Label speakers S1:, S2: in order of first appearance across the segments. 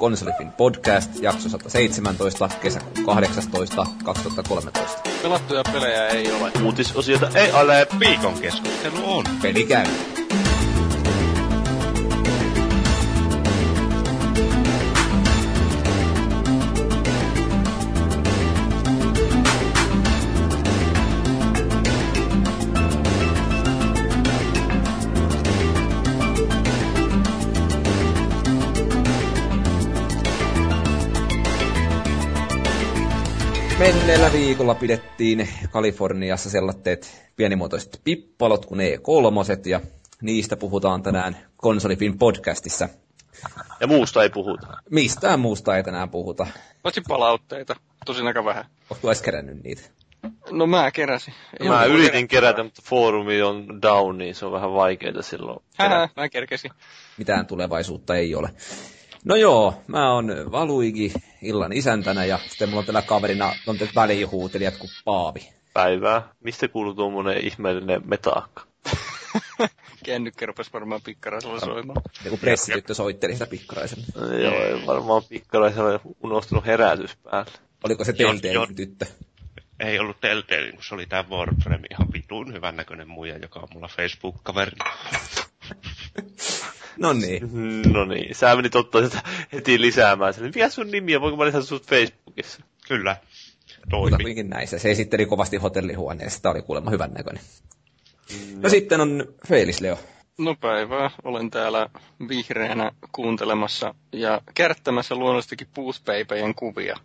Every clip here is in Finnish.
S1: Konsolifin podcast, jakso 117, kesäkuun 18, 2013.
S2: Pelattuja pelejä ei ole.
S3: Uutisosiota ei ole. Viikon keskustelu on.
S1: Peli käy. Viikolla pidettiin Kaliforniassa sellaiset pienimuotoiset pippalot kuin E3, ja niistä puhutaan tänään Konsolifin podcastissa.
S3: Ja muusta ei puhuta.
S1: Mistään muusta ei tänään puhuta.
S2: Paitsi palautteita, tosin aika vähän.
S1: Oletko edes kerännyt niitä?
S2: No mä keräsin. Ei
S3: Mä
S2: ollut
S3: yritin
S2: kerättävää.
S3: kerätä, mutta foorumi on down, niin se on vähän vaikeaa silloin.
S2: Hähä, mä kerkesin.
S1: Mitään tulevaisuutta ei ole. No joo, mä oon Valuigi illan isäntänä ja sitten mulla on tällä kaverina on välihuutelijat kuin Paavi.
S3: Päivää. Mistä kuuluu tuommoinen ihmeellinen metaakka?
S2: Kännykkä rupes varmaan pikkaraisella soimaan.
S1: Joku pressityttö soitteli sitä pikkaraisen.
S3: Joo, ei varmaan pikkaraisella unohtunut herätys päälle.
S1: Oliko se
S4: Jon-
S1: Telltale
S4: Jon-
S1: tyttö?
S4: Ei ollut Telltale, kun se oli tää Warframe ihan vitun hyvän näköinen muija, joka on mulla Facebook-kaveri.
S1: No niin.
S3: No niin, sä menit ottaa sitä heti lisäämään sen. Mikä sun nimi on? Voinko mä lisätä sut Facebookissa?
S4: Kyllä.
S1: Mutta
S4: Toimi.
S1: kuitenkin näissä. Se esitteli kovasti hotellihuoneessa. Sitä oli kuulemma hyvän näköinen. No sitten on Felis Leo.
S2: No päivää, olen täällä vihreänä kuuntelemassa ja kärttämässä luonnollisestikin puuspeipejen kuvia.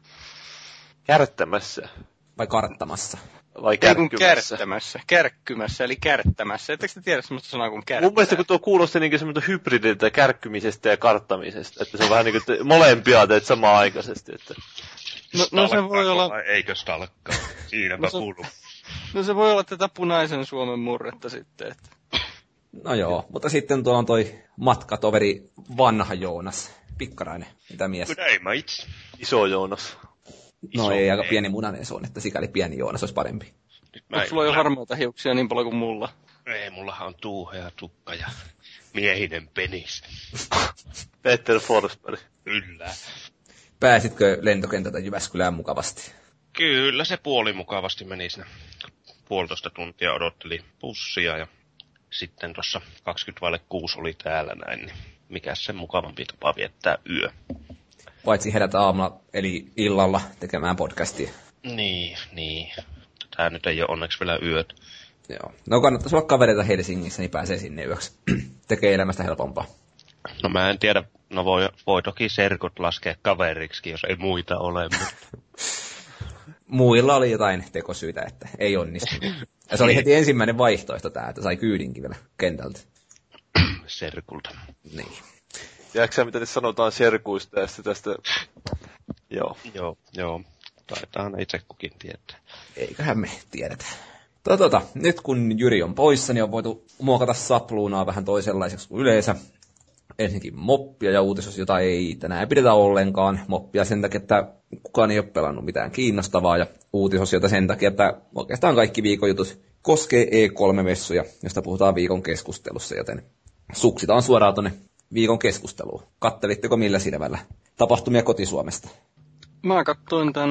S3: Kärttämässä.
S1: Vai karttamassa.
S3: Vai
S2: Ei
S3: kärkkymässä?
S2: kärttämässä, kärkkymässä eli kärttämässä. Ettekö te tiedä semmoista sanaa kuin kärttää?
S3: Mun mielestä kun tuo kuulosti niin semmoista hybridiltä kärkkymisestä ja karttamisesta, että se on vähän niin kuin, että molempia teet samaan aikaisesti. Että...
S2: No, no se voi olla,
S4: Vai Eikö stalkkaa? Siinäpä
S2: No se-
S4: kuuluu.
S2: no se voi olla tätä punaisen Suomen murretta sitten. Että.
S1: No joo, mutta sitten tuolla on toi matkatoveri vanha Joonas. Pikkarainen. Mitä mies?
S4: Good day, mates.
S3: Iso Joonas.
S1: No ei, aika pieni munainen se on, että sikäli pieni Joonas olisi parempi.
S2: Onko sulla jo harmaita hiuksia niin paljon kuin mulla?
S4: Ei, mullahan on tuuhea tukka ja miehinen penis.
S3: Peter Forsberg.
S4: Kyllä.
S1: Pääsitkö lentokentältä Jyväskylään mukavasti?
S4: Kyllä se puoli mukavasti meni sinne. Puolitoista tuntia odotteli bussia ja sitten tuossa 20 vaille 6 oli täällä näin, niin mikä se mukavampi tapa viettää yö.
S1: Paitsi herätä aamulla, eli illalla tekemään podcastia.
S4: Niin, niin. Tää nyt ei ole onneksi vielä yöt.
S1: Joo. No kannattaisi olla kavereita Helsingissä, niin pääsee sinne yöksi. Tekee elämästä helpompaa.
S4: No mä en tiedä, no voi, voi toki serkut laskea kaveriksi, jos ei muita ole, mutta
S1: Muilla oli jotain tekosyitä, että ei onnistunut. Ja se oli heti ensimmäinen vaihtoehto tää, että sai kyydinkin vielä kentältä.
S4: serkulta.
S1: Niin.
S3: Tiedätkö mitä te sanotaan serkuista ja tästä... Joo.
S4: Joo, joo. Taitaa itse kukin tietää.
S1: Eiköhän me tiedetä. Tota, tota, nyt kun Jyri on poissa, niin on voitu muokata sapluunaa vähän toisenlaiseksi kuin yleensä. Ensinnäkin moppia ja uutisos, jota ei tänään pidetä ollenkaan. Moppia sen takia, että kukaan ei ole pelannut mitään kiinnostavaa. Ja uutisosiota sen takia, että oikeastaan kaikki viikon jutut koskee E3-messuja, josta puhutaan viikon keskustelussa, joten suksitaan suoraan tuonne viikon keskusteluun. Kattelitteko millä silmällä tapahtumia kotisuomesta?
S2: Mä katsoin tän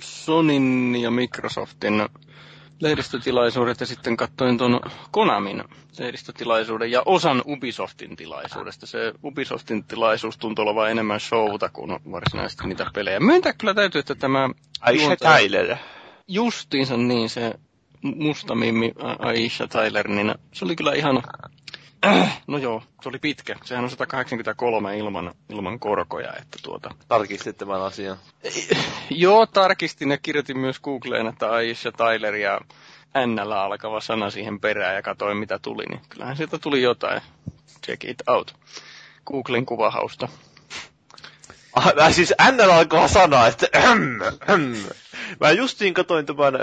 S2: Sonin ja Microsoftin lehdistötilaisuudet ja sitten katsoin ton Konamin lehdistötilaisuuden ja osan Ubisoftin tilaisuudesta. Se Ubisoftin tilaisuus tuntuu olevan enemmän showta kuin varsinaisesti niitä pelejä. Myöntää kyllä täytyy, että tämä
S3: Aisha
S2: juontaja-
S3: Tyler.
S2: justiinsa niin se musta mimmi Aisha Tyler, niin se oli kyllä ihan... Äh, no joo, se oli pitkä. Sehän on 183 ilman, ilman korkoja, että tuota...
S3: Tarkistit tämän asian.
S2: Joo, tarkistin ja kirjoitin myös Googleen, että Aisha Tyler ja NL alkava sana siihen perään ja katsoin mitä tuli, niin kyllähän sieltä tuli jotain. Check it out. Googlen kuvahausta.
S3: Ah, siis NL alkaa sana, että ähm, ähm. Mä justiin katoin tämän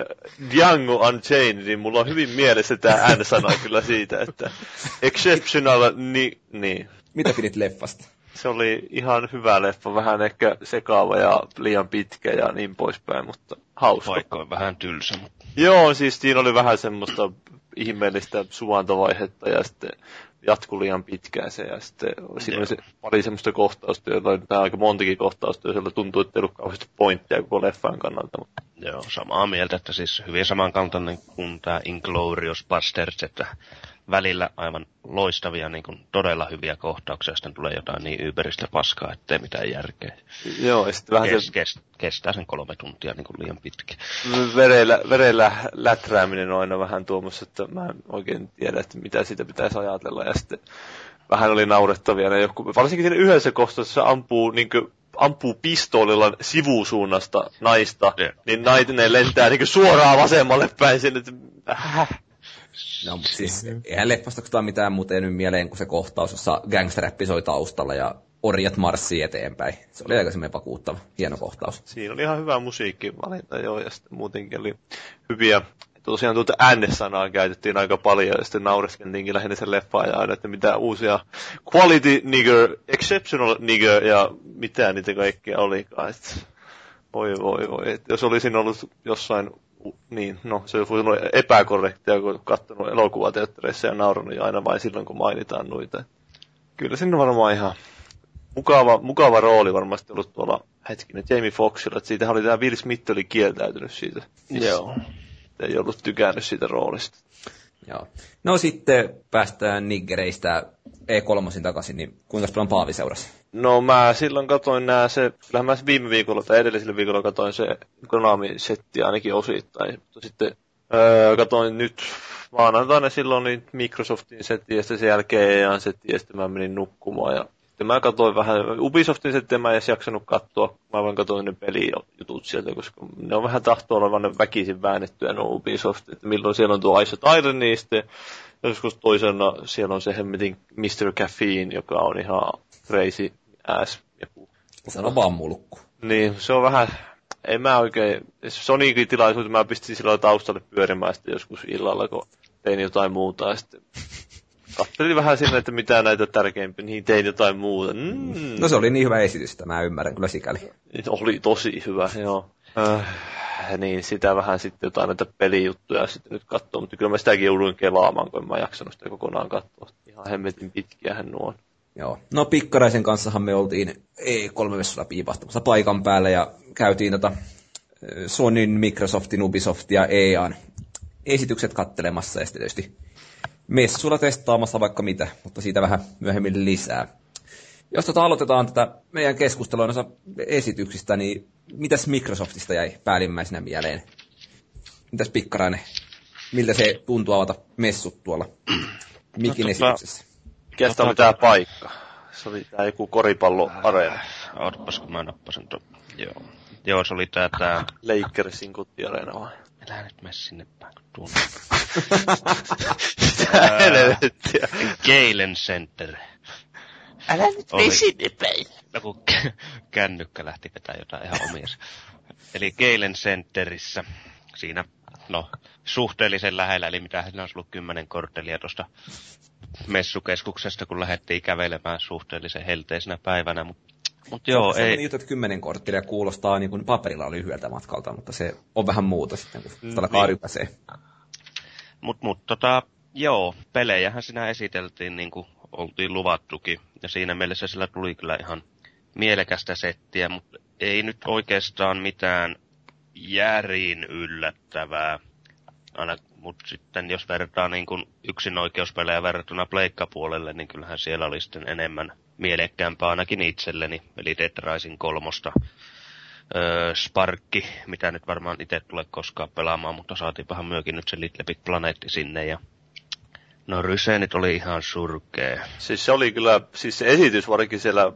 S3: Django Unchained, niin mulla on hyvin mielessä tää N-sana kyllä siitä, että exceptional, ni, niin.
S1: Mitä pidit leffasta?
S3: Se oli ihan hyvä leffa, vähän ehkä sekaava ja liian pitkä ja niin poispäin, mutta hauska.
S4: Paikkoin vähän tylsä, mutta
S3: Joo, siis siinä oli vähän semmoista ihmeellistä suvantovaihetta ja sitten jatkui liian pitkään se, ja sitten siinä oli se pari semmoista kohtausta, joilla oli aika montakin kohtausta, joilla tuntuu, että ei ollut kauheasti pointtia koko leffan kannalta. Mutta...
S4: Joo, samaa mieltä, että siis hyvin samankaltainen kuin tämä Inglorious Bastards, että välillä aivan loistavia, niin kuin todella hyviä kohtauksia, sitten tulee jotain niin yberistä paskaa, ettei mitään järkeä.
S3: Joo, ja sitten vähän
S4: Kes,
S3: se
S4: kes, kestää sen kolme tuntia niin kuin liian pitkä.
S3: verellä, verellä läträäminen on aina vähän tuommoista, että mä en oikein tiedä, että mitä siitä pitäisi ajatella. Ja sitten vähän oli naurettavia ne joku, varsinkin siinä yhdessä kohtauksessa ampuu niin kuin, ampuu pistoolilla sivusuunnasta naista,
S4: Joo.
S3: niin nainen lentää niin suoraan vasemmalle päin sinne, että äh,
S1: No, siis eihän leffasta mitään muuta jäänyt mieleen kuin se kohtaus, jossa gangsterräppi soi taustalla ja orjat marssii eteenpäin. Se oli aika semmoinen vakuuttava, hieno kohtaus.
S3: Siinä oli ihan hyvä musiikkivalinta joo, ja sitten muutenkin oli hyviä. Tosiaan tuota äänesanaa käytettiin aika paljon, ja sitten naureskeltiinkin lähinnä sen leffaan ja aina, että mitä uusia quality nigger, exceptional nigger ja mitä niitä kaikkea olikaan. Et, voi voi voi, Et jos olisin ollut jossain, niin, no se olisi ollut epäkorrektia, kun katsonut elokuvateattereissa ja nauranut ja aina vain silloin, kun mainitaan noita. Kyllä on varmaan ihan mukava, mukava rooli varmasti ollut tuolla hetkinen Jamie Foxilla, että siitähän oli tämä Will Smith oli kieltäytynyt siitä.
S4: Joo.
S3: Ei ollut tykännyt siitä roolista.
S1: Joo. No sitten päästään Niggereistä E3 takaisin, niin kuinka paljon Paavi seurasi?
S3: No mä silloin katoin nää se, kyllähän mä viime viikolla tai edellisellä viikolla katoin se Konami-setti ainakin osittain, mutta sitten öö, katoin nyt maanantaina silloin niin Microsoftin setti ja sitten sen jälkeen EAN setti ja sitten mä menin nukkumaan. Ja sitten mä katsoin vähän, Ubisoftin settiä mä en edes jaksanut katsoa, mä vaan katsoin ne pelijutut sieltä, koska ne on vähän tahtoo olevan väkisin väännettyä no Ubisoft, että milloin siellä on tuo Ice Iron, niin sitten joskus toisena siellä on se hemmetin Mr. Caffeine, joka on ihan crazy ass. Joku.
S1: Sano vaan mulkku.
S3: Niin, se on vähän, ei mä oikein, Sonicin tilaisuus mä pistin sillä taustalle pyörimään sitten joskus illalla, kun tein jotain muuta ja sitten katselin vähän sinne, että mitä näitä tärkeimpiä, niin tein jotain muuta. Mm.
S1: No se oli niin hyvä esitys, että mä ymmärrän kyllä sikäli.
S3: Oli tosi hyvä, joo. Äh, niin, sitä vähän sitten jotain näitä pelijuttuja sitten nyt katsoo, mutta kyllä mä sitäkin jouduin kelaamaan, kun en mä jaksanut sitä kokonaan katsoa. Ihan hemmetin pitkiähän nuo on.
S1: Joo. No Pikkaraisen kanssahan me oltiin E3-messulla piipahtamassa paikan päällä ja käytiin tota Sonyn, Microsoftin, Ubisoft ja EAN esitykset kattelemassa ja sitten tietysti messuilla testaamassa vaikka mitä, mutta siitä vähän myöhemmin lisää. Jos tota aloitetaan tätä meidän keskustelua noissa esityksistä, niin mitäs Microsoftista jäi päällimmäisenä mieleen? Mitäs Pikkarainen? Miltä se tuntuu avata messut tuolla Mikin
S4: No, tota-
S1: esityksessä?
S3: Mikä sitä oli tää paikka? Se oli tää joku koripalloareena.
S4: Ootpas, kun mä nappasin tuon. Joo. Joo, se oli tää, tää...
S3: Lakersin kuttiareena vai?
S4: Älä nyt mene sinne päin, kun tuun.
S3: Mitä helvettiä?
S4: Galen Center.
S3: Älä nyt
S4: Oli.
S3: sinne päin.
S4: No kun kä- kännykkä lähti vetää jotain ihan omia. Eli Galen Centerissä, siinä, no, suhteellisen lähellä, eli mitä siinä olisi ollut kymmenen korttelia tuosta messukeskuksesta, kun lähdettiin kävelemään suhteellisen helteisenä päivänä, mutta mut joo,
S1: se on
S4: ei,
S1: niin juttu, että kymmenen korttelia kuulostaa niin kuin paperilla lyhyeltä matkalta, mutta se on vähän muuta sitten, kun sitä alkaa
S3: niin.
S1: rypäsee.
S4: Mut, mut tota, joo, pelejähän siinä esiteltiin niin kuin oltiin luvattukin. Ja siinä mielessä sillä tuli kyllä ihan mielekästä settiä, mutta ei nyt oikeastaan mitään järin yllättävää. Aina, mutta sitten jos vertaa niin kuin yksin oikeuspelejä verrattuna pleikkapuolelle, niin kyllähän siellä oli sitten enemmän mielekkäämpää ainakin itselleni. Eli Dead Rising kolmosta öö, Sparkki, mitä nyt varmaan itse tulee koskaan pelaamaan, mutta saatiinpahan myökin nyt se Little Big Planetti sinne ja No Rysenit oli ihan surkea.
S3: Siis se oli kyllä, siis se esitys varsinkin siellä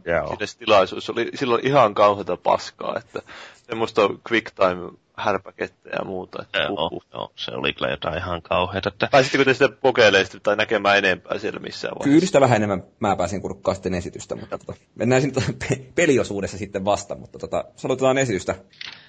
S3: tilaisuus, oli silloin ihan kauheata paskaa, että semmoista quick time härpäkettä ja muuta. Että
S4: Joo,
S3: huh, huh.
S4: joo, se oli kyllä jotain ihan kauheata. Että,
S3: Pääsittekö te sitä kokeilemaan sitä tai näkemään enempää siellä missään vaiheessa?
S1: Kyllä sitä vähän enemmän mä pääsin kurkkaa sitten esitystä, mutta tota, mennään sinne tota pe- peliosuudessa sitten vasta, mutta tota, jos aloitetaan esitystä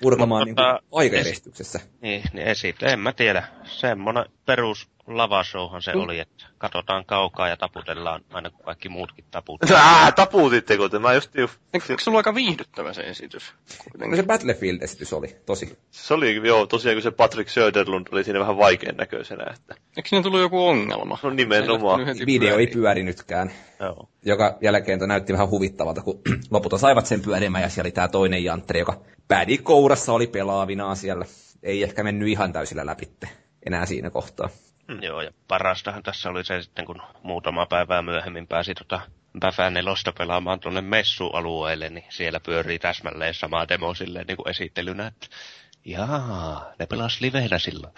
S1: purkamaan
S4: Mutta
S1: niin
S4: tota,
S1: aikajärjestyksessä.
S4: niin, niin esit, en mä tiedä. Semmonen perus lavashowhan se oli, että katsotaan kaukaa ja taputellaan aina kun kaikki muutkin taput.
S3: Ää, taputitteko te? Mä just...
S2: Eikö se ollut aika viihdyttävä se esitys?
S1: No
S2: kuitenkin?
S1: se Battlefield-esitys oli, tosi.
S3: Se oli, joo, tosiaan kun se Patrick Söderlund oli siinä vähän vaikean näköisenä, että...
S2: Eikö siinä tullut joku ongelma?
S3: No nimenomaan.
S2: Ei
S1: Video ei pyörinytkään.
S3: Joo.
S1: joka jälkeen näytti vähän huvittavalta, kun lopulta saivat sen pyörimään ja siellä oli tämä toinen jantteri, joka pädi kourassa oli pelaavinaan siellä. Ei ehkä mennyt ihan täysillä läpitte enää siinä kohtaa.
S4: Mm. Joo, ja parastahan tässä oli se sitten, kun muutama päivää myöhemmin pääsi tota Päfää nelosta pelaamaan tuonne messualueelle, niin siellä pyörii täsmälleen sama demo silleen niin kuin esittelynä, että jaa, ne pelas livenä silloin.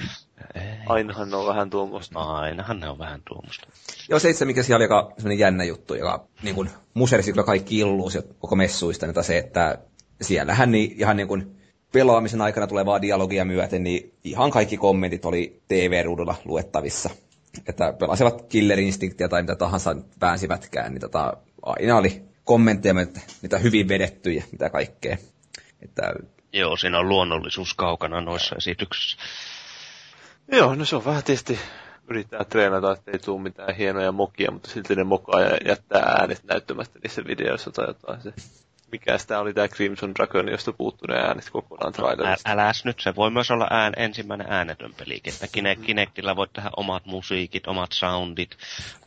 S4: Ei,
S3: Ainahan ne on vähän tuommoista.
S4: ainahan ne on vähän tuommoista.
S1: Joo, se itse, mikä siellä oli aika sellainen jännä juttu, joka niin kuin musersi kyllä kaikki illuu sieltä koko messuista, niin se, että siellähän niin, ihan niin kuin pelaamisen aikana tulevaa dialogia myöten, niin ihan kaikki kommentit oli TV-ruudulla luettavissa. Että pelasivat Killer Instinctia tai mitä tahansa väänsivätkään, niin tota, aina oli kommentteja, mitä- mitä hyvin vedettyjä, mitä kaikkea. Että
S4: Joo, siinä on luonnollisuus kaukana noissa esityksissä.
S3: Joo, no se on vähän tietysti yrittää treenata, että ei tule mitään hienoja mokia, mutta silti ne mokaa ja jättää äänet näyttämättä niissä videoissa tai jotain. Se, mikä sitä oli tämä Crimson Dragon, josta puuttuu ne äänet kokonaan
S4: Ä,
S3: trailerista.
S4: äläs nyt, se voi myös olla ään, ensimmäinen äänetön peli, että Kinect, Kinectillä voit tehdä omat musiikit, omat soundit,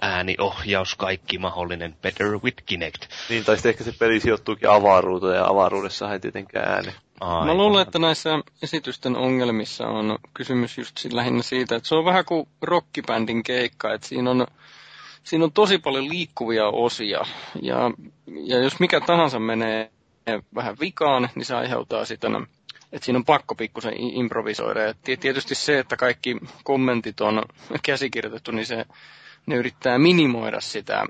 S4: ääniohjaus, kaikki mahdollinen, better with Kinect.
S3: Niin, tai sitten ehkä se peli sijoittuukin avaruuteen ja avaruudessa ei tietenkään ääni.
S4: Aivan.
S2: Mä luulen, että näissä esitysten ongelmissa on kysymys just lähinnä siitä, että se on vähän kuin rockibändin keikka, että siinä on, siinä on tosi paljon liikkuvia osia. Ja, ja jos mikä tahansa menee vähän vikaan, niin se aiheuttaa sitten, että siinä on pakko pikkusen improvisoida. Ja ti- tietysti se, että kaikki kommentit on käsikirjoitettu, niin se, ne yrittää minimoida sitä,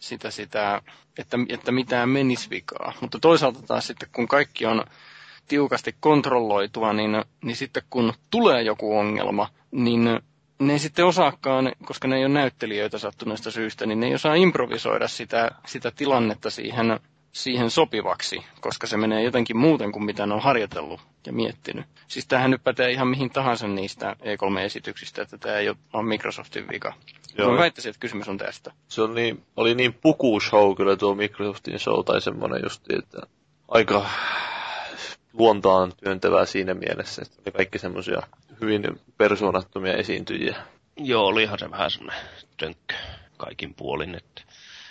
S2: sitä, sitä että, että mitään menisi vikaa. Mutta toisaalta taas sitten, kun kaikki on tiukasti kontrolloitua, niin, niin sitten kun tulee joku ongelma, niin ne ei sitten osaakaan, koska ne ei ole näyttelijöitä sattuneesta syystä, niin ne ei osaa improvisoida sitä, sitä tilannetta siihen, siihen sopivaksi, koska se menee jotenkin muuten kuin mitä ne on harjoitellut ja miettinyt. Siis tämähän nyt pätee ihan mihin tahansa niistä E3-esityksistä, että tämä ei ole Microsoftin vika.
S3: Joo.
S2: Mä väittäisin, että kysymys on tästä.
S3: Se oli niin, oli niin pukushow kyllä tuo Microsoftin show tai semmoinen justi, että aika luontaan työntävää siinä mielessä, että oli kaikki semmoisia hyvin persoonattomia esiintyjiä.
S4: Joo, olihan se vähän semmoinen tönkkö kaikin puolin, että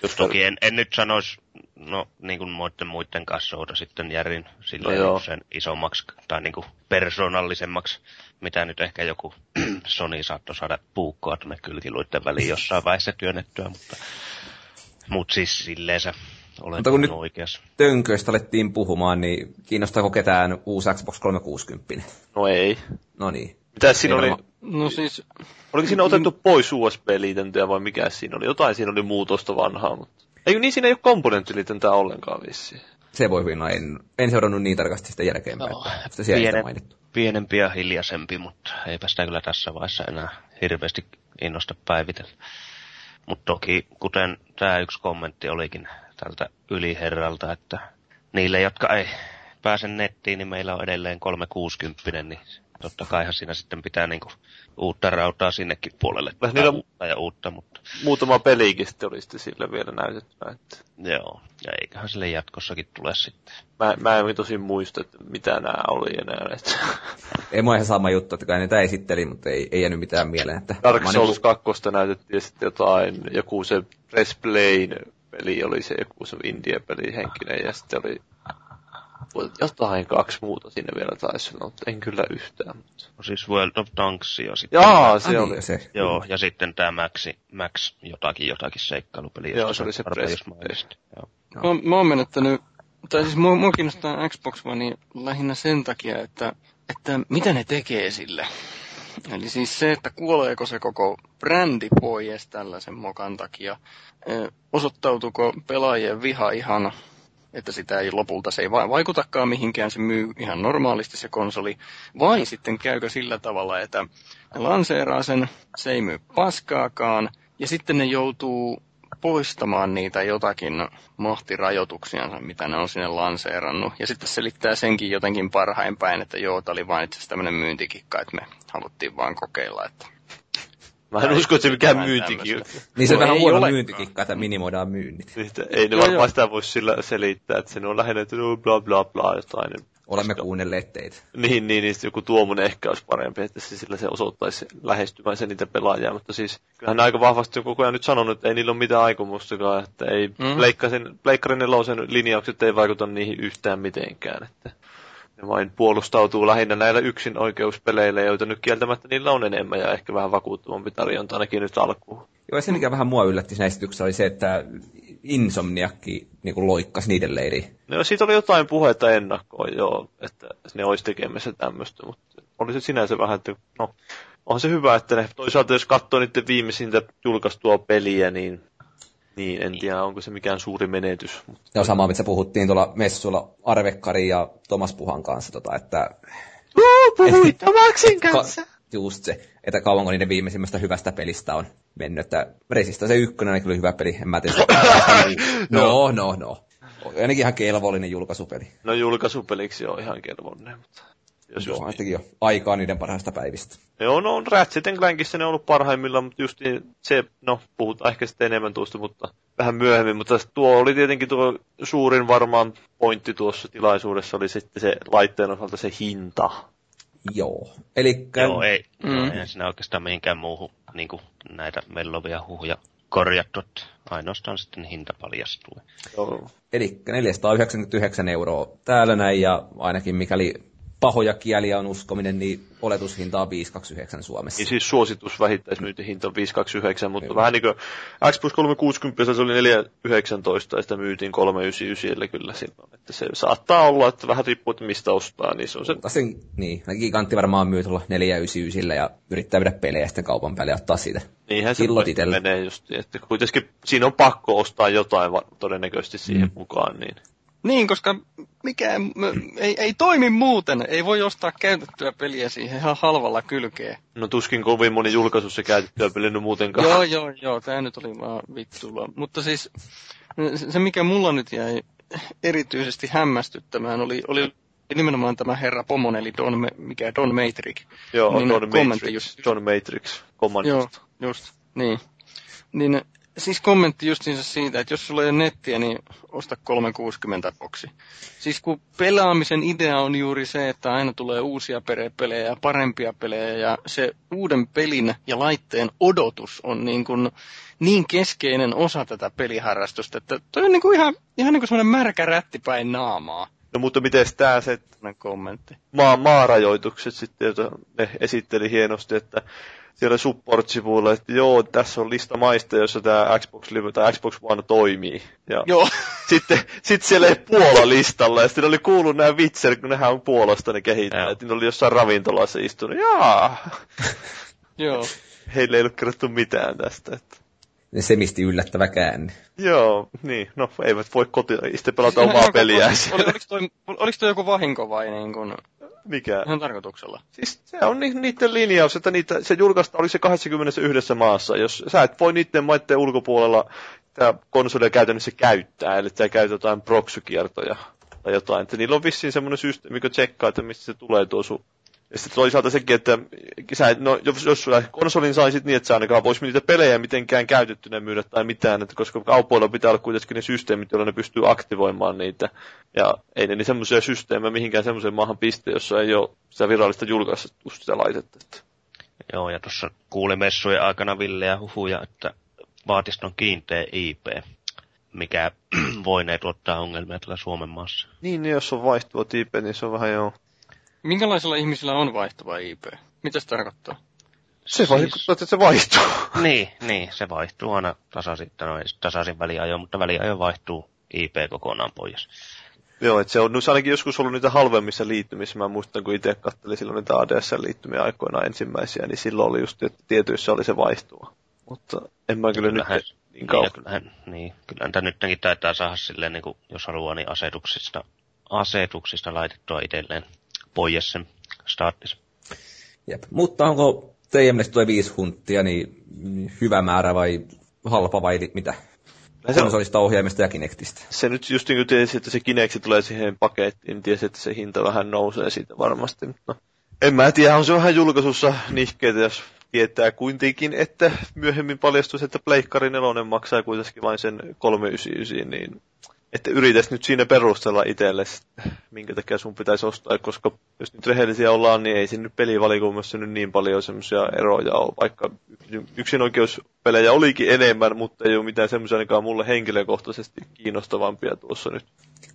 S3: Jos
S4: Toki en, en nyt sanoisi, no niin kuin muiden muiden kanssa sitten Järin silleen
S3: No
S4: sen isommaksi tai niin kuin persoonallisemmaksi, mitä nyt ehkä joku Sony saattoi saada puukkoa tuonne kylkiluiden väliin jossain vaiheessa työnnettyä, mutta, mutta siis silleen se olen
S1: Mutta kun nyt-
S4: oikeassa.
S1: tönköistä alettiin puhumaan, niin kiinnostaako ketään uusi Xbox 360?
S3: No ei.
S1: No niin.
S3: Mitä siinä
S1: Ei
S3: oli?
S2: No siis,
S3: Oliko siinä otettu pois USB-liitäntöjä vai mikä siinä oli? Jotain siinä oli muutosta vanhaa, mutta... Ei, niin siinä ei ole komponenttiliitäntää ollenkaan vissiin.
S1: Se voi hyvin, no en, en seurannut niin tarkasti sitä jälkeenpäin, ei sitä
S4: pienen-
S1: mainittu.
S4: Pienempi ja hiljaisempi, mutta eipä sitä kyllä tässä vaiheessa enää hirveästi innosta päivitellä. Mutta toki, kuten tämä yksi kommentti olikin tältä yliherralta, että niille, jotka ei pääse nettiin, niin meillä on edelleen 360, niin totta kaihan siinä sitten pitää niinku uutta rautaa sinnekin puolelle.
S3: Niillä-
S4: uutta ja uutta, mutta
S3: Muutama pelikin sitten oli sitten sille vielä näytettynä. Että...
S4: joo. Ja eiköhän sille jatkossakin tule sitten.
S3: Mä, mä en tosi muista, että mitä nämä oli enää. Että...
S1: Ei mua ihan sama juttu, että kai niitä esitteli, mutta ei, ei jäänyt mitään mieleen. Että
S3: Dark Souls
S1: niinku-
S3: 2 näytettiin ja sitten jotain, joku se Press peli oli se joku se India-peli henkinen ja sitten oli jotain kaksi muuta sinne vielä taisi olla, mutta en kyllä yhtään. Mutta...
S4: No siis World of Tanks ja sitten...
S3: Jaa,
S1: Ah,
S3: se
S1: niin,
S3: oli.
S1: se.
S4: Joo, ja sitten tämä Max, Max jotakin, jotakin seikkailupeli.
S3: Joo, se oli se Press.
S4: Joo.
S2: Mä, mä oon menettänyt, tai siis mua, mua kiinnostaa Xbox One lähinnä sen takia, että, että mitä ne tekee sille. Eli siis se, että kuoleeko se koko brändi pois tällaisen mokan takia. Ö, Osoittautuuko pelaajien viha ihan, että sitä ei lopulta, se ei va- vaikutakaan mihinkään, se myy ihan normaalisti se konsoli. Vai sitten käykö sillä tavalla, että lanseeraa sen, se ei myy paskaakaan, ja sitten ne joutuu poistamaan niitä jotakin mahtirajoituksiansa, mitä ne on sinne lanseerannut. Ja sitten selittää senkin jotenkin parhain päin, että joo, tämä oli vain itse asiassa tämmöinen myyntikikka, että me haluttiin vaan kokeilla. Että...
S3: Mä en usko, että se mikään myyntikikka.
S1: Niin se
S2: No
S1: on vähän huono myyntikikka, että minimoidaan myynnit.
S3: Niin, ei ne varmaan sitä voi sillä selittää, että se on lähinnä, että bla bla bla jotain.
S1: Olemme kuunnelleet teitä.
S3: Niin, niin, niin joku tuommoinen ehkä olisi parempi, että se sillä se osoittaisi lähestymänsä niitä pelaajia, mutta siis kyllähän ne aika vahvasti on koko ajan nyt sanonut, että ei niillä ole mitään aikomustakaan, että ei
S2: Mm.
S3: pleikkarin, pleikkarin nelosen linjaukset ei vaikuta niihin yhtään mitenkään, että ne vain puolustautuu lähinnä näillä yksin oikeuspeleillä, joita nyt kieltämättä niillä on enemmän ja ehkä vähän vakuuttavampi tarjonta ainakin nyt alkuun.
S1: Joo, se mikä vähän mua yllätti siinä esityksessä oli se, että Insomniakki niin loikkasi niiden leiriin.
S3: No siitä oli jotain puhetta ennakkoon joo, että ne olisi tekemässä tämmöistä, mutta oli se sinänsä vähän, että no, on se hyvä, että ne toisaalta jos katsoo niiden viimeisintä julkaistua peliä, niin, niin en tiedä, onko se mikään suuri menetys. Mutta
S1: Ja samaa, mitä puhuttiin tuolla messuilla Arvekkari ja Tomas Puhan kanssa, tota, että
S3: puhuit Tomaksin
S1: Ka- just se, että kauanko niiden viimeisimmästä hyvästä pelistä on mennyt. Että Resista se ykkönen oli hyvä peli, en mä tiedä. no, no, no. Oli ainakin ihan kelvollinen julkaisupeli.
S3: No julkaisupeliksi on ihan kelvollinen, mutta jos
S1: Joo,
S3: just,
S1: ainakin jo aikaa niiden parhaista päivistä.
S3: Joo, no Ratchet Clankissa ne on ollut parhaimmillaan, mutta just niin se, no puhutaan ehkä sitten enemmän tuosta, mutta vähän myöhemmin, mutta tuo oli tietenkin tuo suurin varmaan pointti tuossa tilaisuudessa oli sitten se laitteen osalta se hinta.
S1: Joo. Eli
S4: Joo, ei,
S2: Mm.
S4: eihän siinä oikeastaan mihinkään muuhun niin kuin näitä mellovia huhuja korjattu, että ainoastaan sitten hinta paljastuu.
S3: Joo.
S1: Eli 499 euroa täällä näin, ja ainakin mikäli pahoja kieliä on uskominen, niin oletushinta on 529 Suomessa.
S3: Niin siis suositus vähittäismyyntihinta on 529, mutta
S1: Joo.
S3: vähän niin kuin Xbox 360 se oli 419 ja sitä myytiin 399 kyllä silloin. Että se saattaa olla, että vähän riippuu, että mistä ostaa, niin se on se
S1: sen, niin, gigantti varmaan myy tuolla 499 ja yrittää viedä pelejä sitten kaupan päälle ja ottaa siitä.
S3: Niinhän se menee just, että kuitenkin siinä on pakko ostaa jotain todennäköisesti siihen
S1: mm.
S3: mukaan, niin
S2: Niin, koska mikään m- ei, ei toimi muuten. Ei voi ostaa käytettyä peliä siihen ihan halvalla kylkeen.
S3: no tuskin kovin moni julkaisu se käytettyä pelinyt muutenkaan.
S2: Joo, joo, joo, tää nyt oli vaan vittuilla. Mutta siis se, mikä mulla nyt jäi erityisesti hämmästyttämään, oli, oli nimenomaan tämä herra Pomon, eli Don, mikä Don Matrix.
S3: Joo,
S2: niin
S3: Don Matrix,
S2: just-
S3: Don Matrix,
S2: Joo, just, niin. Niin siis kommentti justiinsa siitä, että jos sulla ei ole nettiä, niin osta 360 boksi. Siis kun pelaamisen idea on juuri se, että aina tulee uusia perepelejä ja parempia pelejä ja se uuden pelin ja laitteen odotus on niin, kuin niin keskeinen osa tätä peliharrastusta, että toi on niin kuin ihan, ihan niin kuin semmoinen märkä rätti päin naamaa.
S3: No mutta miten tää se
S2: kommentti.
S3: maa, maarajoitukset sitten, joita ne esitteli hienosti, että siellä support-sivuilla, että joo, tässä on lista maista, jossa tämä Xbox Live tai Xbox One toimii. Ja
S2: Joo,
S3: sitten sit siellä ei Puola listalla, ja sitten oli kuullut nämä vitser, kun nehän on Puolasta ne kehittäjät,
S4: Joo.
S3: että ne oli jossain ravintolassa istunut. Jaa,
S2: joo.
S3: heille ei ollut kerrottu mitään tästä. Että.
S1: Semisti yllättävä käänne.
S3: Joo, niin, no eivät voi koti, sitten pelata omaa peliään.
S2: Oli, oliko, toi, oliko toi joku vahinko vai niin kuin,
S3: Mikä?
S2: ihan tarkoituksella?
S3: Siis se on ni- niiden linjaus, että niitä, se julkaista oli se 21 maassa. Jos sä et voi niiden maiden ulkopuolella tämä konsolia käytännössä käyttää, eli sä käytät jotain proxykiertoja tai jotain. Että niillä on vissiin semmoinen systeemi, joka tsekkaa, että mistä se tulee tuo sun ja sitten toisaalta sekin, että sä et, no, jos, jos sä konsolin saisit niin, että sä ainakaan voisi niitä pelejä mitenkään käytettynä myydä tai mitään, että koska kaupoilla pitää olla kuitenkin ne systeemit, joilla ne pystyy aktivoimaan niitä. Ja ei ne niin semmoisia systeemejä mihinkään semmoiseen maahan piste, jossa ei ole sitä virallista julkaistu sitä laitetta. Että.
S4: Joo, ja tuossa kuuli messujen aikana villejä huhuja, että vaatisi on kiinteä IP, mikä voinee tuottaa ongelmia tällä Suomen maassa.
S3: Niin, niin jos on vaihtuva tiipe, niin se on vähän joo.
S2: Minkälaisilla ihmisillä on vaihtuva IP? Mitä se tarkoittaa?
S3: Se vaikuttaa, että se vaihtuu.
S4: Niin, niin, se vaihtuu aina tasaisin, no, ei tasaisin väliajoin, mutta väliajoin vaihtuu IP kokonaan pois.
S3: Joo, että se on se ainakin joskus ollut niitä halvemmissa liittymissä. Mä muistan, kun itse katselin silloin niitä ADS-liittymiä aikoina ensimmäisiä, niin silloin oli just, että tietyissä oli se vaihtuva. Mutta en mä kyllä nyt
S4: Kyllähän-
S3: niin
S4: Niin,
S3: kauan.
S4: kyllähän, niin, kyllähän tämä nytkin taitaa saada silleen, niin kuin, jos haluaa, niin asetuksista, asetuksista laitettua itselleen pois sen staattis.
S1: Jep. Mutta onko teidän mielestä tuo viisi hunttia niin hyvä määrä vai halpa vai mitä?
S3: Se, on,
S1: Konsolista, ohjaimesta ja Kinectistä.
S3: se nyt just niin kuin tiesi, että se Kinexi tulee siihen pakettiin, tiesi, että se hinta vähän nousee siitä varmasti. Mutta no, en mä tiedä, on se vähän julkaisussa nihkeitä, jos tietää kuitenkin, että myöhemmin paljastus, että Pleikkari 4 maksaa kuitenkin vain sen 399, niin että yritäs nyt siinä perustella itsellesi, minkä takia sun pitäisi ostaa, koska jos nyt rehellisiä ollaan, niin ei siinä nyt pelivalikoimassa nyt niin paljon semmoisia eroja ole, vaikka yksinoikeuspelejä olikin enemmän, mutta ei ole mitään semmoisia ainakaan mulle henkilökohtaisesti kiinnostavampia tuossa nyt.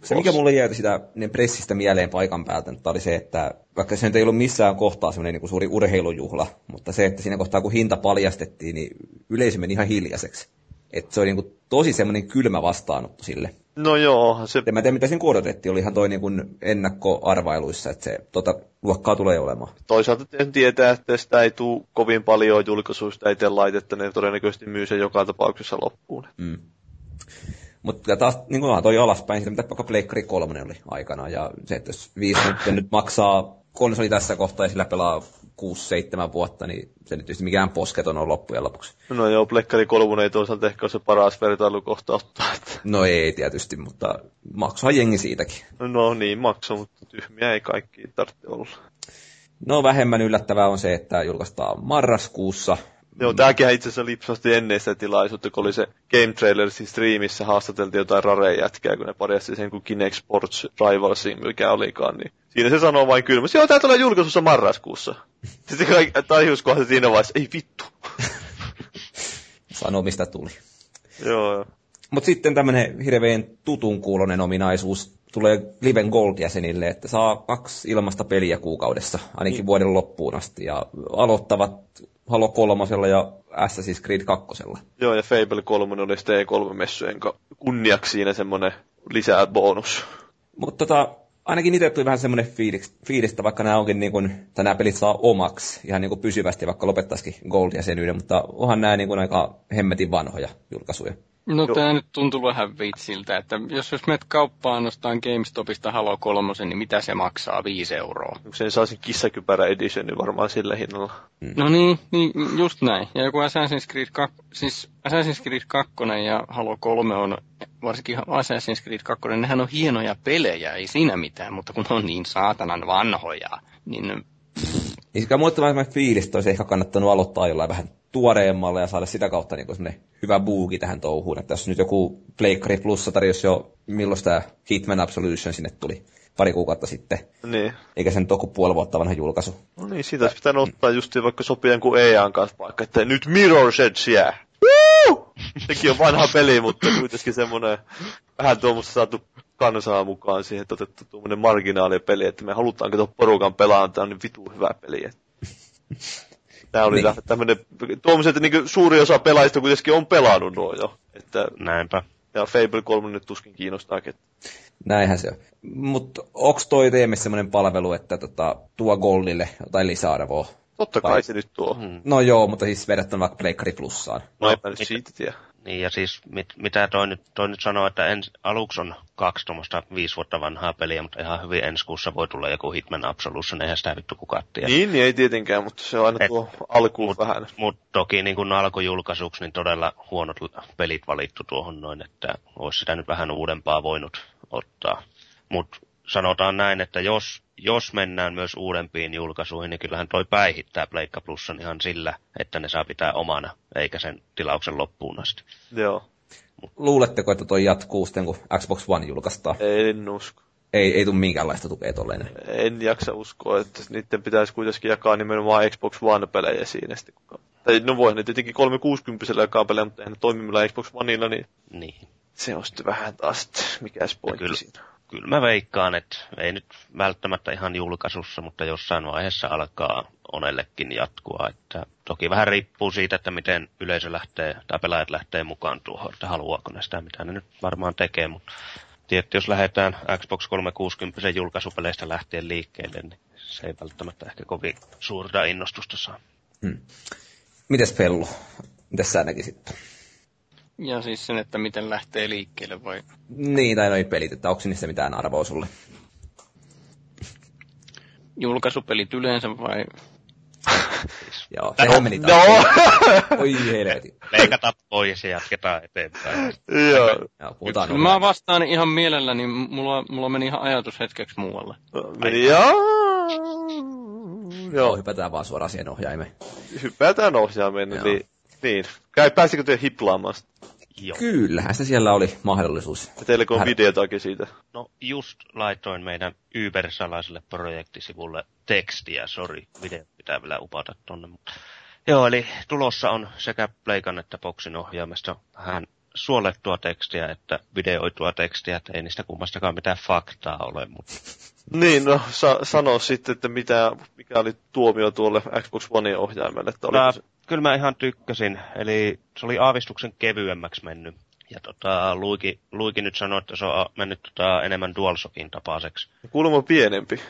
S1: Se, mikä mulle jäi sitä niin pressistä mieleen paikan päältä, oli se, että vaikka se nyt ei ollut missään kohtaa semmoinen niin suuri urheilujuhla, mutta se, että siinä kohtaa kun hinta paljastettiin, niin yleisö meni ihan hiljaiseksi. Että se oli niin kuin tosi semmoinen kylmä vastaanotto sille.
S3: No joo. Se...
S1: En mä tiedä, mitä siinä odotettiin. Oli ihan toi niin kuin ennakkoarvailuissa, että se tota, luokkaa tulee olemaan.
S3: Toisaalta tietää, että sitä ei tule kovin paljon julkaisuista itse laitetta, ne todennäköisesti myy sen joka tapauksessa loppuun.
S1: Mm. Mutta taas niin kuin toi alaspäin, sitä mitä vaikka Pleikkari 3 oli aikana, ja se, että jos viisi nyt maksaa konsoli tässä kohtaa ja sillä pelaa 6-7 vuotta, niin se nyt tietysti mikään posketon on loppujen lopuksi.
S3: No joo, Plekkari 3 ei toisaalta ehkä ole se paras vertailukohta ottaa. Että...
S1: No ei tietysti, mutta maksaa jengi siitäkin.
S3: No niin, maksaa, mutta tyhmiä ei kaikki tarvitse olla.
S1: No vähemmän yllättävää on se, että julkaistaan marraskuussa
S3: Joo, tämäkin itse asiassa lipsasti ennen sitä tilaisuutta, kun oli se Game Trailersin striimissä haastateltiin jotain rare jätkää, kun ne parjasti sen kuin Kinect Sports Rivalsin, mikä olikaan, niin siinä se sanoo vain kylmästi, joo, tää tulee julkaisussa marraskuussa. Sitten kaikki tajus kohdassa siinä vaiheessa, ei vittu.
S1: Sano, mistä tuli.
S3: joo, joo.
S1: Mutta sitten tämmöinen hirveän tutun kuulonen ominaisuus tulee Liven Gold-jäsenille, että saa kaksi ilmasta peliä kuukaudessa, ainakin niin. vuoden loppuun asti, ja aloittavat Halo 3 ja Assassin's Creed 2.
S3: Joo, ja Fable 3 oli sitten E3-messujen kunniaksi siinä semmoinen lisää bonus.
S1: Mutta tota, ainakin itse tuli vähän semmoinen fiilis, fiilistä, vaikka nämä onkin niin kuin, tai nämä pelit saa omaksi ihan niin kuin pysyvästi, vaikka lopettaisikin Gold-jäsenyyden, mutta onhan nämä niin kuin aika hemmetin vanhoja julkaisuja.
S2: No tämä nyt tuntuu vähän vitsiltä, että jos, jos menet kauppaan nostaan GameStopista Halo 3, niin mitä se maksaa? 5 euroa.
S3: Sen saisin kissakypärä edition, niin varmaan sillä hinnalla.
S2: Mm. No niin, niin, just näin. Ja joku Assassin's Creed, 2, siis Assassin's Creed 2 ja Halo 3 on, varsinkin Assassin's Creed 2, nehän on hienoja pelejä, ei siinä mitään, mutta kun on niin saatanan vanhoja, niin...
S1: Niin sekä mulle tämä fiilis, että olisi ehkä kannattanut aloittaa jollain vähän tuoreemmalle ja saada sitä kautta niin hyvä buuki tähän touhuun. Että jos nyt joku Pleikkari Plussa tarjosi jo, milloin tämä Hitman Absolution sinne tuli pari kuukautta sitten.
S3: Niin.
S1: Eikä sen toku puoli vuotta vanha julkaisu.
S3: No niin, siitä olisi pitänyt ottaa just vaikka sopien kuin EAN kanssa vaikka, että nyt Mirror's Edge jää. Sekin on vanha peli, mutta kuitenkin semmoinen vähän tuommoista saatu kansaa mukaan siihen, että otettu tuommoinen marginaalipeli, että me halutaan tuon porukan pelaamaan, tämä on niin vitu hyvä peli. Tämä oli niin. tämmöinen, tuommoiset, että niin suuri osa pelaajista kuitenkin on pelannut nuo jo. Että,
S4: Näinpä.
S3: Ja Fable 3 nyt tuskin kiinnostaa ketään.
S1: Näinhän se on. Mutta onko toi teemissä semmoinen palvelu, että tota, tuo Goldille jotain lisäarvoa?
S3: Totta kai Vai? se nyt tuo. Hmm.
S1: No joo, mutta siis verrattuna vaikka Pleikkari Plussaan.
S3: No, no eipä nyt siitä tiedä.
S4: Niin, ja siis mit, mitä toi nyt, toi nyt sanoo, että ens, aluksi on kaksi tuommoista viisi vuotta vanhaa peliä, mutta ihan hyvin ensi kuussa voi tulla joku Hitman Absolution, eihän sitä vittu kukaan tiedä.
S3: Niin, niin ei tietenkään, mutta se on aina Et, tuo alkuun mut, vähän.
S4: Mutta toki niin kun alkujulkaisuksi, niin todella huonot pelit valittu tuohon noin, että olisi sitä nyt vähän uudempaa voinut ottaa. Mutta sanotaan näin, että jos, jos mennään myös uudempiin julkaisuihin, niin kyllähän toi päihittää Pleikka Plusan ihan sillä, että ne saa pitää omana, eikä sen tilauksen loppuun asti.
S3: Joo.
S1: Luuletteko, että toi jatkuu sitten, kun Xbox One julkaistaan?
S3: En usko.
S1: Ei, ei tule minkäänlaista tukea tolleen.
S3: En jaksa uskoa, että niiden pitäisi kuitenkin jakaa nimenomaan Xbox One-pelejä siinä sitten. Tai no voi ne tietenkin 360 jakaa pelejä, mutta eihän ne toimimilla Xbox Oneilla, niin...
S4: Niin.
S3: Se on sitten vähän taas, mikä pointti kyllä, siinä
S4: kyllä mä veikkaan, että ei nyt välttämättä ihan julkaisussa, mutta jossain vaiheessa alkaa onellekin jatkua. Että toki vähän riippuu siitä, että miten yleisö lähtee tai pelaajat lähtee mukaan tuohon, että haluaako ne sitä, mitä ne nyt varmaan tekee. Mutta tietysti jos lähdetään Xbox 360 julkaisupeleistä lähtien liikkeelle, niin se ei välttämättä ehkä kovin suurta innostusta saa. Hmm.
S1: Mites Pellu? Mitäs sä näkisit?
S2: Ja siis sen, että miten lähtee liikkeelle vai?
S1: Niin, tai noin pelit, että onko niissä mitään arvoa sulle?
S2: Julkaisupelit yleensä vai?
S1: Joo, sehän meni taas. No! Oi helveti.
S4: Leikata pois ja jatketaan eteenpäin.
S3: Joo.
S1: Joo, puhutaan
S2: mä vastaan ihan mielelläni, mulla, mulla meni ihan ajatus hetkeksi muualle.
S3: Meni joo.
S1: Joo. Hypätään vaan suoraan siihen ohjaimeen.
S3: Hypätään ohjaimeen, Joo. eli niin. Käy, pääsikö te hiplaamaan
S1: Joo. Kyllähän se siellä oli mahdollisuus.
S3: Ja teilläkö on videotakin siitä?
S4: No just laitoin meidän Uber-salaiselle projektisivulle tekstiä, sori, video pitää vielä upata tonne. Joo, eli tulossa on sekä Pleikan että Boxin ohjaamesta hän suolettua tekstiä että videoitua tekstiä, että ei niistä kummastakaan mitään faktaa ole. Mutta...
S3: Niin, no sa- sano sitten, että mitä, mikä oli tuomio tuolle Xbox One ohjaimelle. Että
S4: Tää, se... Kyllä mä ihan tykkäsin, eli se oli aavistuksen kevyemmäksi mennyt. Ja tota, Luiki, Luiki nyt sanoi, että se on mennyt tota, enemmän DualShockin tapaiseksi.
S3: Kuulemma pienempi.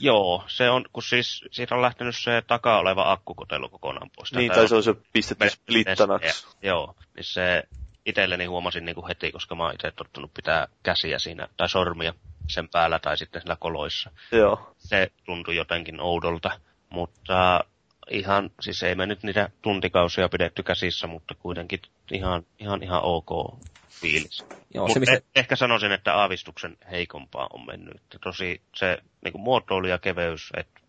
S4: Joo, se on, kun siis siitä on lähtenyt se takaa oleva akkukotelu kokonaan pois.
S3: Niin, tai se on se pistetty splittanaksi.
S4: Joo, niin se itselleni huomasin niin kuin heti, koska mä oon itse tottunut pitää käsiä siinä, tai sormia sen päällä tai sitten sillä koloissa.
S3: Joo.
S4: Se tuntui jotenkin oudolta, mutta ihan, siis ei me nyt niitä tuntikausia pidetty käsissä, mutta kuitenkin ihan, ihan, ihan ok fiilis. Joo, se, mistä... eh, ehkä sanoisin, että aavistuksen heikompaa on mennyt. Tosi se niin muotoilu ja keveys, että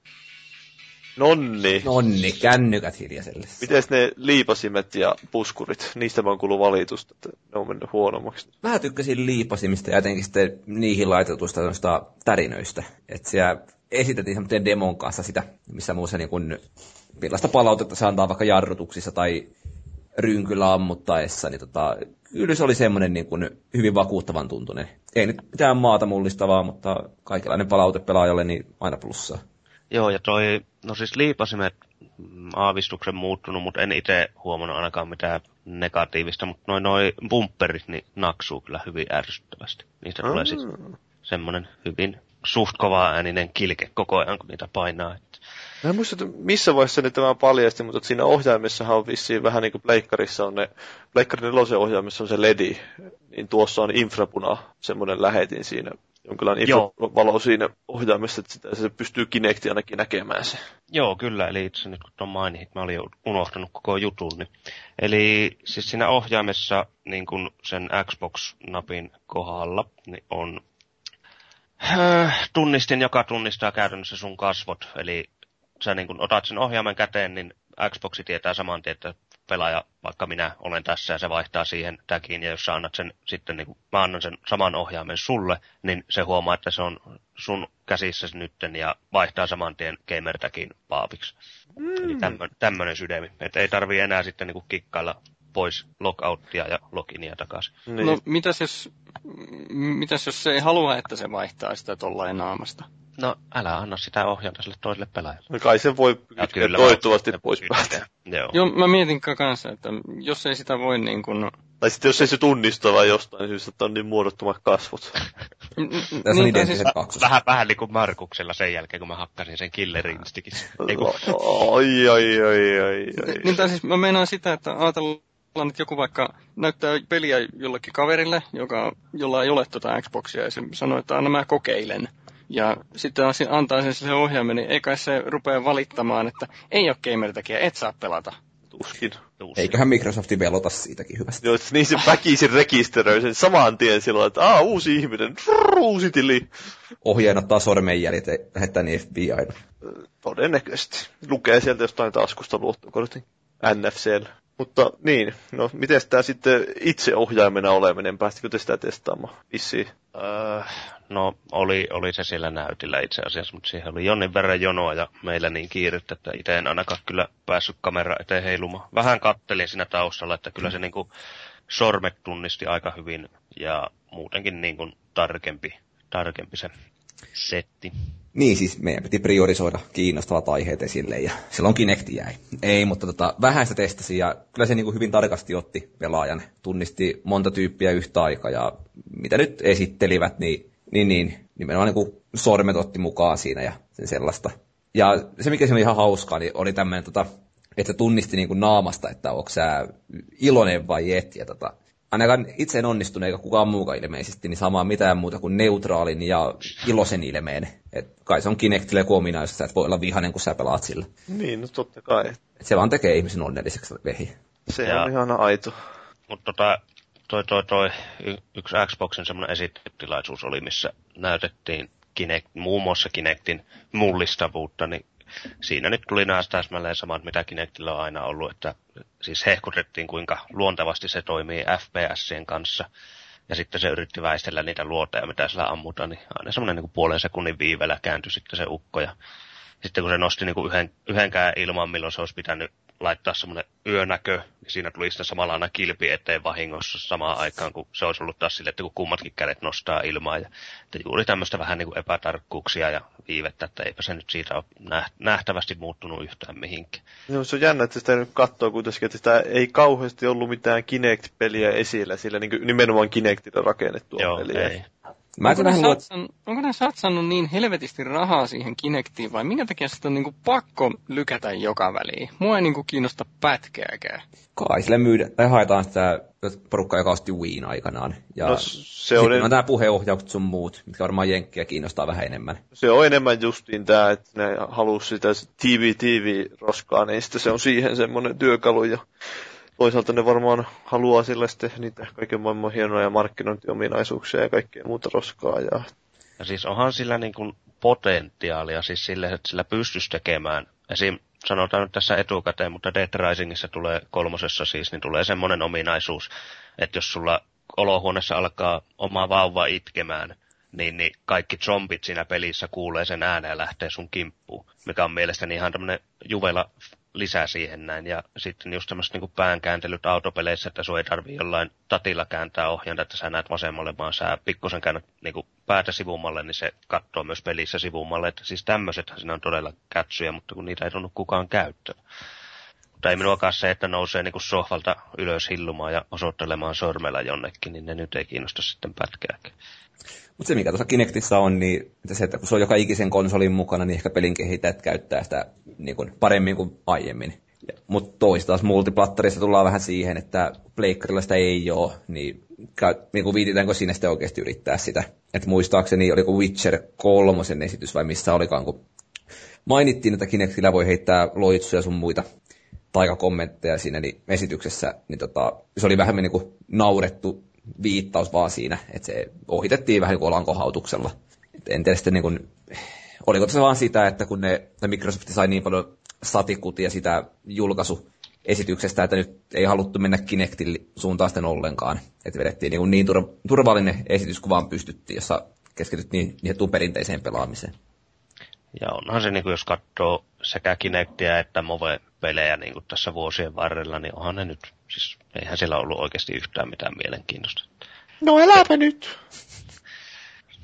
S3: Nonni.
S1: Nonni, kännykät hiljaiselle.
S3: Miten ne liipasimet ja puskurit? Niistä vaan kuuluu valitusta, että ne on mennyt huonommaksi.
S1: Mä tykkäsin liipasimista ja jotenkin sitten niihin laitetuista tärinöistä. Että siellä esitettiin semmoinen demon kanssa sitä, missä muussa niin kuin, millaista palautetta se antaa vaikka jarrutuksissa tai rynkyllä ammuttaessa, niin tota, kyllä se oli semmoinen niin kuin hyvin vakuuttavan tuntunen. Ei nyt mitään maata mullistavaa, mutta kaikenlainen palaute pelaajalle niin aina plussaa.
S4: Joo, ja toi, no siis liipasimet mm, aavistuksen muuttunut, mutta en itse huomannut ainakaan mitään negatiivista, mutta noin noi bumperit niin naksuu kyllä hyvin ärsyttävästi. Niistä mm. tulee siis semmoinen hyvin suht kova ääninen kilke koko ajan, kun niitä painaa.
S3: Mä en muista, että missä vaiheessa ne tämä paljasti, mutta siinä ohjaimessahan on vissiin vähän niin kuin pleikkarissa on ne, pleikkarin nelosen ohjaimessa on se ledi, niin tuossa on infrapuna, semmoinen lähetin siinä jonkinlainen infravalo siinä ohjaimessa, että sitä, se pystyy Kinecti ainakin näkemään se.
S4: Joo, kyllä, eli itse nyt kun tuon mainit, mä olin unohtanut koko jutun. Niin. Eli siis siinä ohjaimessa niin kun sen Xbox-napin kohdalla niin on äh, tunnistin, joka tunnistaa käytännössä sun kasvot. Eli sä niin kun otat sen ohjaimen käteen, niin Xboxi tietää saman tien, että pelaaja, vaikka minä olen tässä ja se vaihtaa siihen tagiin, ja jos sä annat sen sitten, niin mä annan sen saman ohjaimen sulle, niin se huomaa, että se on sun käsissä nytten ja vaihtaa saman tien gamer paapiksi. Mm. Eli tämmöinen sydämi, että ei tarvii enää sitten niin kikkailla pois logouttia ja loginia takaisin.
S2: Niin. No mitäs jos, mitäs jos se ei halua, että se vaihtaa sitä tollain naamasta?
S4: No, älä anna sitä ohjata sille toiselle pelaajalle.
S3: No kai se voi kyllä toivottavasti pois päästä.
S2: Joo. Joo, mä mietin kanssa, että jos ei sitä voi niin kuin...
S3: Tai sitten jos ei se tunnista vai jostain syystä, että on niin muodottomat kasvot.
S1: Tässä on niin, siis...
S4: Vähän, vähän niin kuin Markuksella sen jälkeen, kun mä hakkasin sen Killer.
S3: Oi, oi, oi, oi, oi.
S2: Niin, tai siis mä meinaan sitä, että ajatellaan, että joku vaikka näyttää peliä jollekin kaverille, joka, jolla ei ole tuota Xboxia, ja se sanoo, että anna mä kokeilen ja sitten antaa sen se ohjaimen, niin eikä se rupea valittamaan, että ei ole gamer et saa pelata.
S3: Tuskin.
S1: Tuskin. Eiköhän Microsofti velota siitäkin hyvästi.
S3: Joo, niin se väkisin rekisteröi sen saman tien silloin, että aa, uusi ihminen, trrr, uusi tili.
S1: Ohjeen ottaa sormenjäljet ja lähettää niin FBIlle.
S3: Todennäköisesti. Lukee sieltä jostain taskusta luottokortin. NFCllä. Mutta niin, no miten tämä sitten itse ohjaimena oleminen, päästikö te sitä testaamaan vissiin?
S4: Öö, no oli, oli se siellä näytillä itse asiassa, mutta siihen oli jonnin verran jonoa ja meillä niin kiirettä, että itse en ainakaan kyllä päässyt kamera eteen heilumaan. Vähän kattelin siinä taustalla, että kyllä se niin kuin sormet tunnisti aika hyvin ja muutenkin niin kuin tarkempi, tarkempi se setti.
S1: Niin, siis meidän piti priorisoida kiinnostavat aiheet esille ja silloin Kinecti jäi. Ei, mutta tota, vähän sitä testasin ja kyllä se niin kuin hyvin tarkasti otti pelaajan. Tunnisti monta tyyppiä yhtä aikaa ja mitä nyt esittelivät, niin, niin, niin nimenomaan niin kuin sormet otti mukaan siinä ja sen sellaista. Ja se, mikä se oli ihan hauskaa, niin oli tämmöinen, tota, että se tunnisti niin kuin naamasta, että onko sä iloinen vai et. Ja tota, ainakaan itse en onnistunut, eikä kukaan muukaan ilmeisesti, niin samaa mitään muuta kuin neutraalin ja iloisen ilmeen. Et kai se on Kinectille joku ominaisuus, että voi olla vihainen, kun sä pelaat sillä.
S3: Niin, no totta kai.
S1: Et se vaan tekee ihmisen onnelliseksi vehi.
S3: Se ja, on ihan aito.
S4: Mutta tota, toi, toi, toi, y- yksi Xboxin semmoinen esittelytilaisuus oli, missä näytettiin Kinect, muun muassa Kinectin mullistavuutta, niin siinä nyt tuli nämä täsmälleen samat, mitä Kinectillä on aina ollut, että siis hehkutettiin kuinka luontevasti se toimii FPSien kanssa. Ja sitten se yritti väistellä niitä luoteja, mitä sillä ammutaan, niin aina semmoinen niin puolen sekunnin viivellä kääntyi sitten se ukko. Ja sitten kun se nosti niin kuin yhden, yhdenkään ilman, milloin se olisi pitänyt laittaa semmoinen yönäkö, niin siinä tuli sitten samalla aina kilpi eteen vahingossa samaan aikaan, kun se olisi ollut taas sille, että kun kummatkin kädet nostaa ilmaa. Ja, että juuri tämmöistä vähän niin kuin epätarkkuuksia ja viivettä, että eipä se nyt siitä ole nähtävästi muuttunut yhtään mihinkään.
S3: No, se on jännä, että sitä nyt katsoo kuitenkin, että sitä ei kauheasti ollut mitään Kinect-peliä esillä, sillä niin nimenomaan Kinectilla rakennettua
S4: Joo,
S3: peliä.
S4: ei.
S1: Mä
S2: onko,
S1: en
S2: ne
S1: vähän luot...
S2: satsan, onko ne satsannut niin helvetisti rahaa siihen Kinectiin vai minkä takia sitä on niinku pakko lykätä joka väliin? Mua ei niinku kiinnosta pätkääkään.
S1: Kai sille myydä, tai haetaan sitä porukkaa, joka osti Wiin aikanaan. Ja
S3: No, se on,
S1: sitten on nämä puheenohjaukset sun muut, mitkä varmaan jenkkiä kiinnostaa vähän enemmän.
S3: se on enemmän justiin tämä, että ne halusi sitä TV-TV-roskaa, niin sitten se on siihen semmoinen työkalu. Ja toisaalta ne varmaan haluaa sillä sitten niitä kaiken maailman hienoja markkinointiominaisuuksia ja kaikkea muuta roskaa. Ja
S4: Ja siis onhan sillä niin kuin potentiaalia siis sille, että sillä pystyisi tekemään. Esim. sanotaan nyt tässä etukäteen, mutta Dead Risingissa tulee kolmosessa siis, niin tulee semmoinen ominaisuus, että jos sulla olohuoneessa alkaa oma vauva itkemään, niin, niin kaikki zombit siinä pelissä kuulee sen ääneen ja lähtee sun kimppuun, mikä on mielestäni ihan tämmöinen juvela lisää siihen näin. Ja sitten just tämmöiset niin päänkääntelyt autopeleissä, että sun ei tarvii jollain tatilla kääntää ohjainta, että sä näet vasemmalle, vaan sä pikkusen käännät niin kuin päätä sivummalle, niin se katsoo myös pelissä sivummalle. Että siis tämmöisethän siinä on todella kätsyjä, mutta kun niitä ei tunnu kukaan käyttää. Mutta ei minuakaan se, että nousee niin kuin sohvalta ylös hillumaan ja osoittelemaan sormella jonnekin, niin ne nyt ei kiinnosta sitten pätkääkään.
S1: Mutta se, mikä tuossa Kinectissa on, niin se, että kun se on joka ikisen konsolin mukana, niin ehkä pelin kehittäjät käyttää sitä niin kuin paremmin kuin aiemmin. Mutta toista taas multiplattarissa tullaan vähän siihen, että pleikkarilla sitä ei ole, niin, käy, niin viititäänkö siinä sitten oikeasti yrittää sitä. Että muistaakseni oliko Witcher kolmosen esitys vai missä olikaan, kun mainittiin, että Kinectillä voi heittää loitsuja sun muita taikakommentteja siinä niin esityksessä, niin tota, se oli vähän niin kuin naurettu viittaus vaan siinä, että se ohitettiin vähän niin kuin en tiedä sitten niin kuin, oliko se vaan sitä, että kun ne, Microsoft sai niin paljon satikutia sitä julkaisuesityksestä, että nyt ei haluttu mennä Kinectin suuntaan sitten ollenkaan. Että vedettiin niin, niin tur- turvallinen esitys kuin vaan pystyttiin, jossa keskityttiin niihin tuun perinteiseen pelaamiseen.
S4: Ja onhan se, niin kuin jos katsoo sekä Kinectia että Move-pelejä niin kuin tässä vuosien varrella, niin onhan ne nyt, siis eihän siellä ollut oikeasti yhtään mitään mielenkiintoista.
S3: no eläpä nyt!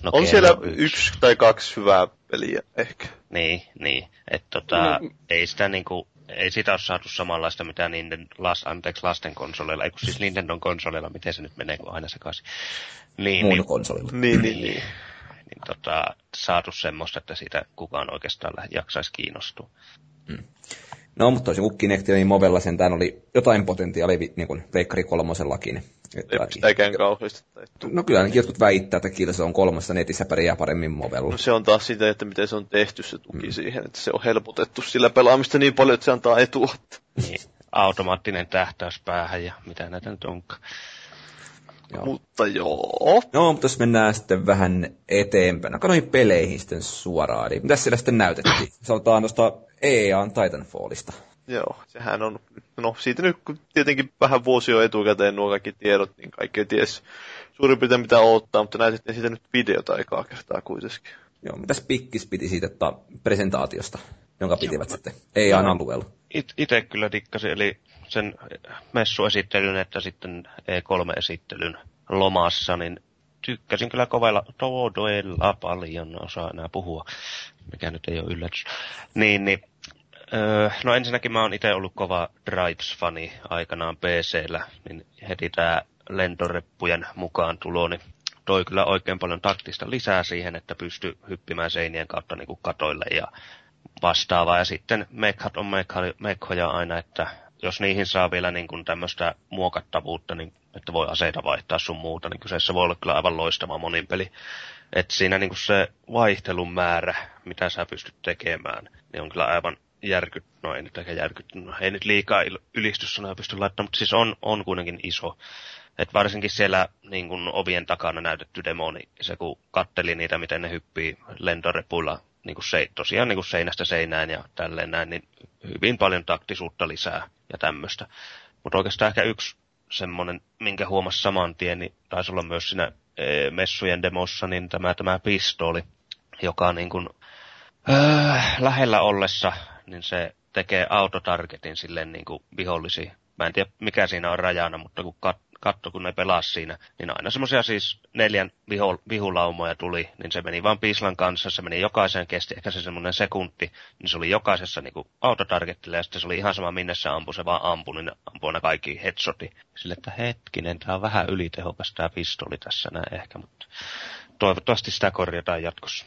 S4: No,
S3: On siellä yksi tai kaksi hyvää peliä ehkä.
S4: Niin, niin. Että tota,
S2: No.
S4: ei sitä niinku, ei sitä ole saatu samanlaista, mitä niiden las, anteeksi, lasten konsoleilla, ei kun siis Nintendon konsoleilla, miten se nyt menee, kun aina sekaisin. Niin,
S1: Muun
S4: niin,
S1: konsolilla.
S3: Niin, niin, niin.
S4: niin tota, saatu semmoista, että siitä kukaan oikeastaan lä- jaksaisi kiinnostua.
S1: No, mutta toisin kuin Kinect, niin Movella sentään oli jotain potentiaalia niin kuin Pleikkari kolmosellakin. Että-
S3: Ei sitäkään kauheasti.
S1: No kyllä ainakin jotkut väittää, että kiitos on kolmessa netissä pärjää paremmin Movella.
S3: No se on taas sitä, että miten se on tehty se tuki mm. siihen, että se on helpotettu sillä pelaamista niin paljon, että se antaa etua.
S4: Niin, automaattinen tähtäys päähän ja mitä näitä nyt onkaan.
S1: Joo.
S3: Mutta joo.
S1: No, mutta jos mennään sitten vähän eteenpäin. No, noihin peleihin sitten suoraan. Niin mitäs siellä sitten näytettiin? Sanotaan noista EAN Titanfallista.
S3: Joo, sehän on, no siitä nyt kun tietenkin vähän vuosi jo etukäteen nuo kaikki tiedot, niin kaikki ties suurin piirtein mitä odottaa, mutta näytettiin siitä nyt videota aikaa kertaa kuitenkin.
S1: Joo, mitäs Pikkis piti siitä että presentaatiosta, jonka pitivät sitten EAN alueella?
S4: It, ite kyllä dikkasin, eli sen messuesittelyn että sitten E3-esittelyn lomassa, niin tykkäsin kyllä kovella, todella paljon, osaa enää puhua, mikä nyt ei ole yllätys. Niin, niin öö, no ensinnäkin mä oon itse ollut kova Drives-fani aikanaan PCllä, niin heti tää lentoreppujen mukaan tulo, niin toi kyllä oikein paljon taktista lisää siihen, että pystyy hyppimään seinien kautta niin katoille ja vastaavaa. Ja sitten mekhat on mekhoja aina, että jos niihin saa vielä niin kuin tämmöistä muokattavuutta, niin että voi aseita vaihtaa sun muuta, niin kyseessä voi olla kyllä aivan loistava monin peli. Että siinä niin kuin se vaihtelun määrä, mitä sä pystyt tekemään, niin on kyllä aivan järkyt, no ei nyt ehkä järkyt, no ei nyt liikaa ylistyssanoja pysty laittamaan, mutta siis on, on kuitenkin iso. Et varsinkin siellä niin kun ovien takana näytetty demo, niin se kun katteli niitä, miten ne hyppii lentorepuilla niin kuin se, tosiaan niin kuin seinästä seinään ja tälleen näin, niin hyvin paljon taktisuutta lisää ja tämmöistä. Mutta oikeastaan ehkä yksi semmoinen, minkä huomasi saman tien, niin taisi olla myös siinä e, messujen demossa, niin tämä, tämä pistooli, joka niin kuin, äh, lähellä ollessa, niin se tekee autotargetin silleen niin kuin vihollisiin. Mä en tiedä mikä siinä on rajana, mutta kun kat, katto, kun ne pelas siinä, niin aina semmoisia siis neljän viho, vihulaumoja tuli, niin se meni vaan piislan kanssa, se meni jokaisen kesti ehkä se semmoinen sekunti, niin se oli jokaisessa niin autotargetilla ja sitten se oli ihan sama minne se ampui, se vaan ampui, niin ampui aina kaikki headshoti. Sille, että hetkinen, tämä on vähän ylitehokas tämä pistoli tässä näin ehkä, mutta toivottavasti sitä korjataan jatkossa.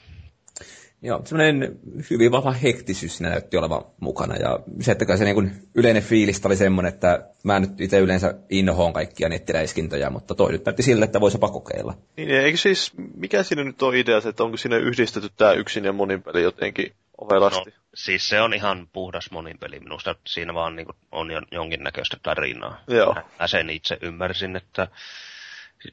S1: Joo, semmoinen hyvin vahva hektisyys siinä näytti olevan mukana. Ja se, että se niin kuin yleinen fiilistä oli semmoinen, että mä nyt itse yleensä inhoon kaikkia nettiräiskintöjä, mutta toi nyt näytti sille, että voisi kokeilla.
S3: Niin, eikö siis, mikä siinä nyt on idea, että onko siinä yhdistetty tämä yksin ja monin peli jotenkin ovelasti? No,
S4: siis se on ihan puhdas monin peli. Minusta siinä vaan niin kuin on jonkinnäköistä tarinaa.
S3: Joo.
S4: Mä sen itse ymmärsin, että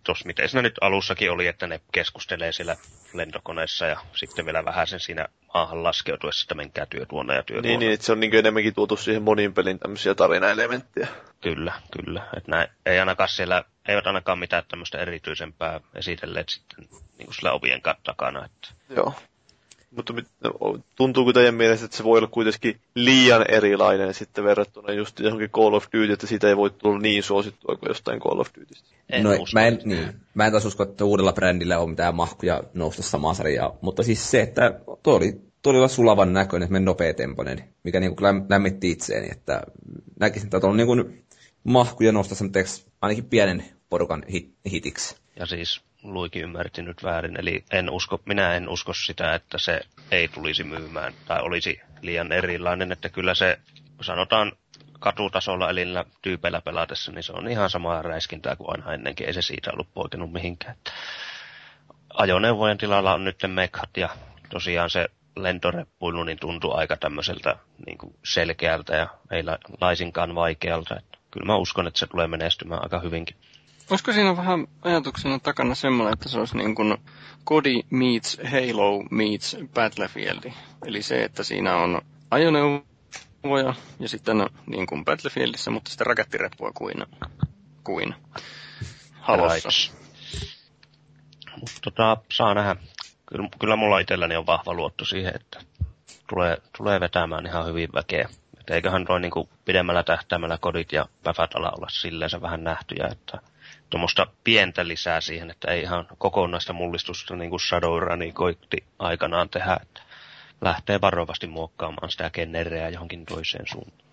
S4: tuossa miten siinä nyt alussakin oli, että ne keskustelee siellä lentokoneessa ja sitten vielä vähän sen siinä maahan laskeutuessa, että menkää työtuonna ja työtuonna.
S3: Niin, niin että se on niin enemmänkin tuotu siihen monin pelin tämmöisiä tarinaelementtejä.
S4: Kyllä, kyllä. Että näin, ei ainakaan siellä, eivät ainakaan mitään tämmöistä erityisempää esitelleet sitten niin kuin sillä ovien takana. Että...
S3: Joo. Mutta tuntuuko teidän mielestä, että se voi olla kuitenkin liian erilainen sitten verrattuna just johonkin Call of Duty, että siitä ei voi tulla niin suosittua kuin jostain Call of Dutystä?
S1: En no, mä en, niin. mä en taas usko, että uudella brändillä on mitään mahkuja nousta samaan sarjaan. Mutta siis se, että tuo oli todella sulavan näköinen, että meni nopeatempoinen, mikä niin kuin lämmitti itseeni, että näkisin, että on niin kuin mahkuja nousta ainakin pienen porukan hit, hitiksi.
S4: Ja siis Luikin ymmärti nyt väärin, eli en usko, minä en usko sitä, että se ei tulisi myymään tai olisi liian erilainen, että kyllä se sanotaan katutasolla eli tyypeillä pelatessa, niin se on ihan samaa räiskintää kuin aina ennenkin, ei se siitä ollut poikennut mihinkään. Ajoneuvojen tilalla on nyt mekat ja tosiaan se lentoreppuilu niin tuntuu aika tämmöiseltä niin kuin selkeältä ja ei laisinkaan vaikealta. Että kyllä mä uskon, että se tulee menestymään aika hyvinkin.
S2: Olisiko siinä vähän ajatuksena takana semmoinen, että se olisi niin kuin Kodi meets Halo meets Battlefield. Eli se, että siinä on ajoneuvoja ja sitten niin kuin Battlefieldissä, mutta sitten rakettireppua kuin, kuin Halossa. Right.
S4: Tota, saa nähdä. Kyllä, kyllä mulla itselläni on vahva luotto siihen, että tulee, tulee vetämään ihan hyvin väkeä. Et eiköhän noin niin pidemmällä tähtäimellä kodit ja päfät ala olla silleen vähän nähtyjä, että tuommoista pientä lisää siihen, että ei ihan kokonaista mullistusta niin kuin Shadowrun koitti aikanaan tehdä, että lähtee varovasti muokkaamaan sitä genereä johonkin toiseen suuntaan.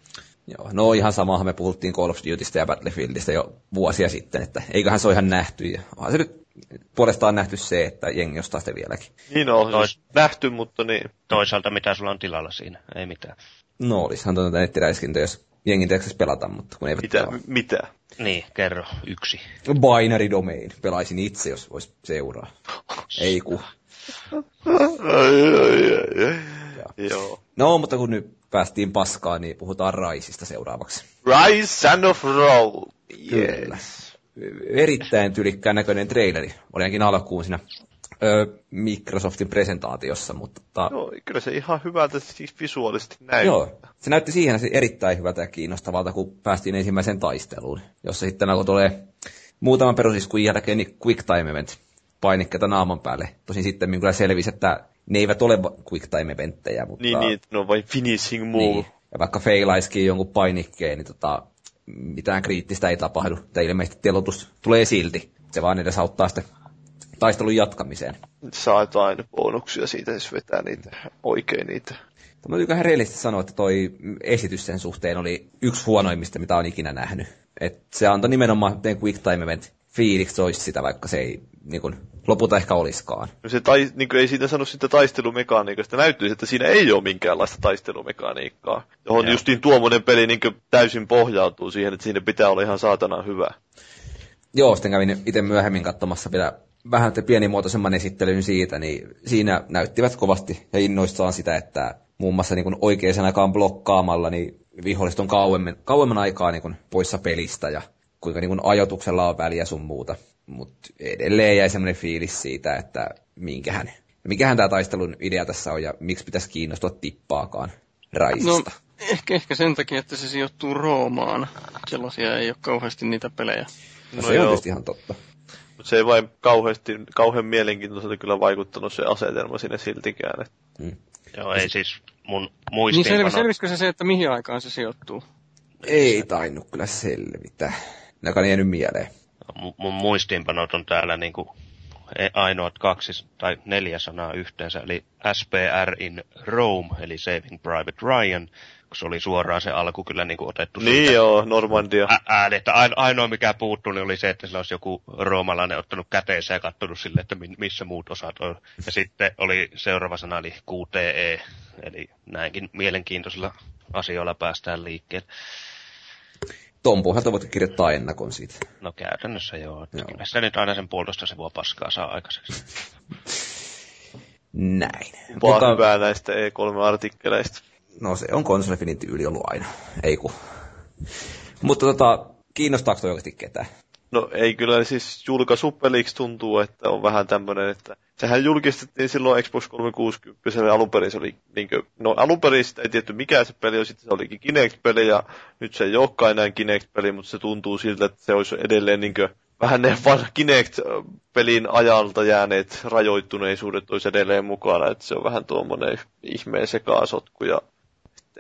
S1: Joo, no ihan samahan me puhuttiin Call of Dutystä ja Battlefieldistä jo vuosia sitten, että eiköhän se ole ihan nähty. Ja onhan se nyt puolestaan nähty se, että jengi ostaa sitä vieläkin.
S3: Niin on, Tois... siis nähty, mutta niin.
S4: Toisaalta mitä sulla on tilalla siinä? Ei mitään.
S1: No olisihan tuota nettiräiskintä, jos jengin tekstis pelata, mutta kun eivät
S3: Mitä? Mitä?
S4: Niin, kerro. Yksi.
S1: Binary Domain. Pelaisin itse, jos vois seuraa. Ei ku.
S3: Joo.
S1: No, mutta kun nyt päästiin paskaan, niin puhutaan Raisista seuraavaksi.
S3: Rise Son of Roll.
S1: Yes. Erittäin tylikkään näköinen traileri. Oli ainakin alkuun siinä Microsoftin presentaatiossa, mutta... Ta...
S3: No, kyllä se ihan hyvältä siis visuaalisesti näyttää.
S1: Joo, se näytti siihen erittäin hyvältä ja kiinnostavalta, kun päästiin ensimmäiseen taisteluun, jossa sitten alkoi tulee muutaman perusiskun jälkeen niin quick time event painikkeita naaman päälle. Tosin sitten kyllä selvisi, että ne eivät ole quick time eventtejä, mutta...
S3: Niin, niin, no vai finishing move. Niin.
S1: Ja vaikka feilaisikin jonkun painikkeen, niin tota, mitään kriittistä ei tapahdu. Tai ilmeisesti telotus tulee silti. Se vaan edes auttaa sitten taistelun jatkamiseen.
S3: Saat aina bonuksia siitä, jos vetää niitä oikein niitä.
S1: Mä ihan rehellisesti sanoa, että toi esitys sen suhteen oli yksi huonoimmista, mitä on ikinä nähnyt. Et se antoi nimenomaan quick time event fiiliksi olisi sitä, vaikka se ei niin kun, lopulta ehkä olisikaan.
S3: No se tai, niin ei siitä sano sitä taistelumekaniikasta. Näyttäisi, että siinä ei ole minkäänlaista taistelumekaniikkaa. Johon Joo. justiin tuommoinen peli niin täysin pohjautuu siihen, että siinä pitää olla ihan saatana hyvä.
S1: Joo, sitten kävin itse myöhemmin katsomassa vielä vähän pienimuotoisemman esittelyn siitä, niin siinä näyttivät kovasti ja innoissaan sitä, että muun muassa niin oikeaan aikaan blokkaamalla, niin viholliset on kauemmin, kauemman aikaa niin poissa pelistä ja kuinka niin ajotuksella on väliä sun muuta. Mutta edelleen jäi semmoinen fiilis siitä, että minkähän, mikähän tämä taistelun idea tässä on ja miksi pitäisi kiinnostua tippaakaan Raisista?
S2: No, ehkä, ehkä sen takia, että se sijoittuu Roomaan. Sellaisia ei ole kauheasti niitä pelejä.
S1: no,
S3: no
S1: se on
S3: joo.
S1: tietysti ihan totta.
S3: Mutta se ei vain kauheasti, kauhean mielenkiintoiselta kyllä vaikuttanut se asetelma sinne siltikään. Et
S1: Mm.
S4: Joo, ei siis mun
S2: Niin
S4: muistiinpano...
S2: selvi, selvisikö se se, että mihin aikaan se sijoittuu?
S1: Ei tainnut kyllä selvitä. Joka on jäänyt mieleen.
S4: mun, mun muistiinpanot on täällä niinku e- ainoat kaksi tai neljä sanaa yhteensä, eli SPR in Rome, eli Saving Private Ryan, se oli suoraan se alku kyllä niinku otettu
S3: niin
S4: siitä
S3: joo, Normandia.
S4: ä- ääni, että aino- ainoa mikä puuttui niin oli se, että sillä olisi joku roomalainen ottanut käteensä ja katsonut sille, että mi- missä muut osat on. Ja sitten oli seuraava sana, eli QTE, eli näinkin mielenkiintoisilla asioilla päästään liikkeelle.
S1: Ton pohjalta voit kirjoittaa ennakon siitä.
S4: No käytännössä joo.
S1: Joo.
S4: Kyllä sitä nyt aina sen puolitoista sivua paskaa saa aikaiseksi.
S1: Näin.
S3: Vaan hyvää näistä E3-artikkeleista.
S1: No se on konsolifinin tyyli ollut aina. Ei ku. Mutta tota, kiinnostaako toi oikeasti ketään?
S3: No ei kyllä siis julkaisupeliksi tuntuu, että on vähän tämmöinen, että sehän julkistettiin silloin Xbox 360, se alun perin se oli niinkö, no alun perin sitä ei tietty mikä se peli on, sitten se olikin Kinect-peli ja nyt se ei olekaan enää Kinect-peli, mutta se tuntuu siltä, että se olisi edelleen niinkö vähän ne Kinect-pelin ajalta jääneet rajoittuneisuudet olisi edelleen mukana, että se on vähän tuommoinen ihmeen sekaasotku ja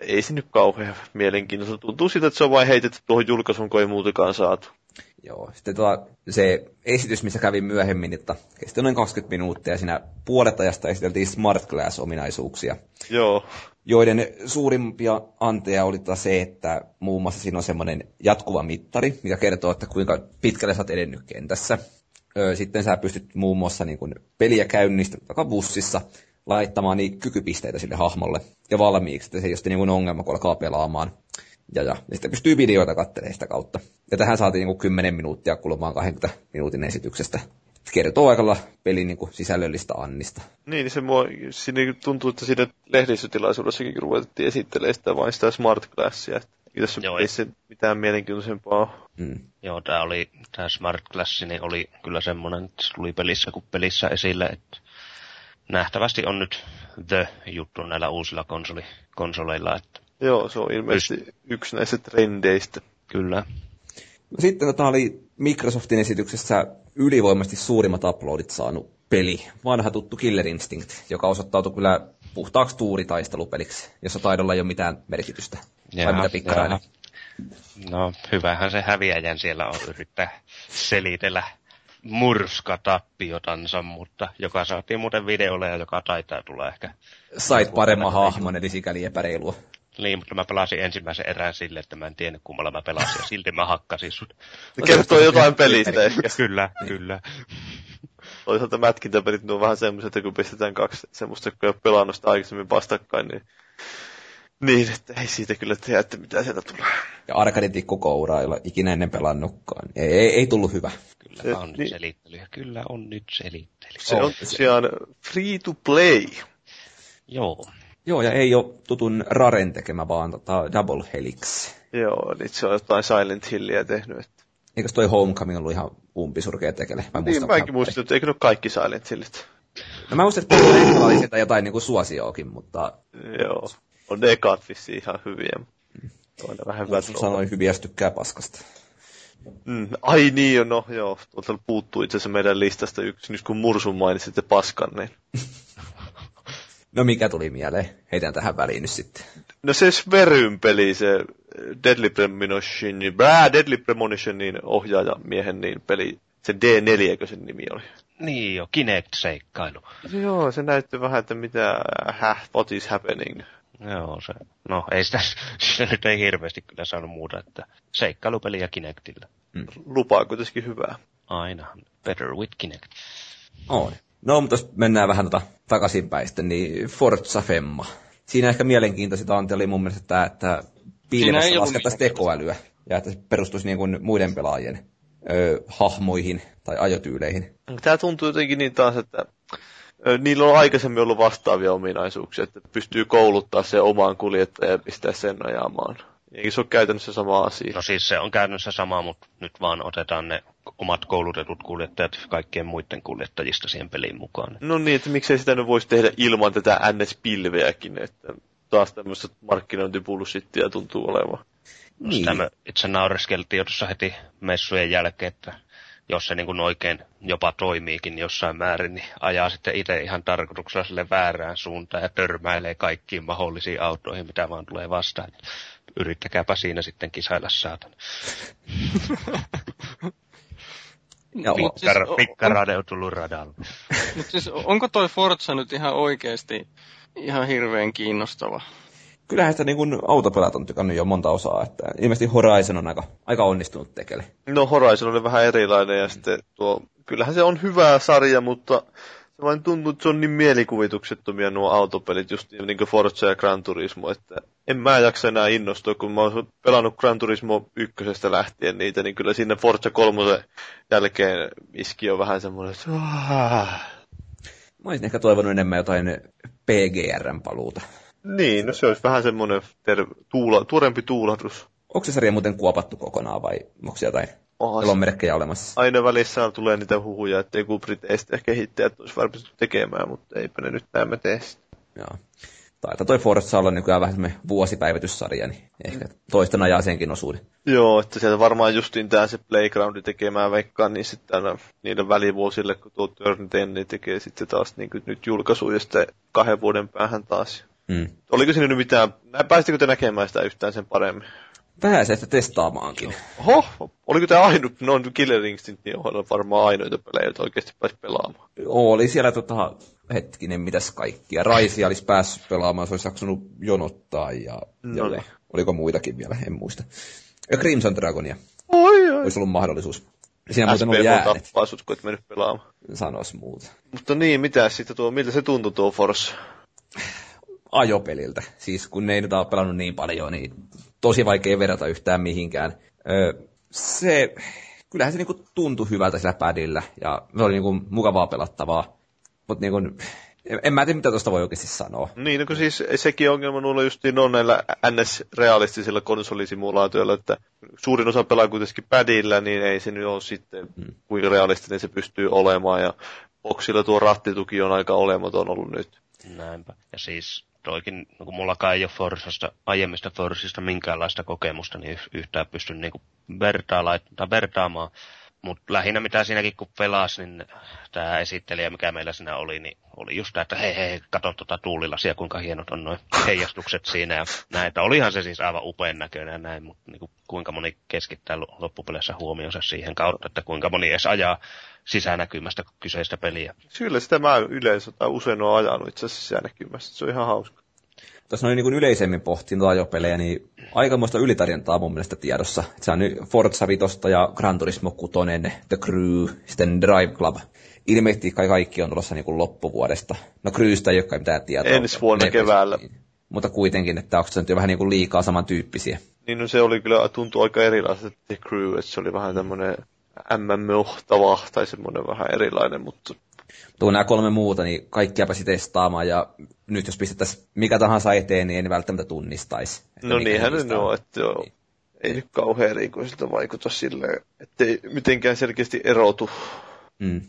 S3: ei se nyt kauhean mielenkiintoista. Tuntuu siltä, että se on vain heitetty tuohon julkaisuun, kun ei muutakaan saatu.
S1: Joo, sitten tota, se esitys, missä kävin myöhemmin, että kesti noin 20 minuuttia, ja siinä puolet ajasta esiteltiin Smart Glass-ominaisuuksia,
S3: Joo,
S1: joiden suurimpia anteja oli tota se, että muun muassa siinä on semmoinen jatkuva mittari, mikä kertoo, että kuinka pitkälle sä oot edennyt kentässä. Sitten sä pystyt muun muassa niin kuin peliä käynnistä vaikka bussissa laittamaan niin kykypisteitä sille hahmolle ja valmiiksi, että se ei ole sitten niin kuin ongelma, kun alkaa pelaamaan. Ja, ja, ja sitten pystyy videoita katselemaan sitä kautta. Ja tähän saatiin niin kuin 10 minuuttia kulumaan 20 minuutin esityksestä. Se kertoo aikalla pelin niin kuin sisällöllistä annista.
S3: niin niin se mua, siinä tuntuu, että siinä lehdistötilaisuudessakin ruvettiin esittelemään sitä vain sitä Smart Glassia. Että Ei tässä
S4: Joo,
S3: ei se mitään mielenkiintoisempaa.
S1: Mm.
S4: Joo, tämä oli, tämä Smart Glass, niin oli kyllä semmoinen, että se tuli pelissä kuin pelissä esille, että nähtävästi on nyt the juttu näillä uusilla konsoli, konsoleilla, että
S3: Joo, se on ilmeisesti yksi näistä trendeistä.
S4: kyllä.
S1: No sitten tota oli Microsoftin esityksessä ylivoimasti suurimmat uploadit saanut peli. Vanha tuttu Killer Instinct, joka osoittautui kyllä puhtaaksi tuuritaistelupeliksi, jossa taidolla ei ole mitään merkitystä. Vai mitä pikkarainen?
S4: No, hyvähän se häviäjän siellä on yrittää selitellä murskatappiotansa, mutta joka saatiin muuten videolle ja joka taitaa tulla ehkä.
S1: Sait paremman hahmon, eli sikäli epäreilua.
S4: Niin, mutta mä pelasin ensimmäisen erään sille, että mä en tiennyt kummalla mä pelasin ja silti mä hakkasin sut.
S3: Se kertoo jotain pelistä ehkä.
S4: Kyllä, kyllä.
S3: Toisaalta mätkintäpelit ne on vähän semmoiset, että kun pistetään kaksi semmoista, kun ei ole pelannut sitä aikaisemmin vastakkain, niin niin, että ei siitä kyllä tiedä, että mitä sieltä tulee.
S1: Ja Arkadin tikkukouraa, jolla ikinä ennen pelannutkaan. Ei, ei, ei tullut hyvä.
S4: Kyllä
S3: Se-
S4: on nyt
S3: niin.
S4: selittely. Kyllä on nyt selittely.
S3: Se
S1: On se.
S3: tosiaan free to play.
S4: Joo.
S1: Joo, ja ei ole tutun Raren tekemä, vaan tota Double Helix.
S3: Joo, niin se on jotain Silent Hillia tehnyt. Että...
S1: Eikös toi Homecoming ollut ihan umpisurkea tekele? Mä
S3: Niin,
S1: muistan
S3: mäkin muistin, että eikö ne ole kaikki Silent Hillit?
S1: No mä muistan, että oli sieltä jotain niinku suosioakin, mutta
S3: Joo. On ne ekat vissiin ihan hyviä. On ne vähän hyvät
S1: Uus sanoi hyviä, jos tykkää paskasta.
S3: Mm, ai niin, no joo. Tuolta puuttuu itse asiassa meidän listasta yksi, nyt kun Mursun mainitsitte paskan, niin...
S1: No mikä tuli mieleen? Heitän tähän väliin nyt sitten.
S3: No se Sveryn peli, se Deadly Premonition, bää, Deadly Premonitionin ohjaajamiehen niin peli, se D4, sen nimi oli.
S4: Niin jo, Kinect-seikkailu.
S3: Joo, se näytti vähän, että mitä, häh, what is happening.
S4: Joo, se, no ei sitä, se nyt ei hirveästi kyllä saanut muuta, että seikkailupeli ja Kinectillä.
S3: Lupaa kuitenkin hyvää.
S4: Aina, better with Kinect.
S1: On. No, mutta jos mennään vähän tota takaisinpäin sitten, niin Forza Femma. Siinä ehkä mielenkiintoisinta anti oli mun mielestä tämä, että
S2: ollut
S1: laskettaisiin tekoälyä. Ja että se perustuisi niin kuin muiden pelaajien ö, hahmoihin tai ajotyyleihin.
S3: Tämä tuntuu jotenkin niin taas, että niillä on aikaisemmin ollut vastaavia ominaisuuksia, että pystyy kouluttaa sen omaan kuljettajan ja pistää sen ajamaan. Eikö se ole käytännössä sama asia?
S4: No siis se on käytännössä sama, mutta nyt vaan otetaan ne omat koulutetut kuljettajat kaikkien muiden kuljettajista siihen peliin mukaan.
S3: No niin, että miksei sitä nyt voisi tehdä ilman tätä NS-pilveäkin, että taas tämmöistä markkinointibullshittia tuntuu olevan.
S4: No Sitä me itse naureskeltiin tuossa heti messujen jälkeen, että jos se niin kuin oikein jopa toimiikin jossain määrin, niin ajaa sitten itse ihan tarkoituksella sille väärään suuntaan ja törmäilee kaikkiin mahdollisiin autoihin, mitä vaan tulee vastaan. Yrittäkääpä siinä sitten kisailla saatan. Pikkara, pikkarade on tullut radalle.
S2: Mutta siis onko toi Forza nyt ihan oikeasti ihan hirveän kiinnostava?
S1: Kyllähän sitä niin kuin autopelat on tykännyt jo monta osaa, että ilmeisesti Horizon on aika, aika onnistunut tekele.
S3: No Horizon oli vähän erilainen ja sitten tuo, kyllähän se on hyvä sarja, mutta se vain tuntuu, että se on niin mielikuvituksettomia nuo autopelit, just niin kuin Forza ja Gran Turismo, että en mä jaksa enää innostua, kun mä oon pelannut Gran Turismo ykkösestä lähtien niitä, niin kyllä sinne Forza 3 jälkeen iski on vähän semmoinen, että
S1: Mä olisin ehkä toivonut enemmän jotain PGRn paluuta.
S3: Niin, no se olisi vähän semmoinen ter- tuula, tuorempi tuulahdus.
S1: Onko se sarja muuten kuopattu kokonaan vai onko siellä jotain merkkejä olemassa?
S3: Aina välissä tulee niitä huhuja, että joku briteistä kehittäjät olisi varmasti tekemään, mutta eipä ne nyt näemme tee
S1: Joo. Taitaa toi Forza olla nykyään vähän semmoinen vuosipäivityssarja, niin ehkä toisten ajaa senkin osuuden.
S3: Joo, että sieltä varmaan justiin tämä se Playgroundi tekemään veikkaan, niin sitten aina niille välivuosille, kun tuo Turn 10, niin tekee sitten taas niin nyt julkaisu ja sitten kahden vuoden päähän taas. Mm. Oliko siinä nyt mitään, päästikö te näkemään sitä yhtään sen paremmin?
S1: Vähän se, että testaamaankin.
S3: Oho, oliko tämä ainut, no Killer Instinctin ohella varmaan ainoita pelejä, joita oikeasti pääsi pelaamaan?
S1: Oli siellä tota, hetkinen, mitäs kaikkia. Raisia olisi päässyt pelaamaan, se olisi jaksanut jonottaa ja, no. ja oliko muitakin vielä, en muista. Ja Crimson Dragonia.
S3: Oi, oi.
S1: Olisi ollut mahdollisuus. Siinä muuten oli äänet.
S3: tappaa sut, kun et mennyt pelaamaan.
S1: Sanois muuta.
S3: Mutta niin, mitä sitten tuo, miltä se tuntui tuo Force?
S1: Ajopeliltä. Siis kun ne ei nyt ole pelannut niin paljon, niin tosi vaikea verrata yhtään mihinkään. Öö, se, kyllähän se niinku tuntui hyvältä sillä padilla, ja se oli niinku mukavaa pelattavaa. Mutta niinku, en mä tiedä, mitä tuosta voi oikeasti sanoa.
S3: Niin, no kun siis sekin ongelma nulla justiin on näillä NS-realistisilla konsolisimulaatioilla, että suurin osa pelaa kuitenkin padilla, niin ei se nyt ole sitten, hmm. kuinka realistinen se pystyy olemaan, ja boksilla tuo rattituki on aika olematon ollut nyt.
S4: Näinpä. Ja siis toikin, no kun mullakaan ei ole Forsasta, aiemmista Forsista minkäänlaista kokemusta, niin yhtään pystyn niinku vertaamaan. Mutta lähinnä mitä siinäkin kun pelasi, niin tämä esittelijä, mikä meillä siinä oli, niin oli just tämä, että hei hei, kato tuota tuulilasia, kuinka hienot on noin heijastukset siinä ja näin. Että olihan se siis aivan upean näköinen ja näin, mutta niin kuin, kuinka moni keskittää loppupeleissä huomionsa siihen kautta, että kuinka moni edes ajaa sisänäkymästä kyseistä peliä.
S3: Kyllä sitä mä yleensä tai usein olen ajanut itse asiassa sisänäkymästä, se on ihan hauska.
S1: Tuossa noin niin yleisemmin pohtin ajopelejä, niin aikamoista ylitarjontaa mun mielestä tiedossa. Se on nyt Forza 5 ja Gran Turismo 6, The Crew, sitten Drive Club. Ilmeisesti kai kaikki on tulossa niin loppuvuodesta. No Crewstä ei ole mitään tietoa.
S3: Ensi vuonna keväällä.
S1: Niin. Mutta kuitenkin, että onko se nyt jo vähän niin kuin liikaa samantyyppisiä.
S3: Niin no se oli kyllä, tuntui aika erilaiset The Crew, että se oli vähän tämmöinen MMO-tava tai semmoinen vähän erilainen, mutta...
S1: Tuo nämä kolme muuta, niin kaikkia pääsi testaamaan ja nyt jos pistettäisiin mikä tahansa eteen, niin en välttämättä tunnistaisi.
S3: No niinhän ne on, että joo. Niin. Ei nyt kauhean erikoisilta vaikuta silleen, ettei mitenkään selkeästi erotu.
S1: Mm.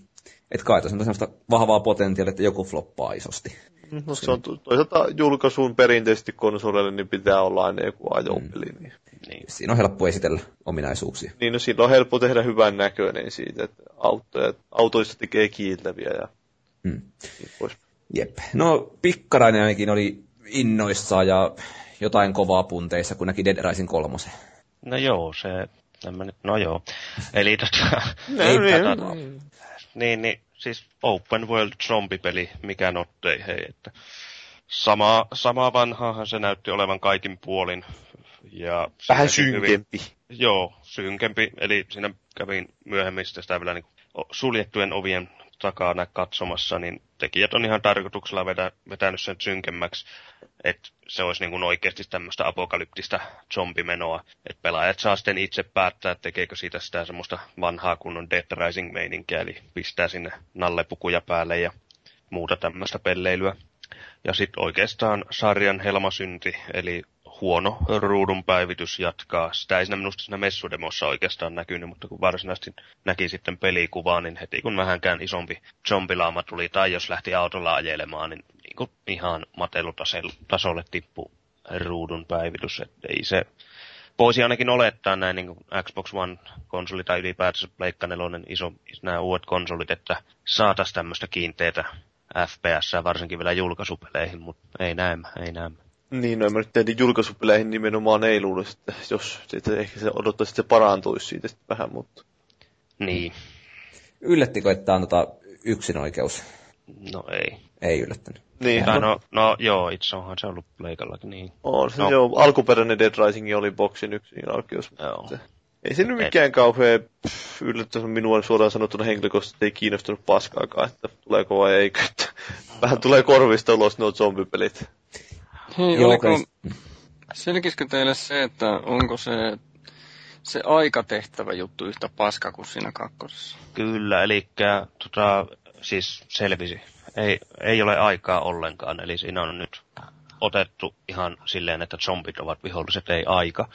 S1: Et kai tuossa on sellaista vahvaa potentiaalia, että joku floppaa isosti.
S3: No se on toisaalta julkaisuun perinteisesti konsoleille, niin pitää olla aina joku ajopeli. Mm. Niin.
S1: Niin. Siinä on helppo esitellä ominaisuuksia.
S3: Niin, no silloin on helppo tehdä hyvän näköinen siitä, että autoja, autoista tekee kiiltäviä ja mm. niin pois.
S1: Jep. No Pikkarainen ainakin oli innoissaan ja jotain kovaa punteissa, kun näki Dead Rising kolmosen.
S4: No joo, se... Nyt, no joo. Eli tota...
S1: Ei, tota,
S4: niin, niin, siis open world zombipeli, mikä nottei, hei, että sama, sama vanhaahan se näytti olevan kaikin puolin. Ja
S3: Vähän synkempi.
S4: Hyvin, joo, synkempi, eli siinä kävin myöhemmin sitä vielä niin suljettujen ovien takana katsomassa, niin tekijät on ihan tarkoituksella vetä, vetänyt sen synkemmäksi, että se olisi niin kuin oikeasti tämmöistä apokalyptista zombimenoa, että pelaajat saa sitten itse päättää, tekeekö siitä sitä semmoista vanhaa kunnon Dead Rising-meininkiä, eli pistää sinne nallepukuja päälle ja muuta tämmöistä pelleilyä. Ja sitten oikeastaan sarjan helmasynti, eli huono ruudun päivitys jatkaa. Sitä ei siinä minusta siinä messudemossa oikeastaan näkynyt, mutta kun varsinaisesti näki sitten pelikuvaa, niin heti kun vähänkään isompi zombilaama tuli, tai jos lähti autolla ajelemaan, niin, niin kuin ihan matelutasolle tippui ruudun päivitys. Et ei se, voisi ainakin olettaa näin niin Xbox One-konsoli tai ylipäätänsä Pleikka 4, iso, nämä uudet konsolit, että saataisiin tämmöistä kiinteitä FPS, varsinkin vielä julkaisupeleihin, mutta ei näemme, ei näemme.
S3: Niin, no mä nyt tein julkaisupeleihin nimenomaan ei luullut, että jos sitten ehkä se odottaisi, että se parantuisi siitä sitten vähän, mutta...
S4: Niin.
S1: Yllättikö, että on tota yksin oikeus?
S4: No ei.
S1: Ei yllättänyt.
S3: Niin.
S4: Tai no, no joo, itse onhan se ollut Pleikallakin, niin.
S3: On se
S4: No.
S3: joo, alkuperäinen Dead Rising oli boksin yksin oikeus.
S4: Joo.
S3: mutta Ei se nyt mikään kauhean pff, yllättävän minua suoraan sanottuna henkilökohtaisesti ei kiinnostunut paskaakaan, että tuleeko vai eikö. Että vähän tulee korvista ulos nuo zombipelit.
S2: Hei,
S1: Joo,
S2: oliko, selkisikö teille se, että onko se, se aikatehtävä juttu yhtä paska kuin siinä kakkosessa?
S4: Kyllä, eli tota, siis selvisi. Ei, ei ole aikaa ollenkaan, eli siinä on nyt otettu ihan silleen, että zombit ovat viholliset, ei aika.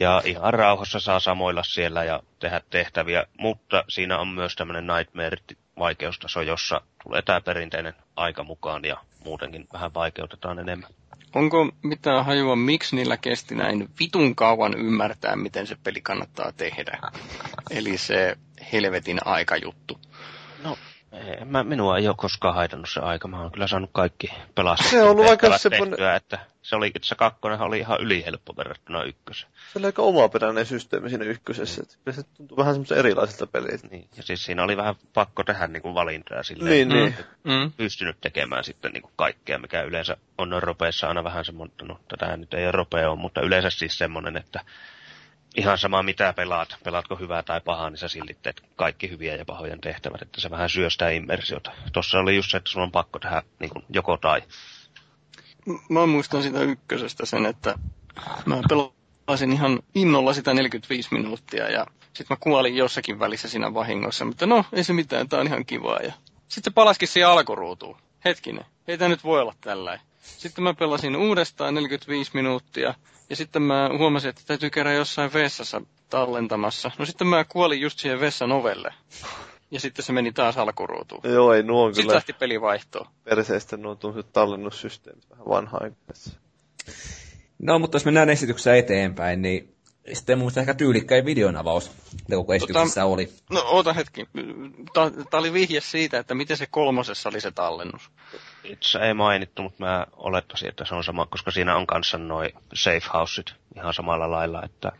S4: Ja ihan rauhassa saa samoilla siellä ja tehdä tehtäviä, mutta siinä on myös tämmöinen nightmare-vaikeustaso, jossa tulee tämä perinteinen aika mukaan ja muutenkin vähän vaikeutetaan enemmän.
S2: Onko mitään hajua, miksi niillä kesti näin vitun kauan ymmärtää, miten se peli kannattaa tehdä? Eli se helvetin aikajuttu.
S4: No, ei, mä, minua ei ole koskaan haitannut se aika. Mä oon kyllä saanut kaikki pelastaa.
S3: Se on ollut aika
S4: tehtyä, että se oli, se kakkonen oli ihan ylihelppo verrattuna ykköseen.
S3: Se oli aika omaperäinen systeemi siinä ykkösessä. Kyllä se tuntui vähän semmoisen erilaiselta peliltä.
S4: Niin, ja siis siinä oli vähän pakko tehdä niin kuin valintoja silleen.
S3: Niin, niin.
S2: Mm.
S4: Pystynyt tekemään sitten niin kuin kaikkea, mikä yleensä on ropeessa aina vähän semmoinen, no tätä nyt ei ropea ole, mutta yleensä siis semmoinen, että ihan sama mitä pelaat, pelaatko hyvää tai pahaa, niin sä silti teet kaikki hyviä ja pahojen tehtävät, että se vähän syö sitä immersiota. Tossa oli just se, että sulla on pakko tehdä niin kuin joko tai.
S2: Mä muistan sitä ykkösestä sen, että mä pelasin ihan innolla sitä 45 minuuttia ja sitten mä kuolin jossakin välissä siinä vahingossa, mutta no, ei se mitään, tää on ihan kivaa. Ja sitten se palaskin siihen alkuruutuun. Hetkinen, ei tää nyt voi olla tällä. Sitten mä pelasin uudestaan 45 minuuttia ja sitten mä huomasin, että täytyy käydä jossain vessassa tallentamassa. No sitten mä kuolin just siihen vessan ovelle. Ja sitten se meni taas alkuruutuun.
S3: Joo, ei nuo on
S2: Sitten
S3: kyllä
S2: lähti peli vaihtoon.
S3: perseestä nuo tuollaiset tallennussysteemit vähän vanha aikaisessa.
S1: No, mutta jos mennään esityksessä eteenpäin, niin sitten mun mielestä ehkä tyylikkäin videonavaus, mitä koko esityksessä oli.
S2: No oota hetki. Tämä oli vihje siitä, että miten se kolmosessa oli se tallennus.
S4: Itse ei mainittu, mutta mä olettaisin, että se on sama, koska siinä on kanssa noin safe houseit ihan samalla lailla, että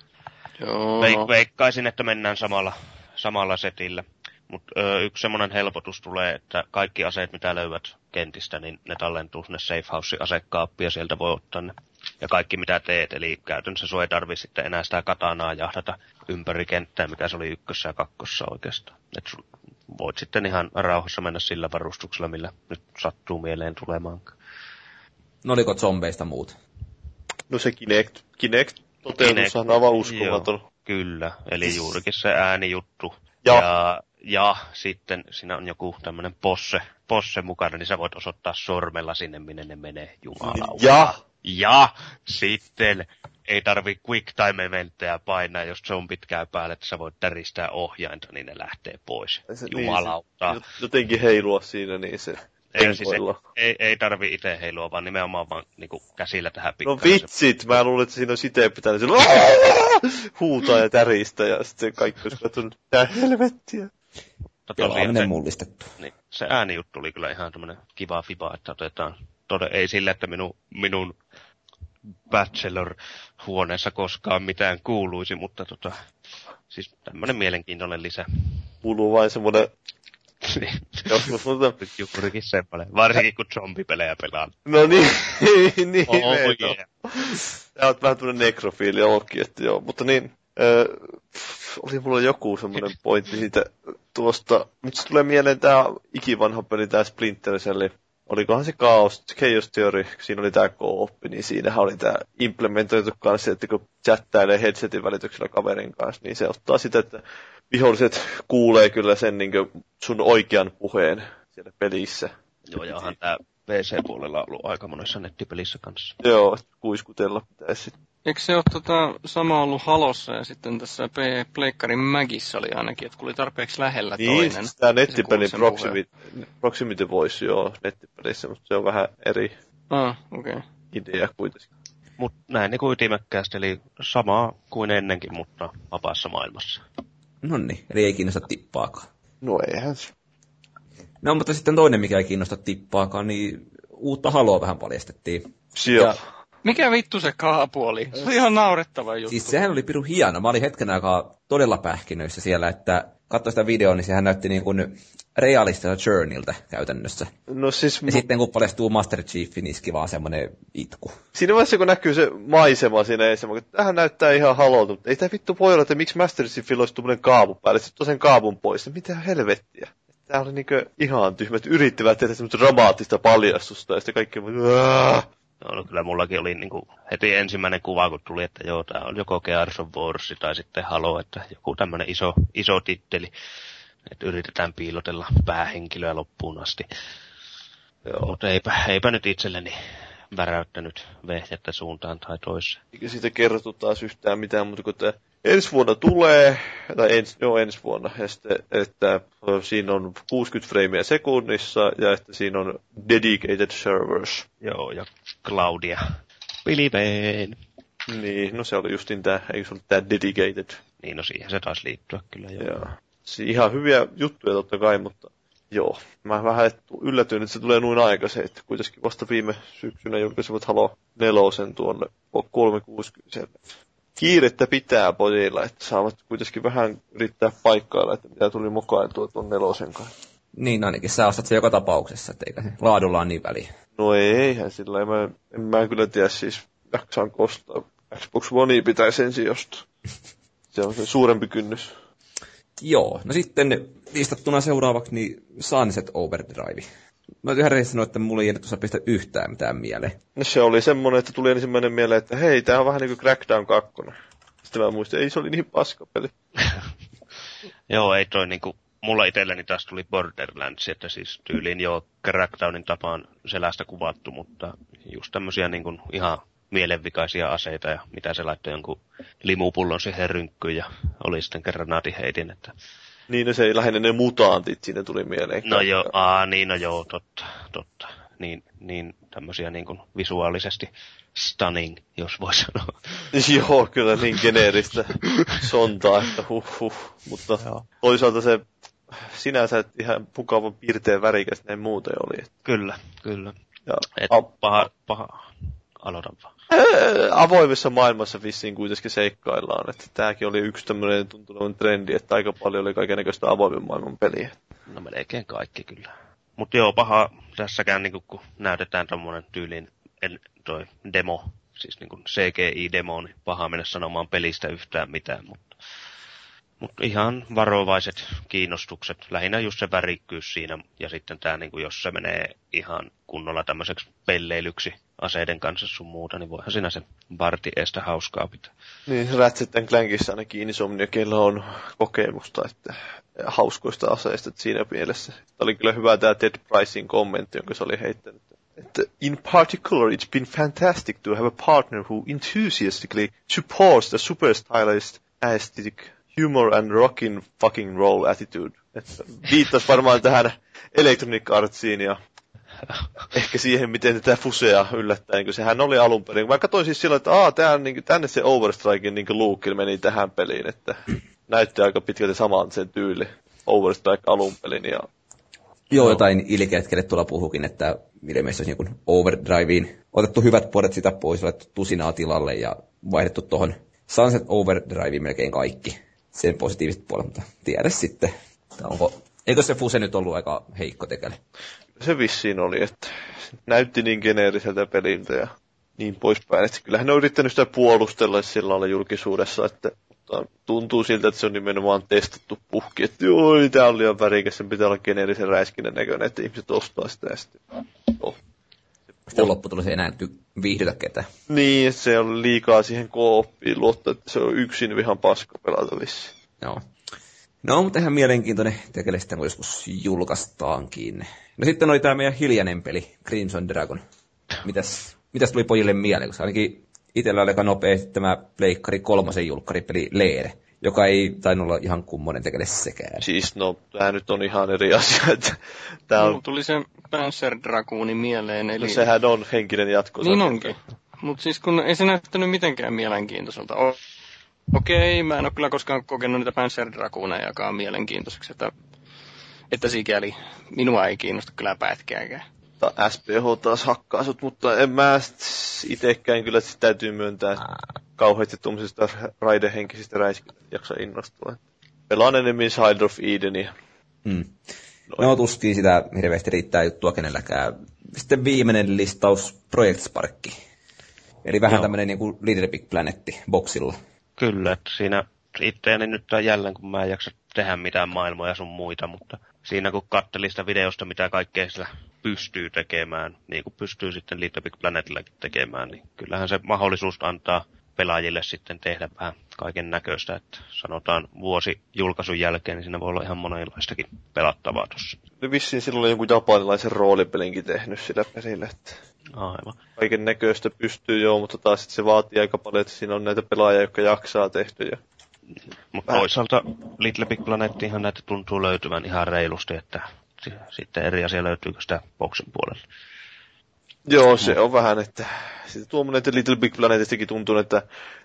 S2: Joo.
S4: Veik- veikkaisin, että mennään samalla, samalla setillä. Mutta yksi semmoinen helpotus tulee, että kaikki aseet, mitä löydät kentistä, niin ne tallentuu sinne safe house asekaappiin ja sieltä voi ottaa ne. Ja kaikki mitä teet, eli käytännössä sua ei tarvi sitten enää sitä katanaa jahdata ympäri kenttää, mikä se oli ykkössä ja kakkossa oikeastaan. Et sul voit sitten ihan rauhassa mennä sillä varustuksella, millä nyt sattuu mieleen tulemaan.
S1: No oliko zombeista muut?
S3: No se Kinect, Kinect toteutus on aivan uskomaton.
S4: Joo, kyllä, eli juurikin se äänijuttu.
S3: Ja.
S4: ja, ja sitten siinä on joku tämmöinen posse, posse mukana, niin sä voit osoittaa sormella sinne, minne ne menee, jumalauta.
S3: Ja
S4: ja sitten ei tarvi quick time eventtejä painaa, jos zombit käy päälle, että sä voit täristää ohjainta, niin ne lähtee pois.
S3: se,
S4: Jumalauta.
S3: Niin, se, jotenkin heilua siinä, niin se
S4: ei, siis ei, ei, ei tarvi itse heilua, vaan nimenomaan vaan niin käsillä tähän
S3: No
S4: pikkasen.
S3: vitsit, mä luulin, että siinä on siten pitänyt sillä huutaa ja täristä ja sitten kaikki olisi katsonut, mitä helvettiä.
S4: Tosiaan
S1: Pelaaminen
S4: se-
S1: mullistettu.
S4: niin, se äänijuttu oli kyllä ihan tämmönen kiva fiba, että otetaan, tode, ei sille, että minun, minun bachelor-huoneessa koskaan mitään kuuluisi, mutta tota, siis tämmönen mielenkiintoinen lisä.
S3: Kuuluu vain semmoinen,
S4: Niin,
S3: jos mä sanotaan,
S4: Juurikin semmoinen, varsinkin kun zombipelejä pelaan.
S3: no niin, niin,
S4: Oh,
S3: meitä on.
S4: yeah.
S3: Sä oot vähän tämmönen nekrofiili olki, että joo, mutta niin, ö, pff, oli mulla joku semmoinen pointti siitä tuosta, nyt se tulee mieleen tää ikivanha peli, tää Splinter Cell, olikohan se Chaos, Chaos Theory, siinä oli tää kooppi, niin siinähän oli tää implementoitu kanssa, että kun chattailee headsetin välityksellä kaverin kanssa, niin se ottaa sitä, että viholliset kuulee kyllä sen niin sun oikean puheen siellä pelissä.
S4: Joo, ja onhan tää PC-puolella ollut aika monessa nettipelissä kanssa.
S3: Joo, kuiskutella pitäisi sitten.
S2: Eikö se ole tota, sama ollut Halossa ja sitten tässä P- Pleikkarin Magissa oli ainakin, että kun oli tarpeeksi lähellä
S3: Niin,
S2: toinen.
S3: siis tämä nettipelin
S2: sen
S3: proximity, proximity voice joo nettipelissä, mutta se on vähän eri
S2: Ah, okei. Okay.
S3: idea kuitenkin.
S4: Mutta näin niin kuin ytimekkäästi, eli samaa kuin ennenkin, mutta vapaassa maailmassa.
S1: No niin, eli ei kiinnosta tippaakaan.
S3: No eihän se.
S1: No, mutta sitten toinen, mikä ei kiinnosta tippaakaan, niin uutta haloa vähän paljastettiin.
S3: Siellä.
S1: Ja-
S2: Mikä vittu se kaapu oli? Se oli ihan naurettava juttu.
S1: Siis sehän oli piru hieno. Mä olin hetken aikaa todella pähkinöissä siellä, että katsoin sitä videoa, niin sehän näytti niin kuin realistiselta Journeyltä käytännössä.
S3: No siis
S1: Ja sitten kun paljastuu Master Chief, niin iski vaan semmoinen itku.
S3: siinä vaiheessa, kun näkyy se maisema siinä edessä, mä että tähän näyttää ihan halolta, mutta ei tämä vittu voi olla, että miksi Master Chiefillä olisi tuommoinen kaavu päälle, sitten sen kaavun pois, niin mitä helvettiä. Tää oli niinku ihan tyhmä, että yrittivät tehdä semmoista dramaattista paljastusta, ja sitten kaikki Aah!
S4: No, no kyllä mullakin oli niin kuin heti ensimmäinen kuva, kun tuli, että joo, tämä on joko Gears of Wars tai sitten Halo, että joku tämmöinen iso, iso titteli, että yritetään piilotella päähenkilöä loppuun asti.
S3: Joo.
S4: Mutta eipä, eipä nyt itselleni väräyttänyt vehjettä suuntaan tai toiseen.
S3: Eikä siitä kerrottu taas yhtään mitään, mutta kun tämä ensi vuonna tulee, tai ens, joo, ensi vuonna, ja sitten, että siinä on 60 freimiä sekunnissa, ja että siinä on dedicated servers.
S4: Joo, ja Claudia. Piliveen.
S3: Niin, no se oli justin tämä, eikö se ollut tämä dedicated?
S4: Niin, no siihen se taisi liittyä kyllä jo.
S3: Joo. Si- ihan hyviä juttuja totta kai, mutta joo. Mä vähän yllätyin, että se tulee noin aikaisin, että kuitenkin vasta viime syksynä julkaisivat Halo nelosen tuonne 360. Kiirettä pitää pojilla, että saavat kuitenkin vähän yrittää paikkailla, että mitä tuli mukaan tuo tuon nelosen kanssa.
S1: Niin ainakin sä ostat se joka tapauksessa, että eikä se laadulla ole niin väliä.
S3: No eihän sillä, en mä, en mä kyllä tiedä siis, jaksaan kostaa. Xbox One pitäisi ensin ostaa. Se on se suurempi kynnys.
S1: Joo, no sitten listattuna seuraavaksi niin Sunset Overdrive. Mä ihan rehellisesti sanoa, että mulla ei jäänyt tuossa pistä yhtään mitään mieleen.
S3: No se oli semmonen, että tuli ensimmäinen mieleen, että hei, tää on vähän niinku Crackdown 2. Sitten mä muistin, ei se oli niin paska peli.
S4: Joo, ei toi niinku, mulla itselleni taas tuli Borderlands, että siis tyyliin jo Crackdownin tapaan selästä kuvattu, mutta just tämmösiä niinku ihan mielenvikaisia aseita ja mitä se laittoi jonkun limupullon siihen rynkkyyn ja oli sitten granaatiheitin, että
S3: Niin, no se ei lähinnä ne mutantit siinä tuli mieleen.
S4: no joo, aa, niin no joo, totta, totta. Niin, niin tämmösiä niinku visuaalisesti stunning, jos voi sanoa.
S3: Joo, kyllä niin geneeristä sontaa, että huh huh. Mutta toisaalta se sinänsä ihan mukavan piirteen värikäs näin muuten oli. että-
S4: Kyllä, kyllä.
S3: Ja
S4: Et
S3: a-
S4: paha, paha. Aloitan vaan.
S3: ää, avoimessa maailmassa vissiin kuitenkin seikkaillaan. Että tääkin oli yksi tämmöinen tuntunut trendi, että aika paljon oli kaikenlaista avoimen maailman peliä.
S4: No melkein kaikki kyllä. Mutta joo, paha tässäkään niinku, kun näytetään tommonen tyyliin en, toi demo, siis niinku CGI-demo, niin paha mennä sanomaan pelistä yhtään mitään, mutta mutta ihan varovaiset kiinnostukset, lähinnä just se värikkyys siinä, ja sitten tämä, niinku, jos se menee ihan kunnolla tämmöiseksi pelleilyksi aseiden kanssa sun muuta, niin voihan siinä se varti eestä hauskaa pitää.
S3: Niin, Ratchet Clankissa ainakin Insomniakilla on kokemusta että hauskoista aseista että siinä mielessä. Tämä oli kyllä hyvä tämä Ted Pricein kommentti, jonka se oli heittänyt. Että in particular, it's been fantastic to have a partner who enthusiastically supports the super stylized aesthetic humor and rockin fucking roll attitude. Että viittasi varmaan tähän Electronic Artsiin ja ehkä siihen, miten tätä Fusea yllättäen, kun sehän oli alun perin. Mä katsoin siis silloin, että Aa, tää, niin, tänne se Overstrikein niin Luke meni tähän peliin, että näytti aika pitkälti saman sen tyyli. Overstrike alun pelin ja
S1: Joo, jotain ilkeätkelle tuolla puhukin, että ilmeisesti olisi niin Overdriveen otettu hyvät puolet sitä pois, laitettu tusinaa tilalle ja vaihdettu tuohon Sunset Overdriveen melkein kaikki sen positiiviset puolet, mutta tiedä sitten. että Onko, eikö se Fuse nyt ollut aika heikko tekele?
S3: Se vissiin oli, että näytti niin geneeriseltä peliltä ja niin poispäin. Että kyllähän ne on yrittänyt sitä puolustella sillä lailla julkisuudessa, että mutta tuntuu siltä, että se on nimenomaan testattu puhki, että joo, tää on liian värikäs, sen pitää olla geneerisen räiskinen näköinen, että ihmiset ostaa sitä ja sitten. Oh.
S1: Sitten lopputulos ei enää viihdytä ketään.
S3: Niin, että se on liikaa siihen kooppiin luottaa, että se on yksin ihan paska pelata vissiin.
S1: Joo. No, mutta ihan mielenkiintoinen tekele sitten joskus julkaistaankin. No sitten oli tämä meidän hiljainen peli, Crimson Dragon. Mitäs, mitäs tuli pojille mieleen? Koska ainakin itsellä oli aika nopeasti tämä Pleikkari kolmosen julkkaripeli Leere, joka ei tainnut olla ihan kummonen tekele sekään.
S3: Siis no, tämä nyt on ihan eri asia. Että tää on,
S2: Mulla tuli se Panzer Dragooni mieleen, eli...
S3: no, sehän on henkinen jatko.
S2: Niin onkin. Mutta siis kun ei se näyttänyt mitenkään mielenkiintoiselta. Okei, mä en ole kyllä koskaan kokenut niitä Panzer Dragoonejakaan mielenkiintoiseksi, että, että sikäli minua ei kiinnosta kyllä pätkääkään.
S3: Ta- SPH taas hakkaa sut, mutta en mä itsekään kyllä sit täytyy myöntää että kauheasti tuommoisista raidehenkisistä räiskistä jaksa innostua. Pelaan enemmän Side of Edenia.
S1: Mm. No tuskin sitä hirveästi riittää juttua kenelläkään. Sitten viimeinen listaus Project Sparkki. Eli vähän
S4: Joo.
S1: tämmöinen niin kuin Little Big Planetti boksilla.
S4: Kyllä, että siinä itteeni nyt on jälleen, kun mä en jaksa tehdä mitään maailmoja sun muita, mutta siinä kun kattelin sitä videosta, mitä kaikkea sillä pystyy tekemään, niin kuin pystyy sitten Little Big Planetillakin tekemään, niin kyllähän se mahdollisuus antaa pelaajille sitten tehdä vähän kaiken näköistä, että sanotaan vuosi julkaisun jälkeen, niin siinä voi olla ihan monenlaistakin pelattavaa tuossa.
S3: Vissiin silloin jonkun japanilaisen roolipelinkin tehnyt sillä pelillä, että
S4: Aivan.
S3: kaiken näköistä pystyy joo, mutta taas sit se vaatii aika paljon, että siinä on näitä pelaajia, jotka jaksaa tehdä. Ja...
S4: Mutta toisaalta Little Big Planettihan näitä tuntuu löytyvän ihan reilusti, että si- sitten eri asia löytyykö sitä boksin puolella.
S3: Joo, se on vähän, että siitä tuommoinen, että Little Big Planetistakin tuntuu, että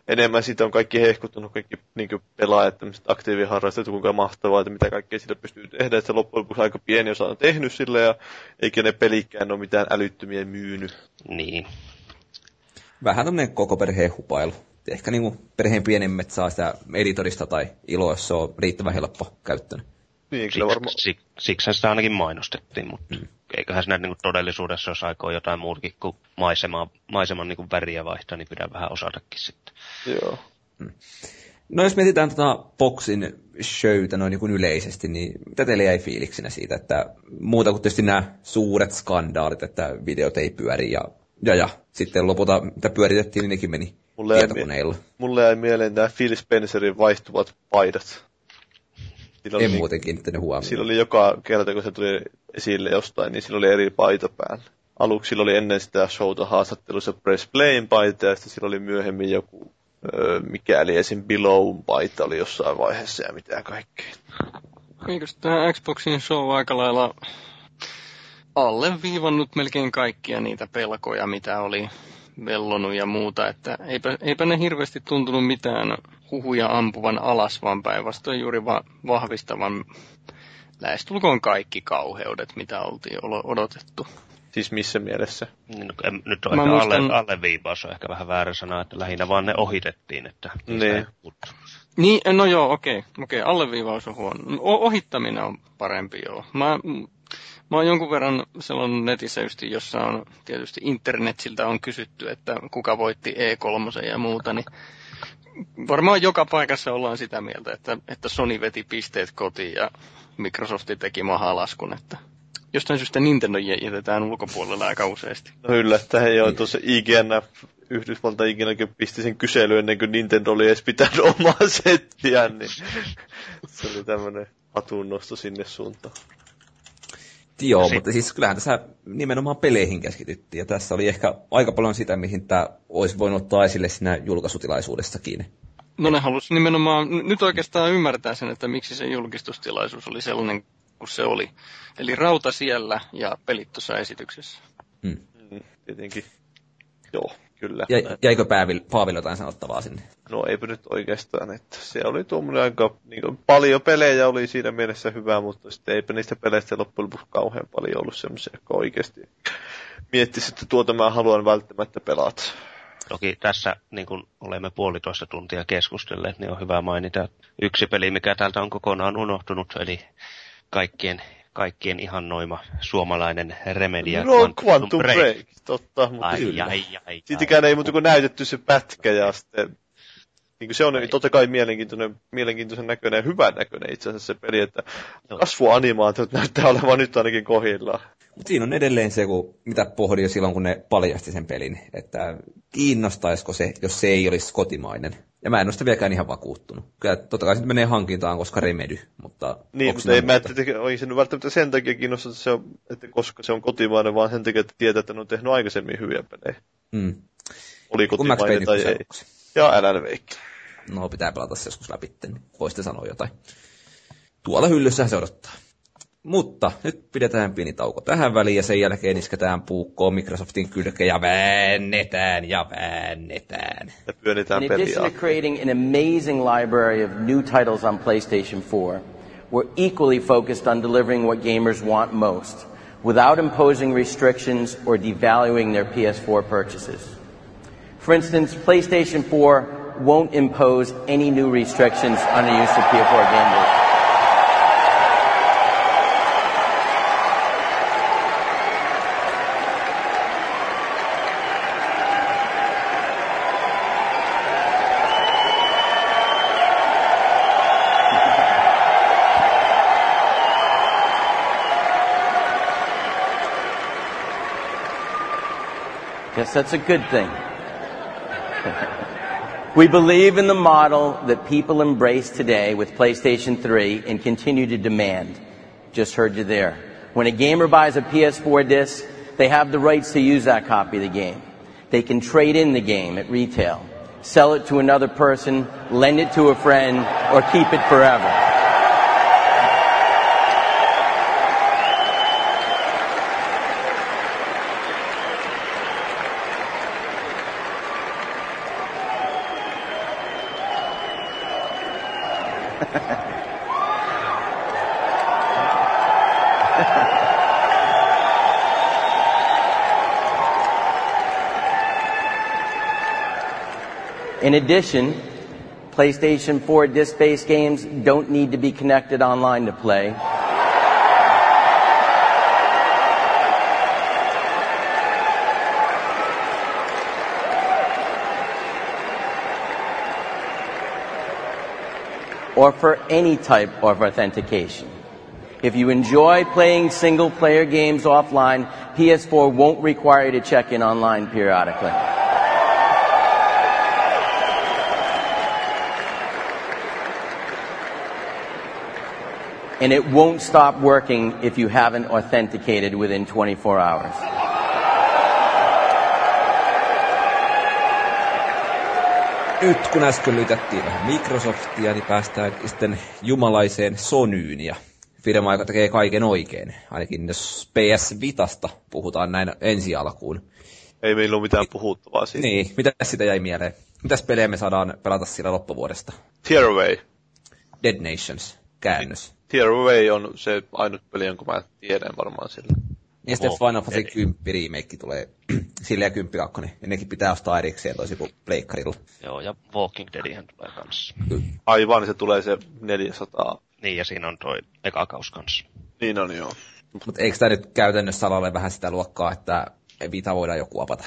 S3: enemmän siitä on kaikki hehkuttanut, kaikki niin pelaajat, tämmöiset aktiiviharrastajat, kuinka mahtavaa, että mitä kaikkea sillä pystyy tehdä, että loppujen lopuksi aika pieni osa on tehnyt sille ja eikä ne pelikään ole mitään älyttömiä myynyt.
S4: Niin.
S1: Vähän tämmöinen koko perheen hupailu. Ehkä niin kuin perheen pienemmät saa sitä editorista tai iloa, jos se on riittävän helppo käyttöön.
S3: Niin, kyllä varmaan.
S4: Siksi, sik, siksi sitä ainakin mainostettiin, mutta mm. Eiköhän siinä niin kuin todellisuudessa, jos aikoo jotain muutakin kuin maisemaa, maiseman niin kuin väriä vaihtaa, niin pitää vähän osatakin sitten.
S3: Joo.
S1: No jos mietitään tota Boxin showta noin niin kuin yleisesti, niin mitä teille jäi fiiliksinä siitä, että muuta kuin tietysti nämä suuret skandaalit, että videot ei pyöri ja, ja, ja sitten lopulta mitä pyöritettiin, niin nekin meni
S3: Mulle jäi,
S1: tietokoneilla.
S3: mulle jäi mieleen nämä Phil Spencerin vaihtuvat paidat. Sillä oli,
S1: En
S3: niin-
S1: muuten kiinnittänyt huomioon.
S3: Sillä oli joka kerta, kun se tuli esille jostain, niin sillä oli eri paita päällä. Aluksi sillä oli ennen sitä showta haastattelussa Press Playin paita, ja sitten sillä oli myöhemmin joku, öö, mikäli esim. Below paita oli jossain vaiheessa ja mitä kaikkea.
S2: Eikös tämä Xboxin show aika lailla alleviivannut melkein kaikkia niitä pelkoja, mitä oli vellonut ja muuta, että eipä, eipä ne hirveästi tuntunut mitään huhuja ampuvan alas, vaan päinvastoin juuri va- vahvistavan lähestulkoon kaikki kauheudet, mitä oltiin olo- odotettu.
S3: Siis missä mielessä?
S4: Niin, no, en, nyt on
S2: Mä
S4: ehkä
S2: muistan-
S4: alle, alleviivaus on ehkä vähän väärä sana, että lähinnä vaan ne ohitettiin, että
S3: Niin.
S2: Niin, no joo, okei. okei, alleviivaus on huono. O- ohittaminen on parempi, joo. Mä, mä oon jonkun verran sellainen netissä just, jossa on tietysti internetiltä on kysytty, että kuka voitti E3 ja muuta, niin varmaan joka paikassa ollaan sitä mieltä, että, että Sony veti pisteet kotiin ja Microsoft teki mahalaskun, että jostain syystä Nintendo jä- jätetään ulkopuolella aika useasti.
S3: No yllättäen joo, tuossa IGN, Yhdysvalta IGNkin pisti sen kysely ennen kuin Nintendo oli edes pitänyt omaa settiä, niin se oli tämmönen hatunnosto sinne suuntaan.
S1: Joo,
S4: Si-
S1: mutta siis kyllähän tässä nimenomaan peleihin keskityttiin, ja tässä oli ehkä aika paljon sitä, mihin tämä olisi voinut ottaa esille siinä julkaisutilaisuudessakin.
S2: No ne halusi nimenomaan nyt oikeastaan ymmärtää sen, että miksi se julkistustilaisuus oli sellainen kuin se oli. Eli rauta siellä ja pelit tuossa esityksessä.
S1: Hmm.
S3: Mm, tietenkin. Joo, kyllä.
S1: Ja, jäikö Paavil, Paavil jotain sanottavaa sinne?
S3: No eipä nyt oikeastaan, että se oli tuommoinen aika, niin kuin, paljon pelejä oli siinä mielessä hyvä, mutta sitten eipä niistä peleistä loppujen lopuksi kauhean paljon ollut semmoisia, jotka oikeasti miettisi, että tuota mä haluan välttämättä pelata.
S4: Toki tässä, niin kuin olemme puolitoista tuntia keskustelleet, niin on hyvä mainita yksi peli, mikä täältä on kokonaan unohtunut, eli kaikkien, kaikkien ihannoima suomalainen Remedia
S3: No, Quantum Break, totta, mutta
S4: Ai,
S3: kyllä.
S4: ai, ai,
S3: Siitäkään ei muuta kuin näytetty se pätkä ja sitten niin se on totta kai mielenkiintoinen, mielenkiintoisen näköinen ja hyvän näköinen itse asiassa se peli, että
S4: Joo.
S3: kasvuanimaatiot näyttää olevan nyt ainakin kohillaan.
S1: Mutta siinä on edelleen se, kun, mitä pohdin jo silloin, kun ne paljasti sen pelin, että kiinnostaisiko se, jos se ei olisi kotimainen. Ja mä en ole sitä vieläkään ihan vakuuttunut. Kyllä totta kai se menee hankintaan, koska remedy, mutta...
S3: Niin, mutta ei mä olisi nyt välttämättä sen takia kiinnostaa, että, se on, että koska se on kotimainen, vaan sen takia, että tietää, että ne on tehnyt aikaisemmin hyviä pelejä.
S1: Mm.
S3: Oli kotimainen tai ei. Ja älä veikki.
S1: No pitää pelata se joskus läpi, niin voisitte sanoa jotain. Tuolla hyllyssä se odottaa. Mutta nyt pidetään pieni tauko tähän väliin ja sen jälkeen isketään puukkoon Microsoftin kylke ja väännetään ja väännetään.
S3: Ja pyönnetään
S5: In addition to creating an amazing library of new titles on PlayStation 4, we're equally focused on delivering what gamers want most, without imposing restrictions or devaluing their PS4 purchases. For instance, PlayStation 4 won't impose any new restrictions on the use of PS4 gamers. Guess that's a good thing. We believe in the model that people embrace today with PlayStation 3 and continue to demand. Just heard you there. When a gamer buys a PS4 disc, they have the rights to use that copy of the game. They can trade in the game at retail, sell it to another person, lend it to a friend, or keep it forever. In addition, PlayStation 4 disc-based games don't need to be connected online to play. or for any type of authentication. If you enjoy playing single player games offline, PS4 won't require you to check in online periodically. And it won't stop working if you haven't authenticated within 24 hours.
S1: Nyt kun äsken lytättiin vähän Microsoftia, niin päästään sitten jumalaiseen Sonyyn ja firma, joka tekee kaiken oikein. Ainakin jos PS Vitasta puhutaan näin ensi alkuun.
S3: Ei meillä ole mitään puhuttavaa siitä.
S1: Niin, mitä sitä jäi mieleen? Mitäs pelejä me saadaan pelata sillä loppuvuodesta?
S3: Tearaway.
S1: Dead Nations, käännös.
S3: Tearaway on se ainut peli, jonka mä tiedän varmaan sillä.
S1: Ja sitten Final Fantasy 10 remake tulee sille ja 10 2, ja nekin pitää ostaa erikseen toisin kuin pleikkarilla.
S4: Joo, ja Walking Deadihän tulee kanssa.
S3: Aivan, se tulee se 400.
S4: Niin, ja siinä on toi eka kaus kanssa.
S3: Niin on, joo.
S1: Mutta eikö tämä nyt käytännössä alalle vähän sitä luokkaa, että Vita voidaan joku apata?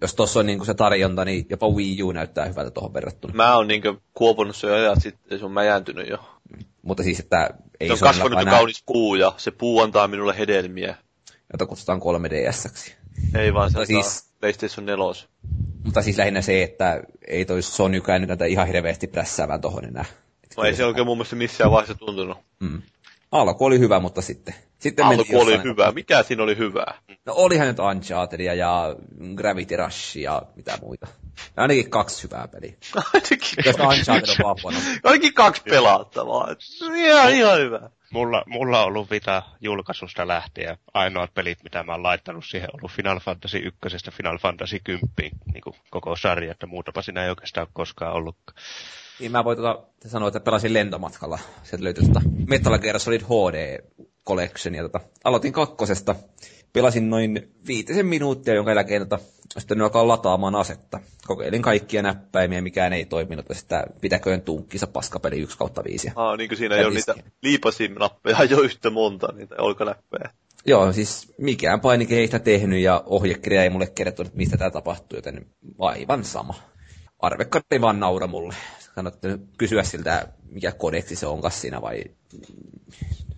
S1: Jos tuossa on niinku se tarjonta, niin jopa Wii U näyttää hyvältä tuohon verrattuna.
S3: Mä oon niinku kuopunut se jo ajat sitten, se on mäjäntynyt jo.
S1: Mutta siis, että
S3: ei se on kasvanut kaunis puu ja se puu antaa minulle hedelmiä.
S1: Jota kutsutaan 3DS-ksi.
S3: Ei vaan se siis, PlayStation 4.
S1: Mutta siis lähinnä se, että ei toi Sonykään nyt näitä ihan hirveästi prässäävän tohon enää.
S3: No ei se oikein mun mielestä missään vaiheessa tuntunut.
S1: Mm. Alku oli hyvä, mutta sitten... sitten
S3: Alku oli hyvä. Mikä siinä oli hyvää?
S1: No olihan nyt Unchartedia ja Gravity Rush ja mitä muita. Ainakin kaksi hyvää peliä.
S3: Ainakin
S1: Jos Uncharted on huono.
S3: Ainakin kaksi pelattavaa. Ihan, ihan hyvä.
S4: Mulla, mulla on ollut Vita julkaisusta lähtien. Ainoat pelit, mitä mä oon laittanut siihen, on ollut Final Fantasy 1 Final Fantasy 10, niin kuin koko sarja, että muutapa siinä ei oikeastaan ole koskaan ollut.
S1: Niin mä voin tuota, sanoa, että pelasin lentomatkalla. Sieltä löytyi tuota Metal Gear Solid HD Collection. Ja tota, aloitin kakkosesta. Pelasin noin viitisen minuuttia, jonka jälkeen tota, sitten alkaa lataamaan asetta. Kokeilin kaikkia näppäimiä, mikään ei toiminut. Ja sitä pitäköön tunkkisa paskapeli 1 kautta 5.
S3: Aa, niin kuin siinä ei ole niitä liipasin-nappeja jo yhtä monta, niitä olkanäppejä.
S1: Joo, siis mikään painike ei sitä tehnyt ja ohjekirja ei mulle kerrottu, että mistä tämä tapahtuu, joten aivan sama. Arvekkari vaan naura mulle. Kannattaa kysyä siltä, mikä kodeksi se onkas siinä vai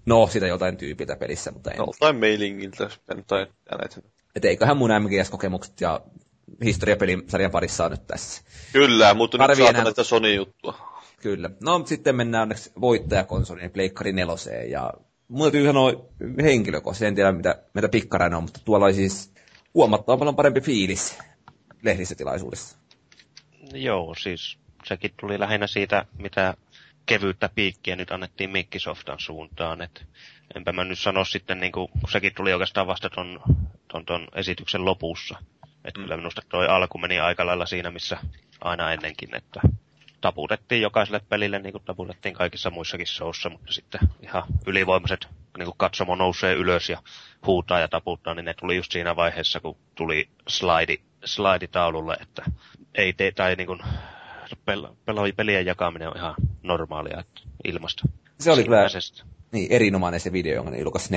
S1: No, sitä jotain tyypiltä pelissä, mutta en.
S3: No, tai mailingiltä, jos en tai näitä.
S1: Et eiköhän mun MGS-kokemukset ja historiapelisarjan parissa on nyt tässä.
S3: Kyllä, mutta nyt
S1: Tarvii
S3: saatan näitä Sony-juttua.
S1: Kyllä. No, sitten mennään onneksi voittajakonsoliin, Pleikkari neloseen, ja mun täytyy sanoa henkilökohtaisesti, en tiedä mitä, mitä pikkarainen on, mutta tuolla oli siis huomattavan paljon parempi fiilis lehdistötilaisuudessa.
S4: Joo, siis sekin tuli lähinnä siitä, mitä kevyyttä piikkiä nyt annettiin Microsoftan suuntaan. Et enpä mä nyt sano sitten, niin kun sekin tuli oikeastaan vasta ton, ton, ton esityksen lopussa. Että kyllä minusta toi alku meni aika lailla siinä, missä aina ennenkin, että taputettiin jokaiselle pelille, niin kuin taputettiin kaikissa muissakin showssa, mutta sitten ihan ylivoimaiset, niin kuin katsomo nousee ylös ja huutaa ja taputtaa, niin ne tuli just siinä vaiheessa, kun tuli slide, slide taululle, että ei tee, tai niin kuin, pel, pel, pelien jakaminen on ihan normaalia ilmasta.
S1: Se oli kyllä niin, erinomainen se video, jonka ne julkaisi.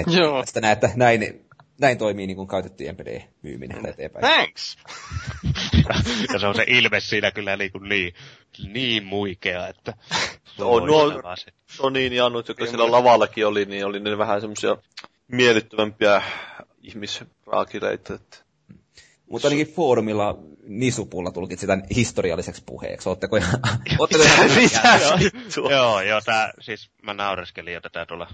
S1: Sitä näet, että näin, näin toimii niin kuin käytettyjen pelien myyminen eteenpäin.
S2: Thanks!
S4: ja se on se ilme siinä kyllä niin, kuin niin, niin muikea, että...
S3: On nuo-. Sonyin ja Annut, jotka siellä lavallakin oli, niin oli ne vähän semmoisia miellyttävämpiä ihmisraakileita. Että...
S1: Mutta ainakin foorumilla Nisupulla tulkitsi tämän historialliseksi puheeksi. Ootteko ihan... Ootteko ihan
S3: Mitä vittua?
S4: Joo, joo, tää, siis mä naureskelin jo tätä tuolla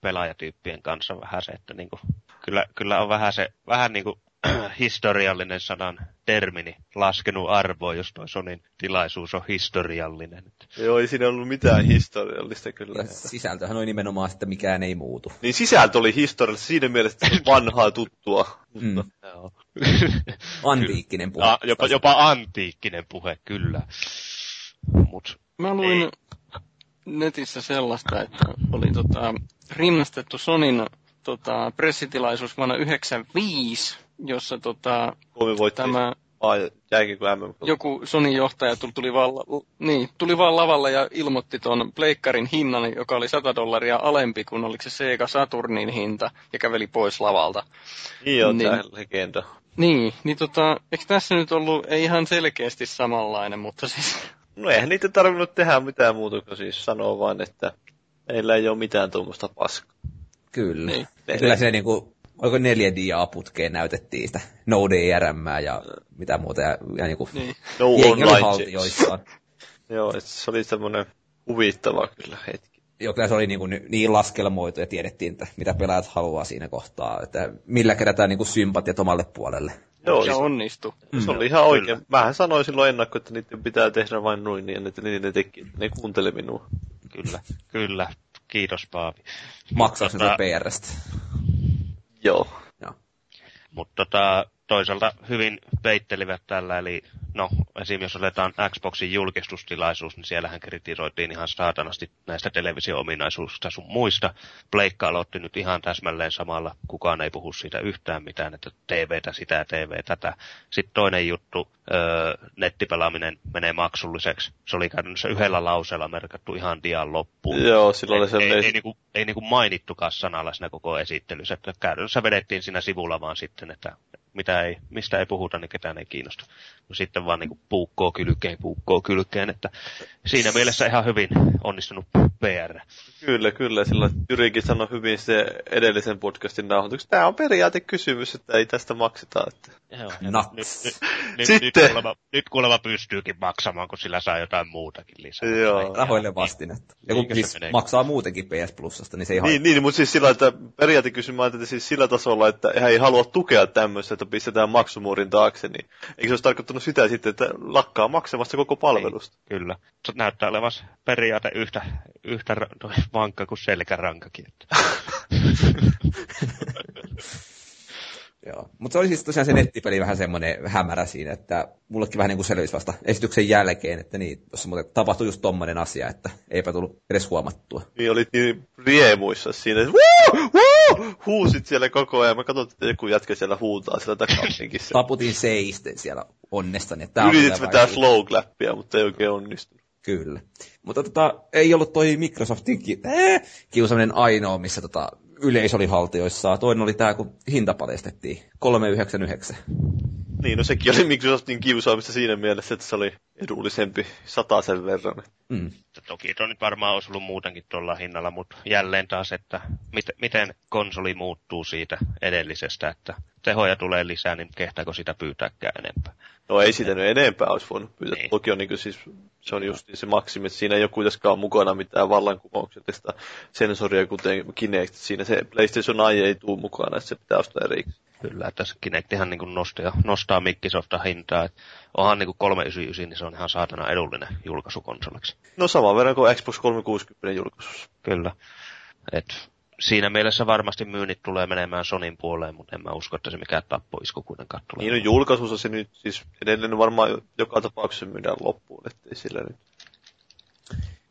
S4: pelaajatyyppien kanssa vähän se, että niinku, kyllä, kyllä on vähän se, vähän niinku historiallinen sanan termini laskenut arvoa, jos toi Sonin tilaisuus on historiallinen.
S3: Joo, ei siinä ollut mitään historiallista kyllä.
S1: Ja sisältöhän oli nimenomaan, että mikään ei muutu.
S3: Niin sisältö oli historiallista siinä mielessä, että se on vanhaa tuttua.
S1: Mm.
S4: Joo.
S1: Antiikkinen puhe.
S4: A, jopa, jopa antiikkinen puhe, kyllä. Mut
S2: Mä luin netissä sellaista, että oli tota, rinnastettu Sonin tota, pressitilaisuus vuonna 1995, jossa tota,
S3: Suomi voitti
S2: tämä joku Sonin johtaja tuli, tuli, vaan, niin, tuli vaan lavalle ja ilmoitti ton pleikkarin hinnan, joka oli 100 dollaria alempi kuin oliko se Sega Saturnin hinta, ja käveli pois lavalta.
S3: Niin on
S2: Niin.
S3: tää legenda.
S2: Niin, niin tota, eikö tässä nyt ollut, ei ihan selkeästi samanlainen, mutta siis,
S3: No eihän niitä tarvinnut tehdä mitään muuta kuin siis sanoa vain, että meillä ei ole mitään tuommoista paskaa.
S1: Kyllä.
S2: Niin.
S1: Kyllä se niinku, oliko neljä diaa putkeen näytettiin sitä No DRM ja mitä muuta. Ja, ja niinku,
S2: niin.
S3: No
S1: jengi oli
S3: online
S1: haltioissaan.
S3: Joo, et se oli semmoinen huvittava kyllä hetki.
S1: Joo, kyllä se oli niin, kuin, niin laskelmoitu ja tiedettiin, että mitä pelaajat haluaa siinä kohtaa, että millä kerätään niin kuin sympatiat omalle puolelle.
S3: Joo,
S2: ja
S3: se,
S2: onnistu.
S3: se oli ihan oikein. Mähän sanoin silloin ennakko, että niiden pitää tehdä vain noin niin, että niin ne teki. Ne kuuntele minua.
S4: kyllä, kyllä. Kiitos Paavi.
S1: Maksaa sen
S4: Tota-
S1: PRstä.
S3: Joo.
S1: Joo.
S4: Mutta tota, toisaalta hyvin peittelivät tällä, eli no, esim. jos otetaan Xboxin julkistustilaisuus, niin siellähän kritisoitiin ihan saatanasti näistä televisio-ominaisuuksista sun muista. Pleikka aloitti nyt ihan täsmälleen samalla, kukaan ei puhu siitä yhtään mitään, että TVtä sitä, TV tätä. Sitten toinen juttu, öö, nettipelaaminen menee maksulliseksi. Se oli käytännössä yhdellä lauseella merkattu ihan dian loppuun.
S3: Joo, silloin oli
S4: ei, ei,
S3: sellainen...
S4: ei, niinku, ei niinku mainittukaan sanalla siinä koko esittelyssä. Että käytännössä vedettiin siinä sivulla vaan sitten, että mitä ei, mistä ei puhuta, niin ketään ei kiinnosta. No sitten vaan niinku puukkoo kylkeen, puukkoo kylkeen, että siinä mielessä ihan hyvin onnistunut PR.
S3: Kyllä, kyllä. Sillä Jyrikin sanoi hyvin se edellisen podcastin nauhoituksessa. Tämä on periaatekysymys, että ei tästä makseta. Että...
S4: Joo,
S1: Nuts.
S4: nyt, nyt, nyt,
S3: Sitten-
S4: nyt, kuulemma, nyt kuulemma pystyykin maksamaan, kun sillä saa jotain muutakin lisää.
S3: Joo.
S1: Rahoille vastinetta. Ja kun siis
S4: menee?
S1: maksaa muutenkin PS Plusasta, niin se ei
S3: Niin, niin, mutta siis sillä, että periaatekysymys että siis sillä tasolla, että he ei halua tukea tämmöistä, että pistetään maksumuurin taakse, niin eikö se olisi tarkoittanut sitä sitten, että lakkaa maksamasta koko palvelusta?
S4: Kyllä. Se näyttää olevan periaate yhtä, yhtä vankka kuin selkärankakin.
S1: Joo. Mutta se oli siis tosiaan se nettipeli vähän semmoinen hämärä siinä, että mullekin vähän niin kuin selvisi vasta esityksen jälkeen, että niin, tuossa muuten tapahtui just tommonen asia, että eipä tullut edes huomattua.
S3: Niin olit niin riemuissa siinä, että wuu, wuu, huusit siellä koko ajan. Mä katsoin, että joku jätkä siellä huutaa siellä takapenkissa.
S1: Taputin seisten siellä onnestani. Että
S3: Yritit vetää
S1: vai-
S3: slow clappia, mutta ei oikein onnistunut.
S1: Kyllä. Mutta tota, ei ollut toi Microsoftin ki- äh, kiusaaminen ainoa, missä tota, yleisö oli haltioissaan. Toinen oli tämä, kun hinta paljastettiin. 399.
S3: Niin, no sekin oli Microsoftin kiusaamista siinä mielessä, että se oli edullisempi sen verran.
S1: Mm.
S4: Toki tuo nyt varmaan olisi ollut muutenkin tuolla hinnalla, mutta jälleen taas, että mit, miten konsoli muuttuu siitä edellisestä, että tehoja tulee lisää, niin kehtaako sitä pyytääkään enempää.
S3: No ei sitä nyt enempää olisi voinut pyytää.
S4: Niin.
S3: Toki on niin siis, se on just se maksimi, että siinä ei ole kuitenkaan mukana mitään vallankumouksellista sensoria, kuten Kinect. Siinä se PlayStation Eye ei tule mukana, että se pitää ostaa erikseen.
S4: Kyllä, että Kinectihan niin nostaa, nostaa Microsoftin hintaa. Että onhan niin 399, niin se on ihan saatana edullinen julkaisukonsoliksi.
S3: No saman verran kuin Xbox 360 julkaisussa.
S4: Kyllä. Et siinä mielessä varmasti myynnit tulee menemään Sonin puoleen, mutta en mä usko, että se mikään tappoisku kuitenkaan tulee.
S3: Niin on julkaisussa se nyt siis edelleen varmaan joka tapauksessa myydään loppuun, ettei sillä nyt.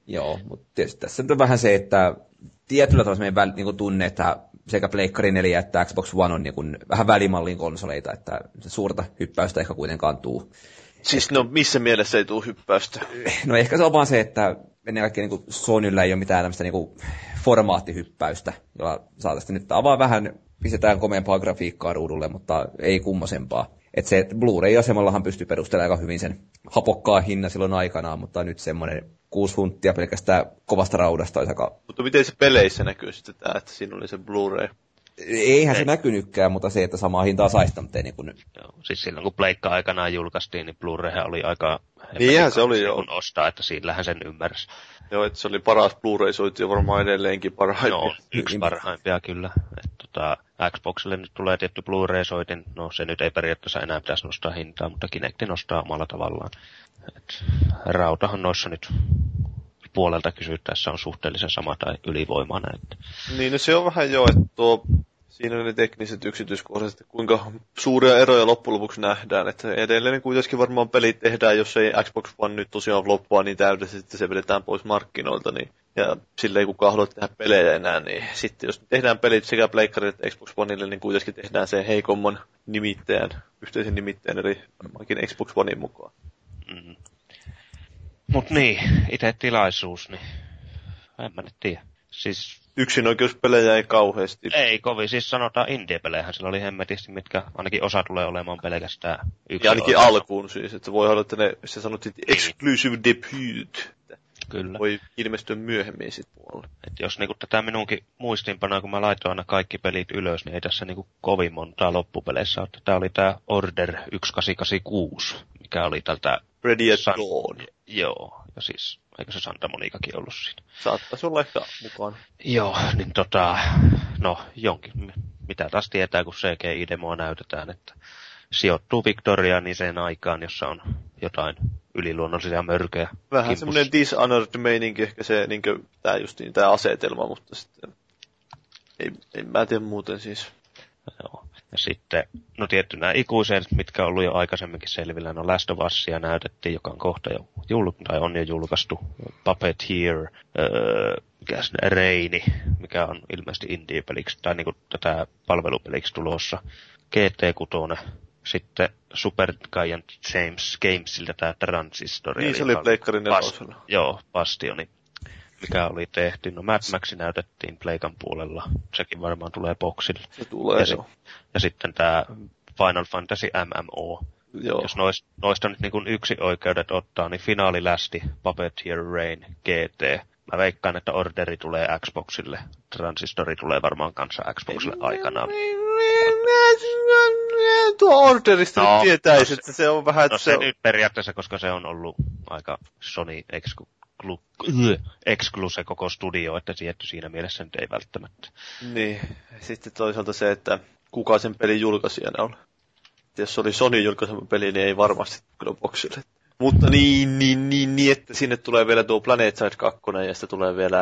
S1: Joo, mutta tietysti tässä on vähän se, että tietyllä tavalla meidän väl, niin tunne, että sekä Pleikkari 4 että Xbox One on niin kuin vähän välimallin konsoleita, että se suurta hyppäystä ehkä kuitenkaan tuu.
S3: Siis no missä mielessä ei tule hyppäystä?
S1: No ehkä se on vaan se, että ennen kaikkea niin Sonylla ei ole mitään tämmöistä niin formaattihyppäystä, jolla saataisiin nyt avaa vähän, pistetään komeampaa grafiikkaa ruudulle, mutta ei kummosempaa. Että se Blu-ray-asemallahan pystyy perustelemaan aika hyvin sen hapokkaa hinnan silloin aikanaan, mutta nyt semmoinen kuusi funttia pelkästään kovasta raudasta olisi aika...
S3: Mutta miten se peleissä näkyy sitten tämä, että siinä oli se Blu-ray?
S1: Eihän se näkynytkään, mutta se, että samaa hintaa saisi niin kuin...
S4: Joo, siis silloin kun Pleikka aikanaan julkaistiin, niin Blu-ray oli aika...
S3: Niinhän se oli, joo.
S4: ostaa, että sillähän sen ymmärsi.
S3: Joo, että se oli paras Blu-ray-soitti varmaan edelleenkin parhaimpia.
S4: No, yksi parhaimpia kyllä. Et, tota, Xboxille nyt tulee tietty Blu-ray-soitin. No se nyt ei periaatteessa enää pitäisi nostaa hintaa, mutta Kinecti nostaa omalla tavallaan. Et, rautahan noissa nyt puolelta kysyttäessä on suhteellisen sama tai ylivoimainen. Että...
S3: Niin, no se on vähän jo, että tuo, siinä ne tekniset yksityiskohdat, että kuinka suuria eroja loppujen lopuksi nähdään. Että edelleen kuitenkin varmaan pelit tehdään, jos ei Xbox One nyt tosiaan loppua niin täydellisesti, se vedetään pois markkinoilta, niin ja sille ei kukaan halua tehdä pelejä enää, niin sitten jos tehdään pelit sekä Pleikkarille että Xbox Oneille, niin kuitenkin tehdään sen heikomman nimittäjän, yhteisen nimittäjän, eli varmaankin Xbox Onein mukaan. Mm.
S4: Mut niin, itse tilaisuus, niin en mä nyt tiedä. Siis
S3: yksinoikeuspelejä ei kauheasti.
S4: Ei kovin, siis sanotaan indie-pelejähän sillä oli hemmetisti, mitkä ainakin osa tulee olemaan pelkästään
S3: yksi. Ja ainakin oikeus. alkuun siis, että voi olla, että ne, se sanottiin exclusive debut.
S4: Kyllä.
S3: Voi ilmestyä myöhemmin sitten puolelle.
S4: Et jos niinku tätä minunkin muistinpanoa, kun mä laitoin aina kaikki pelit ylös, niin ei tässä niinku kovin montaa loppupeleissä ole. Tämä oli tämä Order 1886, mikä oli tältä...
S3: Ready at San... Dawn.
S4: Joo, ja siis Eikö se Santa Monikakin ollut siinä?
S3: Saattaisi olla ehkä mukaan.
S4: Joo, niin tota, no jonkin, mitä taas tietää, kun CGI-demoa näytetään, että sijoittuu niin sen aikaan, jossa on jotain yliluonnollisia mörköjä.
S3: Vähän semmoinen Dishonored meininki ehkä se, niin kuin, tää just niin, tää asetelma, mutta sitten ei, ei mä tiedä muuten siis.
S4: Joo. Ja sitten, no tietty nämä ikuiset, mitkä on ollut jo aikaisemminkin selvillä, no Last of Usia näytettiin, joka on kohta jo julk- tai on jo julkaistu, Puppeteer, öö, mikä se Reini, mikä on ilmeisesti indie-peliksi, tai niin kuin tätä palvelupeliksi tulossa, GT6, sitten Super Giant James Gamesilta tämä Transistor.
S3: Niin, se oli Pleikkarin
S4: pas- Joo, Bastioni mikä oli tehty. No Mad Max näytettiin Pleikan puolella. Sekin varmaan tulee boksille.
S3: Se tulee,
S4: ja,
S3: si-
S4: ja sitten tämä Final Fantasy MMO.
S3: Joo.
S4: Jos noista, noista nyt niin yksi oikeudet ottaa, niin finaalilästi Puppeteer Rain GT. Mä veikkaan, että orderi tulee Xboxille. Transistori tulee varmaan kanssa Xboxille aikanaan.
S3: Tuo orderista no, tietäisi, no, että se on vähän...
S4: No se, se on... nyt periaatteessa, koska se on ollut aika Sony exclu, koko studio, että tietty siinä mielessä nyt ei välttämättä.
S3: Niin, sitten toisaalta se, että kuka sen pelin julkaisijana on. Jos se oli Sony julkaisema peli, niin ei varmasti kyllä boxille. Mutta niin, niin, niin, niin, että sinne tulee vielä tuo Planet Side 2 ja sitten tulee vielä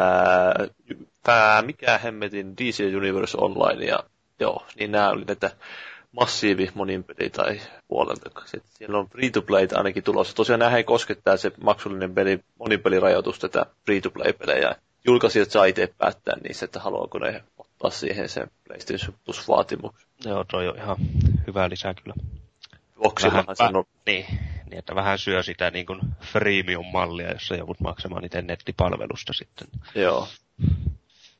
S3: pää, mikä hemmetin DC Universe Online ja joo, niin nämä oli näitä massiivi moninpeli tai puolelta. Siellä on free-to-play ainakin tulossa. Tosiaan nämä ei koskettaa se maksullinen peli, monipelirajoitus tätä free-to-play-pelejä. Julkaisijat saa itse päättää niissä, että haluaako ne ottaa siihen sen PlayStation Plus-vaatimuksen.
S4: Joo, toi on ihan hyvä lisää kyllä.
S3: Vähän,
S4: vähän on... niin, niin, että vähän syö sitä niin kuin freemium-mallia, jossa joudut maksamaan itse nettipalvelusta sitten.
S3: Joo.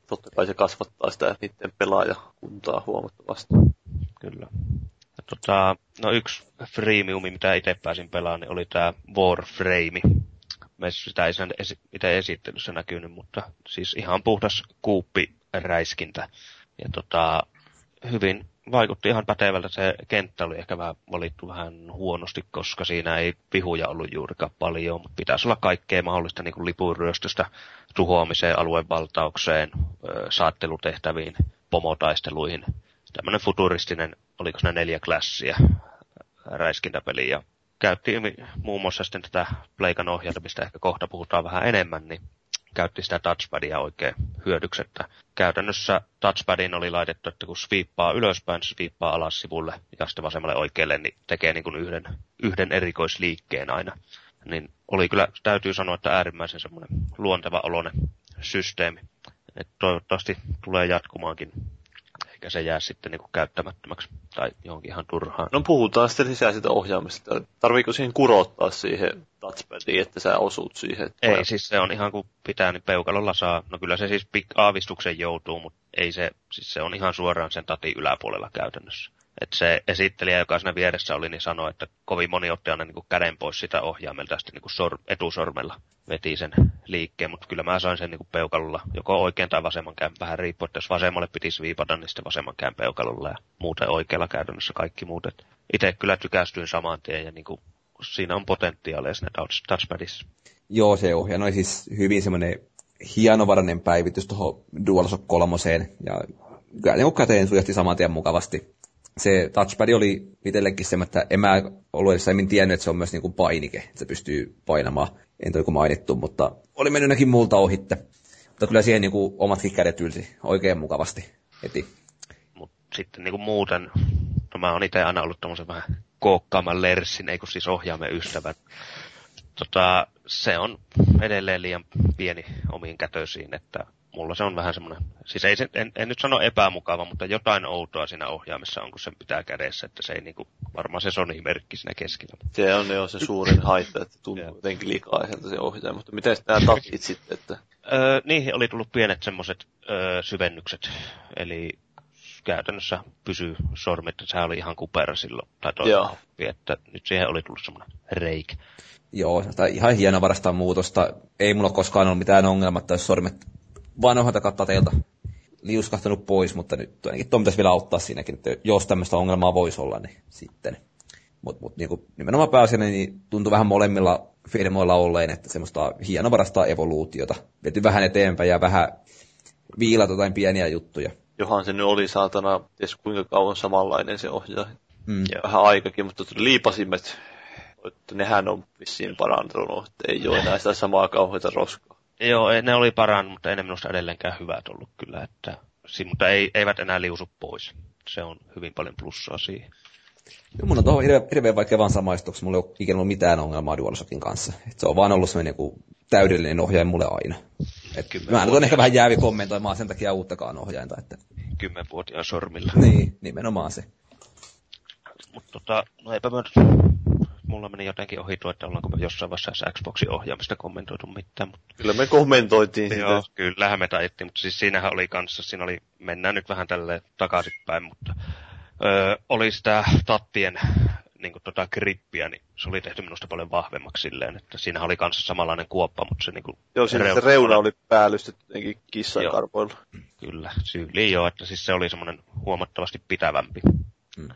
S3: Totta kai se kasvattaa sitä niiden pelaajakuntaa huomattavasti
S4: kyllä. Tota, no yksi freemiumi, mitä itse pääsin pelaamaan, niin oli tämä Warframe. Meissä sitä ei itse esittelyssä näkynyt, mutta siis ihan puhdas kuuppiräiskintä. Ja tota, hyvin vaikutti ihan pätevältä. Se kenttä oli ehkä vähän valittu vähän huonosti, koska siinä ei vihuja ollut juurikaan paljon, mutta pitäisi olla kaikkea mahdollista niin kuin lipuryöstöstä tuhoamiseen, aluevaltaukseen, saattelutehtäviin, pomotaisteluihin. Tämmöinen futuristinen, oliko ne neljä klassia räiskintäpeli ja käytti muun muassa sitten tätä Pleikan ohjelmista, ehkä kohta puhutaan vähän enemmän, niin käytti sitä touchpadia oikein hyödyksi, että käytännössä touchpadin oli laitettu, että kun sviippaa ylöspäin, sviippaa alas sivulle ja sitten vasemmalle oikealle, niin tekee niin kuin yhden, yhden erikoisliikkeen aina. Niin oli kyllä, täytyy sanoa, että äärimmäisen semmoinen luonteva oloinen systeemi. Et toivottavasti tulee jatkumaankin eikä se jää sitten niin kuin käyttämättömäksi tai johonkin ihan turhaan.
S3: No puhutaan sitten lisää sitä ohjaamista. Tarviiko siihen kurottaa siihen touchpadiin, että sä osut siihen?
S4: Ei, vai... siis se on ihan kuin pitää, niin peukalolla saa. No kyllä se siis aavistuksen joutuu, mutta ei se, siis se on ihan suoraan sen tatin yläpuolella käytännössä. Että se esittelijä, joka siinä vieressä oli, niin sanoi, että kovin moni otti aina niin kuin käden pois sitä ohjaimelta, sitten niin kuin sor, etusormella veti sen liikkeen, mutta kyllä mä sain sen niin kuin peukalolla, joko oikean tai vasemman käyn, vähän riippuu, että jos vasemmalle pitisi viipata, niin sitten vasemman käyn peukalolla ja muuten oikealla käytännössä kaikki muut. Itse kyllä tykästyin saman tien ja niin kuin, siinä on potentiaalia siinä touchpadissa.
S1: Joo, se ohjaanoi siis hyvin semmoinen hienovarainen päivitys tuohon DualShock 3 ja kyllä niin käteen sujahti saman tien mukavasti se touchpad oli itsellekin se, että en mä ollut edes aiemmin tiennyt, että se on myös niin kuin painike, että se pystyy painamaan. En toi mainittu, mutta oli mennyt näkin multa ohitte. Mutta kyllä siihen niin kuin omatkin kädet ylsi oikein mukavasti heti.
S4: Mut sitten niin kuin muuten, no mä oon itse aina ollut tommosen vähän kookkaamman lerssin, ei kun siis ohjaamme ystävät. Tota, se on edelleen liian pieni omiin kätöisiin, että mulla se on vähän semmoinen, siis ei se, en, en, nyt sano epämukava, mutta jotain outoa siinä ohjaamissa on, kun sen pitää kädessä, että se ei niinku, varmaan se Sony-merkki siinä keskellä.
S3: Se on, jo se suurin haitta, että tuntuu jotenkin likaiselta se ohjaaja, mutta miten nämä tatit sitten, että...
S4: Öö, niihin oli tullut pienet semmoiset öö, syvennykset, eli käytännössä pysyy sormet, että sehän oli ihan kupera silloin, tai toi että nyt siihen oli tullut semmoinen reik.
S1: Joo, tai ihan hieno varastaa muutosta. Ei mulla koskaan ollut mitään ongelmaa, että jos sormet vanhoilta kattateilta liuskahtanut pois, mutta nyt ainakin tuo pitäisi vielä auttaa siinäkin, että jos tämmöistä ongelmaa voisi olla, niin sitten. Mutta mut, niin nimenomaan pääasiassa niin tuntuu vähän molemmilla firmoilla olleen, että semmoista hienovarasta evoluutiota. Vety vähän eteenpäin ja vähän viilata jotain pieniä juttuja.
S3: Johan se nyt oli saatana, ties kuinka kauan samanlainen se ohjaa. Mm. Ja vähän aikakin, mutta liipasimet, että nehän on vissiin parantunut, että ei ole enää sitä samaa kauheita roskaa.
S4: Joo, ne oli paran, mutta ei ne minusta edelleenkään hyvät ollut kyllä, että, mutta ei, eivät enää liusu pois. Se on hyvin paljon plussaa siihen.
S1: Joo, mun on tuohon hirveän, hirveän vaikea vaan samaistua, koska mulla ei ole ikinä ollut mitään ongelmaa DualShockin kanssa. Et se on vaan ollut semmoinen joku täydellinen ohjaaja mulle aina. Et mä en ehkä vähän jäävi kommentoimaan sen takia uuttakaan ohjainta. Että...
S4: Kymmenvuotiaan sormilla.
S1: Niin, nimenomaan se.
S4: Mutta tota, no eipä mä mulla meni jotenkin ohi tuo, että ollaanko me jossain vaiheessa Xboxin ohjaamista kommentoitu mitään. Mutta...
S3: Kyllä me kommentoitiin sitä. Joo,
S4: kyllähän me taittiin, mutta siis siinähän oli kanssa, siinä oli, mennään nyt vähän tälleen takaisinpäin, mutta öö, oli sitä tattien niin kuin tota grippiä, niin se oli tehty minusta paljon vahvemmaksi silleen, että siinä oli kanssa samanlainen kuoppa, mutta se niin kuin
S3: Joo, siinä reuna, se reuna oli päällystetty jotenkin kissan karpoilla.
S4: Kyllä, syyliin joo, että siis se oli semmoinen huomattavasti pitävämpi. Hmm.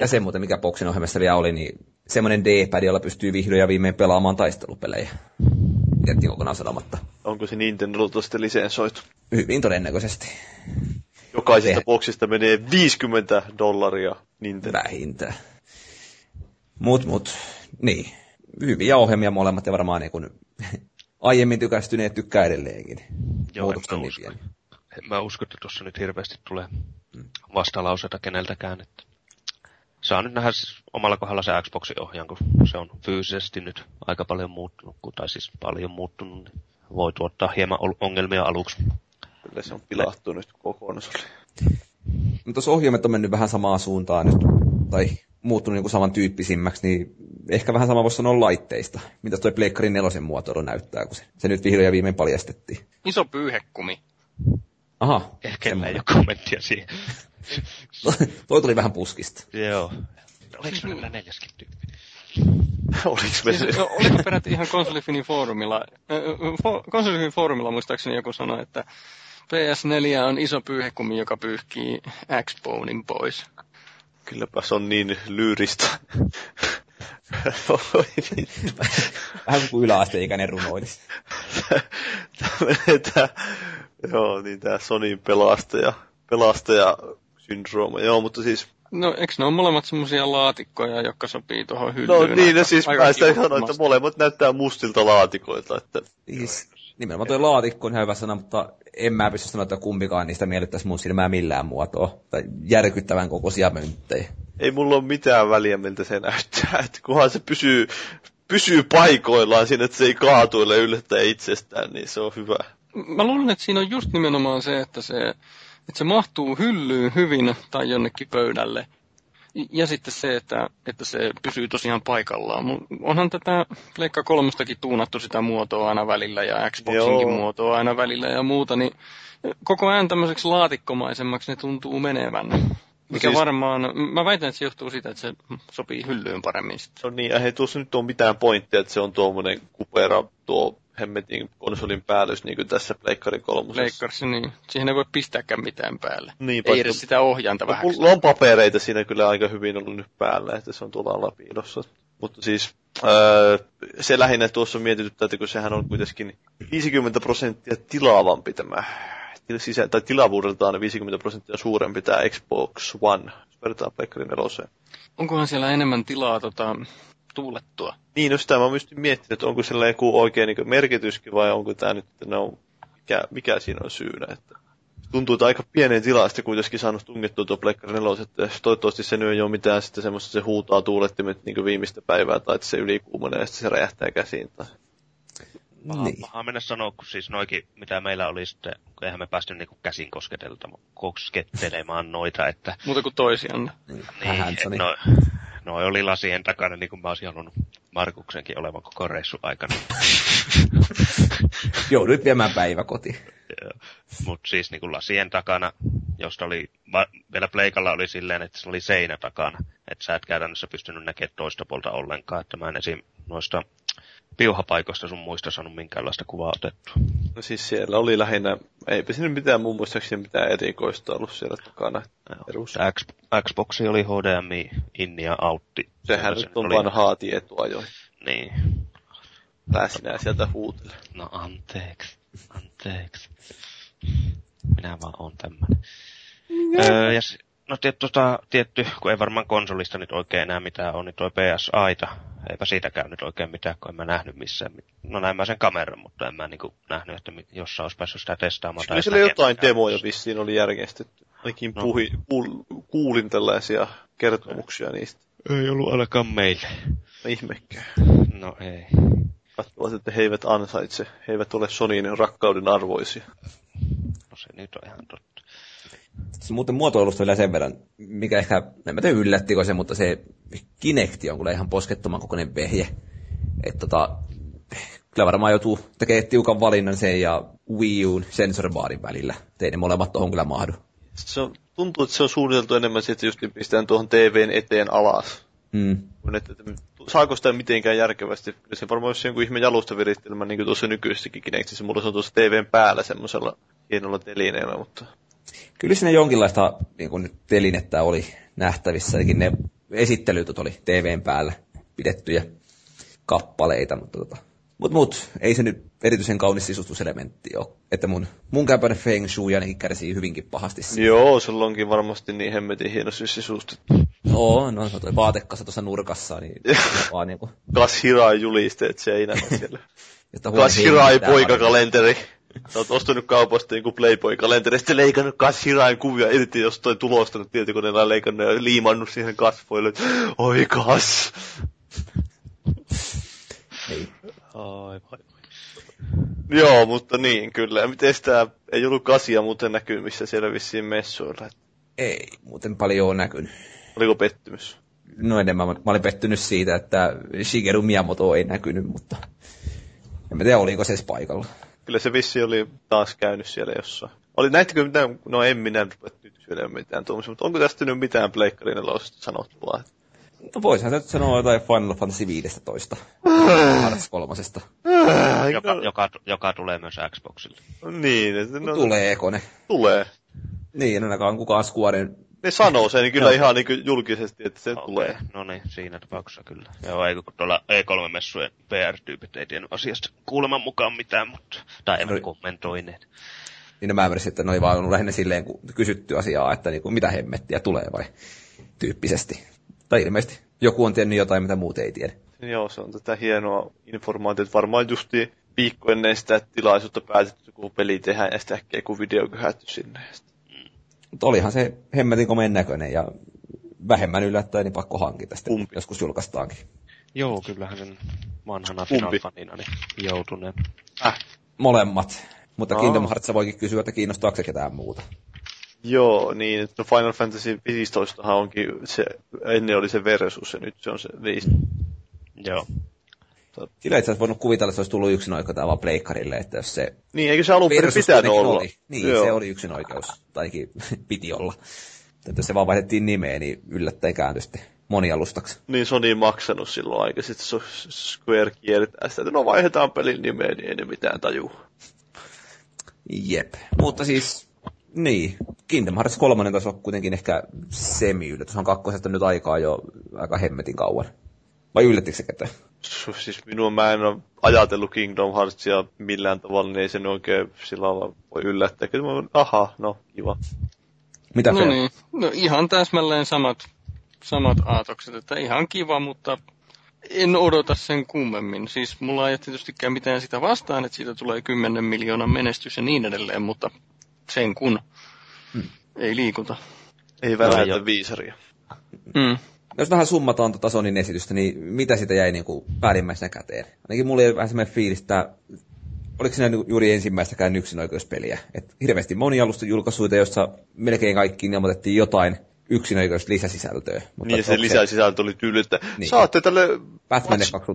S1: Ja se muuten, mikä boksin ohjelmassa vielä oli, niin semmoinen D-pad, jolla pystyy vihdoin ja viimein pelaamaan taistelupelejä. Jättiin kokonaan sanomatta.
S3: Onko se Nintendo sitten lisensoitu?
S1: Hyvin todennäköisesti.
S3: Jokaisesta Te... boksista menee 50 dollaria Nintendo.
S1: Vähintään. Mut, mut, niin. Hyviä ohjelmia molemmat ja varmaan niin kun aiemmin tykästyneet tykkää edelleenkin.
S4: Joo, en mä, usko. en mä usko, että tuossa nyt hirveästi tulee mm. vastalauseita keneltäkään. Että saa nyt nähdä siis omalla kohdalla se Xboxin ohjaan, kun se on fyysisesti nyt aika paljon muuttunut, tai siis paljon muuttunut, niin voi tuottaa hieman ongelmia aluksi.
S3: Kyllä se on pilattu nyt kokonaan.
S1: No tuossa ohjelmat on mennyt vähän samaan suuntaan nyt, tai muuttunut niin samantyyppisimmäksi, niin ehkä vähän sama voisi sanoa laitteista. Mitä tuo Pleikkarin nelosen muotoilu näyttää, kun se, se nyt vihdoin ja viimein paljastettiin.
S2: Iso pyyhekumi.
S1: Aha.
S4: Ehkä ei ole kommenttia siihen.
S1: Toi tuli vähän puskista.
S4: Joo. Oliko se vielä neljäskin tyyppi?
S3: Oliks me
S2: Siis,
S3: se?
S2: o- oliko peräti ihan konsolifinin foorumilla, fo- konsolifinin foorumilla muistaakseni joku sanoi, että PS4 on iso pyyhekumi, joka pyyhkii X-Bonein pois.
S3: Kylläpä se on niin lyyristä.
S1: Vähän kuin yläasteikäinen runoilis.
S3: Tää, joo, niin tää Sonin pelastaja, pelastaja syndrooma. Joo, mutta siis,
S2: No, eikö ne ole molemmat semmosia laatikkoja, jotka sopii tuohon
S3: no
S2: hyllyyn?
S3: niin,
S2: aika-
S3: no siis mä sitä sanoin, että molemmat näyttää mustilta laatikoilta, että
S1: Siis, nimenomaan tuo laatikko on ihan hyvä sana, mutta en mä pysty sanoa, että kumpikaan niistä miellyttäisi mun silmää millään muotoa. Tai järkyttävän kokoisia mönttejä.
S3: ei mulla ole mitään väliä, miltä se näyttää, että kunhan se pysyy, pysyy paikoillaan siinä, että se ei kaatuile yllättäen itsestään, niin se on hyvä.
S2: Mä luulen, että siinä on just nimenomaan se, että se, että se mahtuu hyllyyn hyvin tai jonnekin pöydälle. Ja sitten se, että, että se pysyy tosiaan paikallaan. Onhan tätä Pleikka kolmostakin tuunattu sitä muotoa aina välillä ja Xboxinkin
S3: Joo.
S2: muotoa aina välillä ja muuta, niin koko ajan tämmöiseksi laatikkomaisemmaksi ne tuntuu menevän. Mikä
S3: siis-
S2: varmaan, mä väitän, että se johtuu siitä, että se sopii hyllyyn paremmin sitten.
S3: No niin, ja ei tuossa nyt ole mitään pointtia, että se on tuommoinen kupera tuo hemmetin konsolin päällys, niin kuin tässä Pleikkari kolmosessa.
S2: Leikkarissa, niin siihen ei voi pistääkään mitään päälle.
S3: Niin,
S2: ei edes sitä ohjainta
S3: No,
S2: vähän.
S3: mulla on papereita siinä kyllä aika hyvin ollut nyt päällä, että se on tuolla alapiilossa. Mutta siis öö, se lähinnä tuossa mietityttää, että kun sehän on kuitenkin 50 prosenttia tilaavampi tämä, sisä, tai tilavuudeltaan 50 prosenttia suurempi tämä Xbox One, jos verrataan Pleikkari neloseen.
S2: Onkohan siellä enemmän tilaa tota, tuulettua?
S3: Niin, no sitä mä myös miettinyt, että onko sillä joku oikein niin merkityskin vai onko tämä nyt, että no, mikä, mikä siinä on syynä. Että tuntuu, että aika pienen tilaa sitten kuitenkin saanut tungettua tuo Pleikkari 4, että toivottavasti se nyt ei ole mitään sitten semmoista, että se huutaa tuulettimet niin viimeistä päivää tai että se ylikuumenee ja sitten se räjähtää käsiin. Tai...
S4: Paha,
S1: Niin.
S4: paha mennä sanoa, kun siis noikin, mitä meillä oli sitten, kun eihän me päästy niinku käsin koskettelemaan noita, että
S2: Muuta kuin toisianne.
S1: Niin,
S4: niin,
S1: Handsoni.
S4: no, no oli lasien takana, niin kuin mä olisin halunnut Markuksenkin olevan koko reissun aikana.
S1: Jouduit viemään päiväkotiin.
S4: Mutta siis niin kuin lasien takana, josta oli, va, vielä pleikalla oli silleen, että se oli seinä takana. Että sä et käytännössä pystynyt näkemään toista puolta ollenkaan. Että mä en esim. noista piuhapaikoista sun muista saanut minkäänlaista kuvaa otettua.
S3: No siis siellä oli lähinnä, eipä siinä mitään muun muistaakseni mitään erikoista ollut siellä takana.
S4: Tää X, Xboxi oli HDMI, inni ja outti.
S3: Sehän
S4: Se
S3: nyt on
S4: oli-
S3: vanhaa tietoa jo.
S4: Niin.
S3: Läsinä sieltä huutele.
S4: No anteeksi, anteeksi. Minä vaan oon tämmönen. Öö, ja no tiet, tota, tietty, kun ei varmaan konsolista nyt oikein enää mitään on, niin toi PS-aita. Eipä siitäkään nyt oikein mitään, kun en mä nähnyt missään. No näin mä sen kameran, mutta en mä niinku nähnyt, että jossain olisi päässyt sitä testaamaan.
S3: Kyllä
S4: näkemään
S3: jotain demoja vissiin oli järjestetty. Ainakin
S4: No.
S3: puhi, kuul, kuulin tällaisia kertomuksia niistä.
S4: Ei ollut ainakaan meille.
S3: No ihmekään.
S4: No ei.
S3: Katsovat, että he eivät ansaitse. He eivät ole Sonyin rakkauden arvoisia.
S4: No se nyt on ihan totta.
S1: Se muuten muotoilusta vielä sen verran, mikä ehkä, en mä tiedä yllättikö se, mutta se Kinecti on kyllä ihan poskettoman kokoinen vehje. Että tota, kyllä varmaan joutuu tekemään tiukan valinnan sen ja Wii Un sensoribaarin välillä. Ei ne molemmat tohon kyllä mahdu.
S3: Se on, tuntuu, että se on suunniteltu enemmän siitä, että just niin pistetään tuohon TVn eteen alas.
S1: Mm.
S3: Kun että, että saako sitä mitenkään järkevästi? Kyllä se varmaan olisi jonkun ihme jalustavirittelmä, niin kuin tuossa nykyisessäkin Kinectissä. Mulla se on tuossa TVn päällä semmoisella hienolla telineellä, mutta
S1: Kyllä siinä jonkinlaista niin kuin nyt telinettä oli nähtävissä, ainakin ne esittelyt oli TVn päällä pidettyjä kappaleita, mutta tota, mut, mut, ei se nyt erityisen kaunis sisustuselementti ole. Että mun, mun käpän Feng Shui ainakin kärsii hyvinkin pahasti. siitä.
S3: joo, sulla onkin varmasti niin hemmetin hienosti sisustettu.
S1: Joo, no se on toi vaatekassa tuossa nurkassa, niin vaan niinku,
S3: Kas Hirai julisteet seinällä siellä.
S1: hengittää
S3: poikakalenteri. Sä oot ostanut kaupasta joku Playboy-kalenteri, sitten leikannut Kas Hirain kuvia irti jostain tulostanut tietokoneella ja leikannut ja liimannut siihen kasvoille. Oi kas!
S1: Ei.
S3: Ai vai. Joo, mutta niin, kyllä. Ja Miten sitä ei ollut kasia muuten näkymissä siellä vissiin messuilla?
S1: Ei, muuten paljon on näkynyt.
S3: Oliko pettymys?
S1: No enemmän mä, mä olin pettynyt siitä, että Shigeru Miyamoto ei näkynyt, mutta en mä tiedä oliko se edes paikalla.
S3: Kyllä se vissi oli taas käynyt siellä jossain. oli, näittekö mitään, no en minä nyt syödä mitään tuommoista, mutta onko tästä nyt mitään Pleikkarin nelosesta sanottavaa?
S1: No voisihan se nyt sanoa jotain Final Fantasy 15. Hearts kolmosesta.
S4: Joka, joka, joka tulee myös Xboxille.
S3: Niin, että
S1: No,
S3: no,
S1: Tuleeko ne?
S3: tulee.
S1: Niin, ainakaan kukaan Squaren
S3: Ne sanoo sen kyllä ihan niin julkisesti, että se
S4: Okei,
S3: tulee.
S4: No niin, siinä tapauksessa kyllä. Joo, eikö kun tuolla E3-messujen PR-tyypit ei tiennyt asiasta kuuleman mukaan mitään, mutta, tai
S1: No-
S4: eivät kommentoineet.
S1: niin no mä ymmärsin, että ne oli vaan ollut lähinnä silleen, kun kysytty asiaa, että niin kuin, mitä hemmettiä tulee vai tyyppisesti. Tai ilmeisesti joku on tiennyt jotain, mitä muut ei tiedä.
S3: Joo, se on tätä hienoa informaatiota. Varmaan justi viikko ennen sitä tilaisuutta päätetty, kun peli tehdään ja sitten äkkiä joku video kyhätty sinne. Ja sitten-
S1: Mutta olihan se hemmetin komeen näköinen ja vähemmän yllättäen, niin pakko hankita sitten,
S3: Kumpi?
S1: joskus julkaistaankin.
S4: Joo, kyllähän sen vanhana? Final-fanina niin joutuneen.
S3: Äh,
S1: Molemmat. Mutta
S3: Aa.
S1: Kingdom Hearts voikin kysyä, että kiinnostaako se ketään muuta.
S3: joo, niin. No Final Fantasy 15 onkin se, ennen oli se versus ja nyt se on se 5.
S4: Joo.
S1: Sillä itse asiassa voinut kuvitella, että se olisi tullut yksin oikeuteen vaan pleikkarille, että jos se
S3: Niin, eikö se alun perin pitänyt olla?
S1: Oli. Niin,
S3: Joo.
S1: se oli yksin oikeus, tai ainakin piti olla. Että jos se vaan vaihdettiin nimeä, niin yllättäen kääntyi sitten monialustaksi.
S3: Niin Sony ei maksanut silloin aika, sitten Square kiertää sitä, että no vaihdetaan pelin nimeä, niin ei ne mitään tajua.
S1: Jep. Mutta siis, niin, Kingdom Hearts 3 taisi olla kuitenkin ehkä semi-yllätys. On kakkosesta nyt aikaa jo aika hemmetin kauan. Vai yllättikö se ketään?
S3: Siis minua mä en ole ajatellut Kingdom Heartsia millään tavalla, niin ei se nyt oikein sillä lailla voi yllättää. Kyllä mä, aha, no kiva.
S1: Mitä
S2: No niin, no ihan täsmälleen samat, samat aatokset, että ihan kiva, mutta en odota sen kummemmin. Siis mulla ei tietystikään mitään sitä vastaan, että siitä tulee 10 miljoonan menestys ja niin edelleen, mutta sen kun
S1: Hmm.
S2: ei liikuta.
S3: Ei
S4: No,
S3: välätä
S4: joo.
S3: viisaria.
S2: Mm.
S1: Jos vähän summataan tuota Sonin esitystä, niin mitä siitä jäi niin kuin päällimmäisenä käteen? Ainakin mulla oli vähän semmoinen fiilis, että oliko siinä niinku juuri ensimmäistäkään yksinoikeuspeliä. Et hirveästi monialusta julkaisuita, joissa melkein kaikkiin ilmoitettiin jotain yksinäköistä lisäsisältöä. Mutta
S3: Niin, ja se lisäsisältö oli tyyli, että
S1: Niin.
S3: saatte tälle
S1: Batman
S3: Watch-
S1: kaksi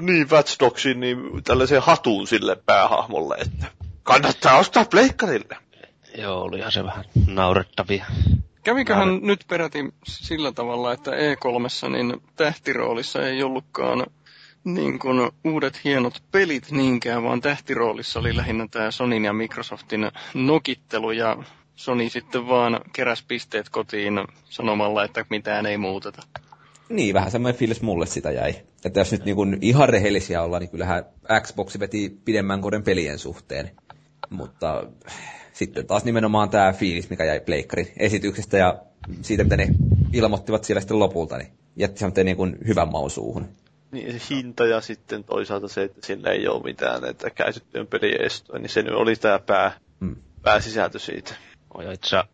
S3: niin Watch Dogsin, niin tällaisen hatun sille päähahmolle, että kannattaa ostaa pleikkarille.
S4: Joo, olihan se vähän naurettavia.
S2: Käviköhän nyt peräti sillä tavalla, että E3 niin tähtiroolissa ei ollutkaan niin kuin uudet hienot pelit niinkään, vaan tähtiroolissa oli lähinnä tämä Sonin ja Microsoftin nokittelu ja Sony sitten vaan keräs pisteet kotiin sanomalla, että mitään ei muuteta.
S1: Niin, vähän semmoinen fiilis mulle sitä jäi. Että jos nyt niin kuin ihan rehellisiä ollaan, niin kyllähän Xbox veti pidemmän koden pelien suhteen. Mutta sitten taas nimenomaan tämä fiilis, mikä jäi Pleikkarin esityksestä ja siitä, mitä ne ilmoittivat siellä sitten lopulta, niin jätti semmoinen niin kuin hyvän maun suuhun.
S3: Niin se hinta ja sitten toisaalta se, että sillä ei ole mitään että käytettyjen pelien estoja, niin se nyt oli tämä pää,
S1: Mm.
S3: pääsisältö siitä.
S4: Oi, ja itse asiassa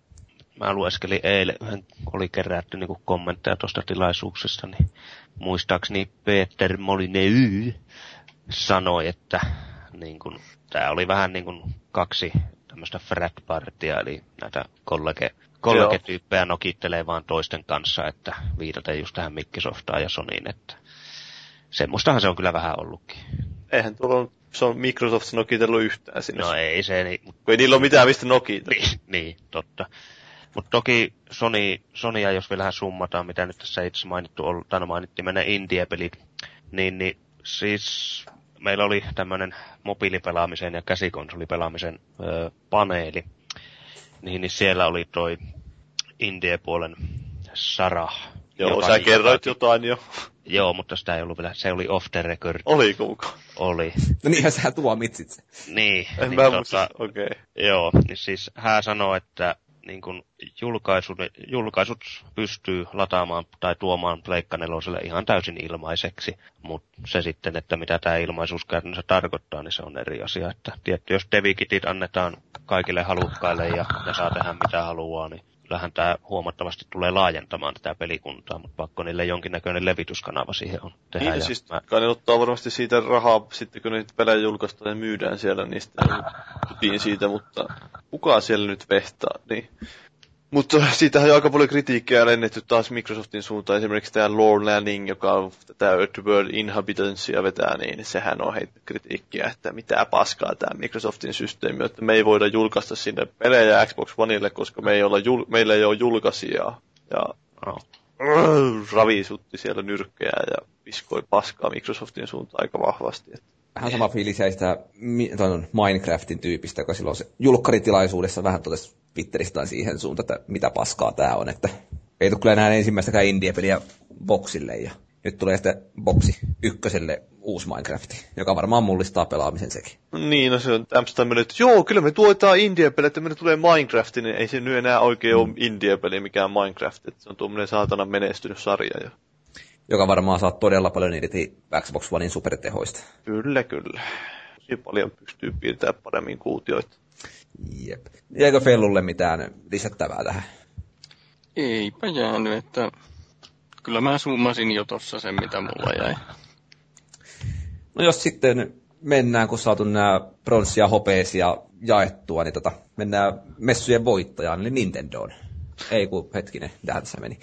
S4: mä lueskelin eilen, yhden oli kerätty niin kommentteja tuosta tilaisuuksesta, niin muistaakseni Peter Molineux sanoi, että niin kuin, tämä oli vähän niin kuin kaksi tämmöistä frat partia, eli näitä kollege, kollegetyyppejä nokittelee vaan toisten kanssa, että viitaten just tähän Microsoftaan ja Sonyin, että semmoistahan se on kyllä vähän ollutkin.
S3: Eihän tuolla on, se on Microsoft nokitellut yhtään sinne.
S4: No ei se, niin,
S3: Kun ei niillä ole mitään mistä nokitella.
S4: niin, niin totta. Mutta toki Sony, Sonya, jos vielä vähän summataan, mitä nyt tässä itse mainittu, tai no mainittiin meidän indie-pelit, niin, niin siis meillä oli tämmöinen mobiilipelaamisen ja käsikonsolipelaamisen ö, paneeli, niin, niin siellä oli toi indie-puolen Sarah.
S3: Joo,
S4: joka-
S3: sä kerroit jotain jo.
S4: Joo, mutta sitä ei ollut vielä, se oli off the record,
S3: Oli kuka?
S4: oli.
S1: No niinhän sä tuomitsit se.
S4: Niin,
S3: En
S4: niin
S3: mä
S4: tota.
S3: Okei. Okay.
S4: Joo, niin siis hän sanoo, että niin kun julkaisut, julkaisut pystyy lataamaan tai tuomaan Pleikka neloselle ihan täysin ilmaiseksi, mutta se sitten, että mitä tämä ilmaisuus käytännössä tarkoittaa, niin se on eri asia. Että tietty, jos devikitit annetaan kaikille halukkaille ja ne saa tehdä mitä haluaa, niin kyllähän tämä huomattavasti tulee laajentamaan tätä pelikuntaa, mutta pakko niille jonkinnäköinen levityskanava siihen on tehdä.
S3: Niin,
S4: ja
S3: siis
S4: mä,
S3: kai ne ottaa varmasti siitä rahaa sitten, kun niitä pelejä julkaistaan ja myydään siellä, niin sitten putiin siitä, mutta kuka siellä nyt vehtaa, niin. Mutta siitähän on aika paljon kritiikkiä lennetty taas Microsoftin suuntaan. Esimerkiksi tämä Lord Lanning, joka on tätä Earth World Inhabitancea vetää, niin sehän on heittänyt kritiikkiä, että mitä paskaa tämä Microsoftin systeemi, että me ei voida julkaista sinne pelejä Xbox Oneille, koska me ei olla jul- meillä ei ole julkaisijaa. Ja no. ravisutti siellä nyrkkejä ja viskoi paskaa Microsoftin suuntaan aika vahvasti. Että
S1: vähän sama fiilis jäi sitä Minecraftin tyypistä, joka silloin se julkkaritilaisuudessa vähän totesi Twitteristä siihen suuntaan, että mitä paskaa tämä on, että ei tule kyllä enää ensimmäistäkään indie-peliä boksille ja nyt tulee sitten boksi ykköselle uusi Minecraft, joka varmaan mullistaa pelaamisen sekin.
S3: Niin, no se on tämmöistä että joo, kyllä me tuotaan indie-peli, että meille tulee Minecraft, niin ei se nyt enää oikein mm. ole indie-peli mikään Minecraft, että se on tuommoinen saatana menestynyt sarja jo
S1: joka varmaan saa todella paljon irti Xbox Onein supertehoista.
S3: Kyllä, kyllä. Tosi paljon pystyy piirtämään paremmin kuutioita.
S1: Jep. Jäikö Fellulle mitään lisättävää tähän?
S2: Eipä jäänyt, että kyllä mä summasin jo tossa sen, mitä mulla jäi.
S1: No jos sitten mennään, kun saatu nämä pronssi- ja hopeisia jaettua, niin tota, mennään messujen voittajaan, eli Nintendoon. Ei kun hetkinen, tähän se meni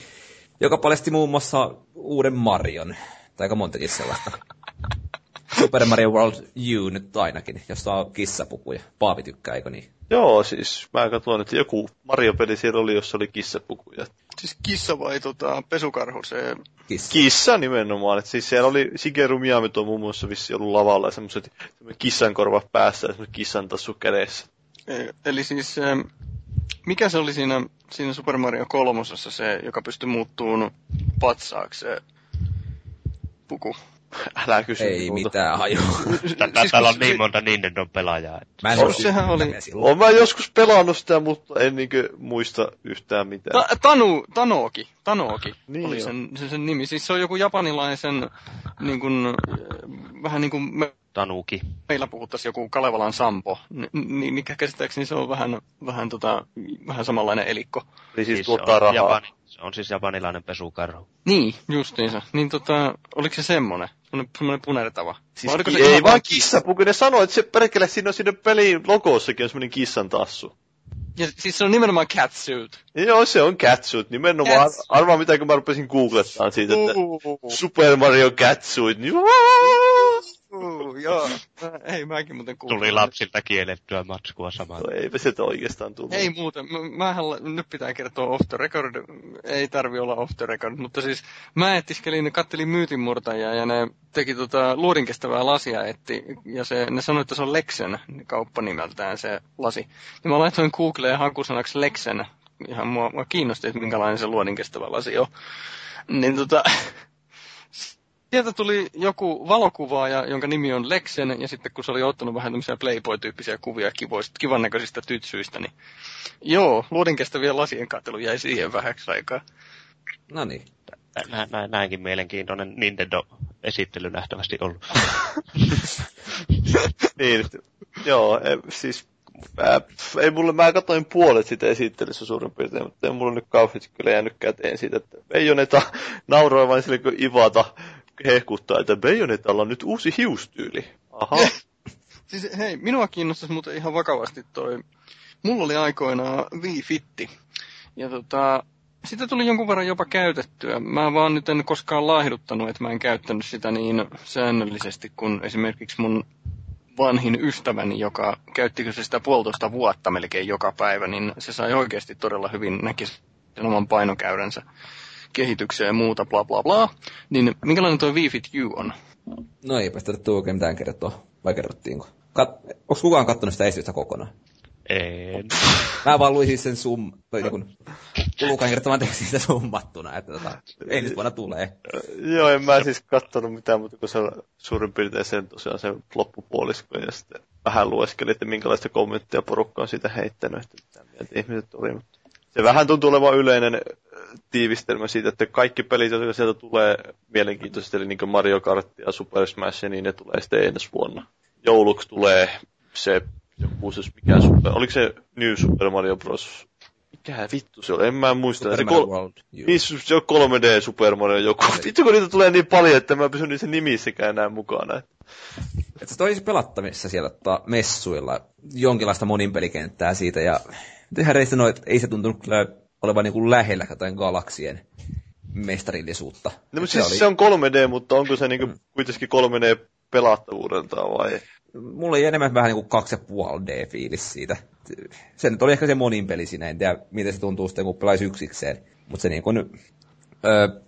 S1: joka paljasti muun muassa uuden Marion, tai aika montakin sellaista. Super Mario World U nyt ainakin, jossa on kissapukuja. Paavi tykkää, eikö niin?
S3: Joo, siis mä katsoin, että joku Mario-peli siellä oli, jossa oli kissapukuja.
S2: Siis kissa vai tota, pesukarhu se?
S3: Kissa. Kissa nimenomaan. että siis siellä oli Shigeru Miyamoto muun muassa vissi ollut lavalla ja semmoiset kissan korvat päässä ja semmoiset kissan tassu kädessä.
S2: Eli siis mikä se oli siinä, siinä Super Mario kolmosessa se, joka pystyi muuttuun patsaaksi se puku?
S3: Älä kysy
S1: Ei muuta. mitään haju.
S4: siis Täällä on niin monta Nintendo pelaajaa.
S1: Että... Mä en
S2: ole sehän oli...
S3: Olen mä joskus pelannut sitä, mutta en niinkö muista yhtään mitään.
S2: Ta- tanu, Tanoki, Tanoki niin oli sen, sen, sen, nimi. Siis se on joku japanilaisen, niin kuin, vähän niin kuin
S4: Tanuki.
S2: Meillä puhuttaisiin joku Kalevalan Sampo, niin, niin käsittääkseni se on vähän, vähän, tota, vähän samanlainen elikko.
S3: Eli siis, siis tuottaa rahaa. Japani,
S4: se on siis japanilainen pesukarhu.
S2: Niin, justiinsa. Niin tota, oliko se semmonen? Semmonen punertava.
S3: Siis se ei vaan kissapuku, ne sanoo, että se perkele siinä on siinä pelin logossakin on semmonen kissan tassu.
S2: Ja siis se on nimenomaan catsuit.
S3: Joo, se on catsuit. Nimenomaan. Catsuit. Arvaa mitä, kun mä rupesin googlettaan siitä, että Super Mario catsuit. Niin
S2: Joo, ei mäkin muuten
S4: kuulin. Tuli lapsilta kiellettyä matskua samaan.
S3: No eipä se oikeastaan tullut.
S2: Ei muuten, mähän nyt pitää kertoa off the record, ei tarvi olla off the record, mutta siis mä etiskelin, kattelin myytinmurtajia ja ne teki tota luodinkestävää lasia etti, ja se, ne sanoi, että se on Lexen kauppa nimeltään se lasi. Ja mä laitoin Googleen hakusanaksi Lexen, ihan mua, mua kiinnosti, että minkälainen se luodinkestävä lasi on. Niin tota, sieltä tuli joku valokuvaaja, jonka nimi on Lexen, ja sitten kun se oli ottanut vähän tämmöisiä Playboy-tyyppisiä kuvia kivoista, kivan näköisistä tytsyistä, niin joo, luodinkestävien lasien katselu jäi siihen vähäksi aikaa.
S1: No niin.
S4: Nä, nä, näinkin mielenkiintoinen Nintendo-esittely nähtävästi ollut.
S3: niin, joo, siis Mä, ei mulle, mä katsoin puolet sitä esittelyssä suurin piirtein, mutta ei mulla nyt kauheasti kyllä jäänyt käteen siitä, että Bayonetta nauroi vain sille, kun Ivata hehkuttaa, että Bayonetalla on nyt uusi hiustyyli. Aha.
S2: siis hei, minua kiinnostaisi muuten ihan vakavasti toi. Mulla oli aikoinaan Wii Fitti. Ja tota, sitä tuli jonkun verran jopa käytettyä. Mä vaan nyt en koskaan laahduttanut, että mä en käyttänyt sitä niin säännöllisesti kuin esimerkiksi mun vanhin ystäväni, joka käyttikö se sitä puolitoista vuotta melkein joka päivä, niin se sai oikeasti todella hyvin näki sen oman painokäyränsä kehitykseen ja muuta, bla bla bla. Niin minkälainen tuo Wii Fit U on?
S1: No eipä sitä tule oikein mitään kertoa, vai kerrottiinko? Kat- Onko kukaan kattonut sitä esitystä kokonaan?
S4: En.
S1: Mä vaan luin siis sen sum, tai niin kun, Lukan kertomaan tekstin sitä summattuna, että tota, ensi vuonna tulee.
S3: Joo, en mä siis kattonut mitään, mutta kun se on suurin piirtein sen tosiaan sen loppupuolisko, ja sitten vähän lueskelin, että minkälaista kommenttia porukka on siitä heittänyt, että mitä mieltä ihmiset oli, mutta se vähän tuntuu olevan yleinen äh, tiivistelmä siitä, että kaikki pelit, jotka sieltä tulee mielenkiintoisesti, eli niin Mario Kart ja Super Smash, niin ne tulee sitten ensi vuonna. Jouluksi tulee se joku se, mikä super, oliko se New Super Mario Bros. Mikä vittu se oli, en mä muista.
S1: Super
S3: se,
S1: kol- World.
S3: Niin, se on 3D Super Mario joku. Vittu kun niitä tulee niin paljon, että mä pysyn niissä nimissäkään enää mukana.
S1: Että se olisi pelattavissa siellä tota, messuilla jonkinlaista moninpelikenttää siitä ja reistä no, että ei se tuntunut kyllä olevan niin lähellä jotain galaksien mestarillisuutta.
S3: No, mutta
S1: se,
S3: siis oli... se on 3D, mutta onko se niinku kuitenkin 3D pelattavuudeltaan vai?
S1: Mulla ei enemmän vähän niin kuin 2,5D-fiilis siitä. Se nyt oli ehkä se monin peli siinä, en tiedä miten se tuntuu sitten, kun pelaisi yksikseen. Mutta se niin kuin, ö,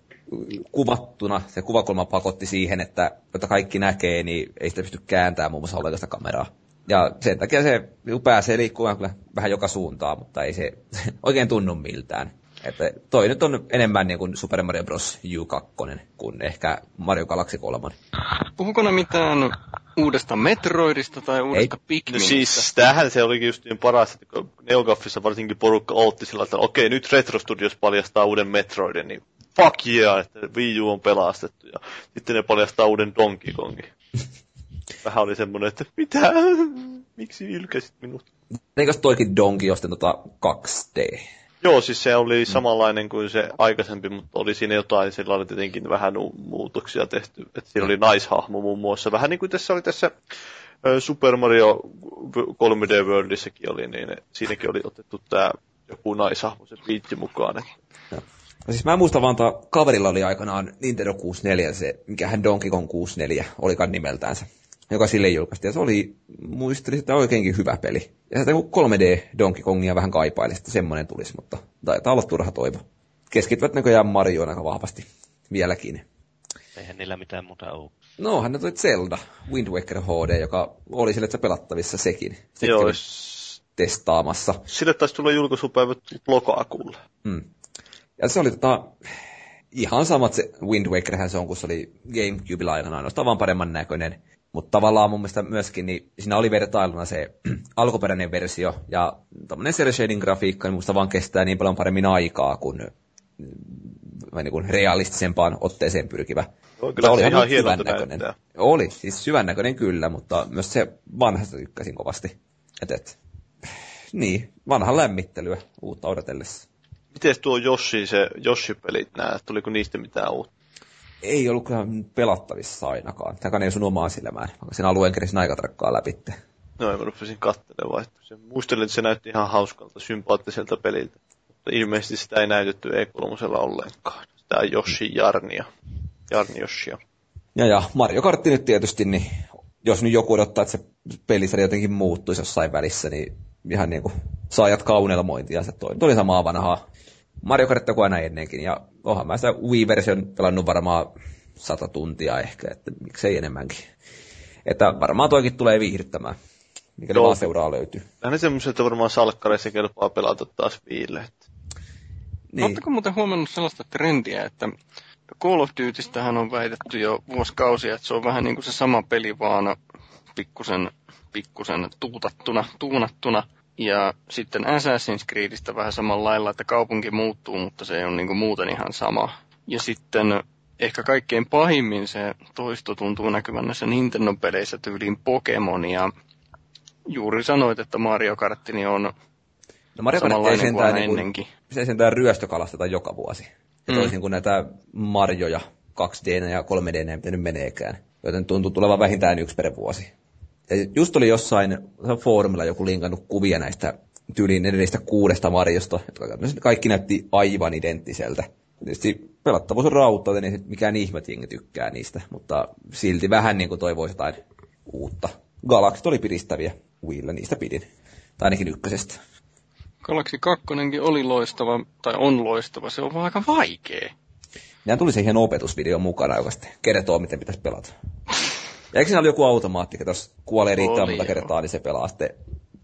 S1: kuvattuna, se kuvakulma pakotti siihen, että jotta kaikki näkee, niin ei sitä pysty kääntämään muun muassa ollenkaan kameraa. Ja sen takia se pääsee liikkumaan kyllä vähän joka suuntaan, mutta ei se oikein tunnu miltään. Että toi nyt on enemmän niin kuin Super Mario Bros. U2 kuin ehkä Mario Galaxy 3.
S2: Puhuko ne mitään uudesta Metroidista tai uudesta Pikministä?
S3: No siis tähän se olikin just niin paras, että kun Neogaffissa varsinkin porukka otti sillä että okei, nyt Retro Studios paljastaa uuden Metroidin, niin fuck yeah, että Wii U on pelastettu. Ja sitten ne paljastaa uuden Donkey Kongin. Vähän oli semmoinen, että mitä? Miksi ylkäsit minut?
S1: Eikös toikin Donkey josten tota 2D?
S3: Joo, siis se oli samanlainen kuin se aikaisempi, mutta oli siinä jotain, sillä oli tietenkin vähän muutoksia tehty. Että siinä oli naishahmo muun muassa, vähän niin kuin tässä oli tässä Super Mario 3D Worldissäkin oli, niin siinäkin oli otettu tämä joku naishahmo se biitti mukaan.
S1: No siis mä muistan vaan, että kaverilla oli aikanaan Nintendo 64, se, mikä hän Donkey Kong 64 olikaan nimeltäänsä joka sille julkaistiin. Ja se oli, muistelin, että oikeinkin hyvä peli. Ja sitä 3D Donkey Kongia vähän kaipaili, että semmoinen tulisi, mutta taitaa olla turha toivo. Keskittyvät näköjään Marioon aika vahvasti vieläkin.
S4: Eihän niillä mitään muuta ole.
S1: No, hän toi Zelda, Wind Waker HD, joka oli sille pelattavissa sekin. sekin
S3: Joo,
S1: testaamassa.
S3: Sille taisi tulla julkaisupäivät lokakuulle.
S1: Hmm. Ja se oli tota, ihan samat se Wind Wakerhän se on, kun se oli Gamecube aikanaan, ainoastaan vaan paremman näköinen. Mutta tavallaan mun mielestä myöskin, niin siinä oli vertailuna se alkuperäinen versio, ja tämmöinen cel shading grafiikka, niin musta vaan kestää niin paljon paremmin aikaa kuin, mm, niin kuin realistisempaan otteeseen pyrkivä.
S3: Kyllä oli ihan hyvän näköinen.
S1: Oli, siis syvän näköinen kyllä, mutta myös se vanhasta tykkäsin kovasti. Et, et, niin, vanhan lämmittelyä uutta odotellessa.
S3: Miten tuo Yoshi, se Yoshi-pelit nää, tuliko niistä mitään uutta?
S1: Ei ollut kyllä pelattavissa ainakaan. Tämä ei sun omaa silmään, vaikka sen alueen keresin aika tarkkaan läpi.
S3: No, mä rupesin katselemaan. Muistelin, että se näytti ihan hauskalta, sympaattiselta peliltä. Mutta ilmeisesti sitä ei näytetty E3 ollenkaan. Sitä on Yoshi Jarnia. Jarni Yoshia.
S1: Ja, ja Mario Kart nyt tietysti, niin jos nyt joku odottaa, että se pelisarja jotenkin muuttuisi jossain välissä, niin ihan niin kuin saa jatkaa unelmointia. Se toi, oli samaa vanhaa Mario Kart kuin aina ennenkin, ja onhan mä sitä Wii-version pelannut varmaan sata tuntia ehkä, että miksei enemmänkin. Että varmaan toikin tulee viihdyttämään, mikä vaan seuraa löytyy.
S3: Nämä semmoiset, että varmaan salkkareissa kelpaa pelata taas Wiille. Että...
S2: Niin. Oletteko muuten huomannut sellaista trendiä, että Call of Dutystähän on väitetty jo vuosikausia, että se on vähän niin kuin se sama peli, vaan pikkusen, pikkusen tuutattuna, tuunattuna. Ja sitten Assassin's Creedistä vähän samalla lailla, että kaupunki muuttuu, mutta se on niin muuten ihan sama. Ja sitten ehkä kaikkein pahimmin se toisto tuntuu näkyvän näissä Nintendo-peleissä tyyliin Pokemon. Ja juuri sanoit, että Mario Karttini on no Mario Kart ei sentään, niin kuin, ennenkin.
S1: Se ei sentään ryöstökalasteta joka vuosi. Ja mm. toisin kuin näitä Marjoja 2D ja 3D, mitä nyt meneekään. Joten tuntuu tulevan vähintään yksi per vuosi. Ja just oli jossain foorumilla joku linkannut kuvia näistä tyyliin edellistä kuudesta Marjosta, jotka kaikki näytti aivan identtiseltä. Tietysti pelattavuus on rautta, niin mikään ihme jengi tykkää niistä, mutta silti vähän niin kuin toivoisi jotain uutta. Galaksit oli piristäviä Wiillä, niistä pidin. Tai ainakin ykkösestä.
S2: Galaxy 2 oli loistava, tai on loistava, se on vaan aika vaikea.
S1: Nehän tuli se ihan opetusvideo mukana, joka sitten kertoo, miten pitäisi pelata. Ja eikö siinä ole joku automaatti, että jos kuolee riittävän monta kertaa, niin se pelaa sitten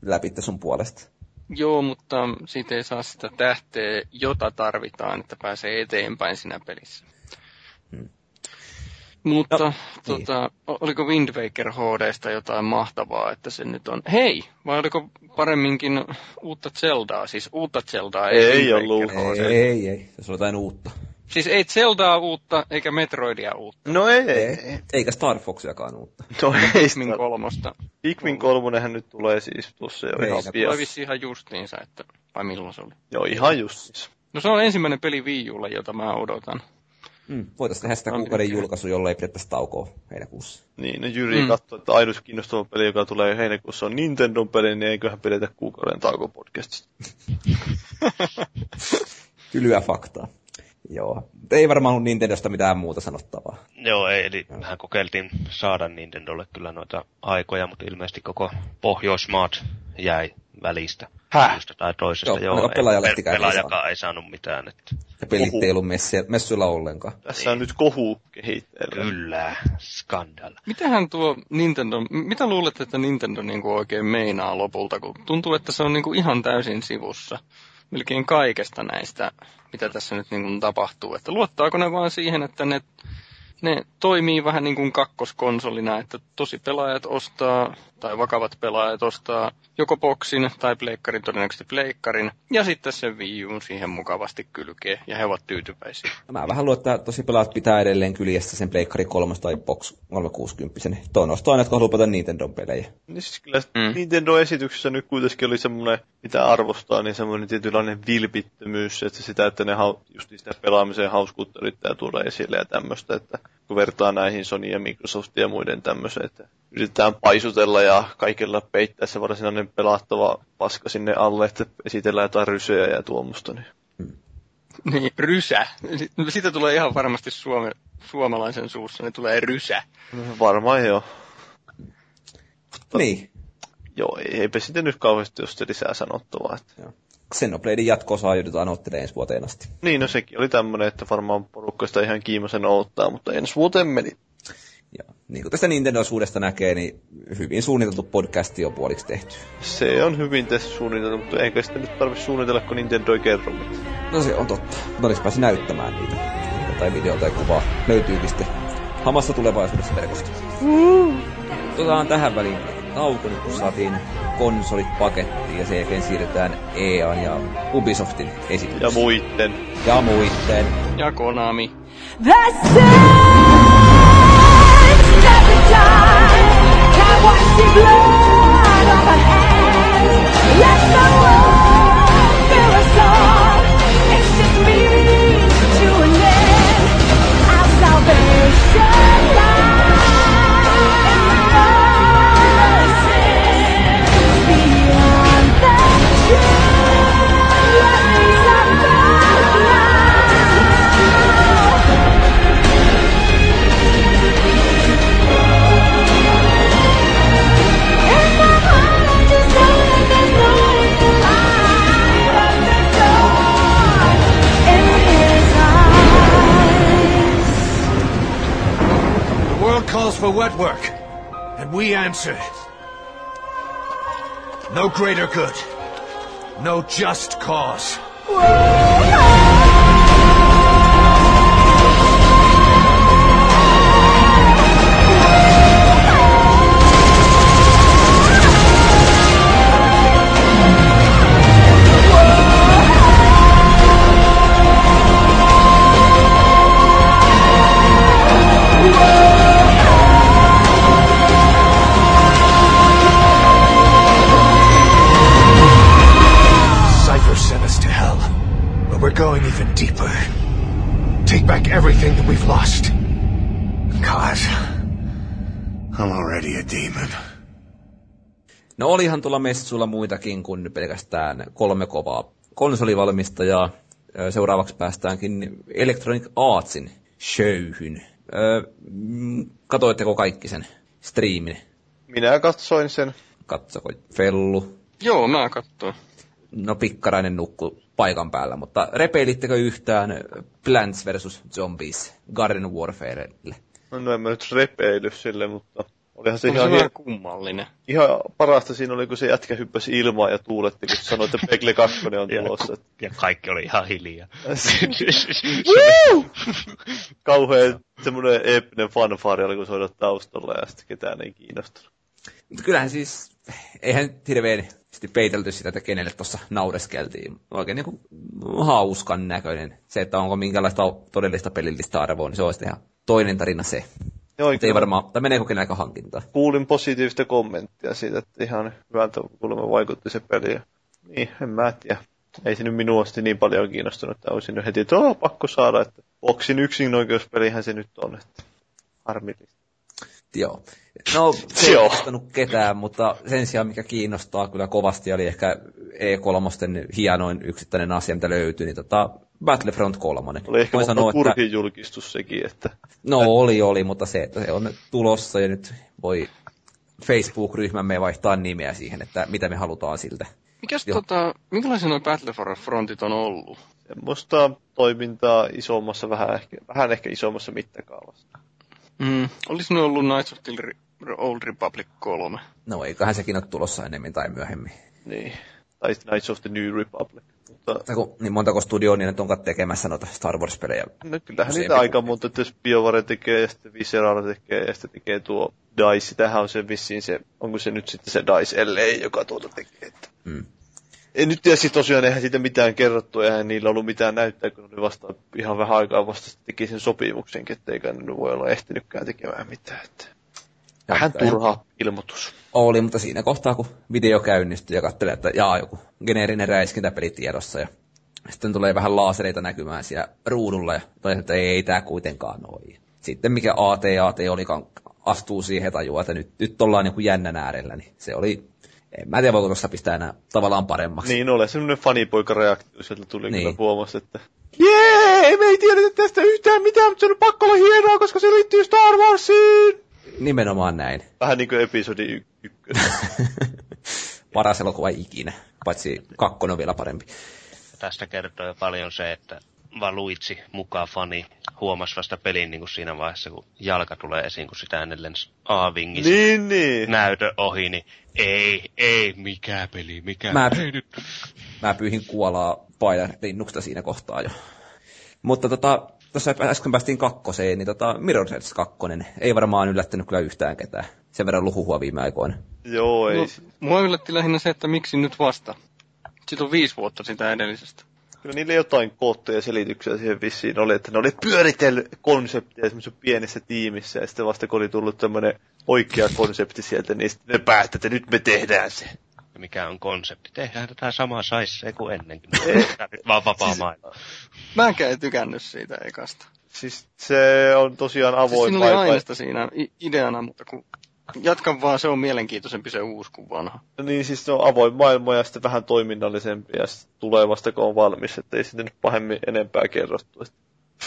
S1: läpi sun puolesta?
S2: Joo, mutta siitä ei saa sitä tähteä, jota tarvitaan, että pääsee eteenpäin siinä pelissä. Hmm. Mutta no, tota, niin. oliko Wind Waker HDstä jotain mahtavaa, että se nyt on... Hei, vai oliko paremminkin uutta Zeldaa? Siis uutta Zeldaa,
S3: ei, ei ollut.
S1: Ei, ei, ei, se on jotain uutta.
S2: Siis ei Zeldaa uutta, eikä Metroidia uutta.
S3: No ei. ei.
S1: Eikä Star Foxiakaan uutta.
S3: No ei.
S2: Pikmin kolmosta.
S3: Pikmin kolmonenhan nyt tulee siis tuossa jo
S2: ihan Se tulee vissiin ihan justiinsa, että... Vai milloin se oli?
S3: Joo, ihan justiinsa.
S2: No se on ensimmäinen peli Wii Ulle, jota mä odotan.
S1: Mm, voitaisiin tehdä sitä kuukauden julkaisu, jolle ei pidettäisi taukoa heinäkuussa.
S3: Niin, no Jyri mm. katsoo, että ainut kiinnostava peli, joka tulee heinäkuussa on Nintendo peli, niin eiköhän pidetä kuukauden tauko podcastista.
S1: Tylyä faktaa. Joo. Ei varmaan ollut Nintendosta mitään muuta sanottavaa.
S4: Joo, ei, eli vähän kokeiltiin saada Nintendolle kyllä noita aikoja, mutta ilmeisesti koko Pohjoismaat jäi välistä.
S3: Häh?
S4: Syystä tai toisesta.
S1: Joo,
S4: Joo,
S1: ainakaan
S4: ei,
S1: pelaajalehtikään ei
S4: pelaajakaan ei saanut mitään. Että.
S1: Ja pelit ei ollut messi- messuilla ollenkaan.
S3: Tässä on nyt kohu kehitteillä.
S4: Kyllä, skandal.
S2: Mitähän tuo Nintendo, mitä luulet, että Nintendo niinku oikein meinaa lopulta, kun tuntuu, että se on niinku ihan täysin sivussa melkein kaikesta näistä, mitä tässä nyt niinku tapahtuu. Että luottaako ne vaan siihen, että ne, ne toimii vähän niin kuin kakkoskonsolina, että tosi pelaajat ostaa, tai vakavat pelaajat ostaa joko boksin tai pleikkarin, todennäköisesti pleikkarin, ja sitten se Wii U siihen mukavasti kylkee, ja he ovat tyytyväisiä.
S1: Mä vähän luulen, että tosi pelaat pitää edelleen kyljessä sen Pleikkari 3 tai Box 360. Toinen ostaa aina, jotka haluaa pelata Nintendon pelejä.
S3: Niin siis kyllä Mm. Nintendo-esityksessä nyt kuitenkin oli semmoinen, mitä arvostaa, niin semmoinen tietynlainen vilpittömyys, että sitä, että ne hau, just sitä pelaamisen hauskuutta yrittää tuoda esille ja tämmöistä, että kun vertaa näihin Sony ja Microsoftin ja muiden tämmöiseen, että yritetään paisutella ja kaikella peittää se varsinainen pelattava paska sinne alle, että esitellään jotain rysejä ja tuommoista. Niin.
S2: Niin, rysä. Si- Siitä tulee ihan varmasti suome, suomalaisen suussa, niin tulee rysä.
S3: Varmaan joo.
S1: Niin.
S3: Joo, ei- eipä sitten nyt kauheasti ole lisää sanottavaa. Että.
S1: Xenobladein jatko-osaa joudutaan ottelemaan ensi vuoteen asti.
S3: Niin, no sekin oli tämmöinen, että varmaan porukka sitä ihan kiimasen odottaa, mutta ensi vuoteen meni.
S1: Ja niin kuin tästä Nintendo-osuudesta näkee, niin hyvin suunniteltu podcasti on puoliksi tehty.
S3: Se on hyvin tässä suunniteltu, mutta eikä sitä nyt tarvitse suunnitella, kun Nintendo ei kerro mitään.
S1: No se on totta. Mutta olisi pääsi näyttämään niitä. tai video tai kuvaa. Löytyykin sitten hamassa tulevaisuudessa verkosta. Otetaan tähän väliin tauko, nyt kun saatiin konsolit pakettiin ja sen jälkeen siirrytään EAN ja Ubisoftin esityksiin.
S3: Ja muitten.
S1: ja muitten.
S2: Ja Konami.
S6: Can't the blood. Let the world
S7: calls for wet work, and we answer. No greater good. No just cause. Cypher
S1: Tuolla messuilla muitakin kuin pelkästään kolme kovaa konsolivalmistajaa. Seuraavaksi päästäänkin Electronic Artsin showhyn. Katoitteko kaikki sen striimin?
S3: Minä katsoin sen.
S1: Katsoko Fellu?
S2: Joo, mä katsoin.
S1: No pikkarainen nukku paikan päällä, mutta repeilittekö yhtään Plants vs. Zombies Garden Warfarelle?
S3: No en mä nyt repeily sille, mutta olihan se
S2: Se on
S3: ihan,
S2: se vähän kummallinen.
S3: ihan parasta siinä oli, kun se jätkä hyppäsi ilmaan ja tuuletti, kun sanoi, että Pegle 2 on
S4: Ja,
S3: tulossa.
S4: ja kaikki oli ihan hiljaa.
S3: Kauhean semmoinen eeppinen fanfaari oli, kun soidot taustalla ja sitten ketään ei kiinnostunut.
S1: Mutta kyllähän siis, eihän hirveän peitelty sitä, että kenelle tuossa naureskeltiin. Oikein niin kuin hauskan näköinen. Se, että onko minkälaista todellista pelillistä arvoa, niin se olisi ihan toinen tarina se.
S3: Joo,
S1: ei varmaan, tai meneekö kenelläkään hankintaa.
S3: kuulin positiivista kommenttia siitä, että ihan hyvältä kuulemma vaikutti se peli. Niin, en mä tiedä. Ei se nyt minua asti niin paljon kiinnostunut, että olisin nyt heti, että on pakko saada, että Boxin yksin oikeuspelihän se nyt on, että harmillista.
S1: Joo. No, se ei kiinnostanut ketään, mutta sen sijaan mikä kiinnostaa kyllä kovasti oli ehkä E3 hienoin yksittäinen asia, mitä löytyi, niin tota, Battlefront 3.
S3: Oli ehkä
S1: sanoa, että,
S3: julkistus sekin, että
S1: no oli, oli, mutta se, että se on nyt tulossa ja nyt voi Facebook-ryhmämme vaihtaa nimeä siihen, että mitä me halutaan siltä.
S2: Mikäs
S1: Joo.
S2: tota, minkälaisia nuo Battlefrontit on ollut?
S3: semmoista toimintaa isommassa, vähän ehkä, vähän ehkä isommassa mittakaavassa.
S2: Mm, olisi ne ollut Knights of the Old Republic 3?
S1: No eiköhän sekin ole tulossa enemmän tai myöhemmin.
S3: Niin. Tai Knights of the New Republic. Mutta
S1: kun, niin montako studioa niin nyt onkaan tekemässä noita Star Wars-pelejä.
S3: no, kyllähän niitä aika monta, että jos BioWare tekee ja sitten Visceral tekee ja sitten tekee tuo DICE. Tämähän on se vissiin se, onko se nyt sitten se DICE LA, joka tuota tekee. Että.
S1: Mm.
S3: En nyt tiedä, siis tosiaan eihän siitä mitään kerrottu, eihän niillä ollut mitään näyttää, kun ne oli vasta ihan vähän aikaa vasta sitten teki sen sopimuksenkin, etteikä ne voi olla ehtinytkään tekemään mitään. Että. Vähän
S1: ei-
S3: turha ilmoitus.
S1: Oli, mutta siinä kohtaa, kun video käynnistyi ja katselee, että jaa, joku geneerinen räiskintäpeli tiedossa ja sitten tulee vähän laasereita näkymään siellä ruudulla ja toisin, että ei, ei tämä kuitenkaan noin. Sitten mikä AT-AT olikaan, astuu siihen ja tajuaa, että nyt, nyt ollaan niin jännän äärellä, niin se oli, en mä tiedä voiko tuossa pistää enää tavallaan paremmaksi.
S3: Niin ole, semmoinen fanipoika-reaktio sieltä tuli
S1: Niin.
S3: kyllä huomasi, että Jee, me ei tiedetä tästä yhtään mitään, mutta se on pakko olla hienoa, koska se liittyy Star Warsiin!
S1: Nimenomaan näin.
S3: Vähän niin kuin episodi y- ykkönen.
S1: Paras elokuva ikinä, paitsi kakkonen on vielä parempi.
S4: Tästä kertoo jo paljon se, että Valuitsi mukaan fani huomasi vasta pelin niin kuin siinä vaiheessa, kun jalka tulee esiin, kun sitä ennen lensi A-vingissä
S3: niin, niin.
S4: näytön ohi, niin ei, ei, mikä peli, mikä
S1: Mä-
S4: ei nyt.
S1: Mä pyyhin kuolaa paidan linnuksesta siinä kohtaa jo. Mutta tota, tuossa äsken päästiin kakkoseen, niin tota, Mirror's Edge 2 ei varmaan yllättänyt kyllä yhtään ketään. Sen verran luhuhua viime aikoina.
S3: Joo, ei.
S2: No, mua yllätti lähinnä se, että miksi nyt vasta. Sitten on viisi vuotta sitä edellisestä.
S3: Kyllä niillä jotain koottuja ja selityksiä siihen vissiin oli, että ne oli pyöritellyt konsepteja semmoisessa pienessä tiimissä, ja sitten vasta kun oli tullut tämmöinen oikea konsepti sieltä, niin sitten ne päätti, että nyt me tehdään se.
S4: Mikä on konsepti? Tehdään tätä samaa saissee kuin ennenkin. Nyt vaan vapaa maailma.
S2: Mäkään en tykännyt siitä ekasta.
S3: Siis se on tosiaan
S2: Siis
S3: avoin
S2: siinä oli
S3: paikka.
S2: aineesta siinä ideana, mutta kun jatkan vaan, se on mielenkiintoisempi se uusi kuin vanha.
S3: Niin siis se on avoin maailma ja sitten vähän toiminnallisempi ja sitten tulee vasta kun on valmis, että ei sitten nyt pahemmin enempää kerrottu. Et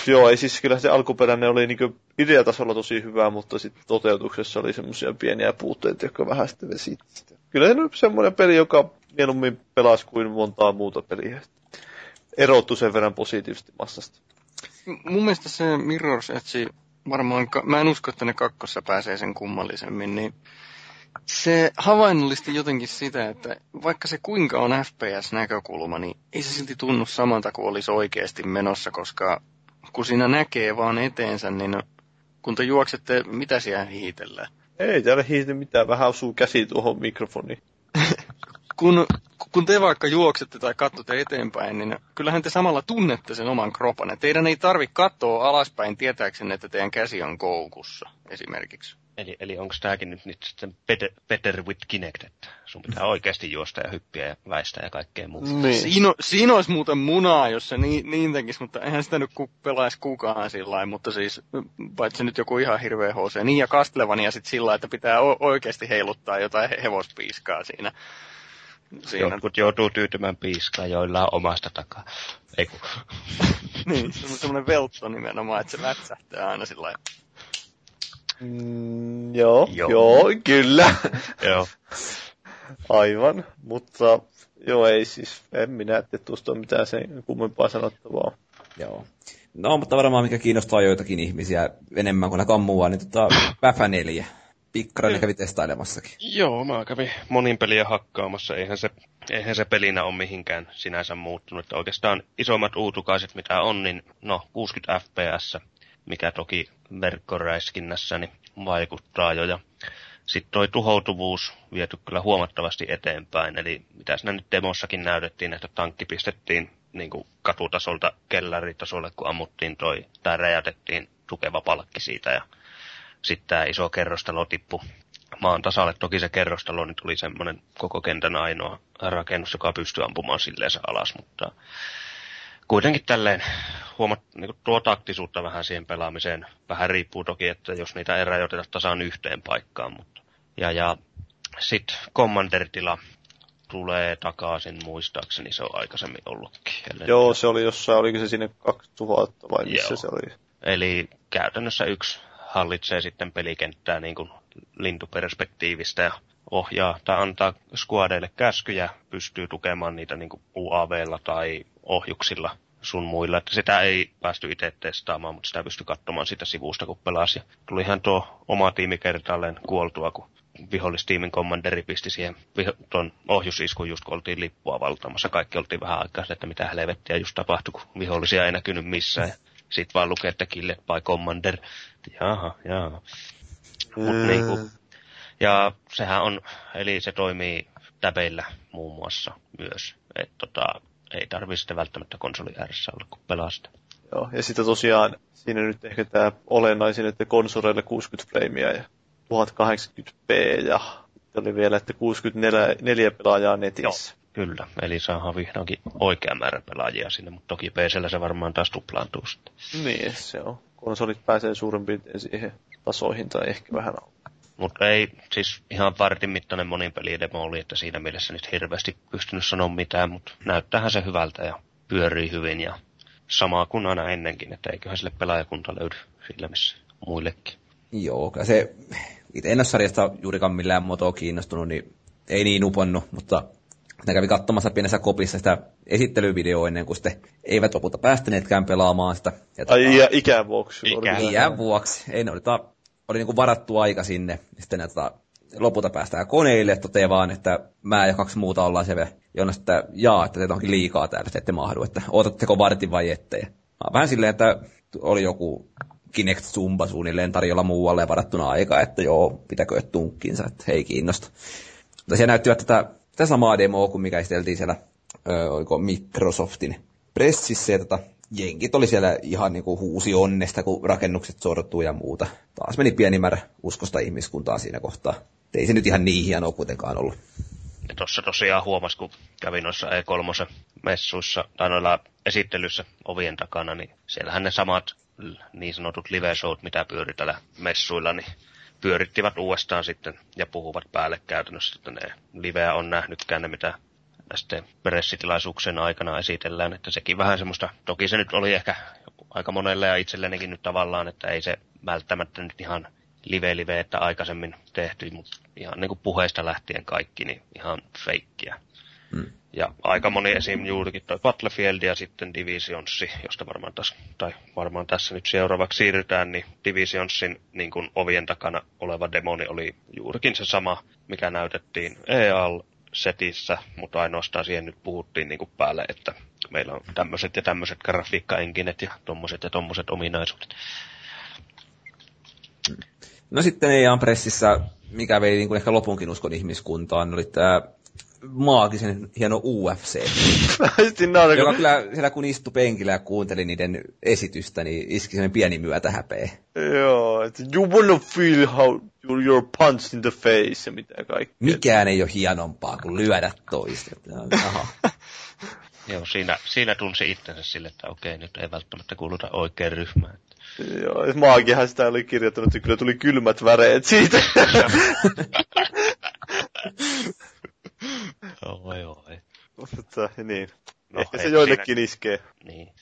S3: Joo, ei siis kyllä se alkuperäinen oli niinku ideatasolla tosi hyvä, mutta sitten toteutuksessa oli semmoisia pieniä puutteita, jotka vähän sitten vesitti sitä. Kyllä se nyt semmoinen peli, joka mieluummin pelasi kuin montaa muuta peliä. Erottu sen verran positiivisesti massasta.
S2: Mun mielestä se Mirror's Edge varmaan, mä en usko, että ne kakkossa pääsee sen kummallisemmin, niin se havainnollisti jotenkin sitä, että vaikka se kuinka on FPS-näkökulma, niin ei se silti tunnu samalta kuin olisi oikeasti menossa, koska kun siinä näkee vaan eteensä, niin kun te juoksette, mitä siellä hiitellään?
S3: Ei täällä hiihdy mitään, vähän osuu käsi tuohon mikrofoniin.
S2: kun, kun te vaikka juoksette tai katsotte eteenpäin, niin kyllähän te samalla tunnette sen oman kropan. Teidän ei tarvi katsoa alaspäin tietääksenne, että teidän käsi on koukussa esimerkiksi.
S4: Eli, eli onko tämäkin nyt, nyt sitten better, better with Kinect, että sun pitää oikeasti juosta ja hyppiä ja väistää ja kaikkea muuta.
S3: Niin.
S2: Siinä, siinä olisi muuten munaa, jos se niin, niin tekisi, mutta eihän sitä nyt ku, pelaisi kukaan sillä lailla, mutta siis paitsi nyt joku ihan hirveä HC. Niin ja Castlevania sitten sillä että pitää o- oikeasti heiluttaa jotain he- hevospiiskaa siinä. siinä.
S4: Jotkut joutuu tyytymään piiskaan, joilla on omasta takaa. Ei kun.
S2: Niin, se on semmoinen veltto nimenomaan, että se lätsähtää aina sillä lailla.
S3: Mm, joo,
S4: Joo.
S3: joo, kyllä.
S4: Joo.
S3: Aivan, mutta joo ei siis, en minä tee tuosta mitään sen kummempaa sanottavaa.
S1: Joo. No, mutta varmaan mikä kiinnostaa joitakin ihmisiä enemmän kuin kammua, niin tota, Päfä 4. Pikkarainen kävi testailemassakin.
S4: Joo, mä kävin monin peliä hakkaamassa. Eihän se, eihän se pelinä ole mihinkään sinänsä muuttunut. Että oikeastaan isommat uutukaiset mitä on, niin no 60 fps, mikä toki verkkoräiskinnässä niin vaikuttaa jo. Ja sitten toi tuhoutuvuus viety kyllä huomattavasti eteenpäin. Eli mitä siinä nyt demossakin näytettiin, että tankki pistettiin niin kuin katutasolta kellaritasolle, kun ammuttiin toi, tai räjäytettiin tukeva palkki siitä ja sitten tämä iso kerrostalo tippui maan tasalle. Toki se kerrostalo niin tuli semmoinen koko kentän ainoa rakennus, joka pystyy ampumaan silleen alas, mutta kuitenkin tälleen huomat, niin tuo taktisuutta vähän siihen pelaamiseen. Vähän riippuu toki, että jos niitä ei rajoiteta tasan yhteen paikkaan. Mutta. Ja, ja sitten Commander-tila tulee takaisin, muistaakseni se on aikaisemmin ollutkin. Ellei
S3: Joo, se oli jossain, oliko se sinne 2000 vai missä
S4: Joo.
S3: se oli?
S4: Eli käytännössä yksi hallitsee sitten pelikenttää niin kuin lintuperspektiivistä ja ohjaa tai antaa squadeille käskyjä, pystyy tukemaan niitä niin kuin UAVlla tai ohjuksilla sun muilla. Että sitä ei päästy itse testaamaan, mutta sitä pystyi katsomaan sitä sivusta, kun pelasi. Ja Tulihan tuo oma tiimi kertaalleen kuoltua, kun vihollistiimin kommanderi pisti siihen viho- tuon ohjusiskun just kun oltiin lippua valtaamassa. Kaikki oltiin vähän aikaa että mitä helvettiä just tapahtui, kun vihollisia ei näkynyt missään. Ja sit vaan lukee, että killed by commander. Jaha, jaha. Mut
S3: Mm.
S4: niinku, ja sehän on, eli se toimii täbeillä muun muassa myös. Että tota, ei tarvitse sitten välttämättä konsoli ääressä olla, kun pelaa sitä.
S3: Joo, ja sitten tosiaan siinä nyt ehkä tämä olennaisin, että konsoleille 60 freimiä ja 1080p ja sitten oli vielä, että 64 pelaajaa netissä.
S4: Kyllä, eli saadaan vihdoinkin oikea määrä pelaajia sinne, mutta toki PCllä se varmaan taas tuplaantuu sitten.
S3: Niin, se on. Konsolit pääsee suurin piirtein siihen tasoihin tai ehkä vähän.
S4: Mutta ei, siis ihan vartin mittainen monin pelidemo oli, että siinä mielessä nyt hirveästi pystynyt sanomaan mitään, mutta näyttäähän se hyvältä ja pyörii hyvin ja samaa kuin aina ennenkin, että eiköhän sille pelaajakunta löydy sillä missä muillekin.
S1: Joo, kyllä se, itse en ole sarjasta juurikaan millään muotoa kiinnostunut, niin ei niin uponnut, mutta ne kävi katsomassa pienessä kopissa sitä esittelyvideoa ennen kuin sitten eivät lopulta päästäneetkään pelaamaan sitä. Ja
S3: Ai
S1: tota,
S3: iä, ikään vuoksi.
S4: Ikä.
S1: iän vuoksi. Ei, ne oli, oli niinku varattu aika sinne. Sitten ne, tota, lopulta päästään koneille, toteaa vaan, että mä ja kaksi muuta ollaan siellä jonas, että jaa, että teitä onkin liikaa täällä, että ette mahdu, että odotatteko vartin vai ette. Ja vähän silleen, että oli joku Kinect Zumba suunnilleen tarjolla muualle varattuna aika, että joo, pitäkö tunkkinsa, että ei kiinnosta. Mutta siellä näyttivät tätä, tätä samaa demoa kuin mikä esiteltiin siellä, ö, oliko Microsoftin pressissä, ja tota, jenkit oli siellä ihan niinku huusi onnesta, kun rakennukset sortuu ja muuta. Taas meni pieni määrä uskosta ihmiskuntaa siinä kohtaa. Ei se nyt ihan niin hienoa kuitenkaan ollut.
S4: Ja tuossa tosiaan huomasi, kun kävin noissa E3 messuissa tai noilla esittelyssä ovien takana, niin siellähän ne samat niin sanotut live showt, mitä pyöri tällä messuilla, niin pyörittivät uudestaan sitten ja puhuvat päälle käytännössä, että ne liveä on nähnytkään ne, mitä sitten pressitilaisuuksien aikana esitellään, että sekin vähän semmoista, toki se nyt oli ehkä aika monelle ja itsellenikin nyt tavallaan, että ei se välttämättä nyt ihan live-live, että aikaisemmin tehty, mutta ihan niin kuin puheesta lähtien kaikki, niin ihan feikkiä.
S1: Hmm.
S4: Ja aika moni esim. juurikin toi Battlefield ja sitten Divisionsi, josta varmaan, tässä, tai varmaan tässä nyt seuraavaksi siirrytään, niin Divisionsin niin kuin ovien takana oleva demoni oli juurikin se sama, mikä näytettiin EAL-setissä, mutta ainoastaan siihen nyt puhuttiin niin kuin päälle, että meillä on tämmöiset ja tämmöiset grafiikkaenkinet ja tommoset ja tommoset ominaisuudet.
S1: No sitten EAN pressissä, mikä vei niin kuin ehkä lopunkin uskon ihmiskuntaan, oli tämä maagisen hieno UFC, joka
S3: kun,
S1: kyllä siellä kun istui penkillä ja kuunteli niiden esitystä, niin iski sellainen pieni myötä häpeä.
S3: joo, että you wanna feel how you're, you're punched in the face ja mitä kaikkea.
S1: Mikään ei ole hienompaa kuin lyödä toista. Aha.
S4: Joo, siinä, siinä tunsi itsensä sille, että okei, nyt ei välttämättä kuuluta oikein ryhmään.
S3: Joo, Maagihan sitä oli kirjoittanut, että kyllä tuli kylmät väreet siitä.
S4: Joo, joo.
S3: Mutta niin,
S4: No,
S3: ehkä se joillekin iskee.
S4: Niin.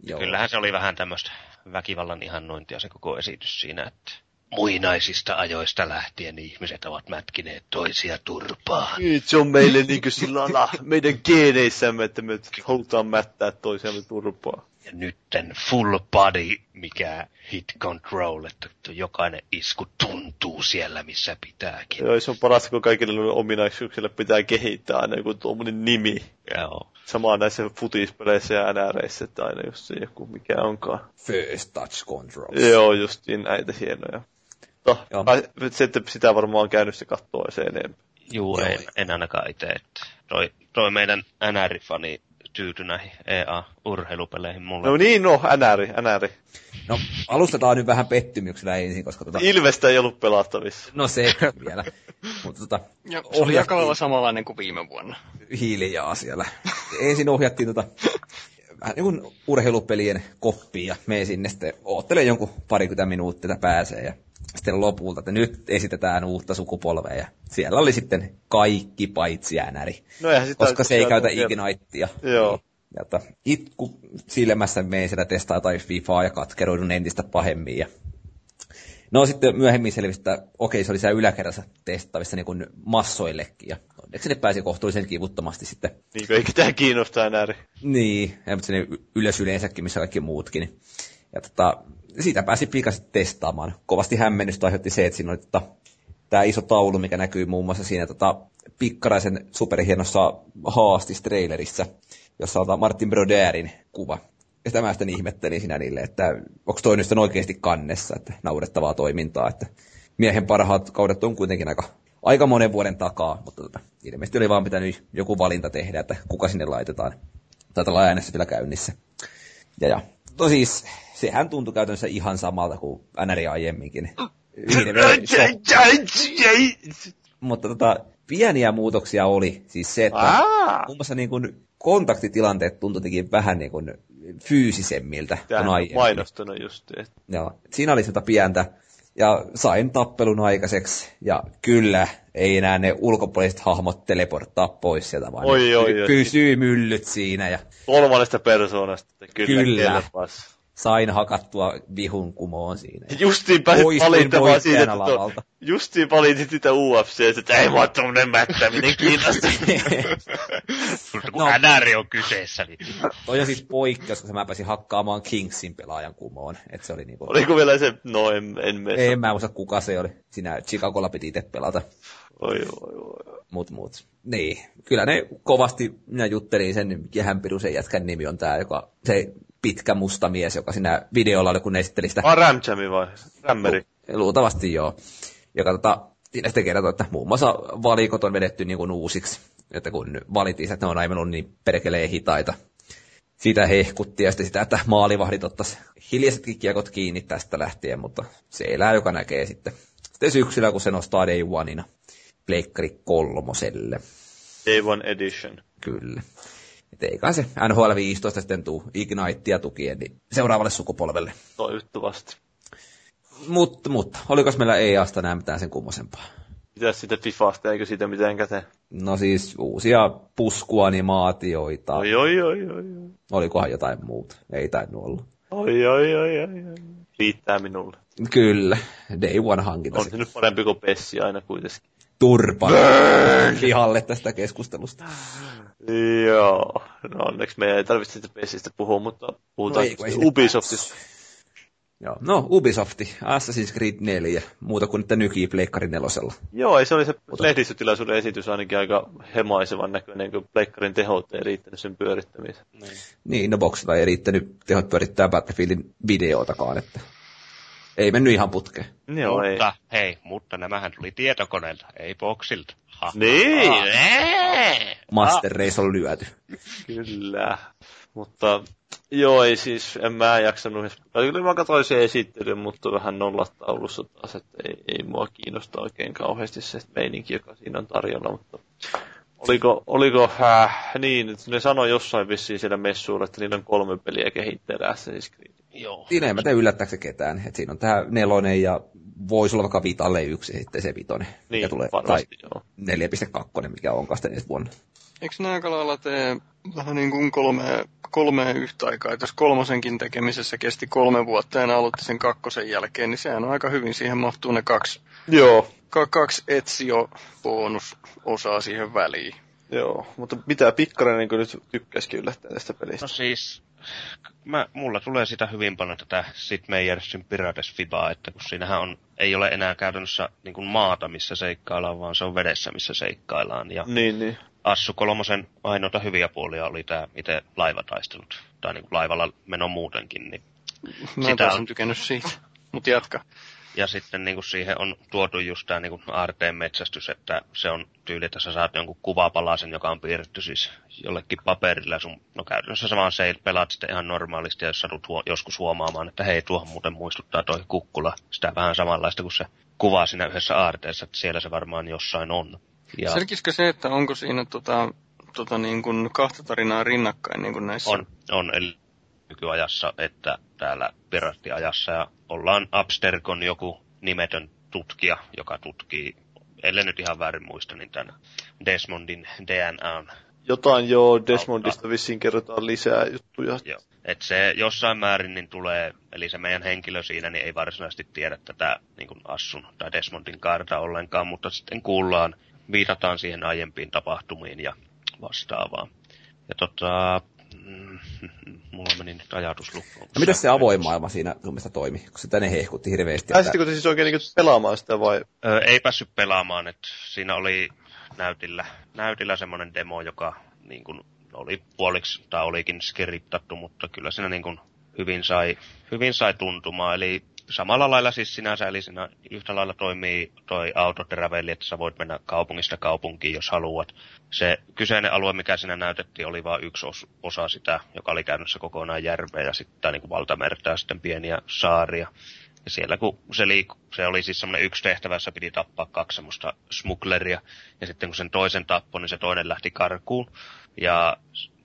S1: Joo.
S4: Kyllähän se oli vähän tämmöistä väkivallan ihannointia se koko esitys siinä, että muinaisista ajoista lähtien ihmiset ovat mätkineet toisia turpaan.
S3: Nyt se on meille niin kuin sillä meidän geeneissämme, että me halutaan mättää toisiamme turpaa.
S4: Ja nytten full body, mikä hit control, että jokainen isku tuntuu siellä, missä pitääkin.
S3: Joo, se on parasta, kun kaikille ominaisuuksille pitää kehittää aina joku tuommoinen nimi.
S4: Joo.
S3: Sama näissä futispeleissä ja NReissä, että aina just se joku mikä onkaan.
S1: First touch control.
S3: Joo, justiin näitä hienoja. No,
S1: Joo.
S3: mä- että sitä varmaan on käynyt se kattoa se enemmän.
S4: Juu,
S1: Joo.
S4: en, en ainakaan itse. Että toi, toi meidän NR-fani tyytyi näihin EA-urheilupeleihin mulle.
S3: No niin, no, NR, NR.
S1: No, alustetaan nyt vähän pettymyksellä ensin, koska tota,
S3: Ilvestä ei ollut pelattavissa.
S1: no se vielä. Mutta tota,
S2: Ja se oli aika lailla samanlainen kuin viime vuonna.
S1: hiilijaa siellä. Ensin ohjattiin tota, vähän niin kuin urheilupelien koppiin ja me sinne sitten oottelen jonkun parikymmentä minuuttia, että pääsee. Ja sitten lopulta, että nyt esitetään uutta sukupolvea. Ja siellä oli sitten kaikki paitsi NR.
S3: No
S1: koska se ei käytä. Ignitea.
S3: Joo.
S1: Ja että itku silmässä menen siellä testaa tai FIFAa ja katkeroidun entistä pahemmin. Ja... No sitten myöhemmin selvisi, että okei, se oli siellä yläkerrassa testaavissa niin kuin massoillekin. Ja onneksi ne pääsi kohtuullisen kivuttomasti sitten
S3: Niin kuin ei ketään kiinnostaa enää.
S1: niin, ja mutta sinne ylös yleensäkin, missä kaikki muutkin. Ja tota, siitä pääsi pikaisesti testaamaan. Kovasti hämmennystä aiheutti se, että siinä oli tota, tämä iso taulu, mikä näkyy muun muassa siinä tota, Pikkaraisen superhienossa haastistrailerissa, jossa on tota Martin Broderin kuva. Ja sitä mä sitten ihmettelin siinä niille, että onko toi nyt oikeasti kannessa, että naurettavaa toimintaa, että miehen parhaat kaudet on kuitenkin aika, aika monen vuoden takaa, mutta tota, ilmeisesti oli vaan pitänyt joku valinta tehdä, että kuka sinne laitetaan. Taitaa olla äänessä vielä käynnissä. Ja, ja. No siis, sehän tuntui käytännössä ihan samalta kuin NRI aiemminkin. Shok- Mutta tota, pieniä muutoksia oli. Siis se, että
S3: Aa!
S1: muun muassa niin kuin kontaktitilanteet tuntui vähän niin kuin fyysisemmiltä kuin
S3: on
S1: aiemmin.
S3: mainostanut just. Että
S1: Joo, siinä oli sitä pientä. Ja sain tappelun aikaiseksi. Ja kyllä, ei enää ne ulkopuoliset hahmot teleporttaa pois sieltä, vaan
S3: Oi,
S1: ne
S3: oi,
S1: py-
S3: oi.
S1: pysyy myllyt siinä. Ja
S3: kolmannesta persoonasta. Kyllä,
S1: Kyllä.
S3: kelpas.
S1: Sain hakattua vihun kumoon siinä.
S3: Justiin pääsit valittamaan siitä, että to,
S1: lavalta.
S3: justiin valitsit sitä UFC, että ei mua tommonen mättäminen kiinnosta.
S4: Mutta kun
S1: No.
S4: NR on kyseessä, niin
S1: Toi on siis poikkeus, koska mä pääsin hakkaamaan Kingsin pelaajan kumoon. Et se oli niinku...
S3: Oliko vielä se, no en, en mene.
S1: En mä muista kuka se oli. Siinä Chicagolla piti itse pelata.
S3: Oi, oi, oi.
S1: Mut, mut. Niin, kyllä ne kovasti, minä juttelin sen, mikä sen jätkän nimi on tää, joka, se pitkä musta mies, joka siinä videolla oli, kun ne esitteli sitä.
S3: Ah, Ramjami vai? Rämmeri.
S1: Luultavasti joo. Joka tota, siinä sitten kertoi, että muun muassa valikot on vedetty niin kuin uusiksi. Että kun valittiin, että ne on aivan ollut niin perkeleen hitaita. Sitä hehkutti ja sitten sitä, että maalivahdit ottais hiljaisetkin kiekot kiinni tästä lähtien, mutta se elää, joka näkee sitten. Sitten syksyllä, kun se nostaa Day Oneina Pleikkari kolmoselle.
S3: Day One Edition.
S1: Kyllä. Et eikä se NHL 15 sitten tuu Ignitea tukien niin seuraavalle sukupolvelle.
S3: Toivottavasti.
S1: Mutta, mutta, oliko meillä EAsta näe mitään sen kummosempaa?
S3: Mitäs siitä Fifasta, eikö siitä mitään käteen?
S1: No siis uusia puskuanimaatioita.
S3: Oi, oi, oi, oi, oi.
S1: Olikohan jotain muuta? Ei tainnut olla.
S3: Oi, oi, oi, oi, oi. Riittää minulle.
S1: Kyllä, Day One hankinta.
S3: On se nyt parempi kuin Pessi aina kuitenkin.
S1: turpa pihalle tästä keskustelusta.
S3: Joo. No onneksi meidän ei tarvitse siitä Pessistä puhua, mutta puhutaan
S1: No
S3: Ubisoftista.
S1: Joo. No, Ubisofti, Assassin's Creed 4, muuta kuin että nykii Pleikkari nelosella.
S3: Joo, ei se oli se lehdistötilaisuuden esitys ainakin aika hemaisevan näköinen, kun Pleikkarin tehot ei riittänyt sen pyörittämiseen.
S1: Niin, no Boxilla ei riittänyt tehot pyörittää Battlefieldin videotakaan, että ei mennyt ihan putkeen.
S3: Joo, ei.
S4: mutta hei, mutta nämähän tuli tietokoneelta, ei boksilta. Ha.
S3: Niin,
S1: Master Race on lyöty.
S3: kyllä. Mutta joo, ei siis, en mä jaksanut. Kyllä mä katsoin sen esittelyn, mutta vähän nollataulussa taas, että ei, ei mua kiinnosta oikein kauheasti se meininki, joka siinä on tarjolla, mutta Oliko, oliko äh, niin, että ne sanoi jossain vissiin siellä messuilla, että niillä on kolme peliä kehitteellä Assassin's Creed.
S4: Joo.
S1: Siinä ei mä tiedä yllättääkö ketään. että siinä on tää nelonen ja voisi olla vaikka vitalle yksi ja sitten se vitonen.
S3: Niin,
S1: tulee,
S3: varmasti
S1: tai
S3: joo.
S1: 4.2, mikä onkaan sitten ensi vuonna.
S2: Eikö nämä aika lailla tee vähän niin kuin kolme, kolmea yhtä aikaa? Että jos kolmosenkin tekemisessä kesti kolme vuotta ja aloitti sen kakkosen jälkeen, niin sehän on aika hyvin. Siihen mahtuu ne kaksi,
S3: Joo,
S2: ka, kaksi etsio bonusosaa siihen väliin.
S3: joo. Mutta mitä Pikkarainen niin nyt tykkäisikin yllättää tästä pelistä?
S4: No siis, mä, mulla tulee sitä hyvin paljon tätä Sid Meiersin Pirates Fibaa, että kun siinähän on, ei ole enää käytännössä niin kuin maata, missä seikkaillaan, vaan se on vedessä, missä seikkaillaan. Ja
S3: Niin, niin.
S4: Assu kolmosen ainoita hyviä puolia oli tämä itse laivataistelut, tai niin kuin laivalla meno muutenkin. Niin.
S2: Mä en
S4: Sitä on
S2: tykännyt siitä. Mutta jatka.
S4: Ja sitten niin kuin siihen on tuotu just tämä niin RT-metsästys, että se on tyyli, että sä saat jonkun kuvapalasen, joka on piirretty siis jollekin paperilla. Sun, no käytännössä samaan se pelaat sitten ihan normaalisti, ja jos satut huo, joskus huomaamaan, että hei, tuohon muuten muistuttaa toi kukkula. Sitä vähän samanlaista kuin se kuva siinä yhdessä aarteessa, että siellä se varmaan jossain on. Ja
S2: Selkisikö se, että onko siinä tota, tota niin kuin kahta tarinaa rinnakkain niin kuin näissä?
S4: on, on eli nykyajassa, että täällä pirattiajassa ja ollaan Abstergon joku nimetön tutkija, joka tutkii, ellei nyt ihan väärin muista, niin tämän Desmondin DNAn.
S3: Jotain joo, Desmondista vissiin kerrotaan lisää juttuja.
S4: Joo. Et se jossain määrin niin tulee, eli se meidän henkilö siinä niin ei varsinaisesti tiedä tätä niin kuin Assun tai Desmondin kaarta ollenkaan, mutta sitten kuullaan, viitataan siihen aiempiin tapahtumiin ja vastaavaan. Ja tota, mulla meni nyt ajatus lukkoon.
S1: No mitäs se avoin maailma siinä sun mielestä toimi? Kun sitä ne hehkutti hirveästi.
S3: Pääsittekö te siis oikein niin pelaamaan sitä vai?
S4: Ö, ei päässyt pelaamaan, että siinä oli näytillä, näytillä semmoinen demo, joka niin kuin oli puoliksi tai olikin skriptattu, mutta kyllä siinä niin kuin hyvin sai, hyvin sai tuntumaan. Eli samalla lailla siis sinänsä, eli siinä yhtä lailla toimii toi autoteravelli, että sä voit mennä kaupungista kaupunkiin, jos haluat. Se kyseinen alue, mikä siinä näytettiin, oli vain yksi os, osa sitä, joka oli käynnössä kokonaan järveä ja sitten niin kuin valtamerta ja sitten pieniä saaria. Ja siellä kun se liiku, se oli siis semmoinen yksi tehtävä, jossa piti tappaa kaksi semmoista smuggleria. Ja sitten kun sen toisen tappoi, niin se toinen lähti karkuun. Ja,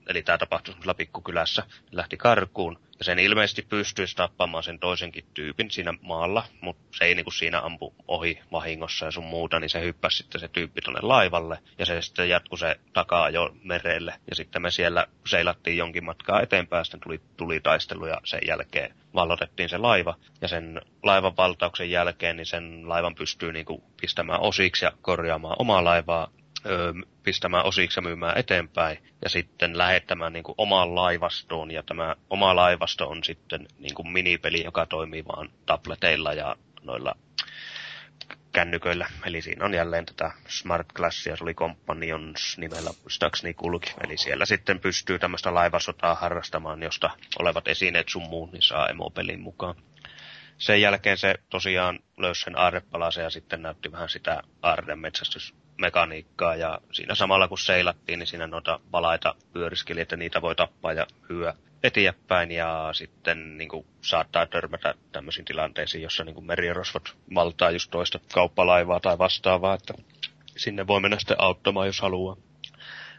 S4: eli tämä tapahtui semmoisella pikkukylässä. Lähti karkuun. Ja sen ilmeisesti pystyisi tappamaan sen toisenkin tyypin siinä maalla, mutta se ei niinku siinä ampu ohi vahingossa ja sun muuta, niin se hyppäsi sitten se tyyppi tuonne laivalle. Ja se sitten jatkui se takaa jo merelle. Ja sitten me siellä seilattiin jonkin matkaa eteenpäin, sitten tuli, tuli taistelu ja sen jälkeen vallotettiin se laiva. Ja sen laivan valtauksen jälkeen, niin sen laivan pystyy niinku pistämään osiksi ja korjaamaan omaa laivaa ö, pistämään osiksi ja myymään eteenpäin ja sitten lähettämään niin kuin omaan laivastoon. Ja tämä oma laivasto on sitten niin kuin minipeli, joka toimii vaan tableteilla ja noilla kännyköillä. Eli siinä on jälleen tätä Smart Classia, se oli Companions nimellä muistaakseni kulki. Eli siellä sitten pystyy tämmöistä laivasotaa harrastamaan, josta olevat esineet sun muut, niin saa emopelin mukaan. Sen jälkeen se tosiaan löysi sen ja sitten näytti vähän sitä aarren metsästysmekaniikkaa. Ja siinä samalla kun seilattiin, niin siinä noita palaita pyöriskeli, että niitä voi tappaa ja hyö eteenpäin. Ja sitten niin kuin, saattaa törmätä tämmöisiin tilanteisiin, jossa niin kuin merirosvot valtaa just toista kauppalaivaa tai vastaavaa, että sinne voi mennä sitten auttamaan, jos haluaa.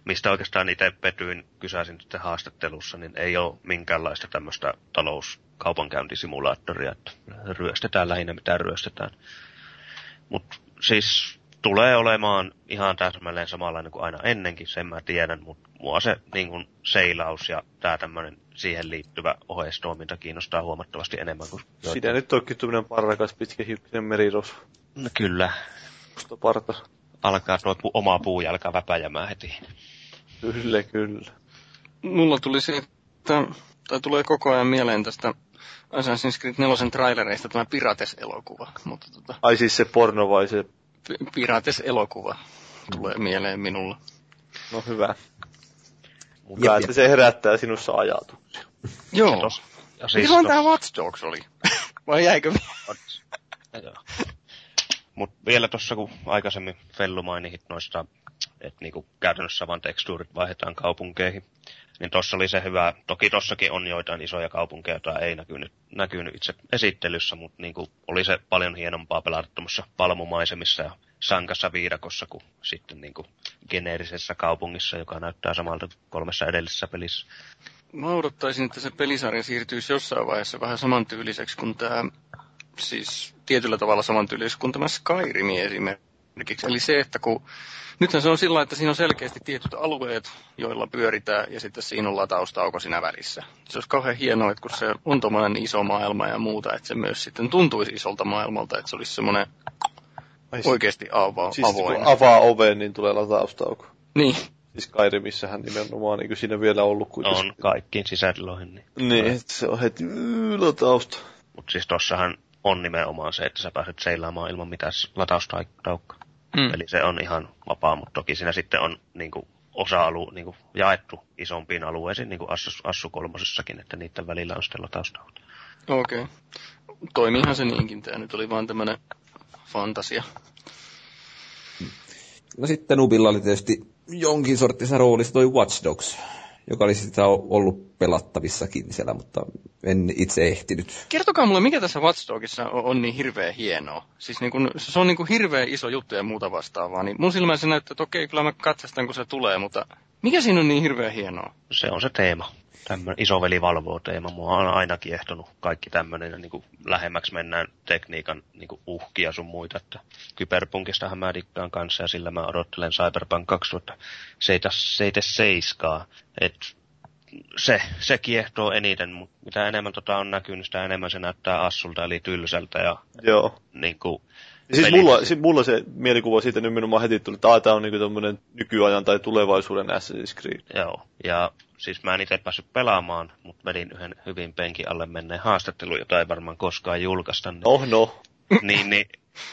S4: Mistä oikeastaan itse petyin, kysäsin sitten haastattelussa, niin ei ole minkäänlaista tämmöistä talouskaupankäyntisimulaattoria, että ryöstetään lähinnä mitä ryöstetään. Mutta siis tulee olemaan ihan täsmälleen samanlainen kuin aina ennenkin, sen mä tiedän, mutta mua se niin kuin seilaus ja tämä tämmöinen siihen liittyvä oheistoiminta kiinnostaa huomattavasti enemmän kuin
S3: Siinä nyt onkin tämmöinen parrakas pitkähiukkinen merirosvo.
S4: No, kyllä,
S3: Musta parta.
S4: alkaa tuo pu- oma puujalka väpäjämään heti.
S3: Kyllä, kyllä.
S2: Mulla tuli se, että, tai tulee koko ajan mieleen tästä Assassin's Creed 4 trailereista tämä Pirates-elokuva. Mutta tota,
S3: Ai siis se porno vai se...
S2: Pirates-elokuva tulee mieleen minulla.
S3: No hyvä.
S1: Jep.
S3: että se herättää sinussa ajatuksia.
S2: Joo.
S4: Tos- ja
S2: Siis
S4: siis
S2: Milloin
S4: tos-
S2: tämä Watch Dogs oli? Vai jäikö?
S4: Mutta vielä tuossa, kun aikaisemmin Fellu mainit noista, että niinku käytännössä vaan tekstuurit vaihdetaan kaupunkeihin, niin tuossa oli se hyvä, toki tossakin on joitain isoja kaupunkeja, joita ei näkynyt, näkynyt itse esittelyssä, mutta niinku oli se paljon hienompaa pelata tuommoissa palmumaisemissa ja sankassa viidakossa kuin sitten niinku geneerisessä kaupungissa, joka näyttää samalta kolmessa edellisessä pelissä.
S2: Mä odottaisin, että se pelisarja siirtyisi jossain vaiheessa vähän samantyyliseksi kuin tämä, siis tietyllä tavalla samantyyliseksi kuin tämä Skyrim esimerkiksi. Eli se, että kun, nythän se on sillä, että siinä on selkeästi tietyt alueet, joilla pyöritään, ja sitten siinä on lataustauko siinä välissä. Se olisi kauhean hienoa, että kun se on tuommoinen iso maailma ja muuta, että se myös sitten tuntuisi isolta maailmalta, että se olisi semmoinen
S3: Ai,
S2: oikeasti ava,
S3: siis
S2: avoin.
S3: kun avaa oven, niin tulee lataustauko.
S2: Niin,
S3: Siis Skyrimissähän nimenomaan, niin kuin siinä vielä ollut kuitenkin.
S4: On kaikkiin sisätiloihin. Niin.
S3: Niin, että se on heti "Yy, latausta.
S4: Mutta siis tossahan on nimenomaan se, että sä pääset seilaamaan ilman mitään lataustaukkaa.
S2: Mm.
S4: Eli se on ihan vapaa, mutta toki siinä sitten on niin kuin, osa-alue niin kuin, jaettu isompiin alueisiin, niin kuin Assu, Assu kolmosessakin, että niiden välillä on sitten lataustaukka.
S2: okei. Okay. Toimiihan se niinkin, tämä nyt oli vaan tämmöinen fantasia.
S1: No sitten Nubilla oli tietysti jonkin sorttisessa roolissa toi Watch Dogs, joka oli sitä ollut pelattavissakin siellä, mutta en itse ehtinyt.
S2: Kertokaa mulle, mikä tässä Watch Dogsissa on, on niin hirveän hienoa. Siis niin kun, se on niin kun hirveän iso juttu ja muuta vastaavaa. Niin mun silmässä näyttää, että okei, kyllä mä katsastan kun se tulee, mutta mikä siinä on niin hirveän hienoa?
S4: Se on se teema. Tämmönen isoveli valvoo teema. Mua on aina kiehtonut kaikki tämmöinen, ja niin kuin lähemmäksi mennään tekniikan niin kuin uhkia sun muita. Että Kyberpunkistahan mä dikkaan kanssa, ja sillä mä odottelen Cyberpunk 2077. Et se, se kiehtoo eniten, mutta mitä enemmän tota on näkynyt, sitä enemmän se näyttää assulta, eli tylsältä, ja
S3: Joo.
S4: niin kuin,
S3: Siis mulla, siis mulla se mielikuva siitä nimenomaan heti tuli, että tämä on niinku tämmönen nykyajan tai tulevaisuuden Assassin's Creed.
S4: Joo, ja siis mä en itse päässyt pelaamaan, mutta vedin yhden hyvin penkin alle menneen haastattelun, jota ei varmaan koskaan julkaista. Niin,
S3: Oh no.
S4: niin, niin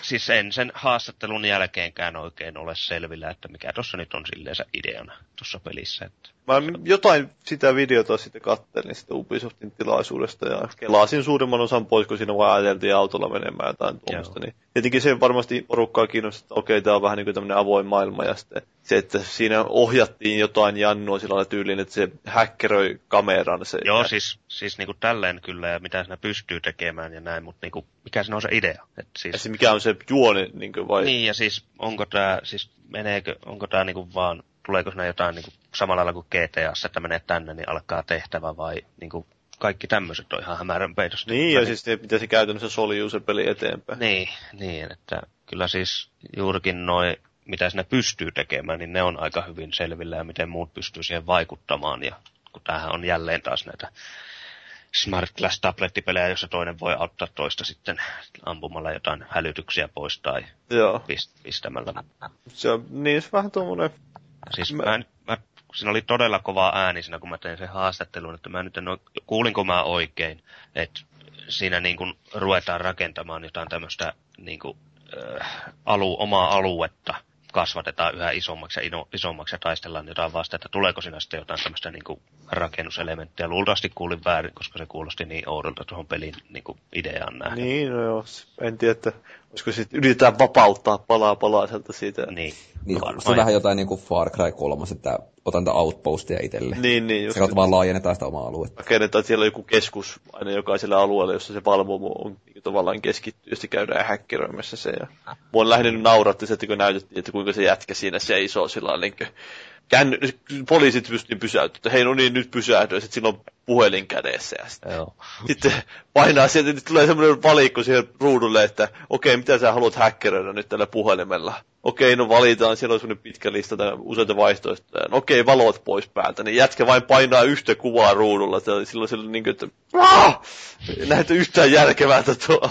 S4: siis en sen haastattelun jälkeenkään oikein ole selvillä, että mikä tuossa nyt on silleensä ideana tuossa pelissä. Että,
S3: Mä jotain sitä videota sitten kattelin sitä Ubisoftin tilaisuudesta ja kelasin suurimman osan pois, kun siinä vaan ajateltiin autolla menemään jotain tuommoista. Niin tietenkin se varmasti porukkaa kiinnostaa, että okei, tämä on vähän niin kuin tämmöinen avoin maailma ja sitten se, että siinä ohjattiin jotain jannua sillä lailla tyyliin, että se häkkeröi kameran. Se
S4: joo, siis, siis niinku tälleen kyllä, ja mitä siinä pystyy tekemään ja näin, mutta niinku, mikä siinä on se idea? Et
S3: Ja
S4: siis,
S3: se mikä on se juoni, niin kuin, vai?
S4: Niin, ja siis onko tämä, siis meneekö, onko tämä niinku vaan, tuleeko siinä jotain niinku samalla lailla kuin GTAssa, että menee tänne, niin alkaa tehtävä vai niinku kaikki tämmöiset on ihan hämärän peitosta.
S3: Niin, ja siis miten se käytännössä soljuu se peli eteenpäin.
S4: Niin, niin, että kyllä siis juurikin noin, mitä sinne pystyy tekemään, niin ne on aika hyvin selvillä ja miten muut pystyy siihen vaikuttamaan. Ja kun tämähän on jälleen taas näitä Smart Glass tablettipelejä, jossa toinen voi auttaa toista sitten ampumalla jotain hälytyksiä pois tai
S3: Joo.
S4: pist- pistämällä.
S3: Se on niin se vähän tuommoinen
S4: Siis
S3: Mä-
S4: mä, en, mä, siinä oli todella kova ääni siinä, kun mä tein sen haastattelun, että mä nyt en oo, kuulinko mä oikein, että siinä niin kuin ruvetaan rakentamaan jotain tämmöistä niin kuin, äh, alu, omaa aluetta, kasvatetaan yhä isommaksi ja ino, isommaksi ja taistellaan jotain vasta, että tuleeko siinä sitten jotain tämmöistä niin kuin rakennuselementtiä. Luultavasti kuulin väärin, koska se kuulosti niin oudolta tuohon pelin niin kuin ideaan nähden.
S3: Niin, no joo. En tiedä, että olisiko sitten yritetään vapauttaa palaa palaiselta siitä.
S4: Niin.
S1: Niin,
S4: No
S1: varmasti vähän jotain niin kuin Far Cry 3, että otan tätä outpostia itselle.
S3: Niin, niin. Just,
S1: Se kautta vaan laajennetaan sitä omaa aluetta.
S3: rakennetaan, että siellä on joku keskus aina jokaisella alueella, jossa se valvomo on niin tavallaan keskittyy, ja sitten käydään häkkeröimässä se. Ja mua on lähinnä nauratti se, että kun näytettiin, että kuinka se jätkä siinä seisoo sillä lailla, niin kuin, känny, poliisit pystyy pysäyttämään, että hei no niin, nyt pysähdy, ja sitten on puhelin kädessä. Ja sitten,
S4: Joo.
S3: sitten painaa sieltä, niin tulee semmoinen valikko siihen ruudulle, että okei, mitä sä haluat häkkeröidä nyt tällä puhelimella? Okei, no valitaan, siellä on semmoinen pitkä lista tai useita vaihtoehtoja. No, okei, valot pois päältä, niin jätkä vain painaa yhtä kuvaa ruudulla. Silloin sillä niin kuin, että näytä yhtään järkevältä tuo.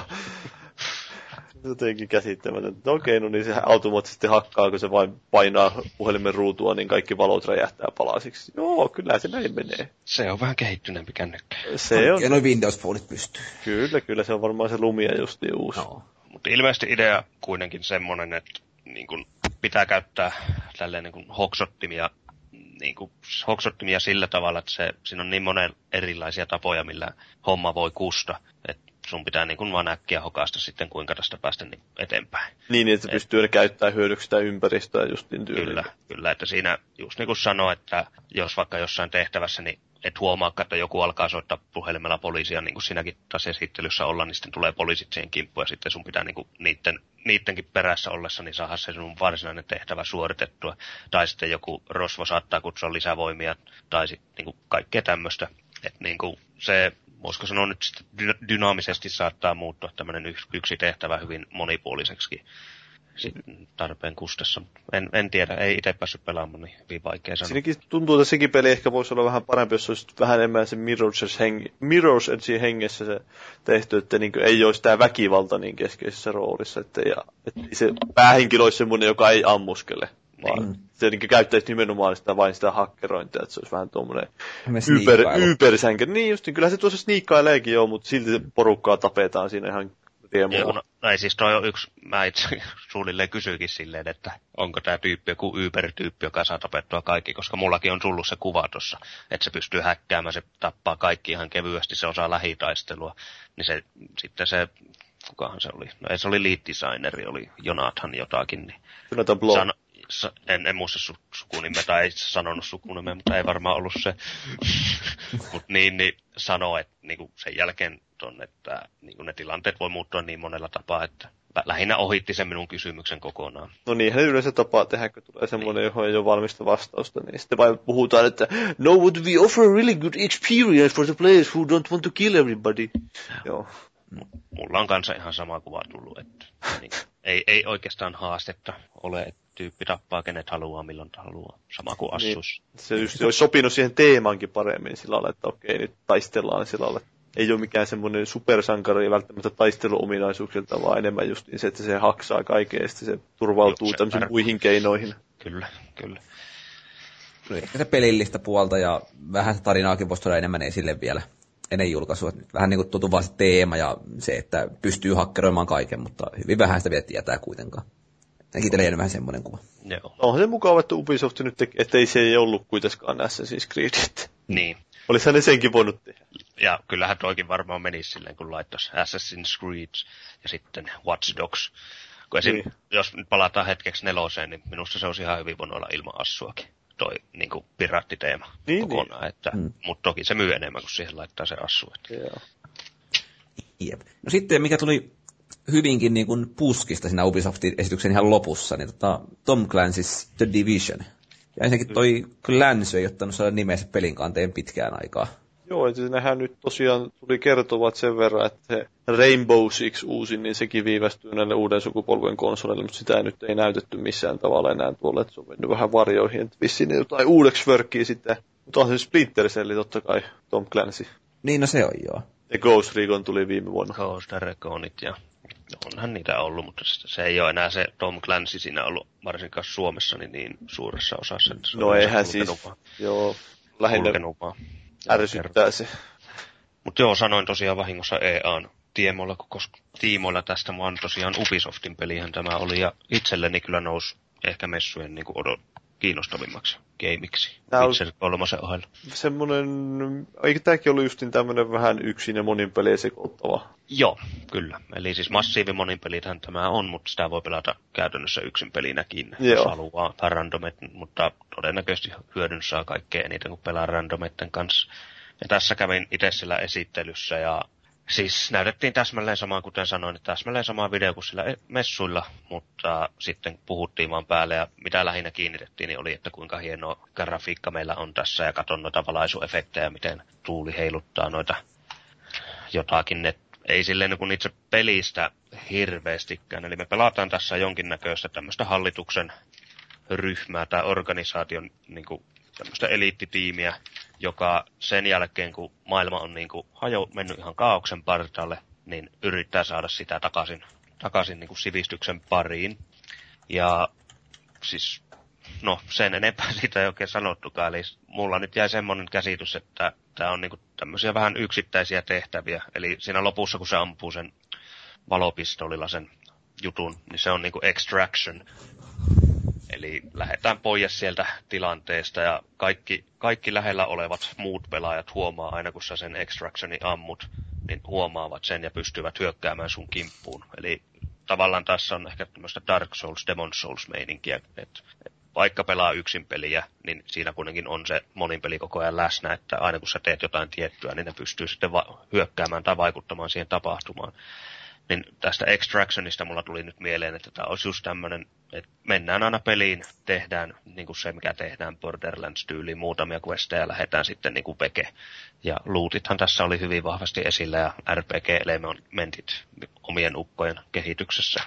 S3: Jotenkin käsittämätöntä. No okei, no niin se automaattisesti hakkaa, kun se vain painaa puhelimen ruutua, niin kaikki valot räjähtää palasiksi. Joo, kyllä se näin menee.
S4: Se on vähän kehittyneempi kännykkä.
S3: Se on,
S1: Ja noin Windows Phoneit pystyy.
S3: kyllä, kyllä se on varmaan se lumia justi uusi.
S1: No.
S4: Mutta ilmeisesti idea kuitenkin semmoinen, että niin kun pitää käyttää tälleen niin kun hoksottimia, niin kun hoksottimia sillä tavalla, että se, siinä on niin monen erilaisia tapoja, millä homma voi kusta. Että sun pitää niin kun vaan äkkiä hokaasta sitten, kuinka tästä päästä niin eteenpäin.
S3: Niin, että se pystyy käyttämään hyödyksi sitä ympäristöä justin tyyliin.
S4: Kyllä, kyllä, että siinä just niin kuin sanoo, että jos vaikka jossain tehtävässä, niin et huomaa, että joku alkaa soittaa puhelimella poliisia, niin kuin sinäkin taas esittelyssä olla, niin sitten tulee poliisit siihen kimppuun ja sitten sun pitää niin kuin niiden, niidenkin perässä ollessa, niin saada se sun varsinainen tehtävä suoritettua. Tai sitten joku rosvo saattaa kutsua lisävoimia tai sitten niin kuin kaikkea tämmöistä. Että niin kuin se, voisiko sanoa nyt dynaamisesti saattaa muuttua tämmöinen yksi, tehtävä hyvin monipuoliseksi tarpeen kustessa. En, en tiedä, ei itse päässyt pelaamaan, niin hyvin vaikea sanoa.
S3: Siinäkin tuntuu, että sekin peli ehkä voisi olla vähän parempi, jos olisi vähän enemmän se Mirror's, heng- Mirror's hengessä se tehty, että niin ei olisi tämä väkivalta niin keskeisessä roolissa, että, ja, että se päähenkilö olisi semmoinen, joka ei ammuskele. Vaan se niin käyttäisi nimenomaan sitä, vain sitä hakkerointia, että se olisi vähän tuommoinen ypersänkä. Niin just, niin kyllä se tuossa sniikkaileekin joo, mutta silti se porukkaa tapetaan siinä ihan riemulla.
S4: no, no ei siis toi on yksi, mä itse suunnilleen kysyikin silleen, että onko tämä tyyppi joku Uber-tyyppi, joka saa tapettua kaikki, koska mullakin on tullut se kuva tuossa, että se pystyy häkkäämään, se tappaa kaikki ihan kevyesti, se osaa lähitaistelua, niin se, sitten se, kukahan se oli, no ei se oli lead designeri, oli Jonathan jotakin, niin
S3: Jonathan Blow.
S4: Sano, sa, en, en muista su, sukunimeä, tai ei sanonut sukunimeä, mutta ei varmaan ollut se. Mutta niin, niin sanoo, että niinku sen jälkeen ton, että niinku ne tilanteet voi muuttua niin monella tapaa, että lähinnä ohitti sen minun kysymyksen kokonaan.
S3: No niinhän yleensä tapaa tehdä, kun tulee semmoinen, johon ei ole valmista vastausta, niin sitten vain puhutaan, että No, but we offer a really good experience for the players who don't want to kill everybody. Joo.
S4: Mulla on kanssa ihan sama kuva tullut, että niin, ei, ei oikeastaan haastetta ole, että tyyppi tappaa kenet haluaa, milloin haluaa. Sama kuin
S3: Niin.
S4: Assus.
S3: Se just olisi sopinut siihen teemaankin paremmin sillä lailla, että okei, nyt taistellaan sillä lailla. Ei ole mikään semmoinen supersankari välttämättä taisteluominaisuuksilta, vaan enemmän just niin se, että se haksaa kaiken ja sitten se turvautuu
S4: Joo, se
S3: tämmöisiin muihin keinoihin.
S4: Kyllä, kyllä.
S1: No ehkä se pelillistä puolta ja vähän se tarinaakin voisi tuoda enemmän esille vielä ennen julkaisua. Vähän niin kuin tuntuu vaan se teema ja se, että pystyy hakkeroimaan kaiken, mutta hyvin vähän sitä vielä tietää kuitenkaan. Ainakin itselle jäänyt vähän semmoinen kuva.
S4: Joo.
S3: Onhan se mukava, että Ubisoft nyt teki, ettei se ei ollut kuitenkaan Assassin's Creed.
S4: Niin.
S3: Olisihan ne senkin voinut tehdä.
S4: Ja kyllähän toikin varmaan menisi silleen, kun laittaisi Assassin's Creed ja sitten Watch Dogs. Kun esim,
S3: Niin.
S4: jos nyt palataan hetkeksi neloseen, niin minusta se olisi ihan hyvin voinut olla ilman Assuakin. Toi niin kuin piraattiteema
S3: Niin,
S4: kokonaan. Että,
S1: Mm.
S4: Mutta toki se myy enemmän, kun siihen laittaa se Assu. Että.
S3: Joo.
S1: Jep. No sitten, mikä tuli hyvinkin niin kuin puskista siinä Ubisoftin esityksen ihan lopussa, niin tota, Tom Clancy's The Division. Ja ensinnäkin toi Clancy ei ottanut saada nimensä pelin kanteen pitkään aikaa.
S3: Joo, että nehän nyt tosiaan tuli kertovat sen verran, että se Rainbow Six uusi, niin sekin viivästyy näille uuden sukupolven konsoleille, mutta sitä nyt ei näytetty missään tavalla enää tuolla, että se on mennyt vähän varjoihin, että vissiin ne jotain uudeksi vörkkii sitten. Mutta on se Splinter Cell totta kai, Tom Clancy.
S1: Niin, no se on joo.
S3: Ja Ghost Recon tuli viime vuonna.
S4: Ghost Reconit ja onhan niitä ollut, mutta se ei ole enää se Tom Clancy siinä ollut varsinkaan Suomessa niin, niin suuressa osassa. Että se
S3: No eihän siis,
S4: vaan-
S3: joo, lähinnä ärsyttää se.
S4: Mutta joo, sanoin tosiaan vahingossa EAN tiimoilla, koska tiimoilla tästä vaan tosiaan Ubisoftin pelihän tämä oli, ja itselleni kyllä nousi ehkä messujen niin kuin odot, kiinnostavimmaksi gameiksi.
S3: Tää
S4: Witcher kolmosen ohella.
S3: Semmoinen, eikö tämäkin ollut justin tämmöinen vähän yksin ja monin peliä sekoittava?
S4: Joo, kyllä. Eli siis massiivi monipelithän tämä on, mutta sitä voi pelata käytännössä yksin pelinäkin,
S3: Joo.
S4: jos haluaa, tai randomet, mutta todennäköisesti hyödyn saa kaikkea eniten, kun pelaa randometten kanssa. Ja tässä kävin itse sillä esittelyssä ja siis näytettiin täsmälleen samaa, kuten sanoin, täsmälleen sama video kuin sillä e- messuilla, mutta sitten puhuttiin vaan päälle ja mitä lähinnä kiinnitettiin, niin oli, että kuinka hieno grafiikka meillä on tässä ja katon noita valaisuefektejä, miten tuuli heiluttaa noita jotakin, että ei silleen niin kuin itse pelistä hirveästikään. Eli me pelataan tässä jonkinnäköistä tämmöistä hallituksen ryhmää tai organisaation niin kuin tämmöistä eliittitiimiä, joka sen jälkeen, kun maailma on niin kuin hajo, mennyt ihan kaauksen partaalle, niin yrittää saada sitä takaisin, takaisin niin kuin sivistyksen pariin. Ja siis, no sen enempää siitä ei oikein sanottukaan. Eli mulla nyt jäi semmoinen käsitys, että tämä on niinku tämmöisiä vähän yksittäisiä tehtäviä. Eli siinä lopussa, kun se ampuu sen valopistolilla sen jutun, niin se on niinku extraction. Eli lähdetään pois sieltä tilanteesta ja kaikki, kaikki lähellä olevat muut pelaajat huomaa aina kun sä sen extractionin ammut, niin huomaavat sen ja pystyvät hyökkäämään sun kimppuun. Eli tavallaan tässä on ehkä tämmöistä Dark Souls, Demon Souls meininkiä, että vaikka pelaa yksin peliä, niin siinä kuitenkin on se monin peli koko ajan läsnä, että aina kun sä teet jotain tiettyä, niin ne pystyy sitten va- hyökkäämään tai vaikuttamaan siihen tapahtumaan. Niin tästä Extractionista mulla tuli nyt mieleen, että tämä olisi just tämmöinen, että mennään aina peliin, tehdään niin kuin se, mikä tehdään Borderlands-tyyliin, muutamia questeja ja lähdetään sitten niin kuin veke. Ja lootithan tässä oli hyvin vahvasti esillä ja RPG-elementit omien ukkojen kehityksessä.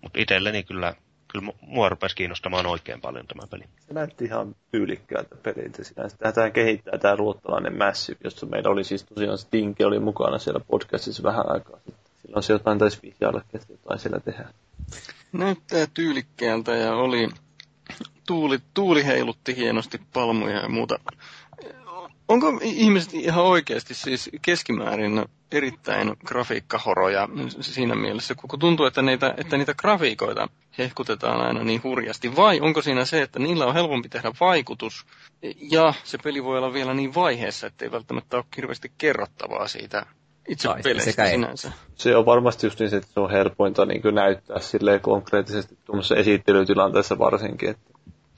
S4: Mutta itselleni kyllä, kyllä mu- mua rupesi kiinnostamaan oikein paljon tämä peli.
S3: Se näytti ihan tyylikkäältä peliltä sinänsä. Tätä kehittää tämä ruottalainen Massive, josta meillä oli siis tosiaan Stinki oli mukana siellä podcastissa vähän aikaa sitten. Silloin se jotain taisi vihjailla, että jotain siellä tehdään.
S2: Näyttää tyylikkäältä ja oli, tuuli, tuuli heilutti hienosti palmuja ja muuta. Onko ihmiset ihan oikeasti siis keskimäärin erittäin grafiikkahoroja siinä mielessä, kun tuntuu, että niitä, että niitä grafiikoita hehkutetaan aina niin hurjasti, vai onko siinä se, että niillä on helpompi tehdä vaikutus, ja se peli voi olla vielä niin vaiheessa, että ei välttämättä ole hirveästi kerrottavaa siitä itse
S1: Tai
S2: peleistä
S1: sekä ei.
S2: sinänsä.
S3: Se on varmasti just niin, se, että se on helpointa niin näyttää silleen konkreettisesti tuommoisessa esittelytilanteessa varsinkin, että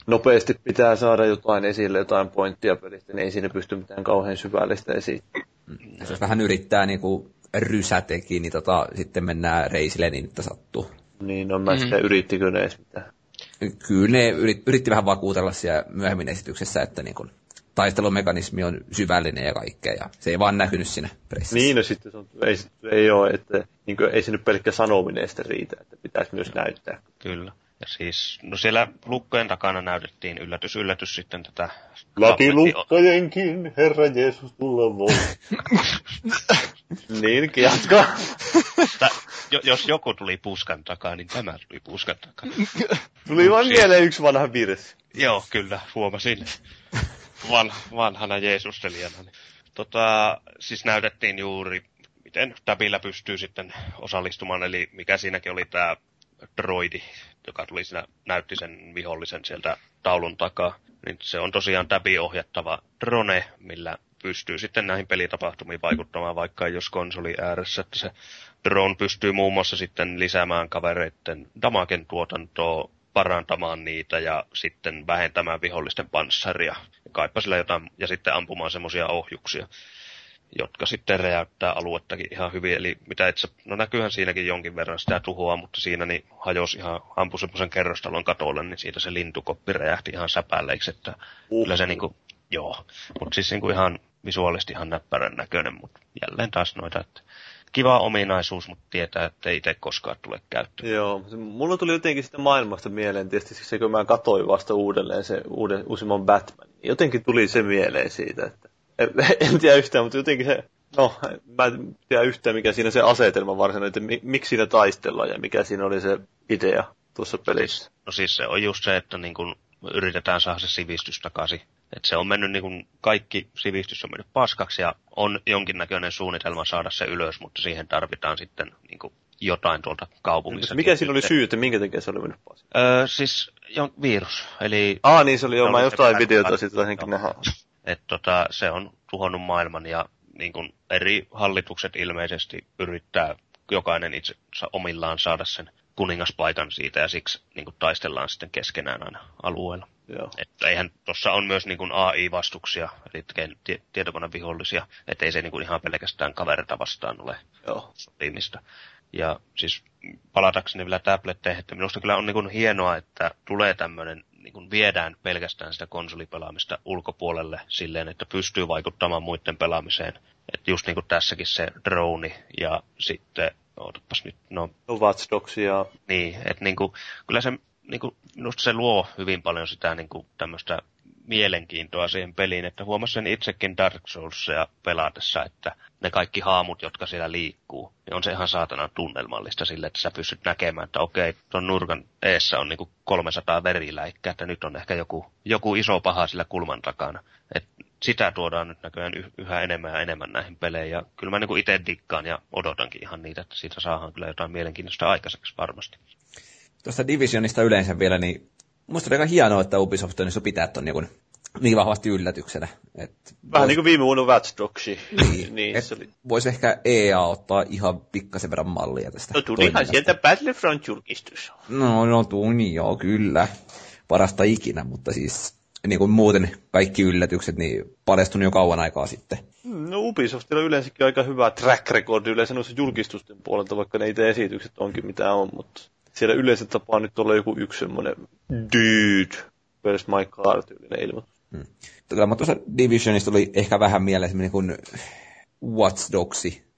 S3: nopeasti pitää saada jotain esille, jotain pointtia pelistä, niin ei siinä pysty mitään kauhean syvällistä esittämään.
S1: Jos vähän yrittää niinku rysä teki, niin tota, sitten mennään reisille niin, että sattuu.
S3: Niin, no mä mm-hmm. yrittikö ne edes mitään.
S1: Kyllä ne yrit, yritti vähän vakuutella siellä myöhemmin esityksessä, että niin kun, taistelumekanismi on syvällinen ja kaikkea, ja se ei vaan näkynyt siinä pressissä.
S3: Niin, no sitten se on, ei, ei ole, että niin kuin, ei se nyt pelkkä sanominen sitten riitä, että pitäisi myös näyttää.
S4: Kyllä. Ja siis, no siellä lukkojen takana näytettiin yllätys, yllätys sitten tätä...
S3: Laki lukkojenkin, Herra Jeesus, tulla voi. niin,
S4: jo, jos joku tuli puskan takaa, niin tämä tuli puskan takaa.
S3: Tuli vaan mieleen yksi vanha virsi.
S4: Joo, kyllä, huomasin. Van, vanhana Jeesustelijana. Niin. Tota, siis näytettiin juuri, miten Tabilla pystyy sitten osallistumaan, eli mikä siinäkin oli tämä droidi, joka tuli siinä, näytti sen vihollisen sieltä taulun takaa. Niin se on tosiaan Tabi-ohjattava drone, millä pystyy sitten näihin pelitapahtumiin vaikuttamaan, vaikka jos konsoli ääressä, että se drone pystyy muun muassa sitten lisäämään kavereiden damaken tuotantoa, parantamaan niitä ja sitten vähentämään vihollisten panssaria. Ja kaipa sillä jotain, ja sitten ampumaan semmoisia ohjuksia jotka sitten räjäyttää aluettakin ihan hyvin. Eli mitä itse, no näkyyhän siinäkin jonkin verran sitä tuhoa, mutta siinä niin hajosi ihan, ampui semmoisen kerrostalon katolle, niin siitä se lintukoppi räjähti ihan säpälleiksi, että uh. kyllä se niinku, joo. Mutta siis niinku ihan visuaalisesti ihan näppärän näköinen, mutta jälleen taas noita, että kiva ominaisuus, mutta tietää, että ei itse koskaan tule käyttöön.
S3: Joo, mulla tuli jotenkin sitä maailmasta mieleen, tietysti se, kun mä katsoin vasta uudelleen se uuden, uusimman Batman, niin jotenkin tuli se mieleen siitä, että en tiedä yhtään, mutta jotenkin se, no, mä en tiedä yhtään mikä siinä se asetelma varsinainen, että miksi siinä taistellaan ja mikä siinä oli se idea tuossa pelissä.
S4: No siis se on just se, että niin kun yritetään saada se sivistys takaisin. Että se on mennyt niin kun kaikki sivistys on mennyt paskaksi ja on jonkinnäköinen suunnitelma saada se ylös, mutta siihen tarvitaan sitten niin kun jotain tuolta kaupungista.
S3: Mikä siinä oli syy, että minkä takia se oli mennyt paskaksi?
S4: Öö, siis jo, virus. Eli...
S3: Ah, niin se oli jo, mä jotain videota sitten ainakin nähdä.
S4: Että tota, se on tuhonnut maailman ja niin kuin eri hallitukset ilmeisesti yrittää jokainen itse omillaan saada sen kuningaspaikan siitä ja siksi niin kuin taistellaan sitten keskenään aina alueella.
S3: Joo.
S4: Että eihän tuossa on myös niin kuin AI-vastuksia, eli tietokonevihollisia, että ei se niin kuin ihan pelkästään kaverita vastaan ole
S3: Joo.
S4: sopimista. Ja siis palatakseni vielä tabletteihin, että minusta kyllä on niin kuin hienoa, että tulee tämmöinen niin kuin viedään pelkästään sitä konsolipelaamista ulkopuolelle silleen, että pystyy vaikuttamaan muiden pelaamiseen. Että just niin kuin tässäkin se drone ja sitten, ootapas nyt, no...
S3: Watch Dogs ja...
S4: Niin, että niin kuin, kyllä se, niin kuin, minusta se luo hyvin paljon sitä niin kuin tämmöistä mielenkiintoa siihen peliin, että huomasin sen itsekin Dark Soulsia pelatessa, että ne kaikki haamut, jotka siellä liikkuu, niin on se ihan saatana tunnelmallista sille, että sä pystyt näkemään, että okei, tuon nurkan eessä on niinku 300 veriläikkää, että nyt on ehkä joku, joku iso paha sillä kulman takana. Et sitä tuodaan nyt näköjään yhä enemmän ja enemmän näihin peleihin, ja kyllä mä niinku itse dikkaan ja odotankin ihan niitä, että siitä saadaan kyllä jotain mielenkiintoista aikaiseksi varmasti.
S1: Tuosta Divisionista yleensä vielä, niin Musta on aika hienoa, että Ubisoft on pitää ton niin, niin vahvasti yllätyksenä. Et
S3: Vähän vois... niin kuin viime vuonna Watch Dogsi.
S1: Niin, niin se oli. Voisi ehkä EA ottaa ihan pikkasen verran mallia tästä.
S3: No tulihan sieltä Battlefront-julkistus.
S1: No, no tuni, joo, kyllä. Parasta ikinä, mutta siis niin kuin muuten kaikki yllätykset niin paljastunut jo kauan aikaa sitten.
S3: No Ubisoftilla yleensäkin aika hyvä track record yleensä noissa julkistusten puolelta, vaikka ne itse esitykset onkin mitä on, mutta siellä yleensä tapaa nyt olla joku yksi semmoinen dude, where's my car tyylinen ilmoitus. Hmm.
S1: Tota, tuossa Divisionista oli ehkä vähän mieleen semmoinen kuin Watch Dogsi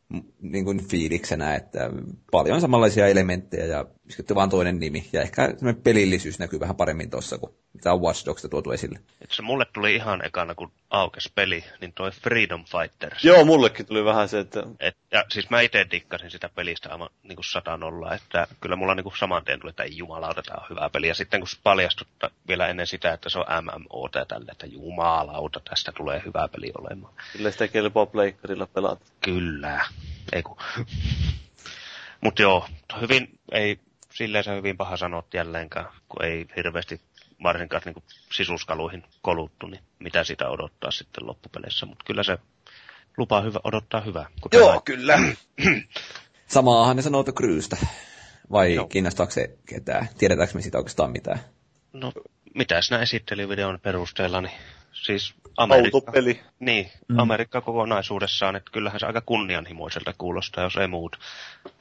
S1: niin kuin fiiliksenä, että paljon samanlaisia elementtejä ja sitten vaan toinen nimi. Ja ehkä pelillisyys näkyy vähän paremmin tuossa, kuin mitä on Watch Dogsista tuotu esille.
S4: Et se mulle tuli ihan ekana, kun aukes peli, niin toi Freedom Fighters.
S3: Joo, mullekin tuli vähän se, että...
S4: Et, ja siis mä itse dikkasin sitä pelistä aivan niin kuin sata nolla, että kyllä mulla niin kuin saman tien tuli, että ei jumalauta, tämä on hyvä peli. Ja sitten kun se paljastui vielä ennen sitä, että se on MMO tai tälle, että jumalauta, tästä tulee hyvä peli olemaan.
S3: Kyllä sitä kelpaa pleikkarilla pelata.
S4: Kyllä, ei kun... Mutta joo, hyvin, ei silleen se hyvin paha sanoa jälleenkään, kun ei hirveästi varsinkaan niin sisuskaluihin koluttu, niin mitä sitä odottaa sitten loppupeleissä. Mutta kyllä se lupaa hyvä, odottaa hyvää.
S1: Joo, näin. kyllä. Samaahan ne sanoo Crewstä. Vai Joo. kiinnostaako se ketään? Tiedetäänkö me siitä oikeastaan mitään?
S4: No, mitä sinä esittelyvideon perusteella, niin Siis Amerikka.
S3: Autopeli.
S4: Niin, mm. Amerikka kokonaisuudessaan, että kyllähän se aika kunnianhimoiselta kuulostaa, jos ei muut.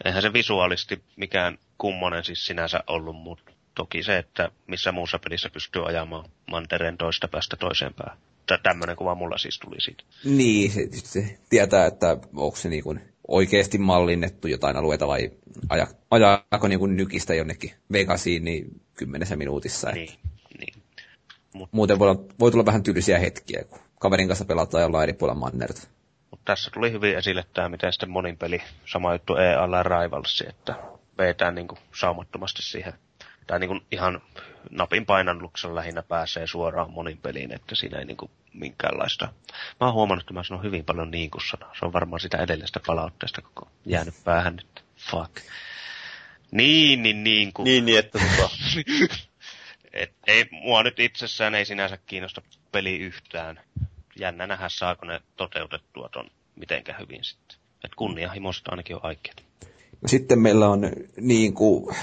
S4: Eihän se visuaalisti mikään kummonen siis sinänsä ollut, mutta toki se, että missä muussa pelissä pystyy ajamaan mantereen toista päästä toiseen päähän. Tä- Tämmöinen kuva mulla siis tuli siitä.
S1: Niin, se, se tietää, että onko se niin kuin oikeasti mallinnettu jotain alueita vai aja, ajaako niin kuin nykistä jonnekin Vegasiin niin kymmenessä minuutissa.
S4: Niin, niin.
S1: Muuten voi, olla, voi tulla vähän tylsiä hetkiä, kun kaverin kanssa pelataan jollain eri puolella mannerta.
S4: Mutta tässä tuli hyvin esille tämä, miten sitten monin peli, sama juttu EAL Rivalsi, että vetään niin kuin saumattomasti siihen, tai niin kuin ihan napin painalluksella lähinnä pääsee suoraan monin peliin, että siinä ei niin kuin minkäänlaista. Mä oon huomannut, että mä sanon hyvin paljon niin kuin sana. Se on varmaan sitä edellisestä palautteesta koko jäänyt päähän nyt. Fuck. Niin, niin, niin kuin.
S3: Niin, niin että tota,
S4: Et ei, mua nyt itsessään ei sinänsä kiinnosta peli yhtään. Jännä nähdä, saako ne toteutettua ton mitenkä hyvin sitten. Et kunnianhimosta ainakin on aikeet.
S1: No sitten meillä on niin kuin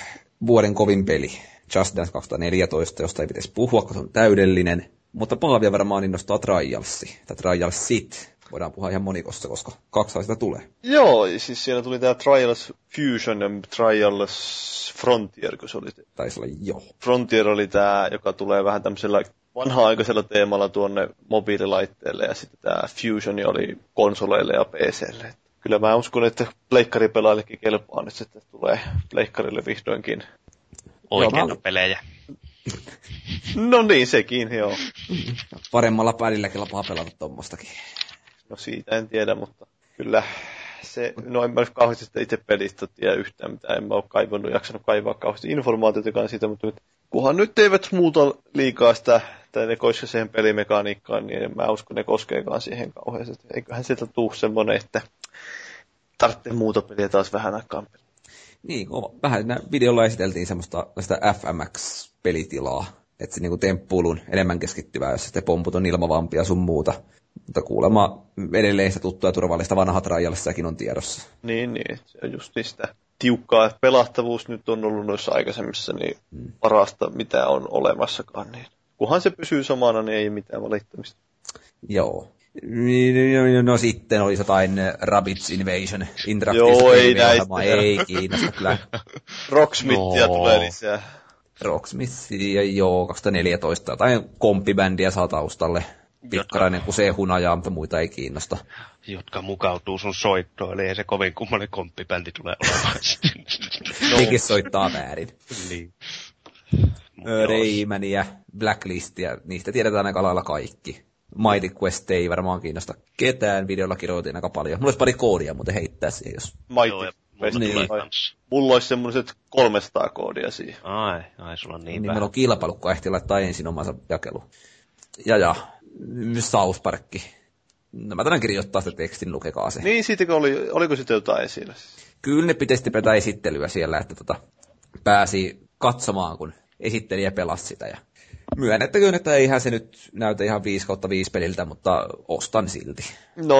S1: vuoden kovin peli, Just Dance 2014, josta ei pitäisi puhua, koska se on täydellinen. Mutta Paavia varmaan innostaa Trialsi, tai Trialsit. Voidaan puhua ihan monikossa, koska kaksi sitä tulee.
S3: joo, siis siinä tuli tää Trials Fusion ja Trials Frontier, kun se oli.
S1: Taisi olla joo.
S3: Frontier oli tää, joka tulee vähän tämmöisellä vanha-aikaisella teemalla tuonne mobiililaitteelle ja sitten tämä Fusion oli konsoleille ja PClle. Kyllä mä uskon, että pleikkaripelaajillekin kelpaa nyt, että tulee pleikkarille vihdoinkin.
S4: Oikeita
S1: mä-
S4: pelejä.
S3: No niin, sekin, joo.
S1: Paremmalla pädillä kelpaa pelata tommostakin.
S3: No siitä en tiedä, mutta kyllä se, no en mä nyt kauheasti sitä itse pelistä tiedä yhtään mitään, en mä ole kaivannut, jaksanut kaivaa kauheasti informaatiotakaan siitä, mutta nyt, kunhan nyt eivät muuta liikaa sitä, tai ne koske siihen pelimekaniikkaan, niin en mä usko, ne koskeekaan siihen kauheasti. Eiköhän sieltä tuu semmonen, että tarvitsee muuta peliä taas vähän pelata.
S1: Niin, vähän siinä videolla esiteltiin semmoista sitä FMX-pelitilaa, että se niinku temppuilun enemmän keskittyvää, jos sitten pomput on ilmavampia sun muuta. Mutta kuulemma edelleen sitä tuttua turvallista vanha Trialssakin on tiedossa.
S3: Niin, niin, se on just sitä tiukkaa, että pelattavuus nyt on ollut noissa aikaisemmissa niin parasta, mitä on olemassakaan. Niin. Kunhan se pysyy samana, niin ei mitään valittamista.
S1: Joo. Niin, No sitten oli jotain eh, Rabbids Invasion Interactive
S3: Joo, ei näistä.
S1: Ei kiinnosta kyllä.
S3: Rocksmithia
S4: Joo.
S3: tulee lisää.
S1: Rocksmithia, joo, 2014. Jotain komppibändiä saa taustalle. Pikkarainen kusee hunajaa, mutta muita ei kiinnosta.
S4: Jotka mukautuu sun soittoon, eli ei se kovin kummonen komppibändi tulee olemaan.
S1: Nekin soittaa väärin.
S4: niin.
S1: Raymania, Blacklistia, niistä tiedetään aika lailla kaikki. Mighty Quest ei varmaan kiinnosta ketään, videolla kirjoitin aika paljon. Mulla olisi pari koodia muuten heittää siihen, jos...
S3: Mighty Quest.
S4: mulla
S1: Niin.
S3: Mulla olisi semmoiset 300 koodia siihen.
S4: Ai, ai, sulla on niin,
S1: Niin,
S4: niin
S1: meillä on kilpailu, kun ehti laittaa ensin omansa jakelu. Ja ja, South Parkki. No mä tänään kirjoittaa sitä tekstin, lukekaa se.
S3: Niin, siitäkö oli, oliko sitten jotain esillä?
S1: Kyllä ne pitäisi petä esittelyä siellä, että tota, pääsi katsomaan, kun esittelijä pelasi sitä. Ja myönnettäköön, että eihän se nyt näytä ihan 5 kautta 5 peliltä, mutta ostan silti.
S3: No,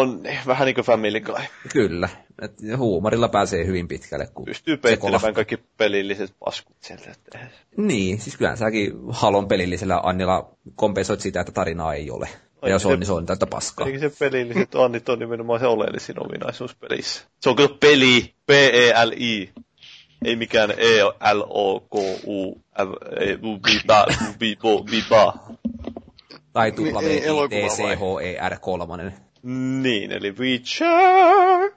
S3: vähän niin kuin Family Guy.
S1: Kyllä. Et huumorilla pääsee hyvin pitkälle. Kun
S3: Pystyy peittelemään
S1: kolahtaa.
S3: kaikki pelilliset paskut sieltä. että
S1: Niin, siis kyllähän säkin Halon pelillisellä Annilla kompensoit sitä, että tarinaa ei ole.
S3: Ai,
S1: ja jos
S3: se-
S1: on, niin se on täyttä paskaa.
S3: Eikä se pelilliset annit on nimenomaan se oleellisin ominaisuus pelissä. Se on kyllä peli, P-E-L-I. Ei mikään E E-L-O-K-U, ei, u- biba, bibo, biba.
S1: Tai
S2: Niin,
S1: W
S2: ei
S1: I
S2: elokuva
S1: T C H E R 3.
S3: Niin, eli Witcher.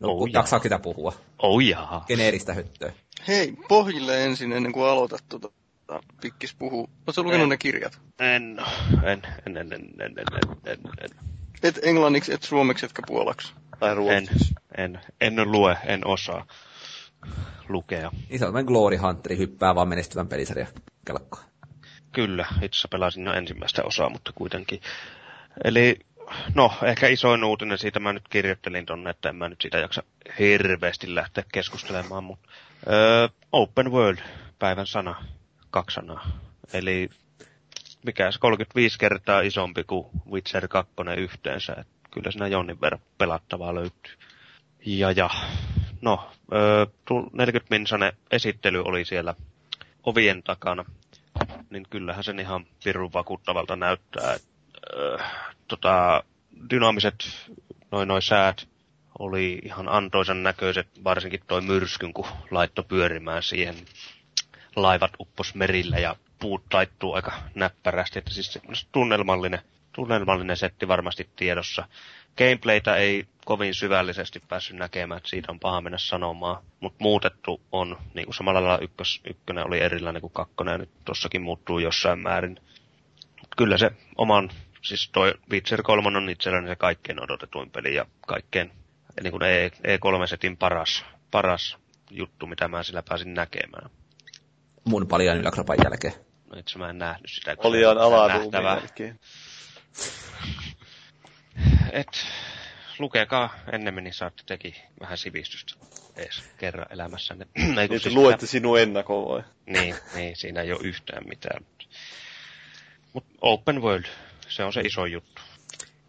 S1: No,
S4: Oh,
S1: jaksaa sitä puhua.
S4: Oh jaa.
S1: Geneeristä höttöä.
S2: Hei, pohjille ensin ennen kuin aloitat tuota, pikkis puhuu. Oletko lukenut
S4: En.
S2: ne kirjat?
S4: En, en, en, en, en, en, en, en, en,
S2: Et englanniksi, et suomeksi, etkä puolaksi.
S3: Tai
S4: en,
S3: ruotsiksi.
S4: en, en lue, en osaa lukea.
S1: Niin se on Glory Hunteri, hyppää vaan menestyvän pelisarja kelkkaan.
S4: Kyllä, itse asiassa pelasin jo ensimmäistä osaa, mutta kuitenkin. Eli, no, ehkä isoin uutinen siitä mä nyt kirjoittelin tonne, että en mä nyt siitä jaksa hirveästi lähteä keskustelemaan, mutta öö, Open World, päivän sana, kaksi sanaa. Eli mikä se 35 kertaa isompi kuin Witcher 2 yhteensä. Et kyllä siinä jonnin verran pelattavaa löytyy. Ja ja, no, öö, tull- 40 minsanen esittely oli siellä ovien takana niin kyllähän sen ihan pirun vakuuttavalta näyttää. Tota, dynaamiset noin noin säät oli ihan antoisan näköiset, varsinkin toi myrskyn, kun laitto pyörimään siihen. Laivat uppos merillä ja puut taittuu aika näppärästi, että siis tunnelmallinen, tunnelmallinen setti varmasti tiedossa. Gameplaytä ei kovin syvällisesti päässyt näkemään, että siitä on paha mennä sanomaan, mutta muutettu on, niin kuin samalla lailla ykkös, ykkönen oli erilainen kuin kakkonen, ja nyt tossakin muuttuu jossain määrin. Kyllä se oman, siis toi Witcher 3 on itselläni se kaikkein odotetuin peli ja kaikkein, niin kuin E- E3-setin paras, paras juttu, mitä mä sillä pääsin näkemään.
S1: Mun paljon yläkropan jälkeen.
S4: No itse mä en nähnyt sitä. se on
S3: alaruumiin jälkeen.
S4: Et lukekaa ennemmin, niin saatte teki vähän sivistystä edes kerran elämässänne. Ei, kun
S3: Niin,
S4: siis
S3: te luette sinun ennakon vai?
S4: Niin, niin, siinä ei ole yhtään mitään. Mutta open world, se on se iso juttu.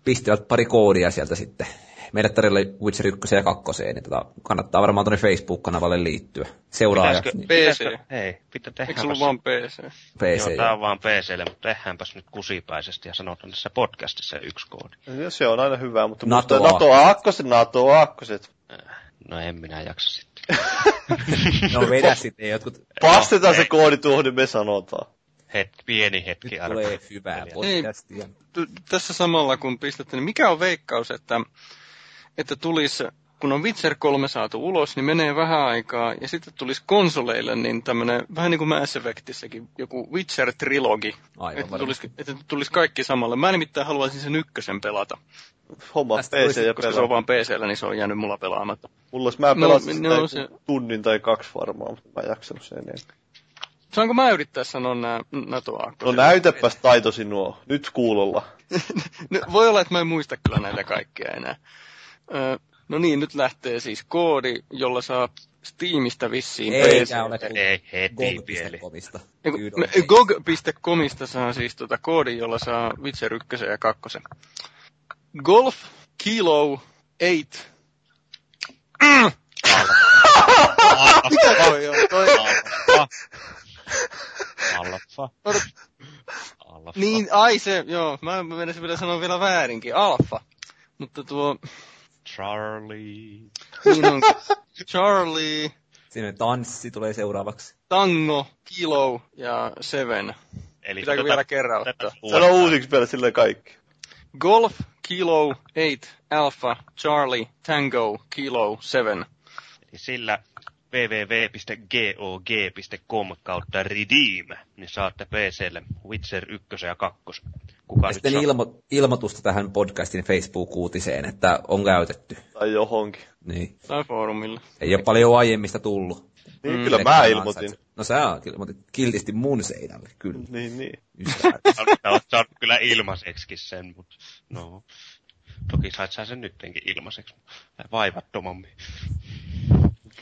S1: Pistivät pari koodia sieltä sitten. Meille tarjolla Witcher 1 ja 2, niin tota, kannattaa varmaan tuonne Facebook-kanavalle liittyä. Seuraaja
S4: Pitäisikö-
S2: PC.
S4: pitäisikö- Hei, pitää
S2: Eikö se
S4: tehdäänpäs.
S2: ollut vaan PC?
S1: PC.
S4: Joo, tää on vaan PClle, mutta tehdäänpäs nyt kusipäisesti ja sanotaan tässä podcastissa yksi koodi.
S3: Ja se on aina hyvä, mutta
S1: NATO
S3: NATO, NATO akkoset, NATO akkoset.
S4: No en minä jaksa sitten.
S1: No vedä sitten jotkut.
S3: Pastetaan se
S4: ei.
S3: koodi tuohon, niin me sanotaan.
S4: Het, pieni hetki
S1: Nyt
S4: arvo.
S1: tulee hyvää podcastia.
S2: t- tässä samalla kun pistätte, niin mikä on veikkaus, että, että tulisi, kun on Witcher 3 saatu ulos, niin menee vähän aikaa, ja sitten tulisi konsoleille niin tämmönen, vähän niin kuin Mass Effectissäkin, joku Witcher Trilogi,
S1: Aivan
S2: että tulisi, että tulisi kaikki samalle. Mä nimittäin haluaisin sen ykkösen pelata.
S3: Homma
S1: Tästä
S3: PC ja
S2: Koska se on vaan PCllä, niin se on jäänyt mulla pelaamatta.
S3: Mulla olisi, mä
S2: No,
S3: pelasin
S2: no,
S3: joku
S2: se-
S3: tunnin tai kaksi varmaan, mutta mä en jaksanut sen enemmän.
S2: Saanko mä yrittää sanoa nämä NATO
S3: No näytäpäs taitosi nuo, nyt kuulolla.
S2: No, voi olla, että mä en muista kyllä näitä kaikkia enää. No niin, nyt lähtee siis koodi, jolla saa Steamista vissiin
S1: Eikä ole kuin
S4: Ei heti vielä.
S1: Gog.comista.
S2: Saa siis tota koodi, jolla saa Witcher 1 ja 2. Golf Kilo 8. Mm. Toi on? Toi,
S4: Alfa. Alfa.
S2: niin, ai se, joo, mä menisin vielä sanoa vielä väärinkin, alfa. Mutta tuo,
S4: Charlie.
S2: niin on Charlie,
S1: Siinä tanssi tulee seuraavaksi.
S2: Tango, Kilo ja Seven.
S4: Eli
S2: Pitääkö vielä kerran ottaa?
S3: Sano uusiksi vielä silleen kaikki.
S2: Golf, Kilo, 8, Alpha, Charlie, Tango, Kilo, 7.
S4: Eli sillä www.gog.com kautta redeem, niin saatte PClle Witcher 1 ja 2. Kuka
S1: Ja sitten
S4: saa?
S1: ilmo- ilmoitusta tähän podcastin Facebook-uutiseen, että on käytetty.
S3: Tai johonkin.
S1: Niin.
S2: Tai foorumilla.
S1: Ei ole paljon aiemmista tullut.
S3: Niin,
S2: Mm.
S3: kyllä mä ilmoitin.
S1: ansaitse. No sä ilmoitit kiltisti mun seinälle, kyllä.
S3: Niin, niin.
S4: Sä oot saanut kyllä ilmaiseksikin sen, mutta no. Toki sait sä sen nyttenkin ilmaiseksi. Vaivattomammin,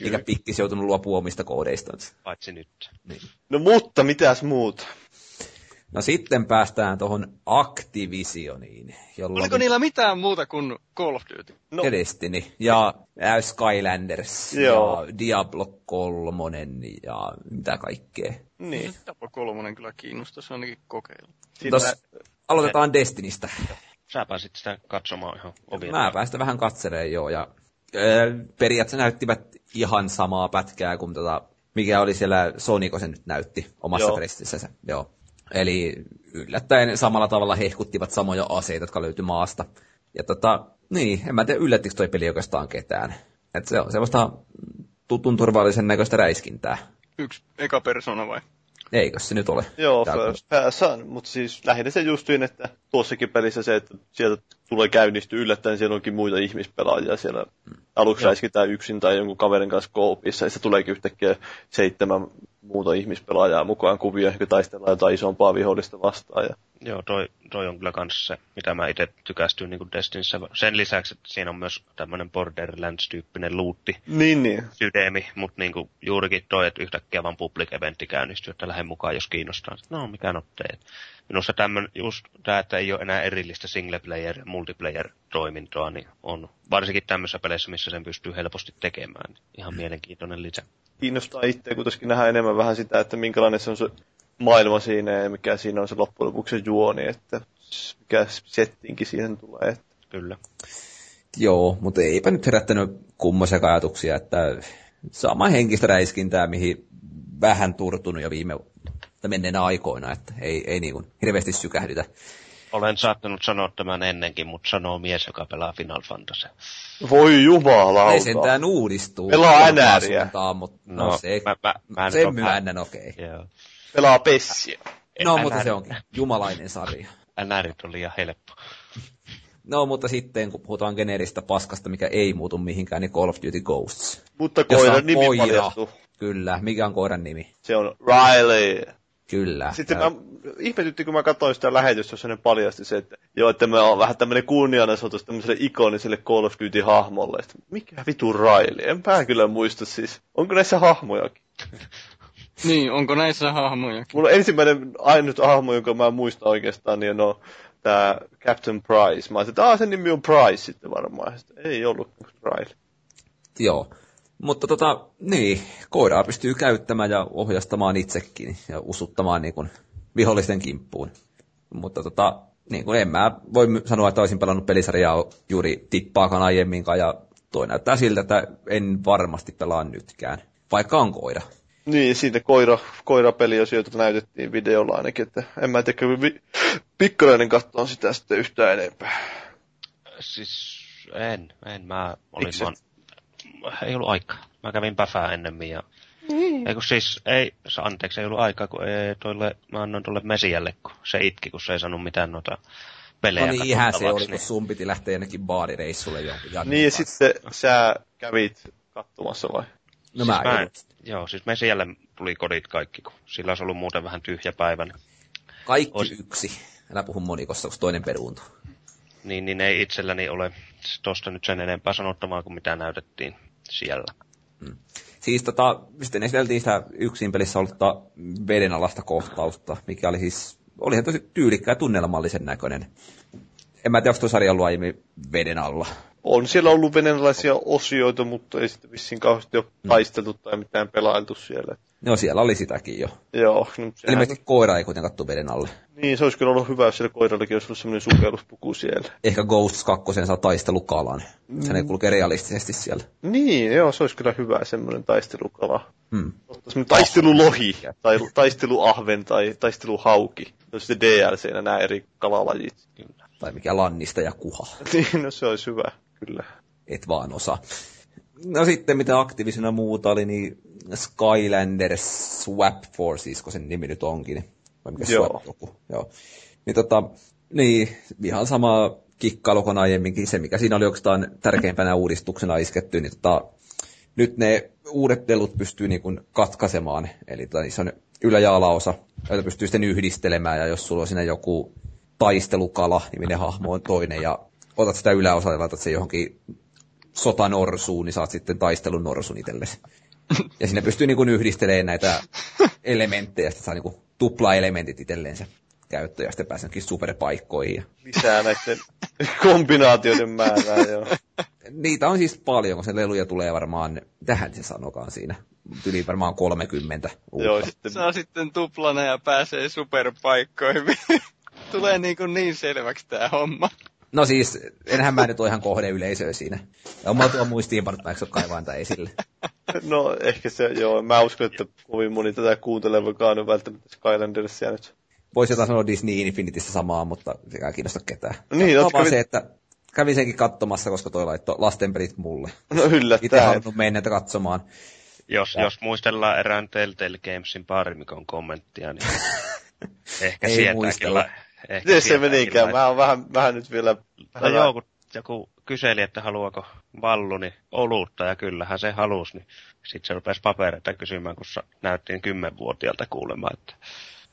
S1: Eikä pikkis joutunut luopua omista koodeistaan.
S4: paitsi nyt.
S1: Niin.
S3: No mutta, mitäs muuta?
S1: No sitten päästään tuohon Activisioniin, jolla
S2: Oliko
S1: oli
S2: niillä mitään muuta kuin Call of Duty?
S3: No,
S1: Destiny ja Skylanders
S3: Joo.
S1: ja Diablo 3 ja mitä kaikkea.
S3: niin.
S2: Diablo 3 kyllä kiinnostaisi ainakin kokeilla.
S3: Siinä,
S1: Tos, aloitetaan Destinistä.
S4: Sä pääsit sitä katsomaan ihan ovien
S1: Mä päästä vähän katseleen joo ja öö, periaatteessa näyttivät ihan samaa pätkää kuin tota, mikä oli siellä Soniko se nyt näytti omassa
S3: Joo.
S1: prestissä. Joo. Eli yllättäen samalla tavalla hehkuttivat samoja aseita, jotka löytyi maasta. Ja tota, niin, en mä tiedä yllättikö toi peli oikeastaan ketään. Et se on semmoista tutun turvallisen näköistä räiskintää.
S2: Yksi eka persona vai?
S1: Eikö se nyt ole?
S3: Joo, first person, mutta siis lähinnä se justiin, että tuossakin pelissä se, että sieltä tulee käynnistyä yllättäen, siellä onkin muita ihmispelaajia siellä. Aluksi räiskitään yksin tai jonkun kaverin kanssa koopissa, ja se tuleekin yhtäkkiä seitsemän muuta ihmispelaajaa mukaan kuvia, jotka taistellaan jotain isompaa vihollista vastaan. Ja
S4: Joo, toi, toi on kyllä kans se, mitä mä itse tykästyin niin Destinissä. Sen lisäksi, että siinä on myös tämmönen Borderlands-tyyppinen luutti
S3: Niin, niin.
S4: sydämi, mutta niinku juurikin toi, että yhtäkkiä vaan public eventti käynnistyy, että lähden mukaan, jos kiinnostaa. No, mikä not teet. Minusta tämmön, just tämä, että ei ole enää erillistä single player ja multiplayer toimintoa, niin on varsinkin tämmöisissä peleissä, missä sen pystyy helposti tekemään. niin Ihan mielenkiintoinen lisä.
S3: Kiinnostaa itseä kuitenkin nähdä enemmän vähän sitä, että minkälainen se on se maailma siinä ja mikä siinä on se loppujen lopuksi se juoni, että mikä settinki siihen tulee.
S4: Kyllä.
S1: Joo, mutta eipä nyt herättänyt kummoisia ajatuksia, että sama henkistä räiskintää, mihin vähän turtunut jo viime tai menneenä aikoina, että ei, ei niin kuin hirveästi sykähdytä.
S4: Olen saattanut sanoa tämän ennenkin, mutta sanoo mies, joka pelaa Final Fantasy.
S3: Voi jumalauta.
S1: Ei sentään uudistuu.
S3: Pelaa NRiä.
S1: suuntaan, Mutta no,
S4: No,
S1: se,
S4: mä- mä- mä en
S1: sen myönnän, okei. Okay.
S4: Joo.
S3: Pelaa pessiä.
S1: No,
S4: NR
S1: mutta se onkin jumalainen sarja.
S4: NRit on liian helppo.
S1: No, mutta sitten kun puhutaan geneeristä paskasta, mikä ei muutu mihinkään, niin Call of Duty Ghosts.
S3: Mutta koiran nimi
S1: koira.
S3: paljastuu.
S1: Kyllä. Mikä on koiran nimi?
S3: Se on Riley.
S1: Kyllä.
S3: Sitten mä ihmetytti, kun mä katsoin sitä lähetystä, jossa ne paljasti se, että joo, että me on vähän tämmöinen kunnianosoitus tämmöiselle ikoniselle Call of Duty-hahmolle. Sitten, mikä vitu Riley? Enpä kyllä muista siis. Onko näissä hahmojakin?
S2: Niin, onko näissä hahmoja?
S3: Mulla on ensimmäinen ainut hahmo, jonka mä muistan oikeastaan, niin on tämä Captain Price. Mä ajattelin, että "Aa, sen nimi on Price sitten varmaan. Sitten, ei ollut Riley.
S1: Joo. Mutta tota, niin, koiraa pystyy käyttämään ja ohjastamaan itsekin ja usuttamaan niin kuin vihollisten kimppuun. Mutta tota, niin kuin en mä voi sanoa, että olisin pelannut pelisarjaa juuri tippaakaan aiemminkaan ja toi näyttää siltä, että en varmasti pelaa nytkään, vaikka on koira.
S3: Niin, siitä koira, koirapeliosioita näytettiin videolla ainakin, että en mä tiedä, vi- pikkarainen katsoa sitä sitten yhtään enempää.
S4: Siis en, en. Mä olin vaan... Ei ollut aikaa. Mä kävin päfää ennemmin ja... Ei kun siis, ei, sa- anteeksi, ei ollut aikaa, kun ei, toille, mä annoin tuolle Mesiälle, kun se itki, kun se ei saanut mitään noita pelejä
S1: No niin, ihan se oli, kun sun piti lähteä jonnekin baarireissulle jonkun
S3: Niin, ja sitten sä kävit katsomassa vai?
S1: No mä,
S4: siis mä
S1: en.
S4: en, joo, siis Mesiälle tuli kodit kaikki, kun sillä olisi ollut muuten vähän tyhjä päivä. Niin,
S1: Kaikki
S4: Ois-
S1: yksi. Älä puhu monikossa, kun toinen peruuntuu.
S4: Niin, niin ei itselläni ole tosta nyt sen enempää sanottavaa kuin mitä näytettiin siellä.
S1: Siis tota, sitten esiteltiin sitä yksin pelissä ollutta vedenalasta kohtausta, mikä oli siis, olihan tosi tyylikkä ja tunnelmallisen näköinen. En mä tiedä, onko tuo sarja ollut aiemmin veden alla.
S3: On siellä ollut venäläisiä osioita, mutta ei sitten vissiin kauheasti ole taisteltu tai mitään pelailtu siellä.
S1: No siellä oli sitäkin jo.
S3: Joo, no, sehän,
S1: Ilmeisesti koira ei kuitenkaan tule veden alle.
S3: niin se olisi kyllä ollut hyvä, jos siellä koirallakin olisi ollut semmoinen sukelluspuku siellä.
S1: Ehkä Ghosts 2 saa taistelukalan. Sehän ei kulkee realistisesti siellä.
S3: Niin, joo, se olisi kyllä hyvä semmoinen taistelukala.
S1: Hmm.
S3: Semmoinen taistelulohi, tai taisteluahven, tai taisteluhauki. Se sitten DLCnä nämä eri kalalajit.
S1: Tai mikä lannista ja kuha.
S3: Niin, no se olisi hyvä, kyllä.
S1: Et vaan osaa. No sitten mitä aktiivisena muuta oli, niin Skylander Swap Forces, kun sen nimi nyt onkin. Vai mikä
S3: Joo.
S1: Swap joku. Joo. Niin tota, niin, ihan sama kikkailu kuin aiemminkin. Se, mikä siinä oli oikeastaan tärkeimpänä uudistuksena isketty, niin tota, nyt ne uudet lelut pystyy niin kuin katkaisemaan. Eli tota, niissä on ylä- ja alaosa, joita pystyy sitten yhdistelemään. Ja jos sulla on siinä joku taistelukala, niminen hahmo on toinen, ja otat sitä yläosaa ja laitat sen johonkin sotanorsuun, niin saat sitten taistelun norsun itsellesi. Ja sinne pystyy niin kuin yhdistelemään näitä elementtejä, sitten saa niin kuin tupla-elementit itselleensä käyttöön, ja sitten pääsee superpaikkoihin. Ja
S3: Lisää näiden kombinaatioiden määrää, joo.
S1: niitä on siis paljon, kun se leluja tulee varmaan, tähän se sanokaan siinä, yli varmaan 30 uutta.
S3: Joo, sitten
S2: Saa sitten tuplana ja pääsee superpaikkoihin. Tulee niin, kuin niin selväksi tää homma.
S1: No siis, enhän mä nyt ole ihan kohde yleisöä siinä. Ja on tuo muistiinpanot, mä kaivaa tätä esille.
S3: No ehkä se, joo. Mä uskon, että kovin moni tätä kuuntelevakaan on välttämättä Skylandersia nyt.
S1: Voisi jotain sanoa Disney Infinitystä samaa, mutta se ei kiinnosta ketään.
S3: Niin,
S1: no,
S3: vi-
S1: se, että kävin senkin katsomassa, koska toi laittoi lastenpelit mulle.
S3: No
S1: Itse
S3: yllättäen.
S1: halunnut mennä katsomaan.
S4: Jos, jos muistellaan erään Telltale Gamesin Parimikon kommenttia, niin ehkä
S1: Ei
S4: sieltäkin la- ehkä
S3: Miten se
S4: lait-
S3: Mä oon vähän, vähän nyt vielä...
S4: No joo, kun joku kyseli, että haluaako Valluni olutta, ja kyllähän se halusi, niin sitten se rupesi papereita kysymään, kun näyttiin kymmenvuotiaalta kuulemma, että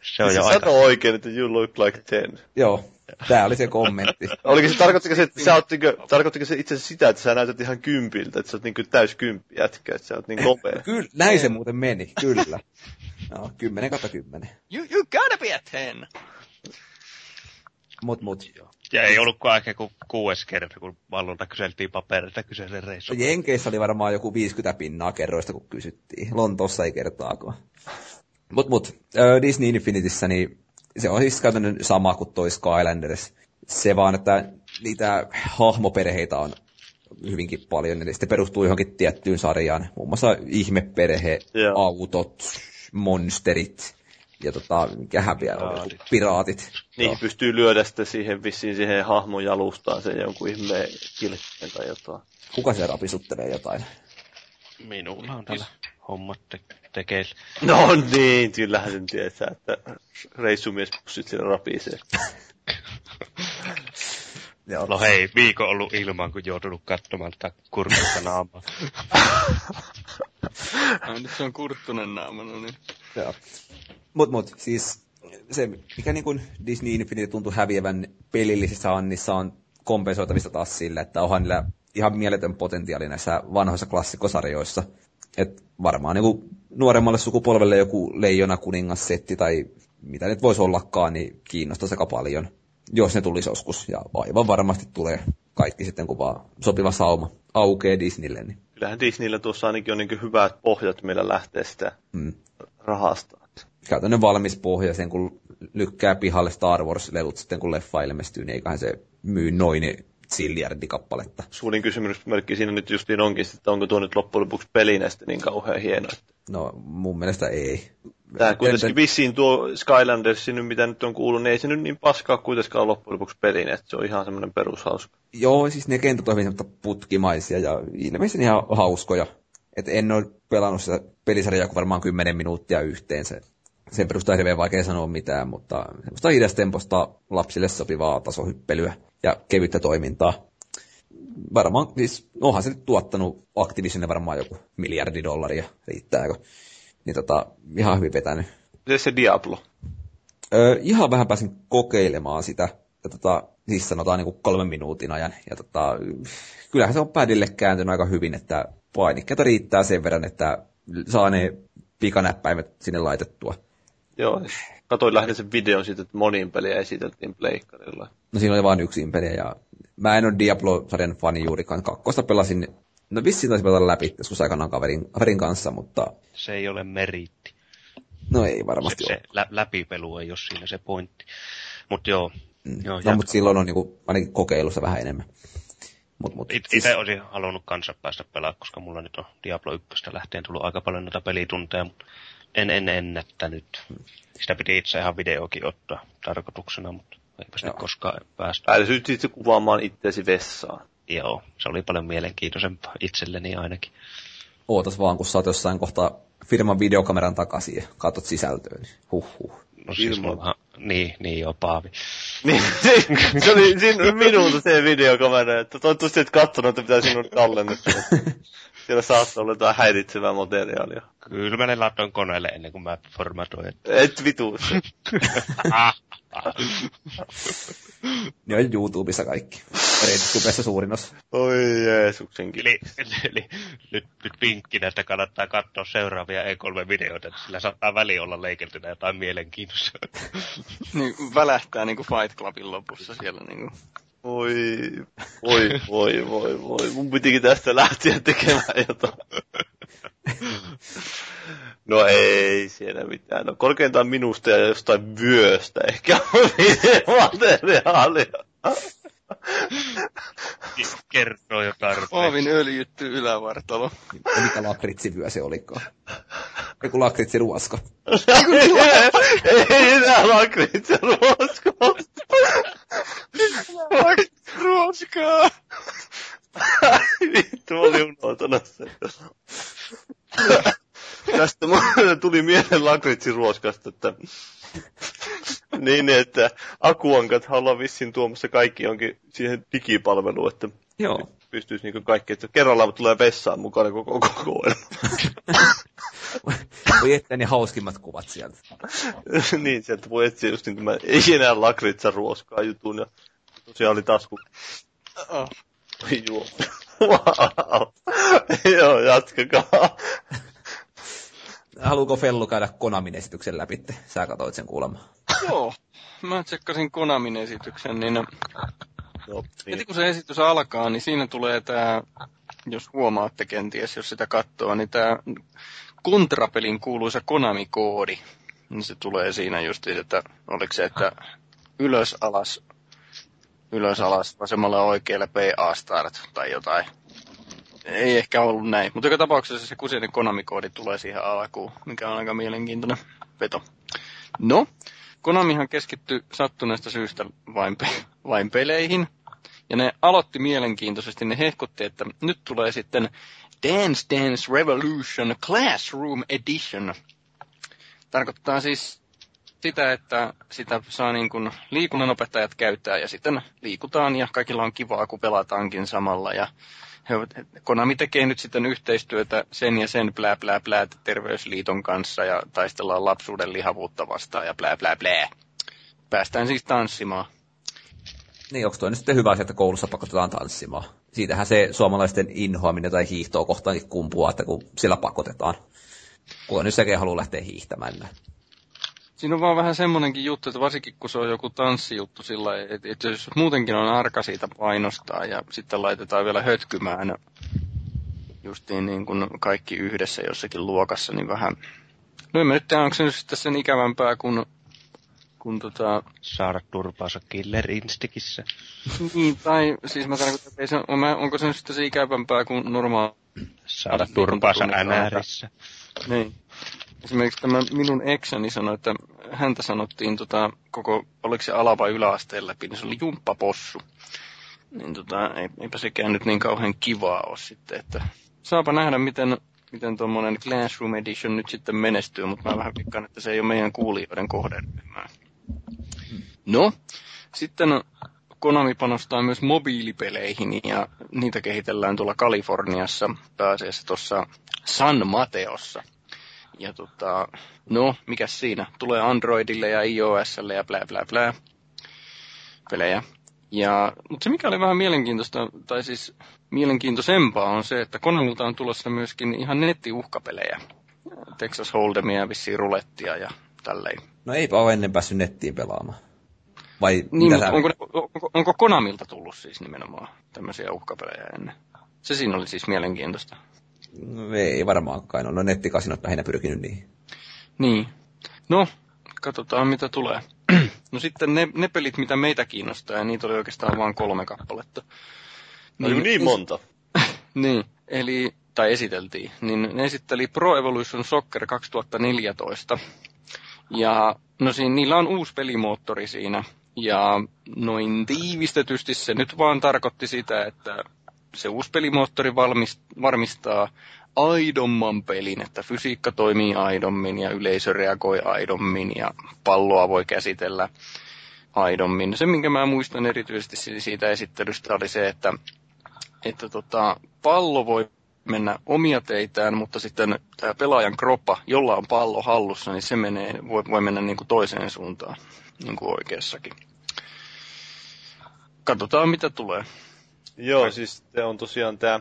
S4: se on
S3: Se
S4: jo aika...
S3: sanoo oikein, että you look like ten.
S1: Joo, tää oli se kommentti.
S3: Oliko se, tarkoittiko se, että sä oot niinku, tarkoittiko se itse asiassa sitä, että sä näytät ihan kympiltä, että sä oot niinku täys kymppi jätkä, että sä oot niin nopea.
S1: Kyllä, näin se muuten meni, kyllä. No, 10 kautta 10.
S2: You, you gotta be a ten.
S1: Mut, mut.
S4: Ja ei ollutkaan ehkä kuin kuudes kerta, kun Vallulta kyseltiin papereita kyseisen reissun.
S1: Jenkeissä oli varmaan joku 50 pinnaa kerroista, kun kysyttiin. Lontoossa ei kertaakaan. Mut, mut. Disney Infinityssä, niin se on siis käytännön sama kuin toi Skylanders. Se vaan, että niitä hahmoperheitä on hyvinkin paljon, ja sitten perustuu johonkin tiettyyn sarjaan. Muun muassa ihmeperhe,
S3: Joo.
S1: autot, monsterit, ja tota, mikähän vielä oli, joku piraatit.
S3: Niin
S1: Joo.
S3: pystyy lyödä sitten siihen vissiin siihen hahmon jalustaan sen jonkun ihmeen kilkkeen tai jotain.
S1: Kuka se rapisuttelee jotain?
S4: Minulla on täällä hommat te- tekeillä.
S3: No niin, kyllähän sen tietää, että reissumies pussit siellä rapisee.
S1: Joo.
S4: No hei, viikon ollut ilman, kun joutunut katsomaan tätä kurkasta naamaa.
S2: Ai, nyt se on kurttunen naama, no niin.
S1: Joo. Mut, mut, siis se, mikä niin kuin Disney Infinity tuntui häviävän pelillisessä annissa on kompensoitavista taas sillä, että onhan niillä ihan mieletön potentiaali näissä vanhoissa klassikkosarjoissa. Et varmaan niin nuoremmalle sukupolvelle joku Leijona kuningassetti tai mitä nyt voisi ollakaan, niin kiinnostaisi aika paljon, jos ne tulisi joskus. Ja aivan varmasti tulee kaikki sitten, kun vaan sopiva sauma aukeaa Disneylle. Niin.
S3: Kyllähän Disneyllä tuossa ainakin on niin hyvät pohjat, millä lähtee sitä
S1: Mm.
S3: rahasta.
S1: Käytännön valmis pohja sen, kun lykkää pihalle Star Wars-lelut sitten, kun leffa ilmestyy, niin eiköhän se myy noin siljardikappaletta.
S3: Suurin kysymysmerkki siinä nyt justiin onkin, että onko tuo nyt loppujen lopuksi pelinästä niin kauhean hieno.
S1: No, mun mielestä ei.
S3: Tämä kuitenkin
S1: Entä-
S3: vissiin tuo Skylandersin, nyt mitä nyt on kuullut, niin ei se nyt niin paskaa kuitenkaan loppujen lopuksi pelinä, että se on ihan semmoinen perushauska.
S1: Joo, siis ne kentät on hyvin putkimaisia ja ilmeisesti ihan hauskoja. Et en ole pelannut sitä pelisarjaa kuin varmaan 10 minuuttia yhteen. Se, sen perusteella hirveän vaikea sanoa mitään, mutta semmoista hidastemposta lapsille sopivaa tasohyppelyä ja kevyttä toimintaa. Varmaan, siis onhan se nyt tuottanut Activisionille varmaan joku miljardi dollaria, riittääkö? Niin tota, ihan hyvin vetänyt.
S3: Miten se Diablo?
S1: Öö, ihan vähän pääsin kokeilemaan sitä, ja tota, siis sanotaan niin kuin kolmen minuutin ajan. Ja tota, kyllähän se on padille kääntynyt aika hyvin, että painikkeita riittää sen verran, että saa ne pikanäppäimet sinne laitettua.
S3: Joo, katoin lähinnä sen videon siitä, että monin peliä esiteltiin pleikkarilla.
S1: No siinä oli vain yksi peliä, ja mä en ole Diablo-sarjan fani juurikaan. Kakkosta pelasin, no vissiin taisi pelata läpi joskus aikanaan kaverin, kaverin kanssa, mutta
S4: Se ei ole meriitti.
S1: no ei
S4: Se,
S1: varmasti ole.
S4: se lä- läpipelu ei ole siinä se pointti. Mutta joo,
S1: Mm.
S4: joo
S1: no, mutta silloin on niinku, ainakin kokeilussa vähän enemmän. Mut, mut,
S4: It,
S1: siis-
S4: Itse olisin halunnut kanssa päästä pelaamaan, koska mulla nyt on Diablo 1 lähtien tullut aika paljon noita pelitunteja, mutta en, en ennättänyt. Sitä piti itse ihan videokin ottaa tarkoituksena, mutta eipä sitä koskaan päästy.
S3: Pääsit sitten kuvaamaan itseäsi vessaan.
S4: Joo, se oli paljon mielenkiintoisempaa itselleni ainakin.
S1: ootas vaan, kun sä oot jossain kohtaa firman videokameran takaisin ja katsot sisältöön. Niin huh.
S4: No siis
S3: Ilman.
S4: mullahan, niin, niin joo, Paavi.
S3: Niin, se, se oli siinä minulta se videokamera, että toivottavasti et katsonut, että mitä sinun tallennettu. Siellä saattaa olla jotain häiritsevää materiaalia.
S4: Kyllä mä ne laitoin koneelle ennen kuin mä formatoin.
S3: Et vituus.
S1: Ne on YouTubessa kaikki. RedTubessa suurin osa.
S3: Oi Jeesuksenkin.
S4: Eli, eli, eli nyt, nyt vinkkinä, että kannattaa katsoa seuraavia E3-videoita, että sillä saattaa väli olla leikeltynä jotain mielenkiintoista.
S2: niin välähtää niinku Fight Clubin lopussa siellä niinku.
S3: Voi, voi, voi, voi, voi. Mun pitikin tästä lähteä tekemään jotain. No ei siellä mitään. No korkeintaan minusta ja jostain vyöstä ehkä on materiaalia.
S4: Kertoo jo tarpeeksi.
S2: Paavin öljytty ylävartalo.
S1: Ja mikä lakritsivyö se olikaan. Joku lakritsiruosko.
S3: ei enää lakritse ruoskosta.
S2: Ruoskaa!
S3: Vittu, mä olin unohtanut sen. Tästä tuli mieleen lakritsiruoskasta, että niin, että akuankat ollaan vissiin tuomassa kaikki jonkin siihen digipalveluun, että
S1: Joo.
S3: pystyisi niin kaikki, että kerralla tulee vessaan mukana koko kokoelma.
S1: Voi että ne hauskimmat kuvat sieltä.
S3: niin, sieltä voi etsiä just niin tämä ei enää lakritsa ruoskaa jutun ja tosiaan oli tasku.
S2: Oh.
S3: Juo. wow. Joo, jatkakaa.
S1: Haluuko Fellu käydä Konamin esityksen läpi? Sä katsoit sen kuulemma.
S2: Joo. Mä tsekkasin Konamin esityksen, niin
S3: Joo,
S2: heti
S3: niin.
S2: kun se esitys alkaa, niin siinä tulee tää, jos huomaatte kenties, jos sitä katsoo, niin tää kontrapelin kuuluisa Konami-koodi. niin se tulee siinä justiin, että oliko se, että ylös alas, ylös alas, vasemmalle oikealle PA start tai jotain. Ei ehkä ollut näin, mutta joka tapauksessa se kuseinen Konami-koodi tulee siihen alkuun, mikä on aika mielenkiintoinen veto. No, Konamihan keskittyy sattuneesta syystä vain, pe- vain peleihin. Ja ne aloitti mielenkiintoisesti, ne hehkutti, että nyt tulee sitten Dance Dance Revolution Classroom Edition. Tarkoittaa siis sitä, että sitä saa niin kuin liikunnanopettajat käyttää ja sitten liikutaan ja kaikilla on kivaa, kun pelataankin samalla. Ja Konami tekee nyt sitten yhteistyötä sen ja sen plää plää plää terveysliiton kanssa ja taistellaan lapsuuden lihavuutta vastaan ja plää plää plää. Päästään siis tanssimaan.
S1: Niin, onko toi nyt sitten hyvä asia, että koulussa pakotetaan tanssimaan? Siitähän se suomalaisten inhoaminen tai hiihtoa kohtaankin kumpuaa, että kun sillä pakotetaan. Kuka nyt sekin haluaa lähteä hiihtämään.
S2: Siinä on vaan vähän semmonenkin juttu, että varsinkin kun se on joku tanssijuttu sillä että, että jos muutenkin on arka siitä painostaa ja sitten laitetaan vielä hötkymään justiin niin kuin kaikki yhdessä jossakin luokassa, niin vähän... No en mä nyt tiedä, onko se nyt sitten sen ikävämpää kuin, kuin tota...
S4: Saada turpaansa Killer Instikissä.
S2: Niin, tai siis mä tarkoitan, että ei se, on, onko se nyt sitten se ikävämpää kuin normaali...
S4: Saada turpaansa. NRissä.
S2: Niin. Esimerkiksi tämä minun eksäni sanoi, että häntä sanottiin tota, koko, oliko se ala- vai yläasteen läpi, niin se oli jumppapossu. Niin tota, ei, eipä sekään nyt niin kauhean kivaa ole sitten, että saapa nähdä, miten, miten tuommoinen Classroom Edition nyt sitten menestyy, mutta mä vähän pikkaan, että se ei ole meidän kuulijoiden kohderyhmää. No, sitten Konami panostaa myös mobiilipeleihin ja niitä kehitellään tuolla Kaliforniassa, pääasiassa tuossa San Mateossa. Ja tota, no, mikä siinä? Tulee Androidille ja iOSlle ja blää blää blää pelejä. Ja, mutta se mikä oli vähän mielenkiintoista, tai siis mielenkiintoisempaa on se, että Konamilta on tulossa myöskin ihan nettiuhkapelejä. Texas Hold'emia, vissiin rulettia ja tälleen.
S1: No eipä ole ennen päässyt nettiin pelaamaan. Vai
S2: Niin,
S1: mitä
S2: onko, onko, onko Konamilta tullut siis nimenomaan tämmöisiä uhkapelejä ennen? Se siinä oli siis mielenkiintoista.
S1: No, ei varmaankaan, no nettikasinot lähinnä pyrkinyt niihin.
S2: Niin. No, katsotaan mitä tulee. no sitten ne, ne pelit, mitä meitä kiinnostaa, ja niitä oli oikeastaan vain kolme kappaletta.
S3: No niin, niin monta.
S2: Niin, eli, tai esiteltiin, niin ne esitteli Pro Evolution Soccer 2014. Ja no siinä, niillä on uusi pelimoottori siinä. Ja noin tiivistetysti se nyt vaan tarkoitti sitä, että se uusi pelimoottori valmis, varmistaa aidomman pelin, että fysiikka toimii aidommin ja yleisö reagoi aidommin ja palloa voi käsitellä aidommin. Se, minkä mä muistan erityisesti si- siitä esittelystä, oli se, että, että tota, pallo voi mennä omia teitään, mutta sitten tämä pelaajan kroppa, jolla on pallo hallussa, niin se menee, voi, voi mennä niin kuin toiseen suuntaan, niin kuin oikeassakin. Katsotaan, mitä tulee.
S3: Joo, siis se on tosiaan tämä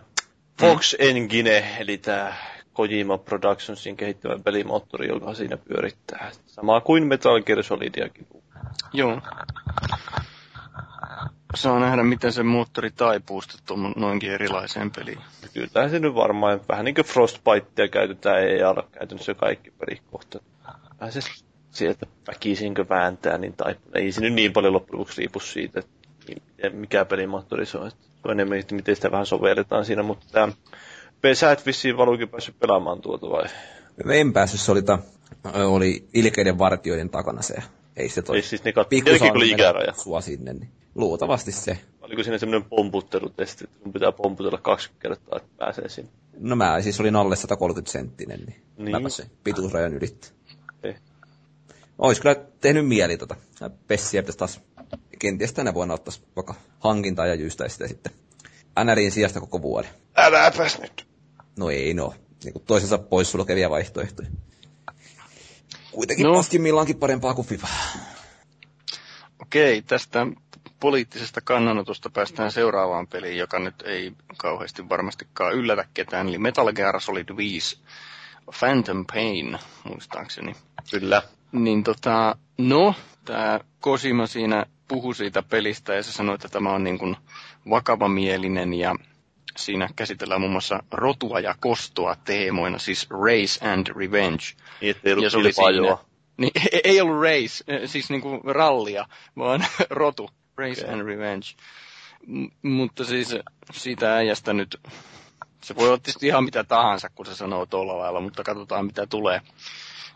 S3: Fox Engine, eli tämä Kojima Productionsin kehittämä pelimoottori, joka siinä pyörittää. Sama kuin Metal Gear Solidiakin.
S2: Joo. Saa nähdä, miten se moottori taipuu noinkin erilaiseen peliin.
S3: Kyllähän se nyt varmaan, vähän niin kuin Frostbitea käytetään EA käytännössä kaikki pelikohtat. Vähän se sieltä väkisinkö vääntää, niin tai ei se nyt niin paljon loppujen lopuksi riipu siitä, että miten- mikä pelimoottori se on. Että Se on enemmän, että miten sitä vähän sovelletaan siinä, mutta tämä Sä et vissiin valuikin päässyt pelaamaan tuota vai?
S1: En päässyt, se oli, ta, oli ilkeiden vartioiden takana se. Ei se toi
S3: Ei siis ne kat... ikäraja.
S1: Sua sinne, niin luultavasti se.
S3: Oliko siinä semmoinen pomputtelutesti, että sun pitää pomputella 20 kertaa, että pääsee sinne?
S1: No mä siis olin alle 130 senttinen, niin,
S3: Niin.
S1: mäpä se pituusrajan ylitti.
S3: Ei.
S1: Ois kyllä tehnyt mieli tota. Pessiä pitäisi taas kenties tänä vuonna ottaa vaikka hankintaa ja jyystäisi sitä sitten NRin sijasta koko vuoden.
S3: Äläpäs nyt!
S1: No ei no, niin kuin toisensa poissulkevia vaihtoehtoja. Kuitenkin
S2: No.
S1: no. paskimmillaankin parempaa kuin FIFA.
S2: Okei, tästä poliittisesta kannanotosta päästään seuraavaan peliin, joka nyt ei kauheasti varmastikaan yllätä ketään, eli Metal Gear Solid 5 Phantom Pain, muistaakseni.
S3: Kyllä.
S2: Niin tota, no, tämä Kosima siinä puhui siitä pelistä ja se sanoi, että tämä on niin kuin vakavamielinen ja siinä käsitellään muun muassa rotua ja kostoa teemoina, siis race and revenge.
S3: Niin, ettei ollut
S2: Ja se oli siinä. Niin ei- ollut race, eh, siis niinku rallia, vaan rotu. Race okay. and revenge. M- mutta siis siitä äijästä nyt, se voi olla tietysti ihan mitä tahansa, kun se sanoo tuolla lailla, mutta katsotaan mitä tulee.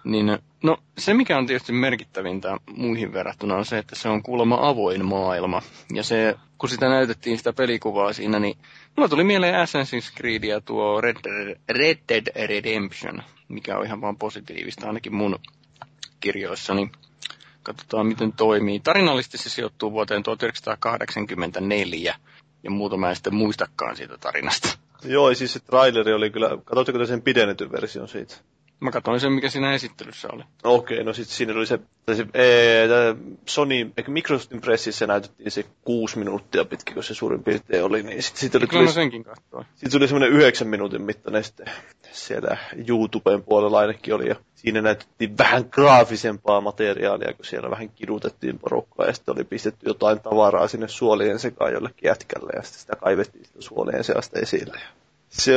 S2: Niin, no se mikä on tietysti merkittävintä muihin verrattuna on se, että se on kuulemma avoin maailma. Ja se, kun sitä näytettiin sitä pelikuvaa siinä, niin mulla tuli mieleen Assassin's Creed ja tuo Red, Red Dead Redemption, mikä on ihan vaan positiivista ainakin mun kirjoissani. Katsotaan miten toimii. Tarinallisesti se sijoittuu vuoteen 1984 ja muuta mä en sitten muistakaan siitä tarinasta.
S3: Joo, siis se traileri oli kyllä, katsotteko te sen pidennetyn version siitä?
S2: Mä katsoin sen, mikä siinä esittelyssä oli.
S3: Okei, no sitten siinä oli se, se ee, Sony, eikä Microsoftin pressissä näytettiin se kuusi minuuttia pitkä, kun se suurin piirtein oli, niin sitten sit oli,
S2: Kyllä
S3: tuli,
S2: senkin katsoin.
S3: sit tuli semmoinen yhdeksän minuutin mittainen sitten siellä YouTuben puolella ainakin oli, ja siinä näytettiin vähän graafisempaa materiaalia, kun siellä vähän kidutettiin porukkaa, ja sitten oli pistetty jotain tavaraa sinne suolien sekaan jollekin jätkälle, ja sitten sitä kaivettiin sitä suolien seasta esille. Se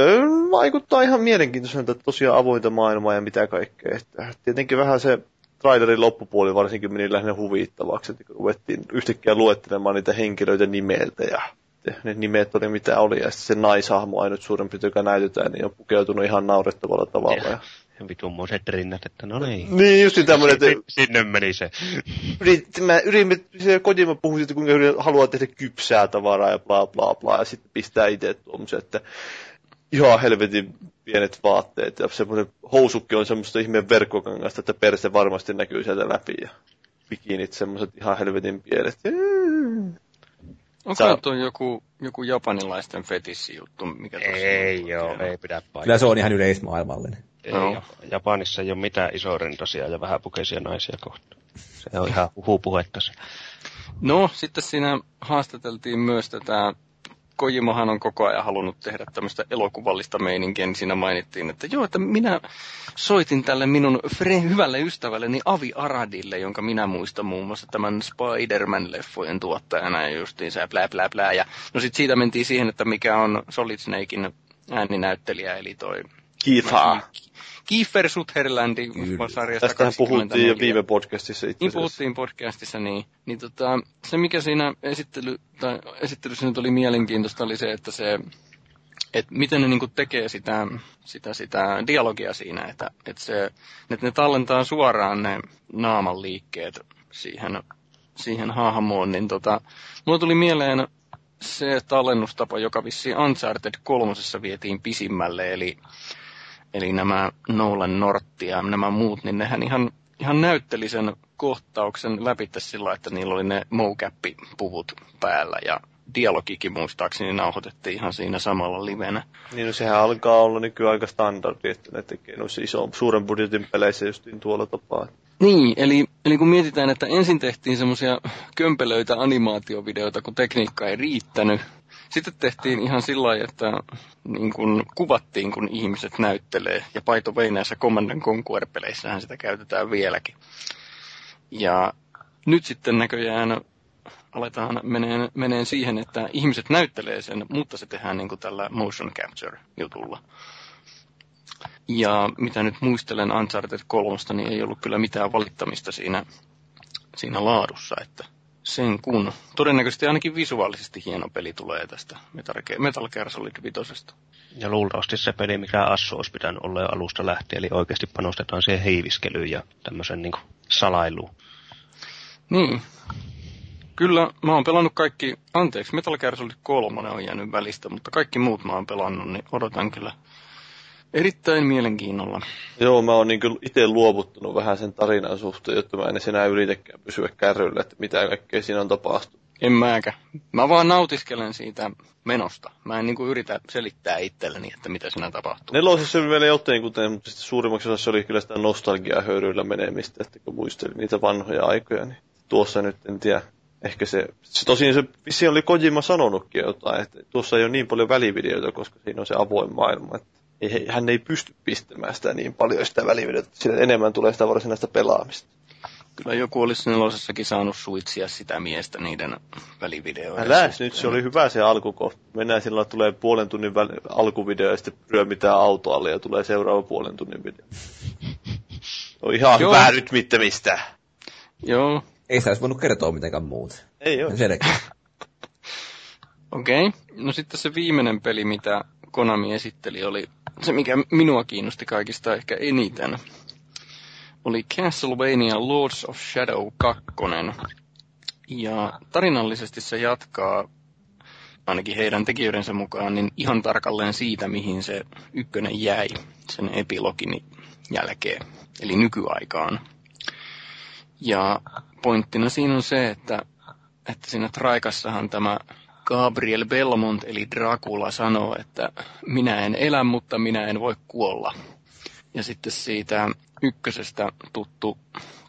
S3: vaikuttaa ihan mielenkiintoiselta, että tosiaan avointa maailmaa ja mitä kaikkea. Että tietenkin vähän se trailerin loppupuoli varsinkin meni lähinnä huvittavaksi, että kun ruvettiin yhtäkkiä luettelemaan niitä henkilöitä nimeltä ja ne nimet oli mitä oli, ja sitten se naishahmo ainut suurin piirtein, joka näytetään, niin on pukeutunut ihan naurettavalla tavalla. Ja...
S4: Vitummoiset rinnat, että no niin.
S3: Niin, just tämmöinen, että
S4: Sin- Sinne meni se.
S3: yrit, mä yritin, se Kojima puhui siitä, kuinka yrit- haluaa tehdä kypsää tavaraa ja bla bla bla, ja sitten pistää itse tuommoisen, että ihan helvetin pienet vaatteet, ja semmoinen housukki on semmoista ihmeen verkkokangasta, että perse varmasti näkyy sieltä läpi, ja bikinit semmoiset ihan helvetin pienet.
S2: Onko
S3: Sä-
S2: tuo joku, joku japanilaisten fetissijuttu, mikä tuossa
S4: Ei
S2: on?
S4: joo, ei pidä
S1: Kyllä
S4: paikkaa.
S1: se on ihan yleismaailmallinen.
S4: Ei, ja- Japanissa ei ole mitään isorintaisia ja vähäpukeisia naisia kohtaan. Se on ihan huhupuhetta se.
S2: No, sitten siinä haastateltiin myös tätä, Kojimahan on koko ajan halunnut tehdä tämmöistä elokuvallista meininkiä, niin siinä mainittiin, että joo, että minä soitin tälle minun fre- hyvälle ystävälleni Avi Aradille, jonka minä muistan muun muassa tämän Spider-Man-leffojen tuottajana ja justiin se blää blää blää. Ja no sit siitä mentiin siihen, että mikä on Solid Snakein ääninäyttelijä, eli toi
S3: Kiithaa.
S2: Kiefer Sutherlandi sarjasta
S3: Tästähän puhuttiin jo
S2: 24.
S3: viime podcastissa itse
S2: Niin puhuttiin podcastissa, niin, niin tota, se mikä siinä esittely, tai esittelyssä nyt oli mielenkiintoista oli se, että se, että miten ne niinku tekee sitä, sitä, sitä dialogia siinä, että, että, se, että ne tallentaa suoraan ne naaman liikkeet siihen, siihen hahmoon, niin tota, mulla tuli mieleen se tallennustapa, joka vissiin Uncharted kolmosessa vietiin pisimmälle, eli, eli nämä Nolan Nortti ja nämä muut, niin nehän ihan, ihan näytteli sen kohtauksen läpi sillä, että niillä oli ne mocap-puvut päällä ja dialogikin muistaakseni nauhoitettiin ihan siinä samalla livenä.
S3: Niin no sehän alkaa olla nykyään aika standardi, että ne tekee noissa iso, suuren budjetin peleissä justiin tuolla tapaa.
S2: Niin, eli, eli kun mietitään, että ensin tehtiin semmoisia kömpelöitä animaatiovideoita, kun tekniikka ei riittänyt. Sitten tehtiin ihan sillä lailla, että niin kun kuvattiin, kun ihmiset näyttelee. Ja paito vei näissä Command Conquer-peleissähän sitä käytetään vieläkin. Ja nyt sitten näköjään aletaan meneen, meneen siihen, että ihmiset näyttelee sen, mutta se tehdään niin kuin tällä motion capture-jutulla. Ja mitä nyt muistelen Uncharted 3, niin ei ollut kyllä mitään valittamista siinä, siinä laadussa, että sen kun. Todennäköisesti ainakin visuaalisesti hieno peli tulee tästä Metal Gear, Solid 5.
S4: Ja luultavasti se peli, mikä Assu olisi pitänyt olla jo alusta lähtien, eli oikeasti panostetaan siihen heiviskelyyn ja tämmöisen niin salailuun.
S2: Niin. Kyllä, mä oon pelannut kaikki, anteeksi, Metal Gear Solid 3 on jäänyt välistä, mutta kaikki muut mä oon pelannut, niin odotan kyllä erittäin mielenkiinnolla.
S3: Joo, mä oon niin itse luovuttanut vähän sen tarinan suhteen, jotta mä en enää yritäkään pysyä kärryllä, että mitä kaikkea siinä on tapahtunut.
S2: En mäkä. Mä vaan nautiskelen siitä menosta. Mä en niinku yritä selittää itselleni, että mitä siinä tapahtuu.
S3: Nelosessa oli vielä jotain, kuten, mutta sitten suurimmaksi osassa oli kyllä sitä nostalgiaa höyryillä menemistä, että kun muistelin niitä vanhoja aikoja, niin tuossa nyt en tiedä. Ehkä se, se tosiaan se vissiin oli Kojima sanonutkin jotain, että tuossa ei ole niin paljon välivideoita, koska siinä on se avoin maailma, että ei, hän ei pysty pistämään sitä niin paljon sitä välivideota, sillä enemmän tulee sitä varsinaista pelaamista.
S2: Kyllä joku olisi nelosessakin saanut suitsia sitä miestä niiden välivideoiden
S3: Älä,
S2: suhteen.
S3: nyt se oli hyvä se alkukohta. Mennään sillä tulee puolen tunnin väl- alkuvideo ja sitten ryömitään autoalle ja tulee seuraava puolen tunnin video. On ihan
S2: Joo.
S3: hyvää rytmittämistä.
S2: Joo,
S1: Ei sitä olisi voinut kertoa mitenkään muuta.
S3: Ei oo.
S1: Selkeä.
S2: okei. Okay. No sitten se viimeinen peli, mitä Konami esitteli, oli se, mikä minua kiinnosti kaikista ehkä eniten. Oli Castlevania Lords of Shadow 2. Ja tarinallisesti se jatkaa, ainakin heidän tekijöidensä mukaan, niin ihan tarkalleen siitä, mihin se ykkönen jäi sen epilogin jälkeen, eli nykyaikaan. Ja pointtina siinä on se, että, että siinä Traikassahan tämä Gabriel Belmont, eli Dracula, sanoo, että minä en elä, mutta minä en voi kuolla. Ja sitten siitä ykkösestä tuttu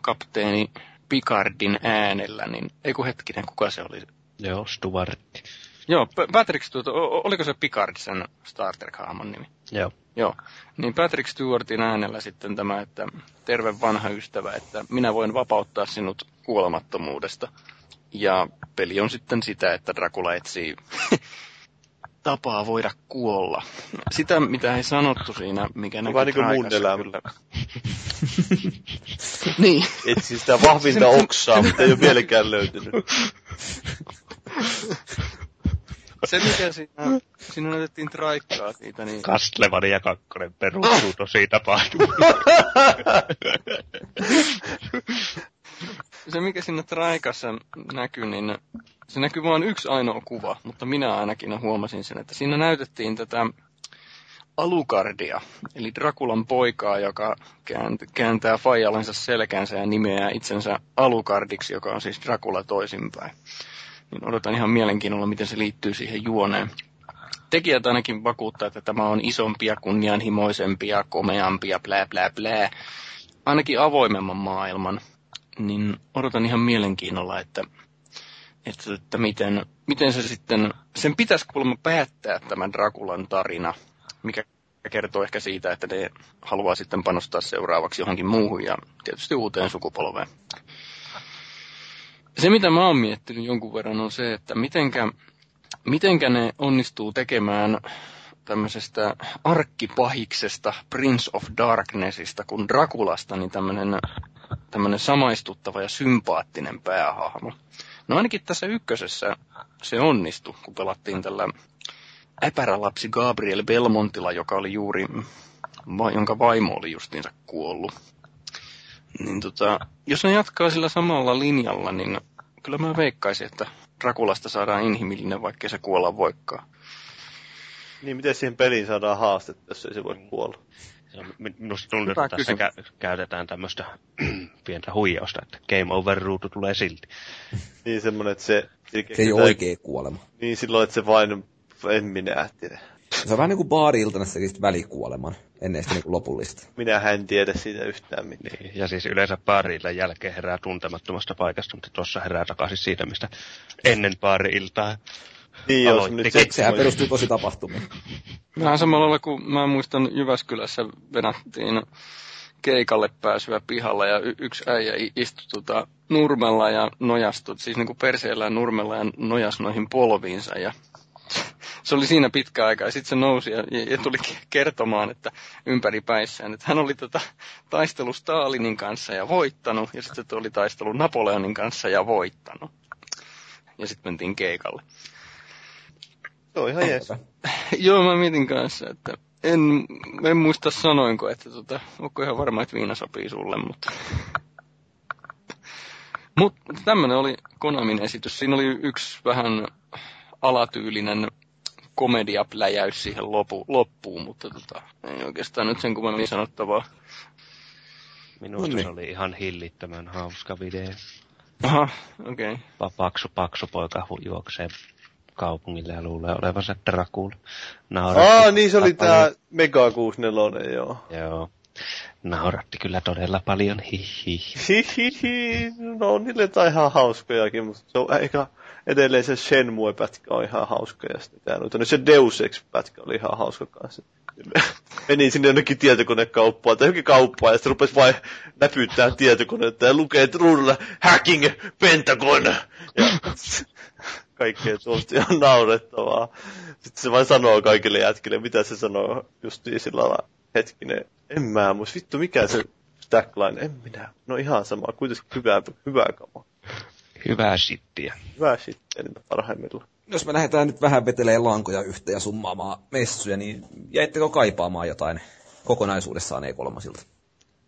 S2: kapteeni Picardin äänellä, niin ei kun hetkinen, kuka se oli?
S4: Joo, Stuartti.
S2: Joo, Patrick Stewart, oliko se Picard sen Star Trek-hahmon nimi?
S4: Joo.
S2: Joo, niin Patrick Stewartin äänellä sitten tämä, että terve vanha ystävä, että minä voin vapauttaa sinut kuolemattomuudesta. Ja peli on sitten sitä, että Dracula etsii tapaa voida kuolla. Sitä, mitä ei sanottu siinä, mikä näkyy
S3: vähän niin kuin mun elämä.
S2: niin.
S3: Etsi sitä vahvinta oksaa, mutta ei ole vieläkään löytynyt.
S2: Se, mikä siinä, siinä näytettiin traikkaa siitä, niin
S4: Castlevania 2 perustuu tosi tapahtumaan.
S2: se, mikä siinä traikassa näkyy, niin se näkyy vain yksi ainoa kuva, mutta minä ainakin huomasin sen, että siinä näytettiin tätä Alucardia, eli Drakulan poikaa, joka käänt- kääntää faijalensa selkänsä ja nimeää itsensä Alucardiksi, joka on siis Dracula toisinpäin. Niin odotan ihan mielenkiinnolla, miten se liittyy siihen juoneen. Tekijät ainakin vakuuttaa, että tämä on isompia, kunnianhimoisempia, komeampia, blää blää blää. Ainakin avoimemman maailman. Niin odotan ihan mielenkiinnolla, että, että, että miten, miten se sitten, sen pitäisi kuulemma päättää tämän Drakulan tarina, mikä kertoo ehkä siitä, että ne haluaa sitten panostaa seuraavaksi johonkin muuhun ja tietysti uuteen sukupolveen. Se, mitä mä oon miettinyt jonkun verran, on se, että mitenkä, mitenkä ne onnistuu tekemään tämmöisestä arkkipahiksesta, Prince of Darknessista, kun Drakulasta, niin tämmöinen tämmöinen samaistuttava ja sympaattinen päähahmo. No ainakin tässä ykkösessä se onnistui, kun pelattiin tällä äpärälapsi Gabriel Belmontilla, joka oli juuri, jonka vaimo oli justiinsa kuollut. Niin tota, jos ne jatkaa sillä samalla linjalla, niin kyllä mä veikkaisin, että Drakulasta saadaan inhimillinen, vaikkei se kuolla voikaan.
S3: Niin miten siihen peliin saadaan haastetta, jos ei se voi kuolla?
S4: Se on- Minusta tuntuu, että tässä kä- käytetään tämmöistä pientä huijausta, että game over ruutu tulee silti.
S3: Niin semmonen, että se...
S1: Se ei ole oikea kuolema.
S3: Niin silloin, että se vain... En minä tiedä.
S1: Se on vähän niin kuin baari-iltana se välikuoleman ennen sitä niin kuin lopullista.
S3: Minähän en tiedä siitä yhtään mitään.
S4: Niin, ja siis yleensä baari jälkeen herää tuntemattomasta paikasta, mutta tuossa herää takaisin siitä, mistä ennen baari-iltaa
S3: Niin, jos nyt se...
S1: Sehän perustuu tosi tapahtumiin.
S2: Vähän samalla lailla kuin mä muistan Jyväskylässä venattiin keikalle pääsyä pihalla ja y- yksi äijä istui tota nurmella ja nojastui, siis niin kuin perseellään nurmella ja nojas noihin polviinsa ja se oli siinä pitkä aika ja sitten se nousi ja, ja, ja tuli ke- kertomaan, että ympäri päissään, että hän oli tota taistelu Stalinin kanssa ja voittanut ja sitten oli taistelu Napoleonin kanssa ja voittanut. Ja sitten mentiin keikalle.
S3: Se on ihan jees.
S2: Joo, mä mietin kanssa, että en, en muista sanoinko, että tota, onko ihan varma, että viina sopii sulle, mutta... Mutta tämmönen oli Konamin esitys. Siinä oli yksi vähän alatyylinen komediapläjäys siihen lopu, loppuun, mutta tota, ei oikeastaan nyt sen kummemmin sanottavaa.
S4: Minusta
S1: No niin.
S4: se oli ihan hillittömän hauska video.
S2: Aha, okei. Okay.
S4: Pa- Paksu, paksu poika hu- juoksee kaupungille ja luulee olevansa Dracula. Nauratti
S3: Aa, niin se oli tää Mega 64, joo.
S4: Joo. Nauratti kyllä todella paljon, hihi.
S3: Hihihi, no niille jotain ihan hauskojakin, mutta se on ehkä edelleen se Shenmue-pätkä on ihan hauska ja sitten tää no se Deus Ex-pätkä oli ihan hauska kanssa. Menin sinne jonnekin tietokonekauppaan tai johonkin kauppaan ja sitten rupesi vain näpyttää tietokonetta ja lukee ruudulla Hacking Pentagon! Ja kaikkea tuosta ihan naurettavaa. Sitten se vain sanoo kaikille jätkille, mitä se sanoo justiin sillä lailla hetkinen. En mä muista, vittu mikä se stackline, en minä. No ihan sama, kuitenkin hyvää, hyvää kamaa.
S4: Hyvää sittiä.
S3: Hyvää sitten niitä parhaimmillaan.
S1: Jos me lähdetään nyt vähän vetelee lankoja yhteen ja summaamaan messuja, niin jäittekö kaipaamaan jotain kokonaisuudessaan E3?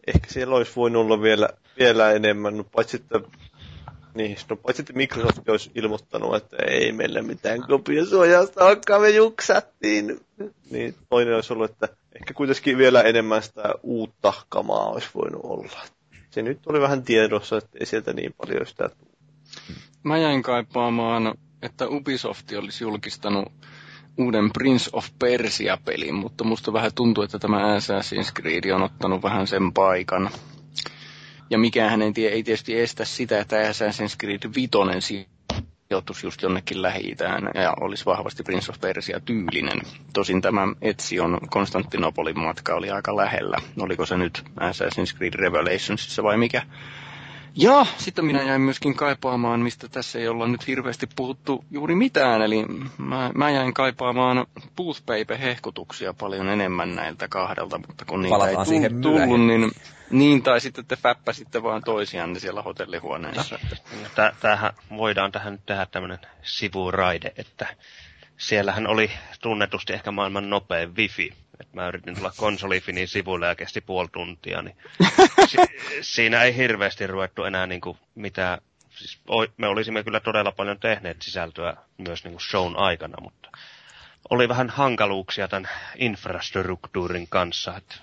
S3: Ehkä siellä olisi voinut olla vielä, vielä enemmän, no paitsi että niin, no paitsi että Microsoft olisi ilmoittanut, että ei meillä mitään kopiosuojausta olekaan, me juksattiin. Niin toinen olisi ollut, että ehkä kuitenkin vielä enemmän sitä uutta kamaa olisi voinut olla. Se nyt oli vähän tiedossa, että ei sieltä niin paljon sitä tullut.
S2: Mä jäin kaipaamaan, että Ubisoft olisi julkistanut uuden Prince of Persia-pelin, mutta musta vähän tuntuu, että tämä Assassin's Creed on ottanut vähän sen paikan. Ja mikään ei, tie, ei tietysti estä sitä, että Assassin's Creed 5 sijoittuisi just jonnekin lähi ja olisi vahvasti Prince of Persia tyylinen. Tosin tämä Etsion Konstantinopolin matka oli aika lähellä. Oliko se nyt Assassin's Creed Revelationsissa vai mikä? Ja sitten minä jäin myöskin kaipaamaan, mistä tässä ei olla nyt hirveästi puhuttu juuri mitään, eli mä, mä jäin kaipaamaan Boothpaper-hehkutuksia paljon enemmän näiltä kahdelta, mutta kun niitä
S1: Palataan
S2: ei
S1: siihen
S2: tullut,
S1: myöhemmin.
S2: niin, niin, tai sitten te fäppäsitte vaan toisianne siellä hotellihuoneessa.
S4: Tä- Tämähän voidaan tähän nyt tehdä tämmöinen sivuraide, että siellähän oli tunnetusti ehkä maailman nopein wifi. Et mä yritin tulla konsolifinin sivuille ja kesti puoli tuntia, niin si- siinä ei hirveästi ruvettu enää niinku mitään, siis me olisimme kyllä todella paljon tehneet sisältöä myös niinku shown aikana, mutta oli vähän hankaluuksia tämän infrastruktuurin kanssa. Että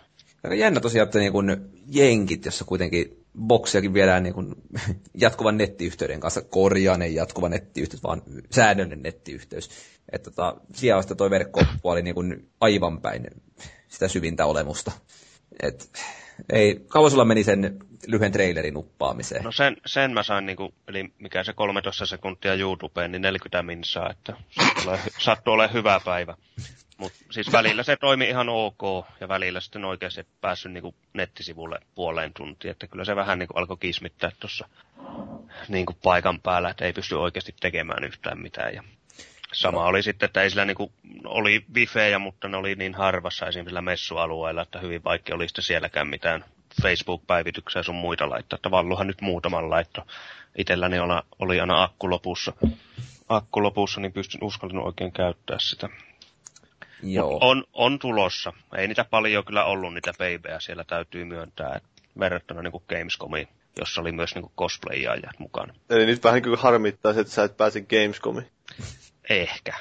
S1: jännä tosiaan, että niin kun jenkit, jossa kuitenkin boksiakin viedään niin kun jatkuvan nettiyhteyden kanssa, korjaanen jatkuva nettiyhteys, vaan säännöllinen nettiyhteys. Että tota, siellä toi verkkopuoli niin kun aivan päin sitä syvintä olemusta. Et, ei, kauan sulla meni sen lyhyen trailerin uppaamiseen.
S4: No sen, sen mä sain, niinku, eli mikä se 13 sekuntia YouTubeen, niin 40 minsaa, että sattui ole, hyvä päivä. Mutta siis välillä se toimi ihan ok, ja välillä sitten oikeasti päässyt niinku nettisivulle puoleen tuntiin, että kyllä se vähän niinku alkoi kismittää tuossa niinku paikan päällä, että ei pysty oikeasti tekemään yhtään mitään. Ja sama oli sitten, että ei sillä niinku, oli wifejä, mutta ne oli niin harvassa esimerkiksi sillä messualueella, että hyvin vaikea oli sitten sielläkään mitään Facebook-päivityksiä sun muita laittaa, että Valluhan nyt muutaman laitto. Itelläni oli, oli aina akku lopussa. Akku lopussa, niin pystyn uskaltanut oikein käyttää sitä.
S1: Joo.
S4: On, on tulossa. Ei niitä paljon kyllä ollut niitä peibejä siellä täytyy myöntää, että verrattuna niin Gamescomiin, jossa oli myös niin cosplayaajat mukana.
S3: Eli nyt vähän kyllä harmittaa että sä et pääse Gamescomiin.
S4: Ehkä.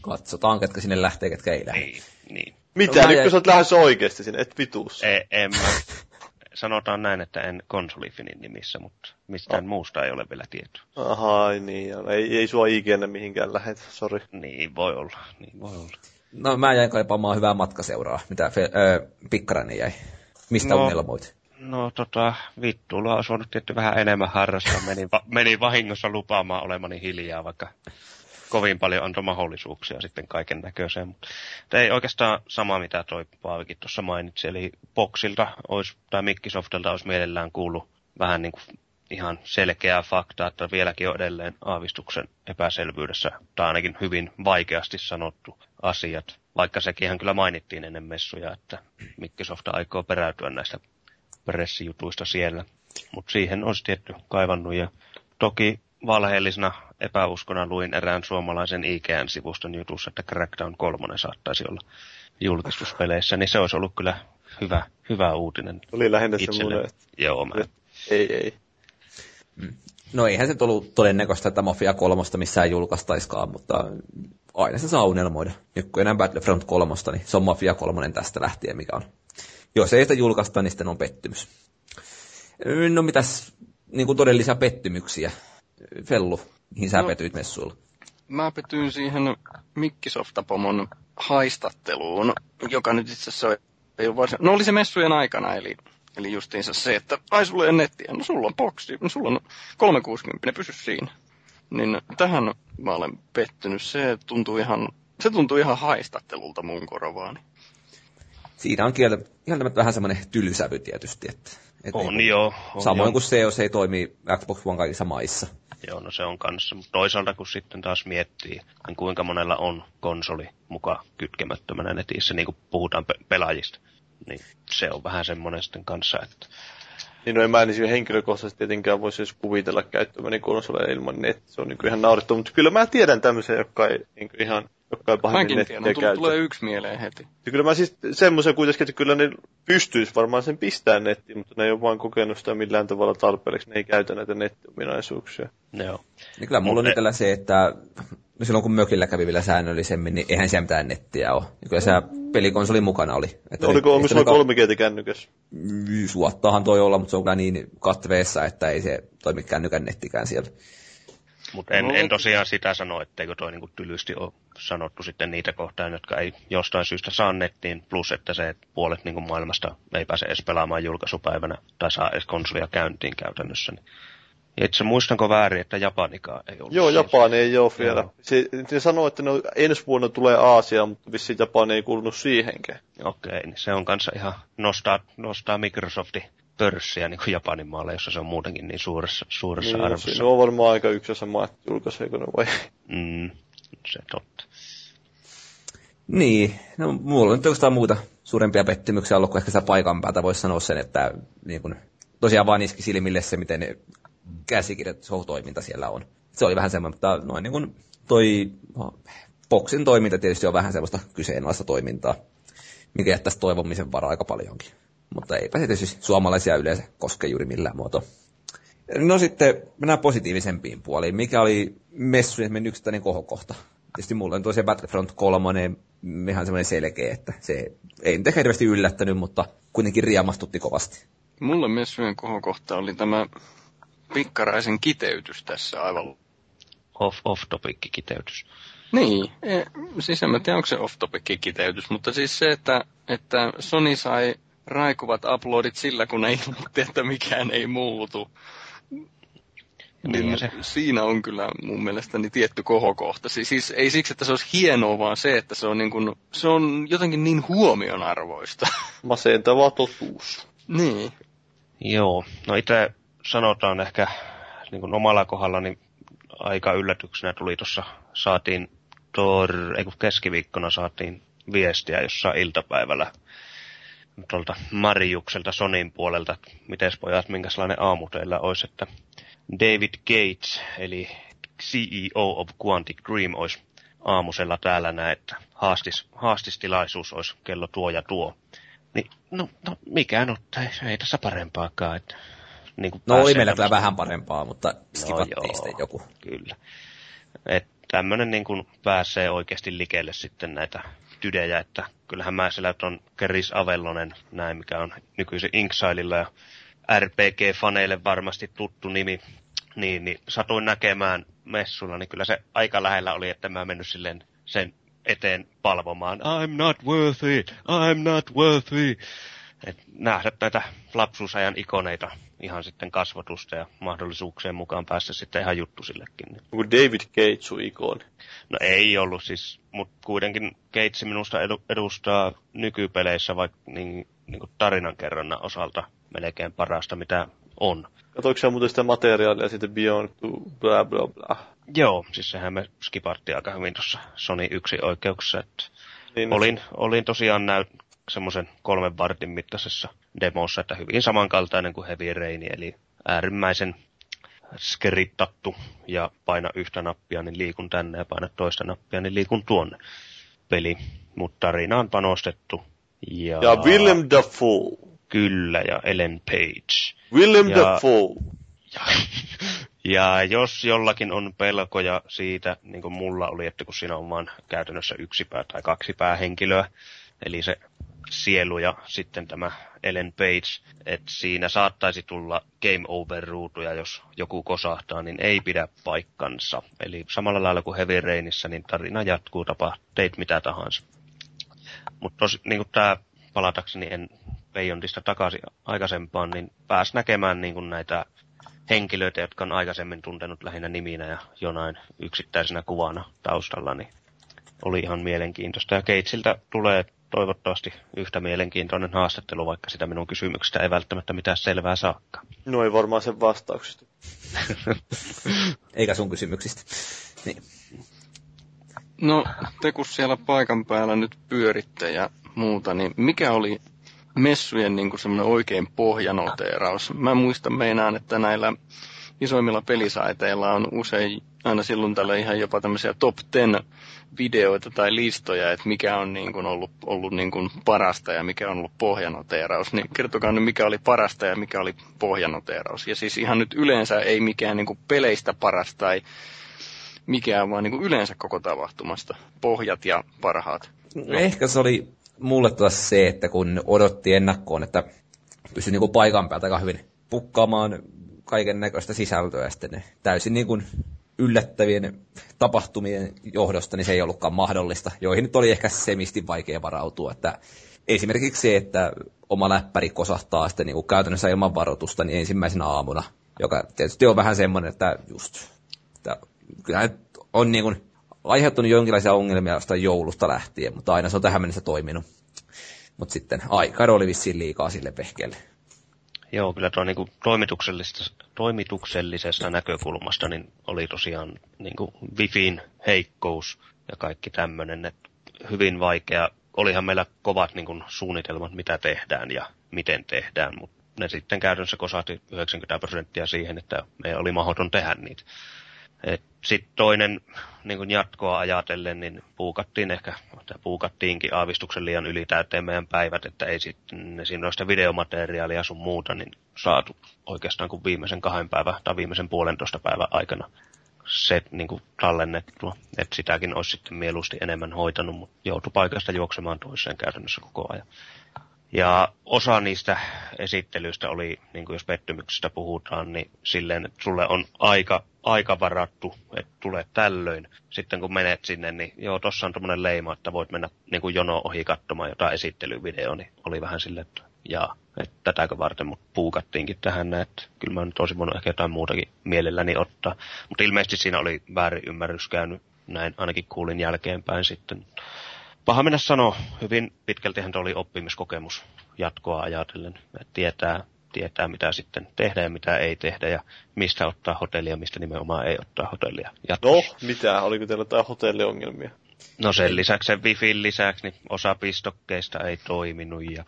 S1: Katsotaan, ketkä sinne lähtee, ketkä ei lähde.
S4: Niin, niin.
S3: Mitä?
S1: mä
S3: nyt kun sä oot lähdössä oikeasti sinne, et vituus.
S4: E, en mä, sanotaan näin, että en konsolifinin nimissä, mutta mistään muusta ei ole vielä tietoa.
S3: Aha, niin. Ei, ei sua ikinä mihinkään lähetä, sori.
S4: Niin voi olla, niin voi olla.
S1: No mä jäin kaipaamaan hyvää matkaseuraa. Mitä ö, Pikkarainen jäi? Mistä
S4: No.
S1: unelmoit?
S4: No tota, vittuilla olisi voinut tietty vähän enemmän harrastaa. Menin, va- menin vahingossa lupaamaan olemani hiljaa, vaikka kovin paljon antoi mahdollisuuksia sitten kaiken näköiseen. Mutta ei oikeastaan sama, mitä toi Paavikin tuossa mainitsi. Eli Boxilta olisi, tai Mikkisoftilta olisi mielellään kuullut vähän niin kuin ihan selkeää faktaa, että vieläkin on edelleen aavistuksen epäselvyydessä, tai ainakin hyvin vaikeasti sanottu asiat. Vaikka sekin ihan kyllä mainittiin ennen messuja, että Microsoft aikoo peräytyä näistä pressijutuista siellä. Mutta siihen olisi tietty kaivannut ja toki valheellisena epäuskona luin erään suomalaisen IGN-sivuston jutussa, että Crackdown 3 saattaisi olla julkistuspeleissä, niin se olisi ollut kyllä hyvä, hyvä uutinen.
S3: Oli lähinnä semmoinen, että
S4: Joo, mä,
S3: ei, ei.
S1: No eihän se ollut todennäköistä, että Mafia 3 missään julkaistaiskaan, mutta aina se saa unelmoida. Nyt kun enää Battlefront 3, niin se on Mafia 3 tästä lähtien, mikä on. Jos ei sitä julkaista, niin sitten on pettymys. No mitäs niin kuin todellisia pettymyksiä? Fellu, mihin sä
S2: No.
S1: petyit messuilla?
S2: Mä petyin siihen Mikkisofta-pomon haistatteluun, joka nyt itse asiassa ei ole varsin... No oli se messujen aikana, eli, eli justiinsa se, että ai sulla ei ole nettiä, no sulla on boksi, no sulla on 360, pysy siinä. Niin tähän mä olen pettynyt, se tuntuu ihan, se tuntuu ihan haistattelulta mun korvaani.
S1: Siinä on kieltä, kieltämättä vähän semmoinen tylysävy tietysti. Että, että
S4: on
S1: niin,
S4: joo. On
S1: samoin
S4: joo.
S1: kuin se, jos ei toimi Xbox One kaikissa maissa.
S4: Joo, no se on kanssa. Mutta toisaalta kun sitten taas miettii, niin kuinka monella on konsoli mukaan kytkemättömänä netissä, niin kuin puhutaan pe- pelaajista, Niin se on vähän semmoinen sitten kanssa, että
S3: Niin no en mä en niin henkilökohtaisesti tietenkään voisi edes kuvitella käyttämäni konsoleja ilman nettiä. Se on niin ihan naurettava, mutta kyllä mä tiedän tämmöisiä, jotka ei niin ihan pahemmin
S2: Mäkin tiedän, tulee,
S3: käytä.
S2: tulee yksi mieleen heti.
S3: Ja kyllä mä siis semmoisen kuitenkin, että kyllä ne pystyisi varmaan sen pistää nettiin, mutta ne ei ole vaan kokenut sitä millään tavalla tarpeelliseksi. Ne ei käytä näitä nettiominaisuuksia.
S4: joo.
S1: Niin kyllä mulla on itsellä se, että no silloin kun mökillä kävi vielä säännöllisemmin, niin eihän siellä mitään nettiä ole. Ja kyllä se pelikonsoli mukana oli. Että
S3: No, oliko,
S1: ei
S3: onko sulla
S1: niinku-
S3: 3G kännykäs?
S1: Suottaahan toi olla, mutta se on kyllä niin katveessa, että ei se toimi kännykän nettikään siellä.
S4: Mutta en,
S2: No,
S4: en tosiaan sitä sano, etteikö toi niinku tylysti ole sanottu sitten niitä kohtaan, jotka ei jostain syystä saa nettiin, plus että se että puolet niinku maailmasta ei pääse edes pelaamaan julkaisupäivänä tai saa edes konsolia käyntiin käytännössä. Niin. Ja itse muistanko väärin, että Japanikaan ei ollut
S3: Joo,
S4: siinä?
S3: Japani ei ole vielä.
S4: Joo.
S3: Se, se sanoo, että ne on, ensi vuonna tulee Aasia, mutta vissiin Japani ei kuulunut siihenkään.
S4: Okei, niin se on kanssa ihan nostaa, nostaa Microsoftin pörssiä niin kuin Japanin maalle, jossa se on muutenkin niin suuressa, suuressa
S3: Niin, no,
S4: arvossa.
S3: siinä on varmaan aika yksi ja sama, että julkaiseeko ne vai.
S4: Mm, se totta.
S1: Niin, no mulla on nyt oikeastaan muuta suurempia pettymyksiä ollut kuin ehkä sitä paikan päältä voisi sanoa sen, että niin kun, tosiaan vaan iski silmille se, miten käsikirjoitustoiminta siellä on. Se oli vähän semmoinen, mutta noin niin kuin toi Boxin toiminta tietysti on vähän semmoista kyseenalaista toimintaa, mikä jättäisi toivomisen varaa aika paljonkin. Mutta eipä se tietysti suomalaisia yleensä koske juuri millään muotoa. No sitten mennään positiivisempiin puoliin. Mikä oli messujen semmoinen yksittäinen kohokohta? Tietysti mulla on tosiaan Battlefront 3 ihan semmoinen selkeä, että se ei nyt ehkä hirveästi yllättänyt, mutta kuitenkin riemastutti kovasti.
S2: Mulle messujen kohokohta oli tämä pikkaraisen kiteytys tässä aivan.
S4: Off, off-topic kiteytys.
S2: Niin, e, siis en mä tiedä, onko se off-topic kiteytys, mutta siis se, että, että Sony sai raikuvat uploadit sillä, kun ne ilmoitti, että mikään ei muutu. Niin
S4: Niinhän se.
S2: siinä on kyllä mun mielestäni tietty kohokohta. Siis, siis ei siksi, että se olisi hienoa, vaan se, että se on, niin kuin, se on jotenkin niin huomionarvoista.
S3: Masentava totuus.
S2: niin.
S4: Joo, no itse sanotaan ehkä niin kuin omalla kohdalla, niin aika yllätyksenä tuli tuossa, saatiin tor, ei kun keskiviikkona saatiin viestiä jossain iltapäivällä tuolta Marjukselta Sonin puolelta, että mites pojat, minkälainen aamu teillä olisi, että David Gates, eli CEO of Quantic Dream, olisi aamusella täällä näin, että haastis, haastistilaisuus olisi kello tuo ja tuo. Niin, no, no mikään ottaa, ei, ei tässä parempaakaan. Että, niin kuin
S1: No oli meillä kyllä vähän parempaa, mutta skipattiin
S4: joo.
S1: sitten joku.
S4: Kyllä. Että tämmöinen niin kuin pääsee oikeasti likelle sitten näitä tydejä, että kyllähän mä siellä on Keris Avellonen, näin mikä on nykyisin Inksilella ja RPG-faneille varmasti tuttu nimi, niin, niin satuin näkemään messulla, niin kyllä se aika lähellä oli, että mä mennyt silleen sen eteen palvomaan, I'm not worthy, I'm not worthy. Et nähdä näitä lapsuusajan ikoneita ihan sitten kasvatusta ja mahdollisuuksien mukaan päästä sitten ihan juttusillekin. niin
S3: David Cage ikoni?
S4: No ei ollut siis, mutta kuitenkin Gates minusta edu, edustaa nykypeleissä vaikka niin, niin kuin tarinankerronnan osalta melkein parasta mitä on.
S3: Katoiko sä muuten sitä materiaalia sitten Beyond to bla bla bla?
S4: Joo, siis sehän me skipattiin aika hyvin tuossa Sony yksi oikeuksessa, että
S3: Niin,
S4: olin, olin tosiaan näy semmoisen kolmen vartin mittaisessa demossa, että hyvin samankaltainen kuin Heavy Rain, eli äärimmäisen skrittattu ja paina yhtä nappia, niin liikun tänne ja paina toista nappia, niin liikun tuonne peli. Mutta tarina on panostettu. Ja,
S3: Ja Willem Dafoe.
S4: Kyllä, ja Ellen Page.
S3: Willem
S4: Ja-
S3: Dafoe.
S4: Ja, ja jos jollakin on pelkoja siitä, niin kuin mulla oli, että kun siinä on vain käytännössä yksi pää tai kaksi päähenkilöä, eli se sielu ja sitten tämä Ellen Page, että siinä saattaisi tulla game over ruutuja, jos joku kosahtaa, niin ei pidä paikkansa. Eli samalla lailla kuin Heavy Rainissa, niin tarina jatkuu, tapa teit mitä tahansa. Mutta niin tämä palatakseni en Beyondista takaisin aikaisempaan, niin pääs näkemään niin kuin näitä henkilöitä, jotka on aikaisemmin tuntenut lähinnä niminä ja jonain yksittäisenä kuvana taustalla, niin oli ihan mielenkiintoista. Ja Keitsiltä tulee toivottavasti yhtä mielenkiintoinen haastattelu, vaikka sitä minun kysymyksestä ei välttämättä mitään selvää saakka.
S3: No ei varmaan sen vastauksista.
S1: Eikä sun kysymyksistä. Niin.
S2: No, te kun siellä paikan päällä nyt pyöritte ja muuta, niin mikä oli messujen niin kuin semmoinen oikein pohjanoteeraus. Mä muistan meinaan, että näillä isoimmilla pelisaiteilla on usein aina silloin tällä ihan jopa tämmöisiä top 10 videoita tai listoja, että mikä on niin kuin ollut, ollut niin kuin parasta ja mikä on ollut pohjanoteeraus. Niin kertokaa nyt, mikä oli parasta ja mikä oli pohjanoteeraus. Ja siis ihan nyt yleensä ei mikään niin kuin peleistä paras tai mikään, vaan niin kuin yleensä koko tapahtumasta. Pohjat ja parhaat.
S1: No. Ehkä se oli mulle taas se, että kun odotti ennakkoon, että pystyi niin kuin paikan päältä aika hyvin pukkaamaan kaiken näköistä sisältöä ja sitten ne täysin niin kuin yllättävien tapahtumien johdosta, niin se ei ollutkaan mahdollista, joihin nyt oli ehkä semisti vaikea varautua. Että esimerkiksi se, että oma läppäri kosahtaa sitten niin kuin käytännössä ilman varoitusta niin ensimmäisenä aamuna, joka tietysti on vähän semmoinen, että just, että kyllähän on niin kuin aiheuttanut jonkinlaisia ongelmia jostain joulusta lähtien, mutta aina se on tähän mennessä toiminut. Mutta sitten aika oli vissiin liikaa sille pehkeelle.
S4: Joo, kyllä tuo niin toimituksellisesta, toimituksellisesta näkökulmasta niin oli tosiaan niin kuin Wifin heikkous ja kaikki tämmöinen, että hyvin vaikea. Olihan meillä kovat niin kuin, suunnitelmat, mitä tehdään ja miten tehdään, mutta ne sitten käytännössä kosahti 90 prosenttia siihen, että me oli mahdoton tehdä niitä. Sitten toinen niin kuin jatkoa ajatellen, niin puukattiin ehkä, tai puukattiinkin aavistuksen liian yli täyteen meidän päivät, että ei sitten siinä sitä videomateriaalia sun muuta, niin saatu oikeastaan kuin viimeisen kahden päivän tai viimeisen puolentoista päivän aikana se niin kuin tallennettua. Että sitäkin olisi sitten mieluusti enemmän hoitanut, mutta joutui paikasta juoksemaan toiseen käytännössä koko ajan. Ja osa niistä esittelyistä oli, niin kuin jos pettymyksestä puhutaan, niin silleen, että sulle on aika, aika varattu, että tulee tällöin. Sitten kun menet sinne, niin joo, tossa on tommonen leima, että voit mennä niin kuin jono ohi katsomaan jotain esittelyvideo, niin oli vähän silleen, että jaa, että tätäkö varten mut puukattiinkin tähän, että kyllä mä nyt olisin voinut ehkä jotain muutakin mielelläni ottaa. Mutta ilmeisesti siinä oli väärin ymmärrys käynyt, näin ainakin kuulin jälkeenpäin sitten paha mennä sanoa, hyvin pitkältihän tuo oli oppimiskokemus jatkoa ajatellen. Että tietää, tietää, mitä sitten tehdä ja mitä ei tehdä ja mistä ottaa hotellia, mistä nimenomaan ei ottaa hotellia.
S3: Jatkossa. No, mitä? Oliko teillä jotain hotelliongelmia?
S4: No sen lisäksi, sen Wifin lisäksi, niin osa pistokkeista ei toiminut ja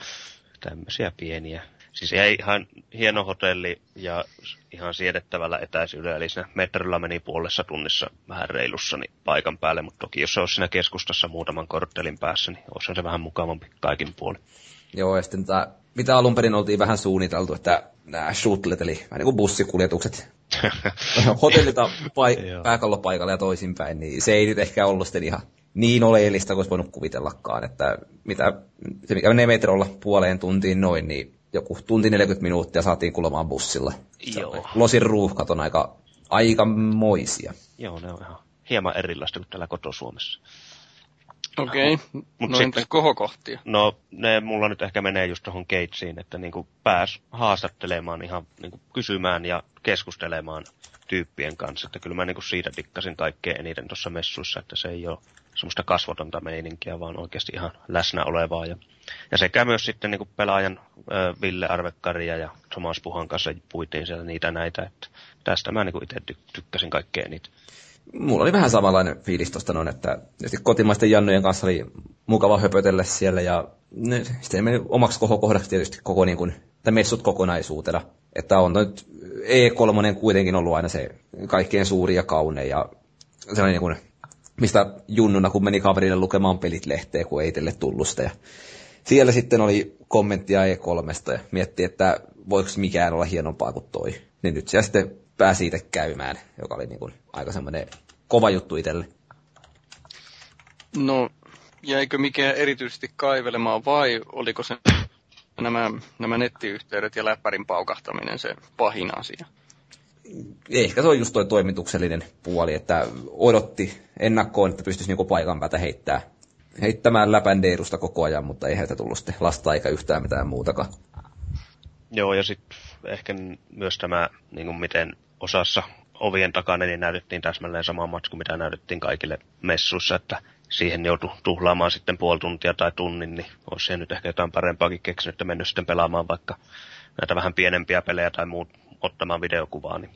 S4: tämmöisiä pieniä Siis ei ihan hieno hotelli ja ihan siedettävällä etäisyydellä, eli siinä metrolla meni puolessa tunnissa vähän reilussa niin paikan päälle, mutta toki jos se olisi siinä keskustassa muutaman korttelin päässä, niin olisi se vähän mukavampi kaikin puolin.
S1: Joo, ja sitten tämä, mitä alun perin oltiin vähän suunniteltu, että nämä shuttlet, eli vähän niin kuin bussikuljetukset, hotellita pai- pääkallopaikalle ja toisinpäin, niin se ei nyt ehkä ollut sitten ihan niin oleellista kuin olisi voinut kuvitellakaan, että mitä, se mikä menee metrolla puoleen tuntiin noin, niin joku tunti 40 minuuttia saatiin kuulemaan bussilla.
S4: Joo.
S1: Losin ruuhkat on aika, aika moisia.
S4: Joo, ne on ihan hieman erilaista kuin täällä koto-Suomessa.
S2: Okei, okay. Mut no sitten, kohokohtia?
S4: No ne mulla nyt ehkä menee just tuohon Gatesiin, että niinku pääs haastattelemaan ihan niinku kysymään ja keskustelemaan tyyppien kanssa. Että kyllä mä niinku siitä dikkasin kaikkein eniten tuossa messuissa, että se ei ole semmoista kasvotonta meininkiä, vaan oikeasti ihan läsnä olevaa. Ja, ja sekä myös sitten niin kuin pelaajan ö, Ville Arvekkaria ja Thomas Puhan kanssa puitiin siellä niitä näitä, että tästä mä niin itse tykkäsin kaikkea niitä.
S1: Mulla oli vähän samanlainen fiilis tuosta noin, että kotimaisten jannojen kanssa oli mukava höpötellä siellä ja ne, sitten meni omaksi kohokohdaksi tietysti koko niin kuin, messut kokonaisuutena. Että on nyt E3 kuitenkin ollut aina se kaikkein suuri ja kaunein ja sellainen niin kuin mistä junnuna, kun meni kaverille lukemaan pelit lehteen, kun ei teille tullut sitä. Ja siellä sitten oli kommenttia E3 ja mietti, että voiko mikään olla hienompaa kuin toi. Niin nyt siellä sitten pääsi itse käymään, joka oli niin kuin aika semmoinen kova juttu itselle.
S2: No, jäikö mikään erityisesti kaivelemaan vai oliko se nämä, nämä nettiyhteydet ja läppärin paukahtaminen se pahin asia?
S1: ehkä se on just tuo toimituksellinen puoli, että odotti ennakkoon, että pystyisi niinku paikan päätä heittää, heittämään läpän koko ajan, mutta ei heitä tullut sitten lasta eikä yhtään mitään muutakaan.
S4: Joo, ja sitten ehkä myös tämä, niin kuin miten osassa ovien takana niin näytettiin täsmälleen sama matsku, mitä näytettiin kaikille messuissa, että siihen joutui tuhlaamaan sitten puoli tuntia tai tunnin, niin olisi se nyt ehkä jotain parempaakin keksinyt, että mennyt sitten pelaamaan vaikka näitä vähän pienempiä pelejä tai muut ottamaan videokuvaa, niin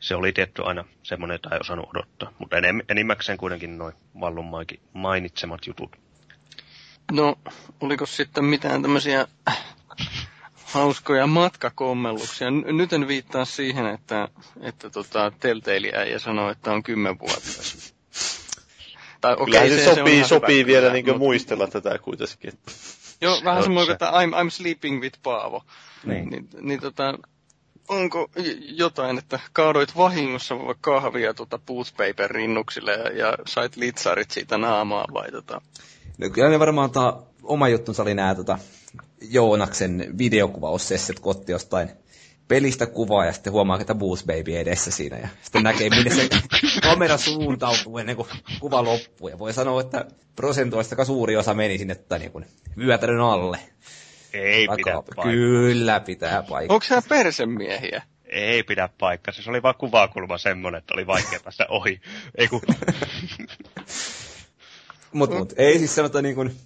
S4: se oli tietty aina semmoinen, jota ei osannut odottaa. Mutta enimmäkseen kuitenkin noin Vallunmaikin mainitsemat jutut.
S2: No, oliko sitten mitään tämmöisiä hauskoja matkakommelluksia. N- nyt en viittaa siihen, että, että tota, Telltale ja sanoo, että on kymmenvuotias. Tai okei,
S3: Kyllähän se,
S2: on
S3: sopii,
S2: ihan
S3: sopii
S2: hyvä
S3: vielä niin
S2: mut-
S3: muistella tätä kuitenkin.
S2: Joo, vähän
S3: Se
S2: semmoinen
S3: se.
S2: kuin, että I'm, I'm sleeping with Paavo.
S1: Niin.
S2: Niin, niin tota, onko jotain, että kaadoit vahingossa kahvia tota Paper rinnuksille ja, ja sait litsarit siitä naamaa vai tota?
S1: No kyllä ne varmaan ta, oma juttunsa oli nämä tota, Joonaksen videokuvaussessiot, kun otti jostain pelistä kuvaa ja sitten huomaa, että Boost Baby edessä siinä. Ja sitten näkee, minne se kamera suuntautuu ennen kuin kuva loppuu. Ja voi sanoa, että prosentuaalista suuri osa meni sinne tai niin kuin vyötärön alle.
S4: Ei pidä
S1: Taka-
S4: paikkaa.
S1: Kyllä pitää paikkaa.
S2: Onko nämä persemiehiä?
S4: Ei pidä paikkaa. Se oli vaan kuvakulma semmonen, että oli vaikea päästä ohi. Ei kun...
S1: Mutta mut, ei siis sanota niin kuin,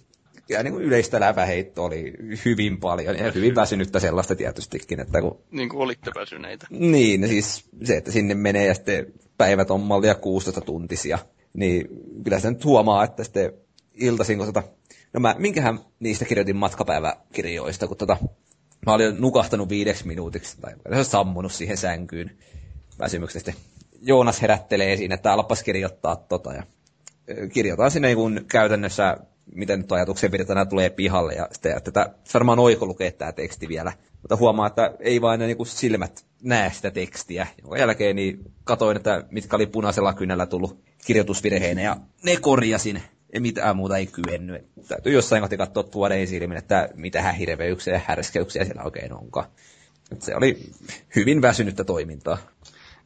S1: kyllä niin kuin yleistä läpäheitto oli hyvin paljon ja hyvin väsynyttä sellaista tietystikin, että kun
S2: Niin kuin olitte väsyneitä.
S1: Niin, no siis se, että sinne menee ja sitten päivät on mallia 16 tuntisia, niin kyllä sitä nyt huomaa, että sitten iltaisin, kun tota, no mä, minkähän niistä kirjoitin matkapäiväkirjoista, kun tota, mä olin nukahtanut viideksi minuutiksi, tai se on sammunut siihen sänkyyn väsymyksestä. Joonas herättelee siinä, että alapas kirjoittaa tota, ja kirjoitan sinne niin kun käytännössä, miten nyt ajatuksia pidetään, tulee pihalle, ja sitten tätä, varmaan oiko lukea tämä teksti vielä, mutta huomaa, että ei vain ne niin silmät näe sitä tekstiä, jonka jälkeen niin katoin, että mitkä oli punaisella kynällä tullut kirjoitusvirheinä, ja ne korjasin, ja mitään muuta ei kyennyt. Täytyy jossain kohti katsoa tuorein silmin, että mitähän hirveyksiä ja härskeyksiä siellä oikein onkaan. Se oli hyvin väsynyttä toimintaa.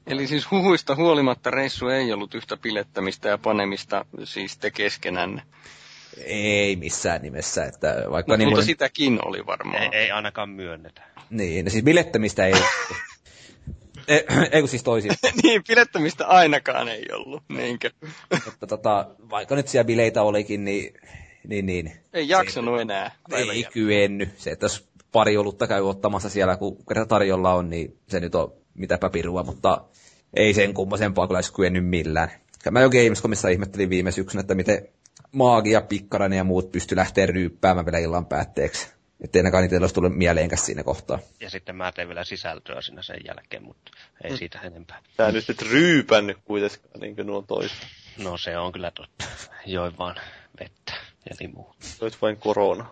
S2: Eli siis huhuista huolimatta reissu ei ollut yhtä pilettämistä ja panemista siis te keskenänne.
S1: Ei missään nimessä, että vaikka
S2: No,
S1: niin
S2: mutta
S1: kuin,
S2: sitäkin oli varmaan.
S4: ei, ei ainakaan myönnetä.
S1: niin, no siis bilettämistä ei ei, ei kun siis toisin.
S2: niin, pilettämistä ainakaan ei ollut, niinkö?
S1: Mutta tota, vaikka nyt siellä bileitä olikin, niin, niin, niin
S2: Ei jaksanut enää.
S1: ei kyennyt. Se, että jos pari olutta käy ottamassa siellä, kun tarjolla on, niin se nyt on mitäpä pirua, mutta ei sen kummosempaa kyllä olisi kyennyt millään. Mä jo Gamescomissa ihmettelin viime syksynä, että miten Maagia, Pikkarainen ja muut pysty lähteä ryyppäämään vielä illan päätteeksi. Että ainakaan niitä olisi tullut mieleenkäs siinä kohtaa.
S4: Ja sitten mä tein vielä sisältöä siinä sen jälkeen, mutta ei siitä enempää.
S3: Tää nyt et ryypännyt kuitenkaan niin kuin nuo toiset.
S4: No se on kyllä totta. Join vaan vettä ja limua.
S3: Olet vain korona.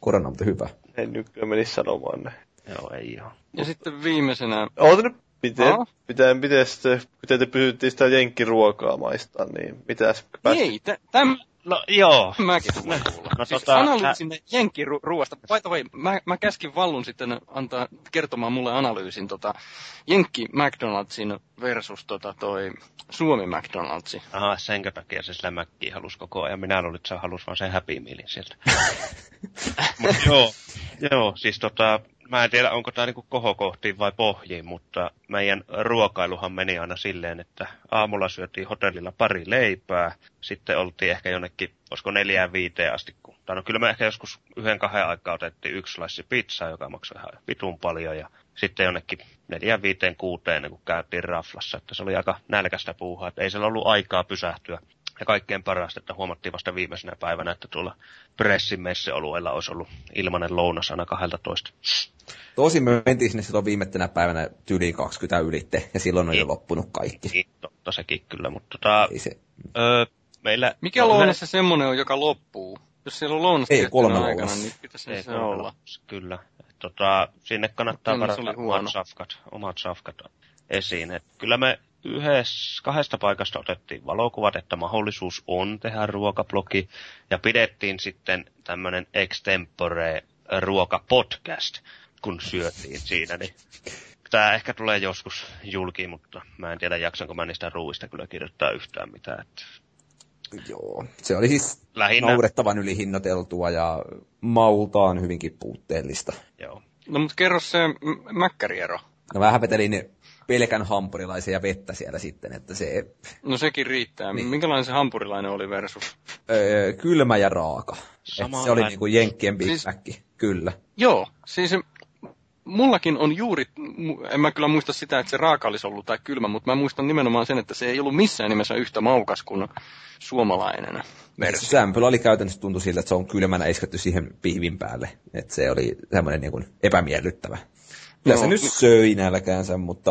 S1: Korona on mutta hyvä.
S3: En nykyään menisi sanomaan ne.
S4: Joo, ei oo.
S2: Ja sitten viimeisenä,
S3: Oota nyt, miten,
S2: Aa.
S3: miten, miten, sitten, miten te pysyttiin sitä jenkkiruokaa maistaa, niin mitäs päästi?
S2: ei, tä- täm,
S4: No joo.
S2: mäkin haluan kuulla.
S4: No
S2: siis
S4: tota,
S2: analyysin ä... jenkkiruuasta. By the way, mä, mä käskin Vallun sitten antaa kertomaan mulle analyysin tota Jenkki McDonaldsin versus tota toi Suomi McDonaldsi.
S4: Aha, senkö takia se sillä mäkkiä halusi koko ajan. Minä luulin, että se halusi vaan sen Happy Mealin sieltä. Mut joo, joo, siis tota, mä en tiedä, onko tämä niinku kohokohtiin vai pohjiin, mutta meidän ruokailuhan meni aina silleen, että aamulla syötiin hotellilla pari leipää, sitten oltiin ehkä jonnekin, olisiko neljään viiteen asti, kun, tai no kyllä me ehkä joskus yhden kahden aikaa otettiin yksi slice pizzaa, joka maksoi ihan vitun paljon, ja sitten jonnekin neljään viiteen kuuteen, niin kun käytiin raflassa, että se oli aika nälkästä puuhaa, että ei siellä ollut aikaa pysähtyä. Ja kaikkein parasta, että huomattiin vasta viimeisenä päivänä, että tuolla pressimesseolueella olisi ollut ilmanen lounas aina 12.
S1: Tosin me mentiin sinne silloin viimeisenä päivänä yli 20 ylitte, ja silloin on jo
S4: Niin.
S1: loppunut kaikki.
S4: Niin, totta sekin kyllä, mutta tota,
S1: Ei se,
S4: öö, meillä...
S2: Mikä
S4: no,
S2: lounas se semmonen on, joka loppuu? Jos siellä on lounas
S1: Ei, kolme
S2: aikana,
S1: lounasta.
S2: niin pitäisi
S4: Ei,
S2: se
S4: kolme
S2: olla.
S4: Kyllä. Tota, sinne kannattaa varata omat safkat, omat safkat esiin. Et kyllä me yhdessä, kahdesta paikasta otettiin valokuvat, että mahdollisuus on tehdä ruokablogi, ja pidettiin sitten tämmöinen extempore ruokapodcast, kun syötiin siinä, niin Tämä ehkä tulee joskus julkiin, mutta mä en tiedä jaksanko mä niistä ruuista kyllä kirjoittaa yhtään mitään. Että
S1: joo. Se oli siis
S4: lähinnä,
S1: naurettavan ylihinnoiteltua ja maultaan hyvinkin puutteellista.
S4: joo.
S2: No mut kerro se m- mäkkäriero.
S1: No vähän vetelin pelkän hampurilaisen ja vettä siellä sitten, että se
S2: No sekin riittää.
S1: Niin.
S2: Minkälainen se hampurilainen oli versus?
S1: öö, kylmä ja raaka. Se oli niinku jenkkien Big
S2: Siis-
S1: Mac, kyllä.
S2: Joo, siis mullakin on juuri, en mä kyllä muista sitä, että se raaka olisi ollut tai kylmä, mutta mä muistan nimenomaan sen, että se ei ollut missään nimessä yhtä maukas kuin suomalainen versio.
S1: Sämpylä oli käytännössä tuntui siltä, että se on kylmänä isketty siihen pihvin päälle. Että se oli semmoinen niin epämiellyttävä. Kyllä se
S2: Joo.
S1: nyt söi nälkäänsä, mutta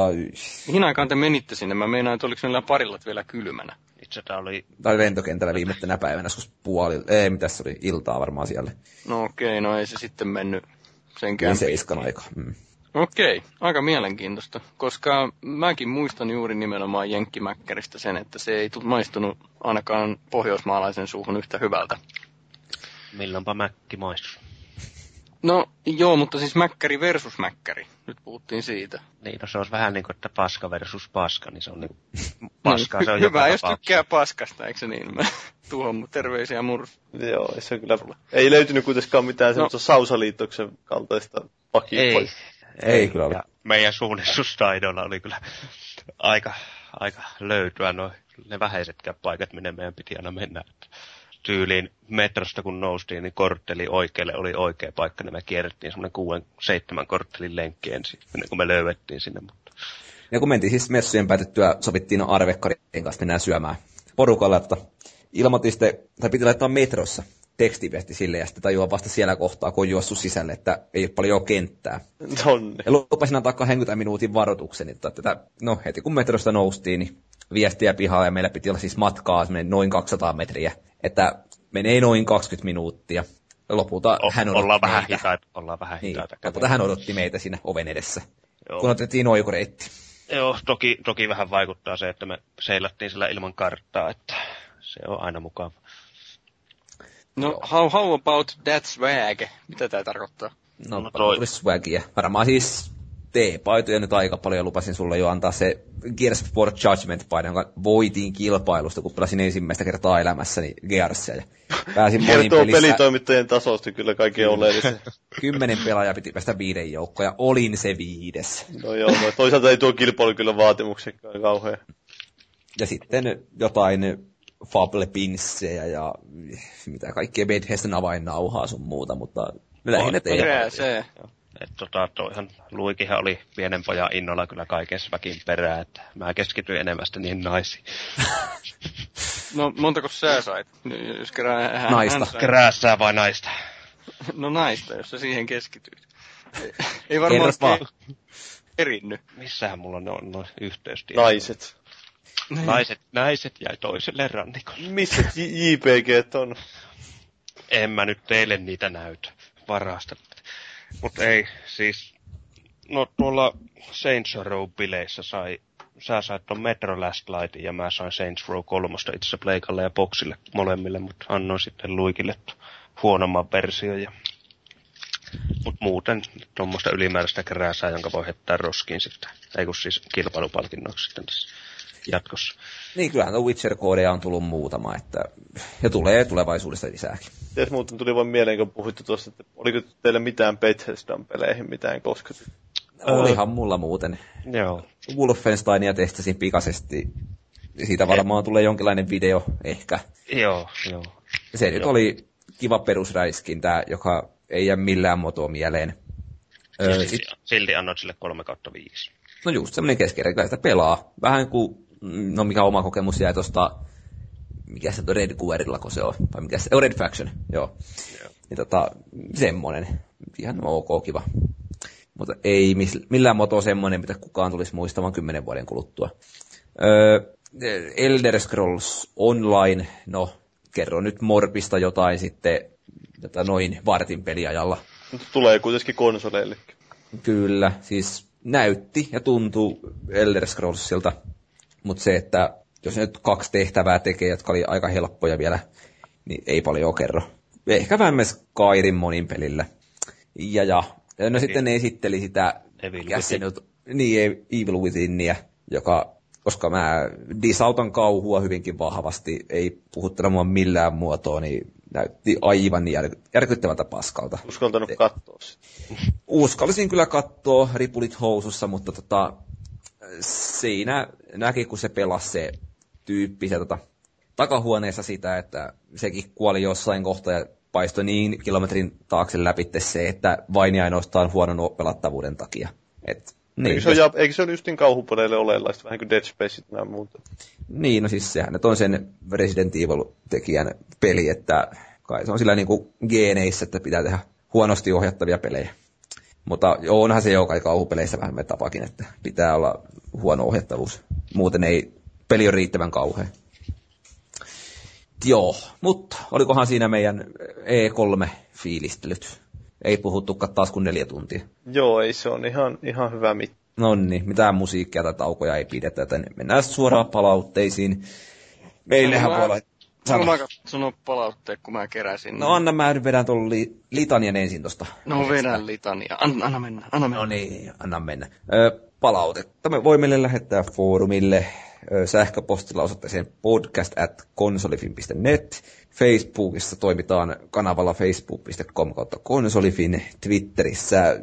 S2: Mihin aikaan te menitte sinne? Mä meinaan, että oliko niillä parillat vielä kylmänä.
S4: Itse tää oli
S1: tai oli lentokentällä viimeisenä päivänä, joskus puoli, ei, mitä se oli, iltaa varmaan siellä.
S2: No okei, no ei se sitten mennyt senkään.
S1: Niin seiskan aika. Mm.
S2: Okei, aika mielenkiintoista, koska mäkin muistan juuri nimenomaan Jenkkimäkkäristä sen, että se ei tu- maistunut ainakaan pohjoismaalaisen suuhun yhtä hyvältä.
S4: milloinpa mäkki maistus.
S2: No joo, mutta siis mäkkäri versus mäkkäri. Nyt puhuttiin siitä.
S4: Niin, no se olisi vähän niin kuin, että paska versus paska, niin se on niin paskaa, se on
S2: Hyvä,
S4: joka
S2: jos tykkää paskasta, eikö se niin? Mä tuohon mun terveisiä murs.
S3: Joo, ei se kyllä... Ei löytynyt kuitenkaan mitään
S2: No.
S3: semmoista Sausaliitoksen kaltaista pakia.
S4: Ei,
S1: Ei kyllä ole.
S4: Ja meidän suunnistustaidolla oli kyllä aika, aika löytyä noin ne vähäisetkään paikat, minne meidän piti aina mennä. Tyyliin metrosta kun noustiin, niin kortteli oikealle oli oikea paikka, niin me kierrettiin semmoinen kuuden, seitsemän korttelin lenkki ensin, ennen kuin me löydettiin sinne. Mutta
S1: Ja kun mentiin siis messujen päätettyä, sovittiin Arvekkarin kanssa mennään syömään porukalla, että ilmoitin sitten, tai piti laittaa metrossa tekstiviesti sille, ja sitten tajua vasta siellä kohtaa, kun on juossut sisälle, että ei ole paljon kenttää.
S3: Tonne.
S1: Ja lupasin antaa 20 minuutin varoituksen, että tätä, no heti kun metrosta noustiin, niin viestiä pihaa ja meillä piti olla siis matkaa noin 200 metriä, että menee noin 20 minuuttia. Lopulta
S4: o-
S1: hän odotti
S4: ollaan vähän
S1: meitä.
S4: hitaita, ollaan vähän
S1: Niin,
S4: hitaita.
S1: lopulta hän odotti meitä siinä oven edessä,
S4: Joo.
S1: kun otettiin oikoreitti.
S4: Joo, toki, toki vähän vaikuttaa se, että me seilattiin sillä ilman karttaa, että se on aina mukava.
S2: No, how, how about that swag? Mitä tää tarkoittaa?
S1: No,
S4: No toi-
S1: swagia. Varmaan siis T-paitoja nyt aika paljon. Lupasin sulle jo antaa se Gears of War Judgment-paino, jonka voitiin kilpailusta, kun pelasin ensimmäistä kertaa elämässäni Gearsia. Ja pääsin
S3: Kertoo
S1: pelissä.
S3: pelitoimittajien tasosta kyllä kaikkein oleellisen.
S1: Kymmenen pelaajaa piti päästä viiden joukkoon, ja olin se viides.
S3: No joo, no toisaalta ei tuo kilpailu kyllä vaatimuksenkaan kauhean.
S1: Ja sitten jotain Fable-pinssejä ja mitä kaikkea Bethesdan avainnauhaa sun muuta, mutta lähinnä teidän.
S2: se.
S4: Et tota, toihan Luikihan oli pienen pojan innolla kyllä kaiken väkin perään, että mä keskityin enemmän sitten niihin naisiin.
S2: No, montako sä sait? Jos kerran hän,
S1: Naista.
S2: Hän sai.
S4: Kräässää vai naista?
S2: No naista, jos sä siihen keskityit. Ei- varmaan erinny.
S4: Missähän mulla ne on noin yhteystiedot?
S3: Naiset.
S4: Naiset, naiset jäi toiselle rannikolle.
S3: Missä JPG on?
S4: En mä nyt teille niitä näytä. Varasta. Mut ei, siis... No tuolla Saints Row-bileissä sai... Sä sait ton Metro Last Lightin ja mä sain Saints Row 3 itse asiassa Pleikalle ja Boxille molemmille, mutta annoin sitten Luikille huonomman version ja... Mut muuten tuommoista ylimääräistä krääsää, jonka voi heittää roskiin sitten. Ei kun siis kilpailupalkinnoksi sitten tässä jatkossa.
S1: Niin, kyllähän tuo Witcher-koodeja on tullut muutama, että, ja tulee tulevaisuudesta lisääkin.
S3: Ties muuten tuli vain mieleen, kun puhuitte tuosta, että oliko teillä mitään Bethesdan peleihin mitään kosketusta?
S1: Olihan mulla muuten.
S4: Joo.
S1: Wolfensteinia testasin pikaisesti. Siitä varmaan tulee jonkinlainen video, ehkä.
S4: Joo, joo.
S1: Se nyt oli kiva perusräiskintä, joka ei jää millään muotoa mieleen. Öö,
S4: Silti,
S1: sit,
S4: silti annoit sille 3 kautta 5.
S1: no just semmoinen keskeinen, sitä pelaa. Vähän kuin, no mikä oma kokemus jäi tosta, mikä se on Red Guerilla, kun se on, vai mikä se, oh, Red Faction, joo.
S4: Joo.
S1: Niin tota, semmonen, ihan ok, kiva. Mutta ei millään muotoa semmoinen, mitä kukaan tulisi muistamaan kymmenen vuoden kuluttua. Öö, Elder Scrolls Online, no kerro nyt Morbista jotain sitten tätä noin vartin peliajalla.
S3: Tulee kuitenkin konsoleillekin.
S1: Kyllä, siis näytti ja tuntuu Elder Scrollsilta, mutta se, että jos nyt kaksi tehtävää tekee, jotka oli aika helppoja vielä, niin ei paljon kerro. Ehkä vähemmän Skyrim monin pelillä. Ja, ja. No sitten ne esitteli sitä, nyt, niin Evil Withinia, joka, koska mä disautan kauhua hyvinkin vahvasti, ei puhuttele mua millään muotoa, niin näytti aivan jär, järkyttävältä paskalta
S3: Uskaltanut katsoa sitä.
S1: uskallisin kyllä katsoa ripulit housussa, mutta tota, siinä näki, kun se pelasi se tyyppi se tota, takahuoneessa sitä, että sekin kuoli jossain kohtaa ja paistoi niin kilometrin taakse läpi se, että vain ja ainoastaan huonon pelattavuuden takia. Et, niin,
S3: Eikö se, on, ja, eikö se ole just niin kauhupeleille oleellista, vähän kuin Dead Space ja muuta?
S1: Niin, no siis sehän on sen Resident Evil-tekijän peli, että kai se on sillä niin kuin geeneissä, että pitää tehdä huonosti ohjattavia pelejä. Mutta joo, onhan se jo kai kauhupeleissä vähän me tapakin, että pitää olla huono ohjattavuus. Muuten ei peli ole riittävän kauhea. Joo, mutta olikohan siinä meidän E3-fiilistelyt? Ei puhuttukaan taas kuin neljä tuntia.
S3: Joo, ei se on ihan, ihan hyvä mitta.
S1: No niin, mitään musiikkia tai taukoja ei pidetä, joten mennään suoraan palautteisiin. Meillehän voi olla...
S2: Sano mä sanoa palautteet, kun mä keräsin.
S1: No anna mä nyt vedän tuon li, litanian ensin tosta.
S2: No vedän litania. Anna, anna mennä, anna mennä.
S1: No niin, anna mennä. Ö, palautetta me voi meille lähettää foorumille ö, sähköpostilla osoitteeseen podcast at konsolifin.net. Facebookissa toimitaan kanavalla facebook.com kautta konsolifin. Twitterissä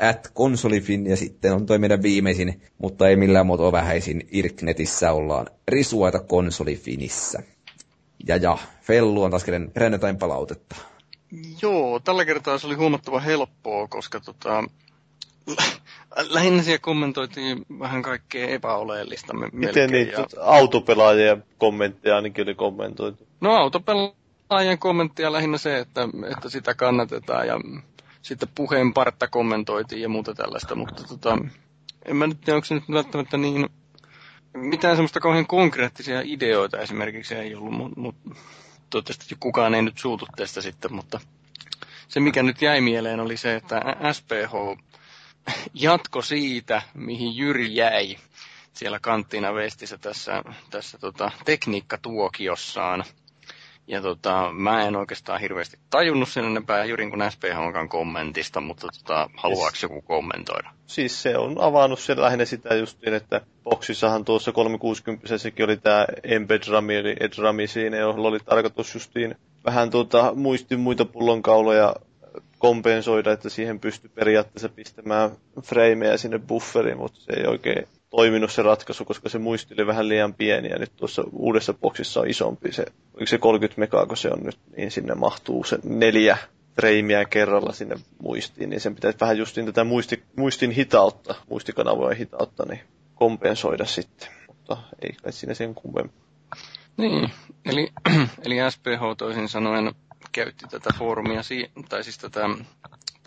S1: at konsolifin ja sitten on toi meidän viimeisin, mutta ei millään muotoa vähäisin Irknetissä ollaan risuaita konsolifinissä. Ja ja, Fellu on taas kerännyt jotain palautetta.
S2: Joo, tällä kertaa se oli huomattavan helppoa, koska tota, lähinnä siellä kommentoitiin vähän kaikkea epäoleellista
S3: Miten
S2: melkein.
S3: niitä
S2: ja-
S3: autopelaajien kommentteja ainakin oli kommentoitu?
S2: No autopelaajien kommenttia lähinnä se, että, että sitä kannatetaan ja sitten puheen partta kommentoitiin ja muuta tällaista, mutta tota, en mä nyt tiedä, onko se nyt välttämättä niin, mitään semmoista kauhean konkreettisia ideoita esimerkiksi ei ollut, mutta mut, toivottavasti kukaan ei nyt suutu tästä sitten, mutta se mikä nyt jäi mieleen oli se, että SPH jatko siitä, mihin Jyri jäi siellä kanttina vestissä tässä, tässä tota, tekniikkatuokiossaan. Ja tota, mä en oikeastaan hirveästi tajunnut sen enempää Jyrin kuin SPH:nkaan kommentista, mutta tota, haluaako joku kommentoida?
S3: Siis se on avannut sen lähinnä sitä justiin, että boksissahan tuossa 360 oli tämä embed rami, eli edrami siinä, jolla oli tarkoitus justiin vähän tuota, muisti muita pullonkauloja kompensoida, että siihen pystyi periaatteessa pistämään frameja sinne bufferiin, mutta se ei oikein toiminut se ratkaisu, koska se muisti oli vähän liian pieni ja nyt tuossa uudessa boksissa on isompi se, oliko se 30 megaa, kun se on nyt, niin sinne mahtuu se neljä freimiä kerralla sinne muistiin, niin sen pitäisi vähän justiin tätä muisti, muistin hitautta, muistikanavojen hitautta, niin kompensoida sitten. Mutta ei kai siinä sen kummemmin.
S2: Niin, eli, eli SPH toisin sanoen käytti tätä foorumia, tai siis tätä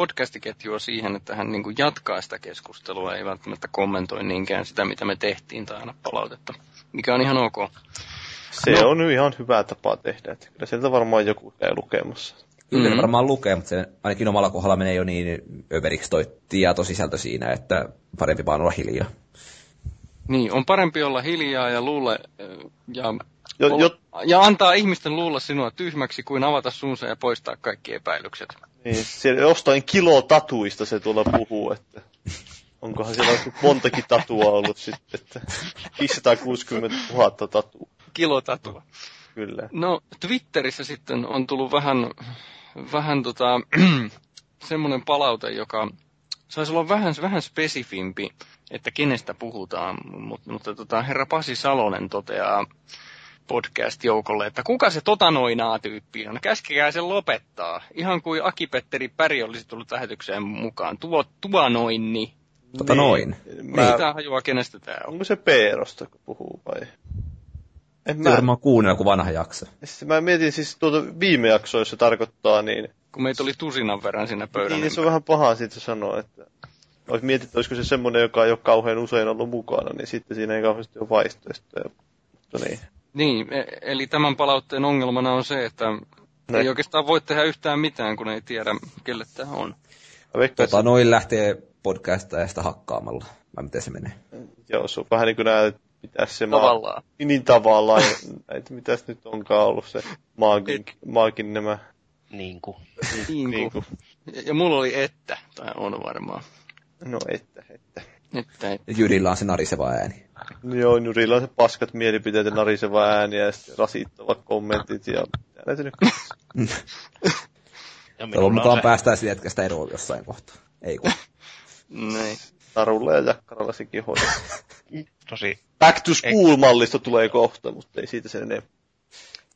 S2: podcastiketjua siihen, että hän niin kuin jatkaa sitä keskustelua, ei välttämättä kommentoi niinkään sitä, mitä me tehtiin tai aina palautetta, mikä on ihan ok.
S3: Se
S2: No.
S3: on ihan hyvä tapa tehdä, että kyllä sieltä varmaan joku käy lukemassa.
S1: Kyllä
S2: Mm.
S1: mm. varmaan lukee, mutta se ainakin omalla kohdalla menee jo niin överiksi toi tietosisältö siinä, että parempi vaan olla hiljaa.
S2: Niin, on parempi olla hiljaa ja luulle, äh, ja,
S3: Jo, jo,
S2: ja antaa ihmisten luulla sinua tyhmäksi kuin avata suunsa ja poistaa kaikki epäilykset.
S3: Niin, siellä jostain kilotatuista se tuolla puhuu, että onkohan siellä montakin tatua ollut sitten, että 560 000 tatua,
S2: Kilotatua.
S3: kyllä.
S2: No, Twitterissä sitten on tullut vähän, vähän tota, semmoinen palaute, joka saisi olla vähän, vähän spesifimpi, että kenestä puhutaan, mutta, mutta tota, herra Pasi Salonen toteaa podcast-joukolle, että kuka se tota noinaa tyyppi on, käskekää sen lopettaa. Ihan kuin Aki-Petteri Päri olisi tullut lähetykseen mukaan. Tuo, tuo noinni.
S1: Tota noin.
S3: Mä,
S2: Mitä hajua, kenestä tämä on?
S3: onko se Peerosta, kun puhuu vai? En mä,
S1: varmaan kuunnella kuin vanha jakso.
S3: siis mä mietin siis tuota viime jaksoa, jos se tarkoittaa, niin,
S2: Kun meitä oli tusinan verran siinä pöydän
S3: niin se on vähän pahaa siitä sanoa, että olisi mietitty, olisiko se semmoinen, joka ei ole kauhean usein ollut mukana, niin sitten siinä ei kauheasti ole vaihtoehtoja. Mutta niin.
S2: Niin, e- eli tämän palautteen ongelmana on se, että
S3: Ne.
S2: ei oikeastaan voi tehdä yhtään mitään, kun ei tiedä, kelle tämä on.
S1: Tota noin lähtee podcastajasta hakkaamalla. Vai miten se menee?
S3: joo, se on vähän niin kuin näet, pitäisi se
S2: Tavallaan.
S3: Maa, niin tavallaan, että mitäs nyt onkaan ollut se maagin, maagin nämä.
S4: Niin kuin.
S2: Niin,
S3: Niin
S2: kuin. Ja, ja mulla oli että, tai on varmaan.
S3: No että, että.
S2: Että, että.
S1: Jyrillä on se nariseva ääni.
S3: Joo, Nurilla on se paskat mielipiteet ja nariseva ääni ja sitten rasittavat kommentit ja näitä nyt
S4: Ja
S1: Toivon mukaan
S4: se,
S1: päästään siitä jätkästä eroon jossain kohtaa. Ei kun.
S2: Niin.
S3: tarulla ja jakkaralla sekin hoidaa.
S4: tosi
S3: Back to school-mallisto tulee kohta, mutta ei siitä sen enempää.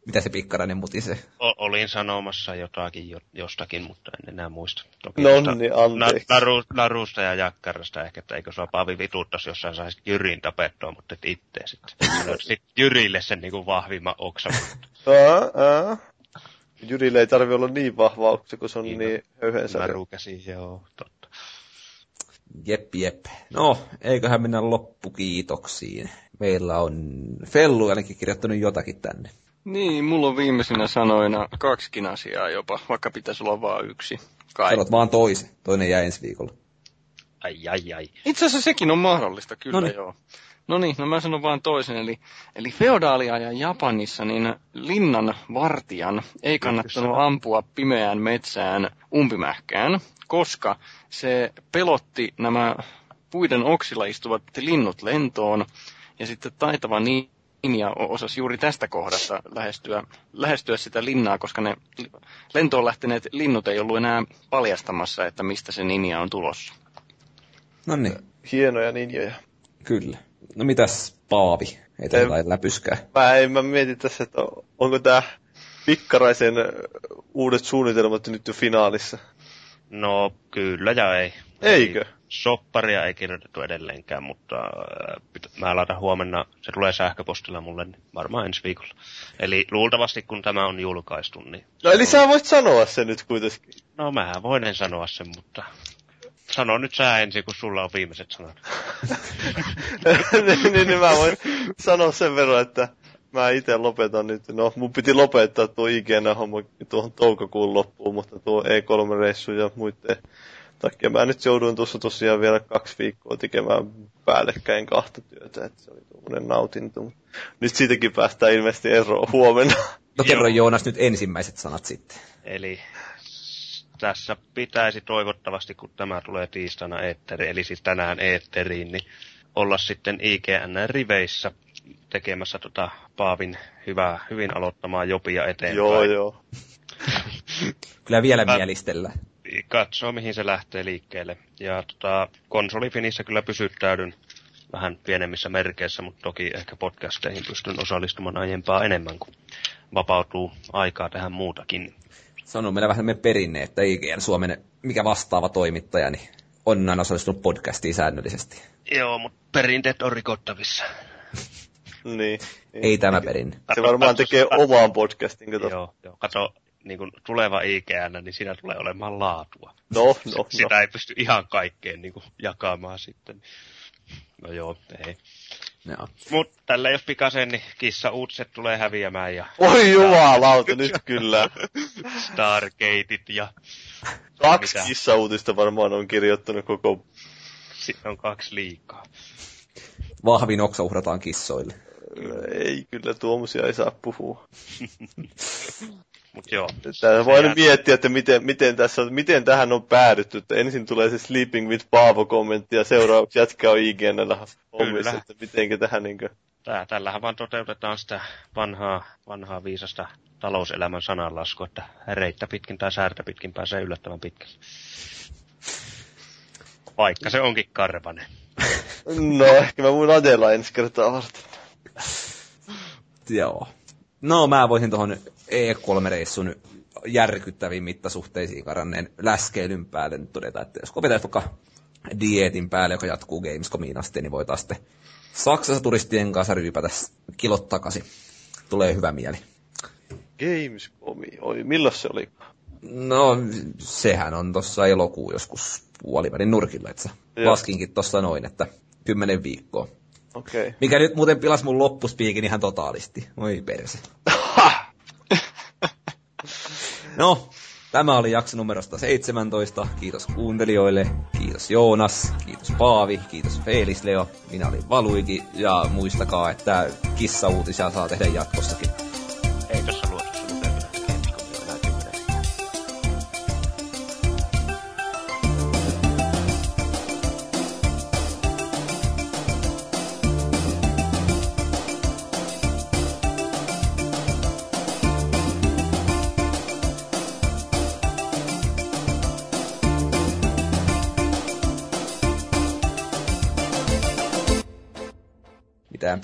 S1: Mitä se pikkarainen mutisee?
S4: O- olin sanomassa jotakin jo- jostakin, mutta en enää muista. Toki
S3: No niin, anteeksi.
S4: Na- naru, narusta ja jakkarasta ehkä, että eikö sua Paavi vituttas, jos sä saisit Jyrin tapettua, mutta et itse sitten. Sanoit sit Jyrille sen niinku vahvimman oksan.
S3: Jyrille ei tarvi olla niin vahva oksa, kun se on
S4: Niin,
S3: niin höyhensä.
S4: Narukäsi, joo, totta.
S1: Jep, jep. No, eiköhän mennä loppukiitoksiin. Meillä on Fellu ainakin kirjoittanut jotakin tänne.
S2: Niin, mulla on viimeisinä sanoina kaksikin asiaa jopa, vaikka pitäisi olla vain yksi. Kai.
S1: Sanot vaan toisen. Toinen jää ensi viikolla.
S4: Ai, ai, ai.
S2: Itse asiassa sekin on mahdollista, kyllä
S1: Noniin.
S2: joo. No niin, no mä sanon vaan toisen, eli, eli feodaaliajan Japanissa niin linnan vartijan ei kannattanut ampua pimeään metsään umpimähkään, koska se pelotti nämä puiden oksilla istuvat linnut lentoon, ja sitten taitava ninja o- osasi juuri tästä kohdasta lähestyä, lähestyä sitä linnaa, koska ne lentoon lähteneet linnut ei ollut enää paljastamassa, että mistä se ninja on tulossa.
S1: No niin,
S3: Hienoja ninjoja.
S1: kyllä. No mitäs Paavi? Ei jotain läpyskää.
S3: Mä, en, mä mietin tässä, että onko tää Pikkaraisen uudet suunnitelmat nyt jo finaalissa.
S4: No, kyllä ja ei.
S3: Eikö?
S4: Ei, Sopparia ei kirjoitettu edelleenkään, mutta äh, pitä- mä laitan huomenna, se tulee sähköpostilla mulle niin varmaan ensi viikolla. Eli luultavasti kun tämä on julkaistu, niin...
S3: No eli sä voit sanoa sen nyt kuitenkin.
S4: No mähän voin sanoa sen, mutta sano nyt sä ensin, kun sulla on viimeiset sanat.
S3: niin, niin, niin mä voin sanoa sen verran, että mä itse lopetan nyt. No, mun piti lopettaa tuo IGN-homma tuohon toukokuun loppuun, mutta tuo E3-reissu ja muiden takia mä nyt jouduin tuossa tosiaan vielä kaksi viikkoa tekemään päällekkäin kahta työtä, että se oli tuommoinen nautinto. Nyt siitäkin päästään ilmeisesti eroon huomenna.
S1: No kerro Joonas nyt ensimmäiset sanat sitten.
S4: Eli tässä pitäisi toivottavasti, kun tämä tulee tiistaina eetteri, eli siis tänään eetteriin, niin olla sitten IGN-riveissä tekemässä tota Paavin hyvää, hyvin aloittamaa jopia eteenpäin.
S3: joo, joo.
S1: Kyllä vielä
S4: Mä-
S1: mielistellä.
S4: katsoo, mihin se lähtee liikkeelle. Ja tota, konsolifinissä kyllä pysyttäydyn vähän pienemmissä merkeissä, mutta toki ehkä podcasteihin pystyn osallistumaan aiempaa enemmän, kun vapautuu aikaa tähän muutakin.
S1: Se on meillä vähän meidän perinne, että IGN Suomen mikä vastaava toimittaja, niin on aina osallistunut podcastiin säännöllisesti.
S4: Joo, mutta perinteet on rikottavissa.
S3: Niin. niin.
S1: Ei tämä perinne.
S3: Se varmaan tekee omaan podcastin, kato.
S4: Joo, joo. Kato, niin kun tuleva IGN, niin siinä tulee olemaan laatua.
S3: No, no, no.
S4: Sitä ei pysty ihan kaikkeen niin kuin, jakamaan sitten. No joo, ei.
S1: Joo.
S4: Mut tällä jos pikasen, niin kissa uutiset tulee häviämään ja
S3: Oi jumalauta, nyt kyllä.
S4: Stargateit ja
S3: Kaksi
S4: Mitä?
S3: kissauutista varmaan on kirjoittanut koko...
S4: sitten on kaksi liikaa.
S1: Vahvin oksa uhrataan kissoille.
S3: Ei, kyllä tuommoisia ei saa puhua.
S4: Mut joo.
S3: Tää voi nyt miettiä, että miten, miten, tässä miten tähän on päädytty. Että ensin tulee se Sleeping with Paavo-kommentti ja seuraavaksi jätkä on IGNllä hommissa,
S4: Kyllä.
S3: että mitenkä tähän niinkö...
S4: Tää, tällähän vaan toteutetaan sitä vanhaa, vanhaa viisasta talouselämän sananlaskua, että reittä pitkin tai säärtä pitkin pääsee yllättävän pitkälle. Vaikka se onkin karvanen.
S3: No, ehkä mä voin adella ensi kertaa varten.
S1: Joo. No mä voisin tuohon E3-reissun järkyttäviin mittasuhteisiin karanneen läskeilyn päälle nyt todeta, että jos kopitaan vaikka dietin päälle, joka jatkuu Gamescomiin asti, niin voi taas sitten Saksassa turistien kanssa ryypätä kilot takaisin. Tulee hyvä mieli.
S3: Gamescomi, oi, milloin se oli?
S1: No, sehän on tuossa elokuun joskus puolivälin nurkilla, että laskinkin tuossa noin, että kymmenen viikkoa.
S3: Okei.
S1: Mikä nyt muuten pilas mun loppuspiikin ihan totaalisti. Oi perse. No, tämä oli jakso numerosta 17. Kiitos kuuntelijoille, kiitos Joonas, kiitos Paavi, kiitos Felis Leo, minä olin Valuigi ja muistakaa, että kissauutisia saa tehdä jatkossakin.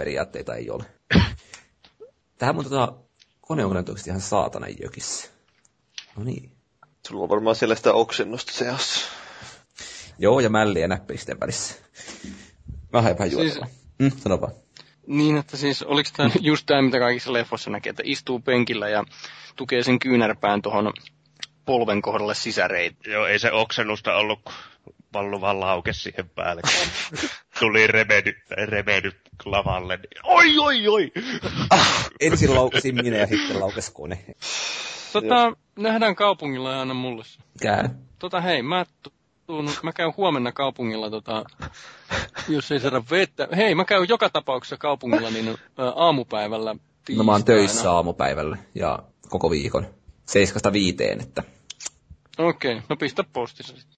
S1: Periaatteita ei ole. Tähän mun tota kone on ihan saatanan jökissä. No niin.
S3: Sulla on varmaan siellä sitä oksennusta seassa.
S1: Joo, ja mälliä näppisten välissä. Vähän vähän. Siis... Mm, sano vaan.
S2: Niin, että siis oliko tämä just tämä, mitä kaikissa leffoissa näkee, että istuu penkillä ja tukee sen kyynärpään tuohon polven kohdalle sisäreitä.
S4: Joo, ei se oksennusta ollut, kun pallu vaan laukesi siihen päälle. kun Tuli remedy, remedy lavalle. Niin, oi, oi, oi!
S1: Ensin laukasin minä ja sitten laukes kone.
S2: Tota, nähdään kaupungilla ja aina mulle.
S1: Käy.
S2: Tota hei, mä tuun, mä käyn huomenna kaupungilla, tota, jos ei saada vettä. Hei, mä käyn joka tapauksessa kaupungilla niin ä, aamupäivällä
S1: No mä oon
S2: tiistaina.
S1: töissä aamupäivällä ja koko viikon. Seiskasta viiteen, että
S2: Okei, no pistä postissa sitten.